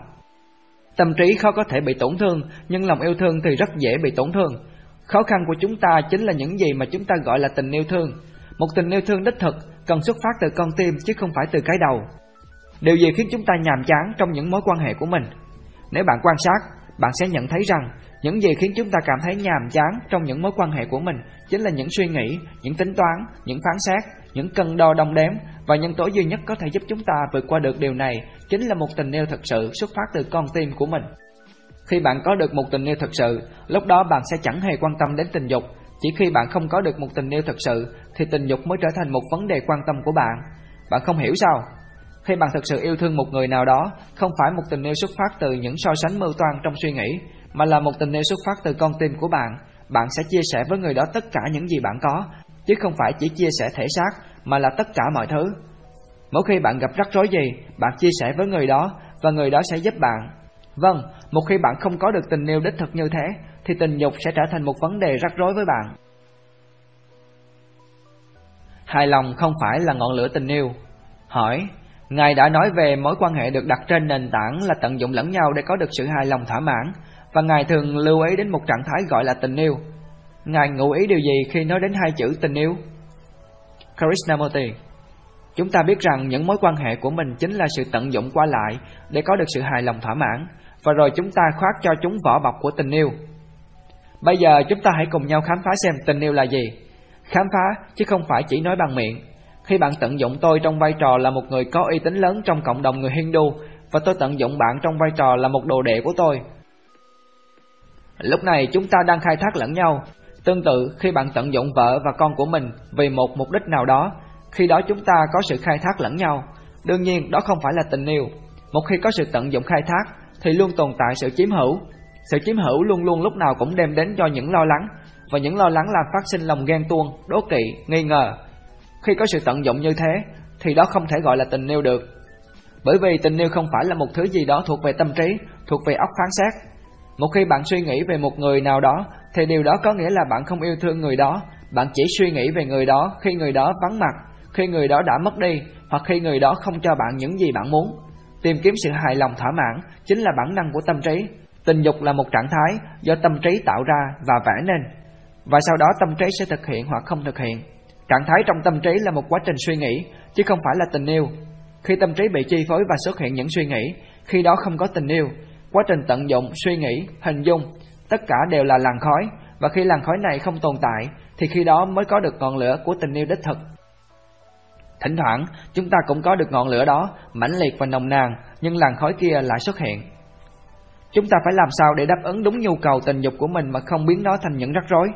Tâm trí khó có thể bị tổn thương, nhưng lòng yêu thương thì rất dễ bị tổn thương. Khó khăn của chúng ta chính là những gì mà chúng ta gọi là tình yêu thương. Một tình yêu thương đích thực cần xuất phát từ con tim chứ không phải từ cái đầu. Điều gì khiến chúng ta nhàm chán trong những mối quan hệ của mình? Nếu bạn quan sát, bạn sẽ nhận thấy rằng những gì khiến chúng ta cảm thấy nhàm chán trong những mối quan hệ của mình chính là những suy nghĩ, những tính toán, những phán xét, những cân đo đong đếm và nhân tố duy nhất có thể giúp chúng ta vượt qua được điều này chính là một tình yêu thật sự xuất phát từ con tim của mình. Khi bạn có được một tình yêu thật sự, lúc đó bạn sẽ chẳng hề quan tâm đến tình dục. Chỉ khi bạn không có được một tình yêu thật sự thì tình dục mới trở thành một vấn đề quan tâm của bạn. Bạn không hiểu sao? Khi bạn thực sự yêu thương một người nào đó, không phải một tình yêu xuất phát từ những so sánh mưu toan trong suy nghĩ, mà là một tình yêu xuất phát từ con tim của bạn, bạn sẽ chia sẻ với người đó tất cả những gì bạn có, chứ không phải chỉ chia sẻ thể xác, mà là tất cả mọi thứ. Mỗi khi bạn gặp rắc rối gì, bạn chia sẻ với người đó và người đó sẽ giúp bạn. Vâng, một khi bạn không có được tình yêu đích thực như thế, thì tình dục sẽ trở thành một vấn đề rắc rối với bạn. Hài lòng không phải là ngọn lửa tình yêu. Hỏi, Ngài đã nói về mối quan hệ được đặt trên nền tảng là tận dụng lẫn nhau để có được sự hài lòng thỏa mãn, và Ngài thường lưu ý đến một trạng thái gọi là tình yêu. Ngài ngụ ý điều gì khi nói đến hai chữ tình yêu? Krishnamurti Chúng ta biết rằng những mối quan hệ của mình chính là sự tận dụng qua lại để có được sự hài lòng thỏa mãn, và rồi chúng ta khoác cho chúng vỏ bọc của tình yêu. Bây giờ chúng ta hãy cùng nhau khám phá xem tình yêu là gì. Khám phá chứ không phải chỉ nói bằng miệng. Khi bạn tận dụng tôi trong vai trò là một người có uy tín lớn trong cộng đồng người Hindu và tôi tận dụng bạn trong vai trò là một đồ đệ của tôi. Lúc này chúng ta đang khai thác lẫn nhau. Tương tự khi bạn tận dụng vợ và con của mình vì một mục đích nào đó, khi đó chúng ta có sự khai thác lẫn nhau. Đương nhiên đó không phải là tình yêu. Một khi có sự tận dụng khai thác thì luôn tồn tại sự chiếm hữu. Sự chiếm hữu luôn luôn lúc nào cũng đem đến cho những lo lắng và những lo lắng làm phát sinh lòng ghen tuông, đố kỵ, nghi ngờ khi có sự tận dụng như thế, Thì đó không thể gọi là tình yêu được. Bởi vì tình yêu không phải là một thứ gì đó thuộc về tâm trí, Thuộc về óc phán xét. Một khi bạn suy nghĩ về một người nào đó, Thì điều đó có nghĩa là bạn không yêu thương người đó. Bạn chỉ suy nghĩ về người đó Khi người đó vắng mặt, Khi người đó đã mất đi, Hoặc khi người đó không cho bạn những gì bạn muốn. Tìm kiếm sự hài lòng thỏa mãn Chính là bản năng của tâm trí. Tình dục là một trạng thái do tâm trí tạo ra và vẽ nên. Và sau đó tâm trí sẽ thực hiện hoặc không thực hiện. Trạng thái trong tâm trí là một quá trình suy nghĩ, chứ không phải là tình yêu. Khi tâm trí bị chi phối và xuất hiện những suy nghĩ, khi đó không có tình yêu. Quá trình tận dụng, suy nghĩ, hình dung, tất cả đều là làn khói, và khi làn khói này không tồn tại, thì khi đó mới có được ngọn lửa của tình yêu đích thực. Thỉnh thoảng, chúng ta cũng có được ngọn lửa đó, mãnh liệt và nồng nàn, nhưng làn khói kia lại xuất hiện. Chúng ta phải làm sao để đáp ứng đúng nhu cầu tình dục của mình mà không biến nó thành những rắc rối?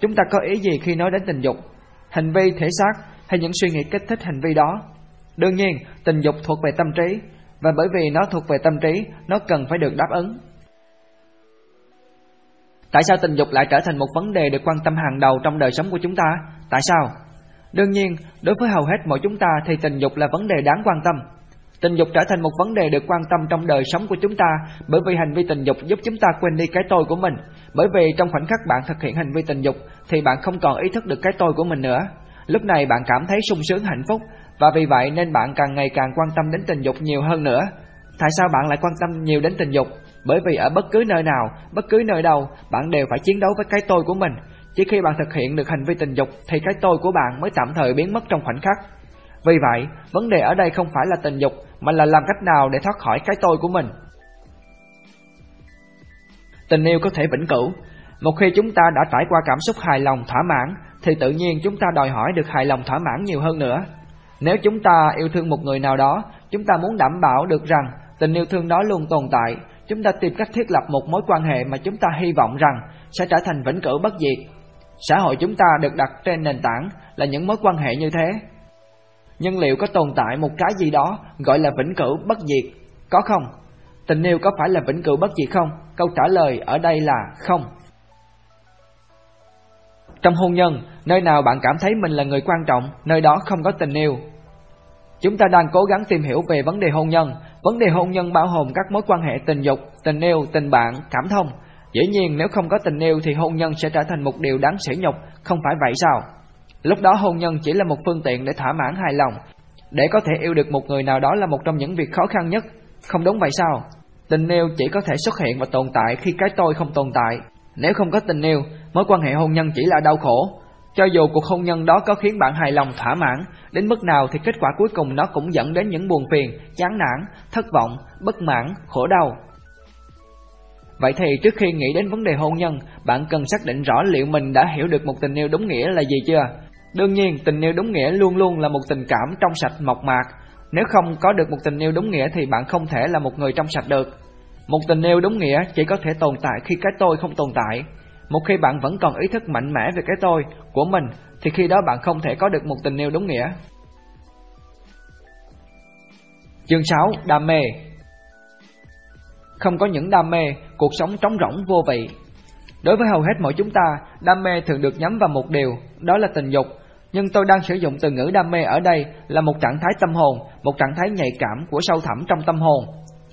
Chúng ta có ý gì khi nói đến tình dục? Hành vi thể xác hay những suy nghĩ kích thích hành vi đó. Đương nhiên, tình dục thuộc về tâm trí, và bởi vì nó thuộc về tâm trí, nó cần phải được đáp ứng. Tại sao tình dục lại trở thành một vấn đề được quan tâm hàng đầu trong đời sống của chúng ta? Tại sao? Đương nhiên, đối với hầu hết mọi chúng ta thì tình dục là vấn đề đáng quan tâm. Tình dục trở thành một vấn đề được quan tâm trong đời sống của chúng ta bởi vì hành vi tình dục giúp chúng ta quên đi cái tôi của mình. Bởi vì trong khoảnh khắc bạn thực hiện hành vi tình dục thì bạn không còn ý thức được cái tôi của mình nữa. Lúc này bạn cảm thấy sung sướng hạnh phúc và vì vậy nên bạn càng ngày càng quan tâm đến tình dục nhiều hơn nữa. Tại sao bạn lại quan tâm nhiều đến tình dục? Bởi vì ở bất cứ nơi nào, bất cứ nơi đâu, bạn đều phải chiến đấu với cái tôi của mình. Chỉ khi bạn thực hiện được hành vi tình dục thì cái tôi của bạn mới tạm thời biến mất trong khoảnh khắc. Vì vậy, vấn đề ở đây không phải là tình dục mà là làm cách nào để thoát khỏi cái tôi của mình. Tình yêu có thể vĩnh cửu. Một khi chúng ta đã trải qua cảm xúc hài lòng thỏa mãn thì tự nhiên chúng ta đòi hỏi được hài lòng thỏa mãn nhiều hơn nữa. Nếu chúng ta yêu thương một người nào đó, chúng ta muốn đảm bảo được rằng tình yêu thương đó luôn tồn tại, chúng ta tìm cách thiết lập một mối quan hệ mà chúng ta hy vọng rằng sẽ trở thành vĩnh cửu bất diệt. Xã hội chúng ta được đặt trên nền tảng là những mối quan hệ như thế. Nhưng liệu có tồn tại một cái gì đó gọi là vĩnh cửu bất diệt? Có không? Tình yêu có phải là vĩnh cửu bất diệt không? Câu trả lời ở đây là không. Trong hôn nhân, nơi nào bạn cảm thấy mình là người quan trọng, nơi đó không có tình yêu. Chúng ta đang cố gắng tìm hiểu về vấn đề hôn nhân. Vấn đề hôn nhân bao gồm các mối quan hệ tình dục, tình yêu, tình bạn, cảm thông. Dĩ nhiên nếu không có tình yêu thì hôn nhân sẽ trở thành một điều đáng sỉ nhục, không phải vậy sao? Lúc đó hôn nhân chỉ là một phương tiện để thỏa mãn hài lòng. Để có thể yêu được một người nào đó là một trong những việc khó khăn nhất, không đúng vậy sao? Tình yêu chỉ có thể xuất hiện và tồn tại khi cái tôi không tồn tại. Nếu không có tình yêu, mối quan hệ hôn nhân chỉ là đau khổ. Cho dù cuộc hôn nhân đó có khiến bạn hài lòng thỏa mãn, đến mức nào thì kết quả cuối cùng nó cũng dẫn đến những buồn phiền, chán nản, thất vọng, bất mãn, khổ đau. Vậy thì trước khi nghĩ đến vấn đề hôn nhân, bạn cần xác định rõ liệu mình đã hiểu được một tình yêu đúng nghĩa là gì chưa? Đương nhiên, tình yêu đúng nghĩa luôn luôn là một tình cảm trong sạch mộc mạc. Nếu không có được một tình yêu đúng nghĩa thì bạn không thể là một người trong sạch được. Một tình yêu đúng nghĩa chỉ có thể tồn tại khi cái tôi không tồn tại. Một khi bạn vẫn còn ý thức mạnh mẽ về cái tôi của mình thì khi đó bạn không thể có được một tình yêu đúng nghĩa. Chương 6: Đam mê. Không có những đam mê, cuộc sống trống rỗng vô vị. Đối với hầu hết mọi chúng ta, đam mê thường được nhắm vào một điều, đó là tình dục. Nhưng tôi đang sử dụng từ ngữ đam mê ở đây là một trạng thái tâm hồn, một trạng thái nhạy cảm của sâu thẳm trong tâm hồn.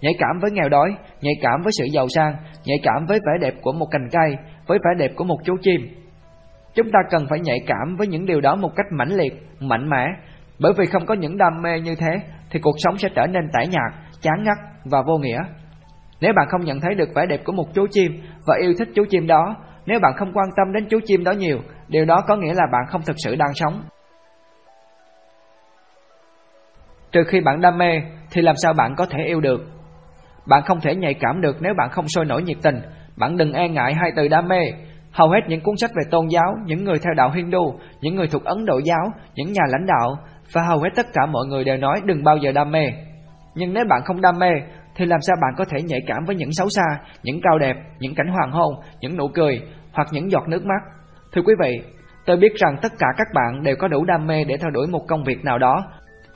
Nhạy cảm với nghèo đói, nhạy cảm với sự giàu sang, nhạy cảm với vẻ đẹp của một cành cây, với vẻ đẹp của một chú chim. Chúng ta cần phải nhạy cảm với những điều đó một cách mãnh liệt, mạnh mẽ, bởi vì không có những đam mê như thế thì cuộc sống sẽ trở nên tẻ nhạt, chán ngắt và vô nghĩa. Nếu bạn không nhận thấy được vẻ đẹp của một chú chim và yêu thích chú chim đó, nếu bạn không quan tâm đến chú chim đó nhiều, điều đó có nghĩa là bạn không thực sự đang sống. Trừ khi bạn đam mê thì làm sao bạn có thể yêu được? Bạn không thể nhạy cảm được nếu bạn không sôi nổi nhiệt tình. Bạn đừng e ngại hai từ đam mê. Hầu hết những cuốn sách về tôn giáo, những người theo đạo Hindu, những người thuộc Ấn Độ giáo, những nhà lãnh đạo và hầu hết tất cả mọi người đều nói đừng bao giờ đam mê. Nhưng nếu bạn không đam mê thì làm sao bạn có thể nhạy cảm với những xấu xa, những cao đẹp, những cảnh hoàng hôn, những nụ cười hoặc những giọt nước mắt? Thưa quý vị, tôi biết rằng tất cả các bạn đều có đủ đam mê để theo đuổi một công việc nào đó,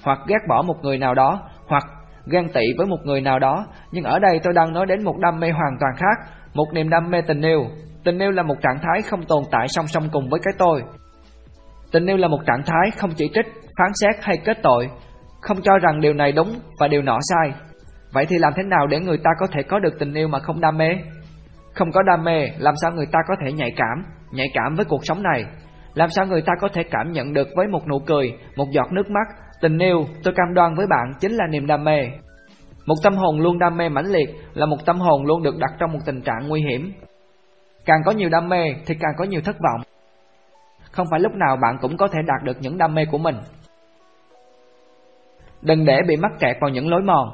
hoặc ghét bỏ một người nào đó, hoặc ghen tị với một người nào đó, nhưng ở đây tôi đang nói đến một đam mê hoàn toàn khác, một niềm đam mê tình yêu. Tình yêu là một trạng thái không tồn tại song song cùng với cái tôi. Tình yêu là một trạng thái không chỉ trích, phán xét hay kết tội, không cho rằng điều này đúng và điều nọ sai. Vậy thì làm thế nào để người ta có thể có được tình yêu mà không đam mê? Không có đam mê, làm sao người ta có thể nhạy cảm, nhạy cảm với cuộc sống này? Làm sao người ta có thể cảm nhận được với một nụ cười, một giọt nước mắt, tình yêu, tôi cam đoan với bạn chính là niềm đam mê. Một tâm hồn luôn đam mê mãnh liệt là một tâm hồn luôn được đặt trong một tình trạng nguy hiểm. Càng có nhiều đam mê thì càng có nhiều thất vọng. Không phải lúc nào bạn cũng có thể đạt được những đam mê của mình. Đừng để bị mắc kẹt vào những lối mòn.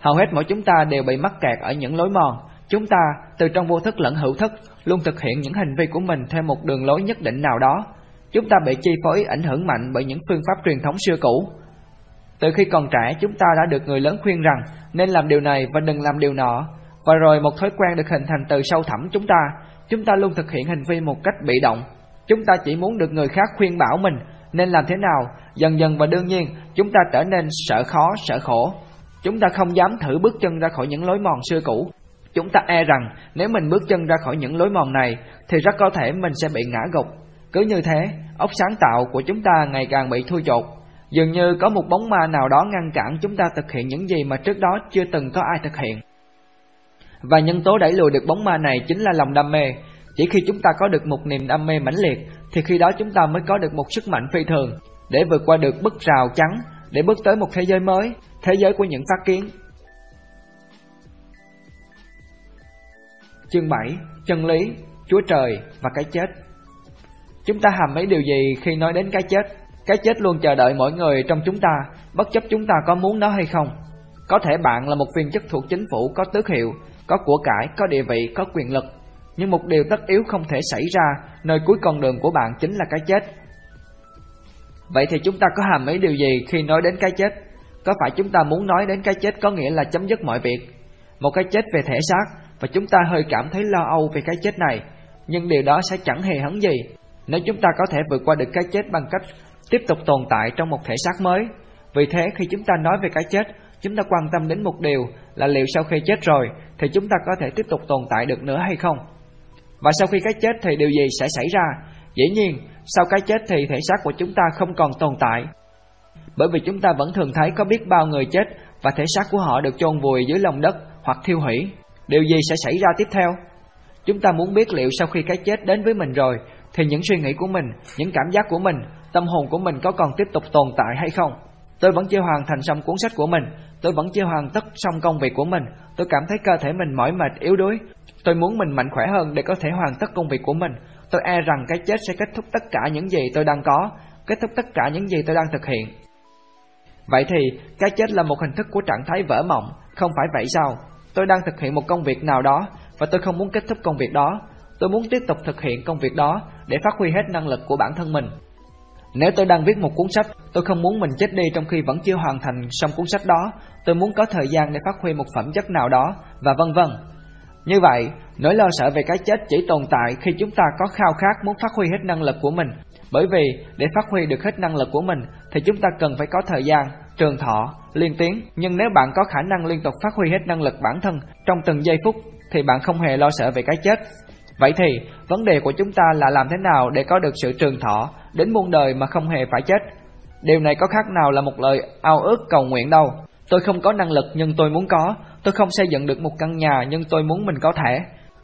Hầu hết mỗi chúng ta đều bị mắc kẹt ở những lối mòn. Chúng ta, từ trong vô thức lẫn hữu thức, luôn thực hiện những hành vi của mình theo một đường lối nhất định nào đó. Chúng ta bị chi phối ảnh hưởng mạnh bởi những phương pháp truyền thống xưa cũ. Từ khi còn trẻ, chúng ta đã được người lớn khuyên rằng nên làm điều này và đừng làm điều nọ. Và rồi một thói quen được hình thành từ sâu thẳm chúng ta. Chúng ta luôn thực hiện hành vi một cách bị động. Chúng ta chỉ muốn được người khác khuyên bảo mình nên làm thế nào. Dần dần và đương nhiên, chúng ta trở nên sợ khó, sợ khổ. Chúng ta không dám thử bước chân ra khỏi những lối mòn xưa cũ. Chúng ta e rằng nếu mình bước chân ra khỏi những lối mòn này thì rất có thể mình sẽ bị ngã gục. Cứ như thế, óc sáng tạo của chúng ta ngày càng bị thui chột. Dường như có một bóng ma nào đó ngăn cản chúng ta thực hiện những gì mà trước đó chưa từng có ai thực hiện. Và nhân tố đẩy lùi được bóng ma này chính là lòng đam mê. Chỉ khi chúng ta có được một niềm đam mê mãnh liệt thì khi đó chúng ta mới có được một sức mạnh phi thường để vượt qua được bức rào chắn để bước tới một thế giới mới, thế giới của những phát kiến. Chương 7: Chân lý, Chúa trời và cái chết. Chúng ta hàm mấy điều gì khi nói đến cái chết? Cái chết luôn chờ đợi mỗi người trong chúng ta, bất chấp chúng ta có muốn nó hay không. Có thể bạn là một viên chức thuộc chính phủ có tước hiệu, có của cải, có địa vị, có quyền lực. Nhưng một điều tất yếu không thể xảy ra, nơi cuối con đường của bạn chính là cái chết. Vậy thì chúng ta có hàm ý điều gì khi nói đến cái chết? Có phải chúng ta muốn nói đến cái chết có nghĩa là chấm dứt mọi việc? Một cái chết về thể xác và chúng ta hơi cảm thấy lo âu về cái chết này, nhưng điều đó sẽ chẳng hề hấn gì nếu chúng ta có thể vượt qua được cái chết bằng cách tiếp tục tồn tại trong một thể xác mới. Vì thế khi chúng ta nói về cái chết, chúng ta quan tâm đến một điều là liệu sau khi chết rồi thì chúng ta có thể tiếp tục tồn tại được nữa hay không? Và sau khi cái chết thì điều gì sẽ xảy ra? Dĩ nhiên, sau cái chết thì thể xác của chúng ta không còn tồn tại. Bởi vì chúng ta vẫn thường thấy có biết bao người chết và thể xác của họ được chôn vùi dưới lòng đất hoặc thiêu hủy. Điều gì sẽ xảy ra tiếp theo? Chúng ta muốn biết liệu sau khi cái chết đến với mình rồi thì những suy nghĩ của mình, những cảm giác của mình, tâm hồn của mình có còn tiếp tục tồn tại hay không? Tôi vẫn chưa hoàn thành xong cuốn sách của mình, tôi vẫn chưa hoàn tất xong công việc của mình, tôi cảm thấy cơ thể mình mỏi mệt yếu đuối. Tôi muốn mình mạnh khỏe hơn để có thể hoàn tất công việc của mình. Tôi e rằng cái chết sẽ kết thúc tất cả những gì tôi đang có, kết thúc tất cả những gì tôi đang thực hiện. Vậy thì, cái chết là một hình thức của trạng thái vỡ mộng, không phải vậy sao? Tôi đang thực hiện một công việc nào đó và tôi không muốn kết thúc công việc đó. Tôi muốn tiếp tục thực hiện công việc đó để phát huy hết năng lực của bản thân mình. Nếu tôi đang viết một cuốn sách, tôi không muốn mình chết đi trong khi vẫn chưa hoàn thành xong cuốn sách đó. Tôi muốn có thời gian để phát huy một phẩm chất nào đó và vân vân. Như vậy, nỗi lo sợ về cái chết chỉ tồn tại khi chúng ta có khao khát muốn phát huy hết năng lực của mình. Bởi vì để phát huy được hết năng lực của mình thì chúng ta cần phải có thời gian, trường thọ, liên tiến. Nhưng nếu bạn có khả năng liên tục phát huy hết năng lực bản thân trong từng giây phút thì bạn không hề lo sợ về cái chết. Vậy thì, vấn đề của chúng ta là làm thế nào để có được sự trường thọ đến muôn đời mà không hề phải chết. Điều này có khác nào là một lời ao ước cầu nguyện đâu. Tôi không có năng lực nhưng tôi muốn có, tôi không xây dựng được một căn nhà nhưng tôi muốn mình có thể.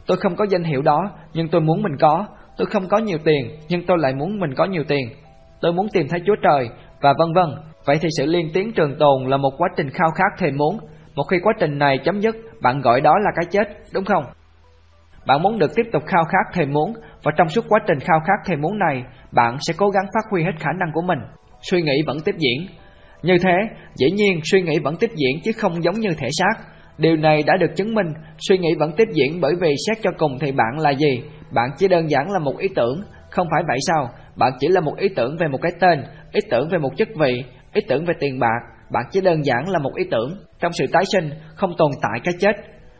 Tôi không có danh hiệu đó nhưng tôi muốn mình có, tôi không có nhiều tiền nhưng tôi lại muốn mình có nhiều tiền. Tôi muốn tìm thấy Chúa Trời và vân vân. Vậy thì sự liên tiến trường tồn là một quá trình khao khát thèm muốn. Một khi quá trình này chấm dứt, bạn gọi đó là cái chết, đúng không? Bạn muốn được tiếp tục khao khát thèm muốn và trong suốt quá trình khao khát thèm muốn này, bạn sẽ cố gắng phát huy hết khả năng của mình. Suy nghĩ vẫn tiếp diễn. Như thế, dĩ nhiên suy nghĩ vẫn tiếp diễn chứ không giống như thể xác. Điều này đã được chứng minh, suy nghĩ vẫn tiếp diễn bởi vì xét cho cùng thì bạn là gì? Bạn chỉ đơn giản là một ý tưởng, không phải vậy sao? Bạn chỉ là một ý tưởng về một cái tên, ý tưởng về một chức vị, ý tưởng về tiền bạc, bạn chỉ đơn giản là một ý tưởng. Trong sự tái sinh không tồn tại cái chết,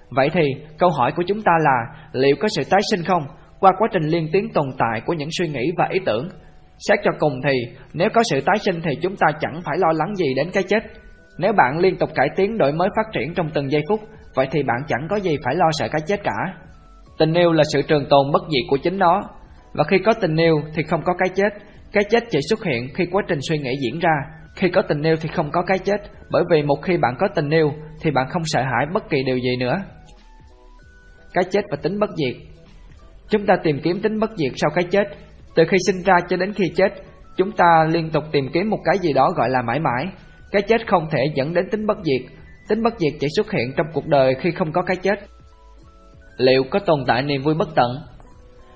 Vậy thì câu hỏi của chúng ta là liệu có sự tái sinh không qua quá trình liên tiến tồn tại của những suy nghĩ và ý tưởng? Xét cho cùng thì nếu có sự tái sinh thì chúng ta chẳng phải lo lắng gì đến cái chết. Nếu bạn liên tục cải tiến đổi mới phát triển trong từng giây phút, vậy thì bạn chẳng có gì phải lo sợ cái chết cả. Tình yêu là sự trường tồn bất diệt của chính nó, và khi có tình yêu thì không có cái chết, cái chết chỉ xuất hiện khi quá trình suy nghĩ diễn ra. Khi có tình yêu thì không có cái chết, bởi vì một khi bạn có tình yêu thì bạn không sợ hãi bất kỳ điều gì nữa cái chết và tính bất diệt. Chúng ta tìm kiếm tính bất diệt sau cái chết, từ khi sinh ra cho đến khi chết, chúng ta liên tục tìm kiếm một cái gì đó gọi là mãi mãi. Cái chết không thể dẫn đến tính bất diệt, tính bất diệt chỉ xuất hiện trong cuộc đời khi không có cái chết. Liệu có tồn tại niềm vui bất tận?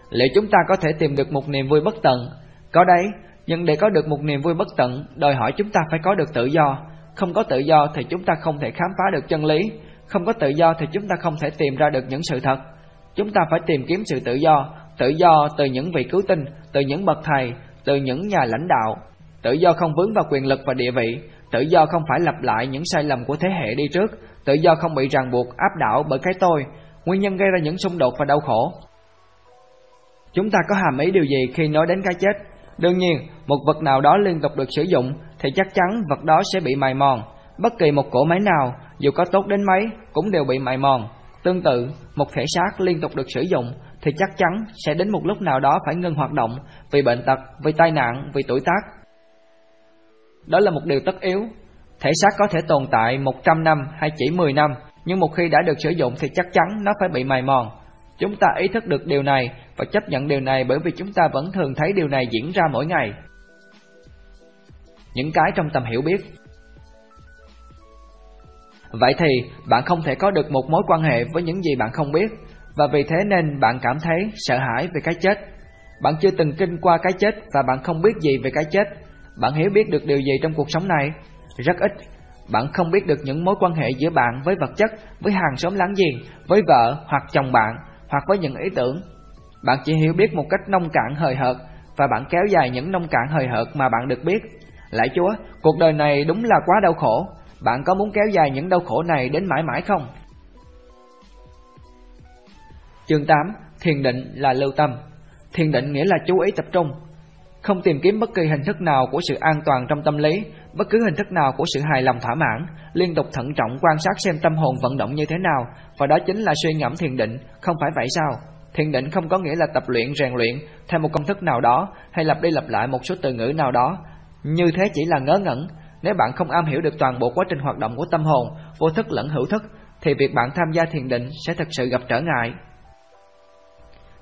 Liệu chúng ta có thể tìm được một niềm vui bất tận? Có đấy, nhưng để có được một niềm vui bất tận, đòi hỏi chúng ta phải có được tự do. Không có tự do thì chúng ta không thể khám phá được chân lý, không có tự do thì chúng ta không thể tìm ra được những sự thật. Chúng ta phải tìm kiếm sự tự do, tự do từ những vị cứu tinh, từ những bậc thầy, từ những nhà lãnh đạo. Tự do không vướng vào quyền lực và địa vị, tự do không phải lặp lại những sai lầm của thế hệ đi trước, tự do không bị ràng buộc áp đảo bởi cái tôi, nguyên nhân gây ra những xung đột và đau khổ. Chúng ta có hàm ý điều gì khi nói đến cái chết? Đương nhiên, một vật nào đó liên tục được sử dụng thì chắc chắn vật đó sẽ bị mài mòn. Bất kỳ một cỗ máy nào dù có tốt đến mấy cũng đều bị mài mòn. Tương tự, một thể xác liên tục được sử dụng thì chắc chắn sẽ đến một lúc nào đó phải ngưng hoạt động vì bệnh tật, vì tai nạn, vì tuổi tác. Đó là một điều tất yếu. Thể xác có thể tồn tại 100 năm hay chỉ 10 năm, nhưng một khi đã được sử dụng thì chắc chắn nó phải bị mài mòn. Chúng ta ý thức được điều này và chấp nhận điều này bởi vì chúng ta vẫn thường thấy điều này diễn ra mỗi ngày. Những cái trong tầm hiểu biết Vậy thì bạn không thể có được một mối quan hệ với những gì bạn không biết. Và vì thế nên bạn cảm thấy sợ hãi về cái chết. Bạn chưa từng kinh qua cái chết và bạn không biết gì về cái chết. Bạn hiểu biết được điều gì trong cuộc sống này? Rất ít. Bạn không biết được những mối quan hệ giữa bạn với vật chất, với hàng xóm láng giềng, với vợ hoặc chồng bạn Hoặc với những ý tưởng. Bạn chỉ hiểu biết một cách nông cạn hời hợt Và bạn kéo dài những nông cạn hời hợt mà bạn được biết. Lạy Chúa, cuộc đời này đúng là quá đau khổ bạn có muốn kéo dài những đau khổ này đến mãi mãi không? Chương 8 Thiền định là lưu tâm Thiền định nghĩa là chú ý tập trung không tìm kiếm bất kỳ hình thức nào của sự an toàn trong tâm lý, bất cứ hình thức nào của sự hài lòng thỏa mãn, liên tục thận trọng quan sát xem tâm hồn vận động như thế nào, và đó chính là suy ngẫm thiền định, không phải vậy sao? Thiền định không có nghĩa là tập luyện rèn luyện theo một công thức nào đó hay lặp đi lặp lại một số từ ngữ nào đó. Như thế chỉ là ngớ ngẩn. Nếu bạn không am hiểu được toàn bộ quá trình hoạt động của tâm hồn, vô thức lẫn hữu thức, thì việc bạn tham gia thiền định sẽ thực sự gặp trở ngại.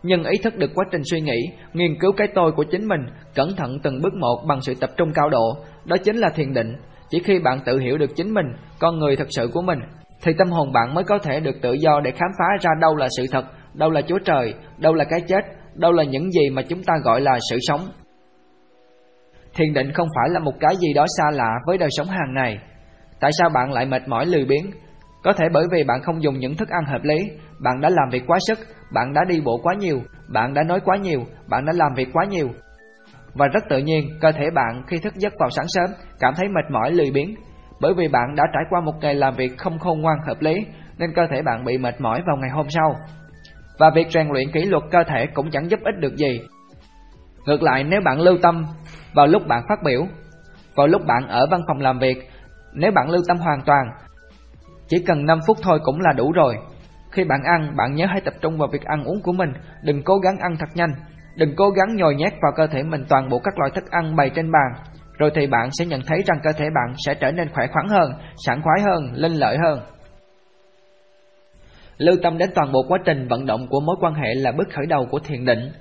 Nhưng ý thức được quá trình suy nghĩ, nghiên cứu cái tôi của chính mình, cẩn thận từng bước một bằng sự tập trung cao độ, đó chính là thiền định. Chỉ khi bạn tự hiểu được chính mình, con người thật sự của mình, thì tâm hồn bạn mới có thể được tự do để khám phá ra đâu là sự thật, đâu là Chúa Trời, đâu là cái chết, đâu là những gì mà chúng ta gọi là sự sống. Thiền định không phải là một cái gì đó xa lạ với đời sống hàng ngày. Tại sao bạn lại mệt mỏi lười biếng? Có thể bởi vì bạn không dùng những thức ăn hợp lý, bạn đã làm việc quá sức, bạn đã đi bộ quá nhiều, bạn đã nói quá nhiều, bạn đã làm việc quá nhiều. Và rất tự nhiên, cơ thể bạn khi thức giấc vào sáng sớm cảm thấy mệt mỏi lười biếng, bởi vì bạn đã trải qua một ngày làm việc không khôn ngoan hợp lý, nên cơ thể bạn bị mệt mỏi vào ngày hôm sau. Và việc rèn luyện kỷ luật cơ thể cũng chẳng giúp ích được gì. Ngược lại nếu bạn lưu tâm vào lúc bạn phát biểu, vào lúc bạn ở văn phòng làm việc, nếu bạn lưu tâm hoàn toàn, chỉ cần 5 phút thôi cũng là đủ rồi. Khi bạn ăn, bạn nhớ hãy tập trung vào việc ăn uống của mình, đừng cố gắng ăn thật nhanh, đừng cố gắng nhồi nhét vào cơ thể mình toàn bộ các loại thức ăn bày trên bàn, rồi thì bạn sẽ nhận thấy rằng cơ thể bạn sẽ trở nên khỏe khoắn hơn, sảng khoái hơn, linh lợi hơn. Lưu tâm đến toàn bộ quá trình vận động của mối quan hệ là bước khởi đầu của thiền định.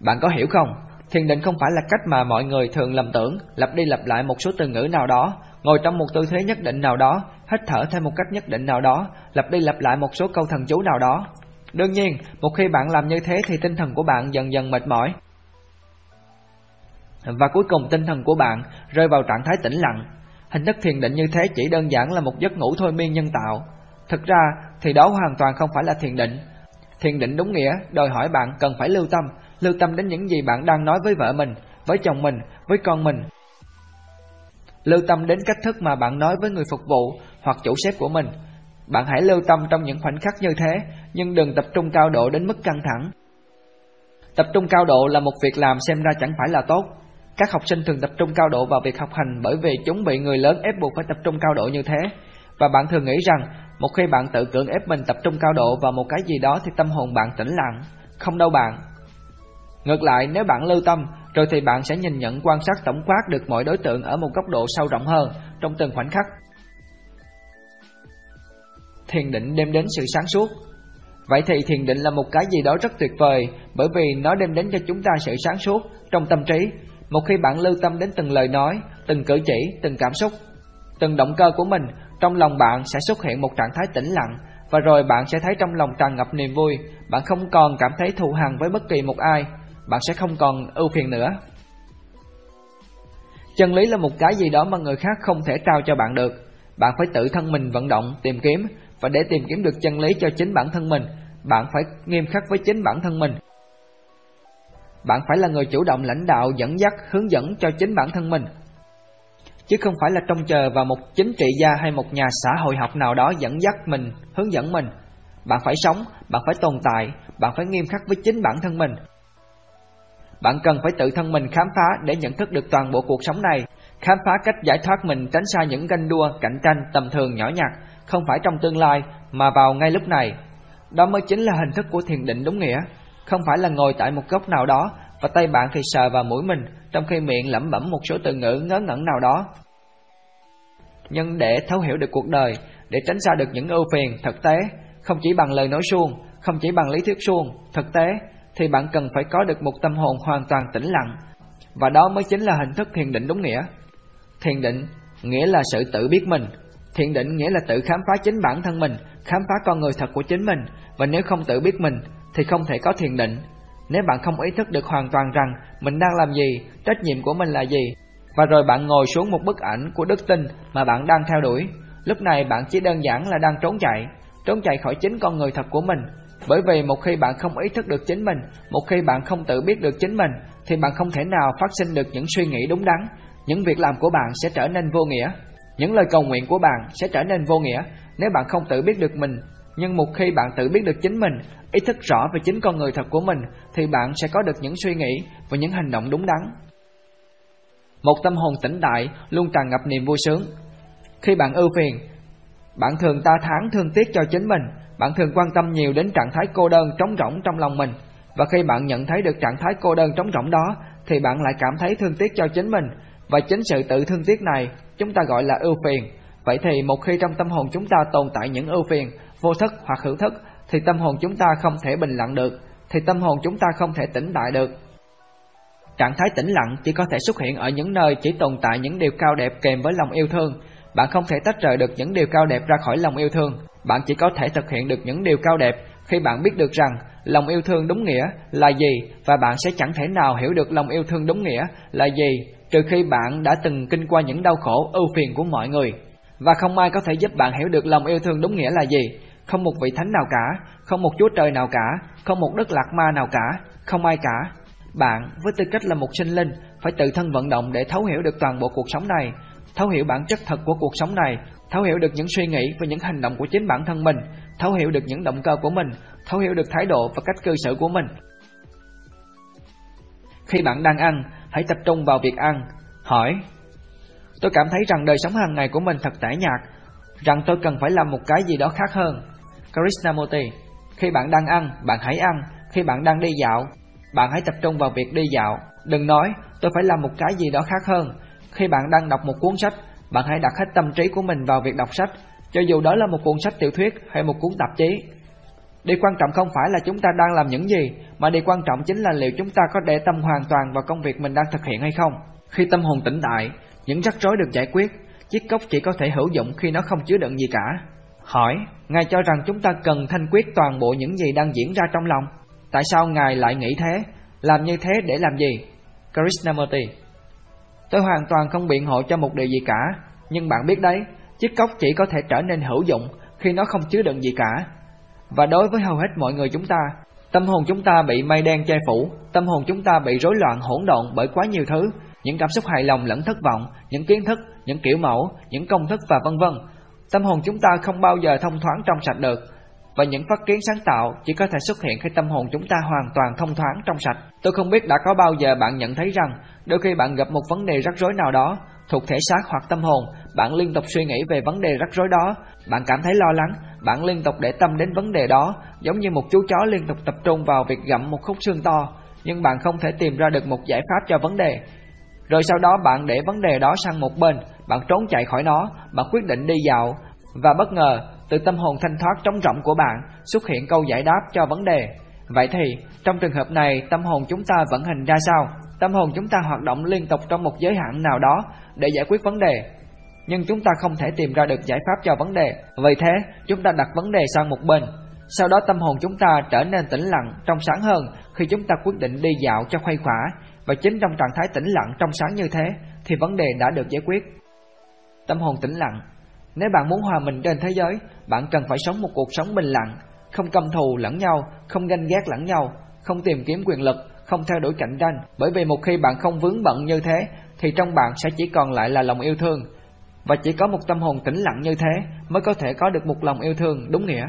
Bạn có hiểu không? Thiền định không phải là cách mà mọi người thường lầm tưởng, lặp đi lặp lại một số từ ngữ nào đó, ngồi trong một tư thế nhất định nào đó, hít thở theo một cách nhất định nào đó, lặp đi lặp lại một số câu thần chú nào đó. Đương nhiên, một khi bạn làm như thế thì tinh thần của bạn dần dần mệt mỏi. Và cuối cùng tinh thần của bạn rơi vào trạng thái tĩnh lặng. Hình thức thiền định như thế chỉ đơn giản là một giấc ngủ thôi miên nhân tạo. Thực ra thì đó hoàn toàn không phải là thiền định. Thiền định đúng nghĩa đòi hỏi bạn cần phải lưu tâm, lưu tâm đến những gì bạn đang nói với vợ mình, với chồng mình, với con mình. Lưu tâm đến cách thức mà bạn nói với người phục vụ hoặc chủ sếp của mình. Bạn hãy lưu tâm trong những khoảnh khắc như thế, nhưng đừng tập trung cao độ đến mức căng thẳng. Tập trung cao độ là một việc làm xem ra chẳng phải là tốt. Các học sinh thường tập trung cao độ vào việc học hành bởi vì chúng bị người lớn ép buộc phải tập trung cao độ như thế. Và bạn thường nghĩ rằng một khi bạn tự cưỡng ép mình tập trung cao độ vào một cái gì đó thì tâm hồn bạn tĩnh lặng. Không đâu bạn. Ngược lại, nếu bạn lưu tâm, rồi thì bạn sẽ nhìn nhận quan sát tổng quát được mọi đối tượng ở một góc độ sâu rộng hơn trong từng khoảnh khắc. Thiền định đem đến sự sáng suốt. Vậy thì thiền định là một cái gì đó rất tuyệt vời bởi vì nó đem đến cho chúng ta sự sáng suốt trong tâm trí. Một khi bạn lưu tâm đến từng lời nói, từng cử chỉ, từng cảm xúc, từng động cơ của mình, trong lòng bạn sẽ xuất hiện một trạng thái tĩnh lặng và rồi bạn sẽ thấy trong lòng tràn ngập niềm vui, bạn không còn cảm thấy thù hằn với bất kỳ một ai, bạn sẽ không còn ưu phiền nữa. Chân lý là một cái gì đó mà người khác không thể trao cho bạn được. Bạn phải tự thân mình vận động, tìm kiếm và để tìm kiếm được chân lý cho chính bản thân mình, bạn phải nghiêm khắc với chính bản thân mình. Bạn phải là người chủ động lãnh đạo, dẫn dắt, hướng dẫn cho chính bản thân mình chứ không phải là trông chờ vào một chính trị gia hay một nhà xã hội học nào đó dẫn dắt mình, hướng dẫn mình. Bạn phải sống, bạn phải tồn tại, bạn phải nghiêm khắc với chính bản thân mình. Bạn cần phải tự thân mình khám phá để nhận thức được toàn bộ cuộc sống này, khám phá cách giải thoát mình tránh xa những ganh đua, cạnh tranh tầm thường nhỏ nhặt, không phải trong tương lai mà vào ngay lúc này. Đó mới chính là hình thức của thiền định đúng nghĩa, không phải là ngồi tại một góc nào đó và tay bạn thì sờ vào mũi mình, trong khi miệng lẩm bẩm một số từ ngữ ngớ ngẩn nào đó. Nhưng để thấu hiểu được cuộc đời, để tránh xa được những ưu phiền thực tế, không chỉ bằng lời nói suông, không chỉ bằng lý thuyết suông, thực tế, thì bạn cần phải có được một tâm hồn hoàn toàn tĩnh lặng, và đó mới chính là hình thức thiền định đúng nghĩa. Thiền định nghĩa là sự tự biết mình, thiền định nghĩa là tự khám phá chính bản thân mình, khám phá con người thật của chính mình, và nếu không tự biết mình thì không thể có thiền định, nếu bạn không ý thức được hoàn toàn rằng mình đang làm gì, trách nhiệm của mình là gì, và rồi bạn ngồi xuống một bức ảnh của đức tin mà bạn đang theo đuổi, lúc này bạn chỉ đơn giản là đang trốn chạy, trốn chạy khỏi chính con người thật của mình. Bởi vì một khi bạn không ý thức được chính mình, một khi bạn không tự biết được chính mình, thì bạn không thể nào phát sinh được những suy nghĩ đúng đắn, những việc làm của bạn sẽ trở nên vô nghĩa, những lời cầu nguyện của bạn sẽ trở nên vô nghĩa nếu bạn không tự biết được mình. Nhưng một khi bạn tự biết được chính mình, ý thức rõ về chính con người thật của mình thì bạn sẽ có được những suy nghĩ và những hành động đúng đắn. Một tâm hồn tĩnh đại luôn tràn ngập niềm vui sướng. Khi bạn ưu phiền, bạn thường ta tháng thương tiếc cho chính mình, bạn thường quan tâm nhiều đến trạng thái cô đơn trống rỗng trong lòng mình. Và khi bạn nhận thấy được trạng thái cô đơn trống rỗng đó, thì bạn lại cảm thấy thương tiếc cho chính mình. Và chính sự tự thương tiếc này, chúng ta gọi là ưu phiền. Vậy thì một khi trong tâm hồn chúng ta tồn tại những ưu phiền, vô thức hoặc hữu thức, thì tâm hồn chúng ta không thể bình lặng được, thì tâm hồn chúng ta không thể tĩnh đại được. Trạng thái tĩnh lặng chỉ có thể xuất hiện ở những nơi chỉ tồn tại những điều cao đẹp kèm với lòng yêu thương. Bạn không thể tách rời được những điều cao đẹp ra khỏi lòng yêu thương. Bạn chỉ có thể thực hiện được những điều cao đẹp khi bạn biết được rằng lòng yêu thương đúng nghĩa là gì và bạn sẽ chẳng thể nào hiểu được lòng yêu thương đúng nghĩa là gì trừ khi bạn đã từng kinh qua những đau khổ ưu phiền của mọi người. Và không ai có thể giúp bạn hiểu được lòng yêu thương đúng nghĩa là gì. Không một vị thánh nào cả, không một chúa trời nào cả, không một đức lạc ma nào cả, không ai cả. Bạn, với tư cách là một sinh linh, phải tự thân vận động để thấu hiểu được toàn bộ cuộc sống này, thấu hiểu bản chất thật của cuộc sống này, thấu hiểu được những suy nghĩ và những hành động của chính bản thân mình, thấu hiểu được những động cơ của mình, thấu hiểu được thái độ và cách cư xử của mình. Khi bạn đang ăn, hãy tập trung vào việc ăn. Hỏi, tôi cảm thấy rằng đời sống hàng ngày của mình thật tẻ nhạt, rằng tôi cần phải làm một cái gì đó khác hơn. Krishnamurti, khi bạn đang ăn, bạn hãy ăn. Khi bạn đang đi dạo, bạn hãy tập trung vào việc đi dạo. Đừng nói, tôi phải làm một cái gì đó khác hơn. Khi bạn đang đọc một cuốn sách, bạn hãy đặt hết tâm trí của mình vào việc đọc sách, cho dù đó là một cuốn sách tiểu thuyết hay một cuốn tạp chí. Điều quan trọng không phải là chúng ta đang làm những gì, mà điều quan trọng chính là liệu chúng ta có để tâm hoàn toàn vào công việc mình đang thực hiện hay không. Khi tâm hồn tỉnh tại, những rắc rối được giải quyết, chiếc cốc chỉ có thể hữu dụng khi nó không chứa đựng gì cả. Hỏi, Ngài cho rằng chúng ta cần thanh quyết toàn bộ những gì đang diễn ra trong lòng. Tại sao Ngài lại nghĩ thế? Làm như thế để làm gì? Krishnamurti Tôi hoàn toàn không biện hộ cho một điều gì cả, nhưng bạn biết đấy, chiếc cốc chỉ có thể trở nên hữu dụng khi nó không chứa đựng gì cả. Và đối với hầu hết mọi người chúng ta, tâm hồn chúng ta bị mây đen che phủ, tâm hồn chúng ta bị rối loạn hỗn độn bởi quá nhiều thứ, những cảm xúc hài lòng lẫn thất vọng, những kiến thức, những kiểu mẫu, những công thức và vân vân. Tâm hồn chúng ta không bao giờ thông thoáng trong sạch được, và những phát kiến sáng tạo chỉ có thể xuất hiện khi tâm hồn chúng ta hoàn toàn thông thoáng trong sạch. Tôi không biết đã có bao giờ bạn nhận thấy rằng đôi khi bạn gặp một vấn đề rắc rối nào đó, thuộc thể xác hoặc tâm hồn, bạn liên tục suy nghĩ về vấn đề rắc rối đó, bạn cảm thấy lo lắng, bạn liên tục để tâm đến vấn đề đó, giống như một chú chó liên tục tập trung vào việc gặm một khúc xương to, nhưng bạn không thể tìm ra được một giải pháp cho vấn đề. Rồi sau đó bạn để vấn đề đó sang một bên, bạn trốn chạy khỏi nó, bạn quyết định đi dạo, và bất ngờ từ tâm hồn thanh thoát trống rỗng của bạn xuất hiện câu giải đáp cho vấn đề. Vậy thì, trong trường hợp này, tâm hồn chúng ta vận hành ra sao? Tâm hồn chúng ta hoạt động liên tục trong một giới hạn nào đó để giải quyết vấn đề. Nhưng chúng ta không thể tìm ra được giải pháp cho vấn đề. Vì thế, chúng ta đặt vấn đề sang một bên. Sau đó tâm hồn chúng ta trở nên tĩnh lặng, trong sáng hơn khi chúng ta quyết định đi dạo cho khuây khỏa. Và chính trong trạng thái tĩnh lặng trong sáng như thế, thì vấn đề đã được giải quyết. Tâm hồn tĩnh lặng nếu bạn muốn hòa mình trên thế giới, bạn cần phải sống một cuộc sống bình lặng, không căm thù lẫn nhau, không ganh ghét lẫn nhau, không tìm kiếm quyền lực, không theo đuổi cạnh tranh. Bởi vì một khi bạn không vướng bận như thế, thì trong bạn sẽ chỉ còn lại là lòng yêu thương. Và chỉ có một tâm hồn tĩnh lặng như thế mới có thể có được một lòng yêu thương đúng nghĩa.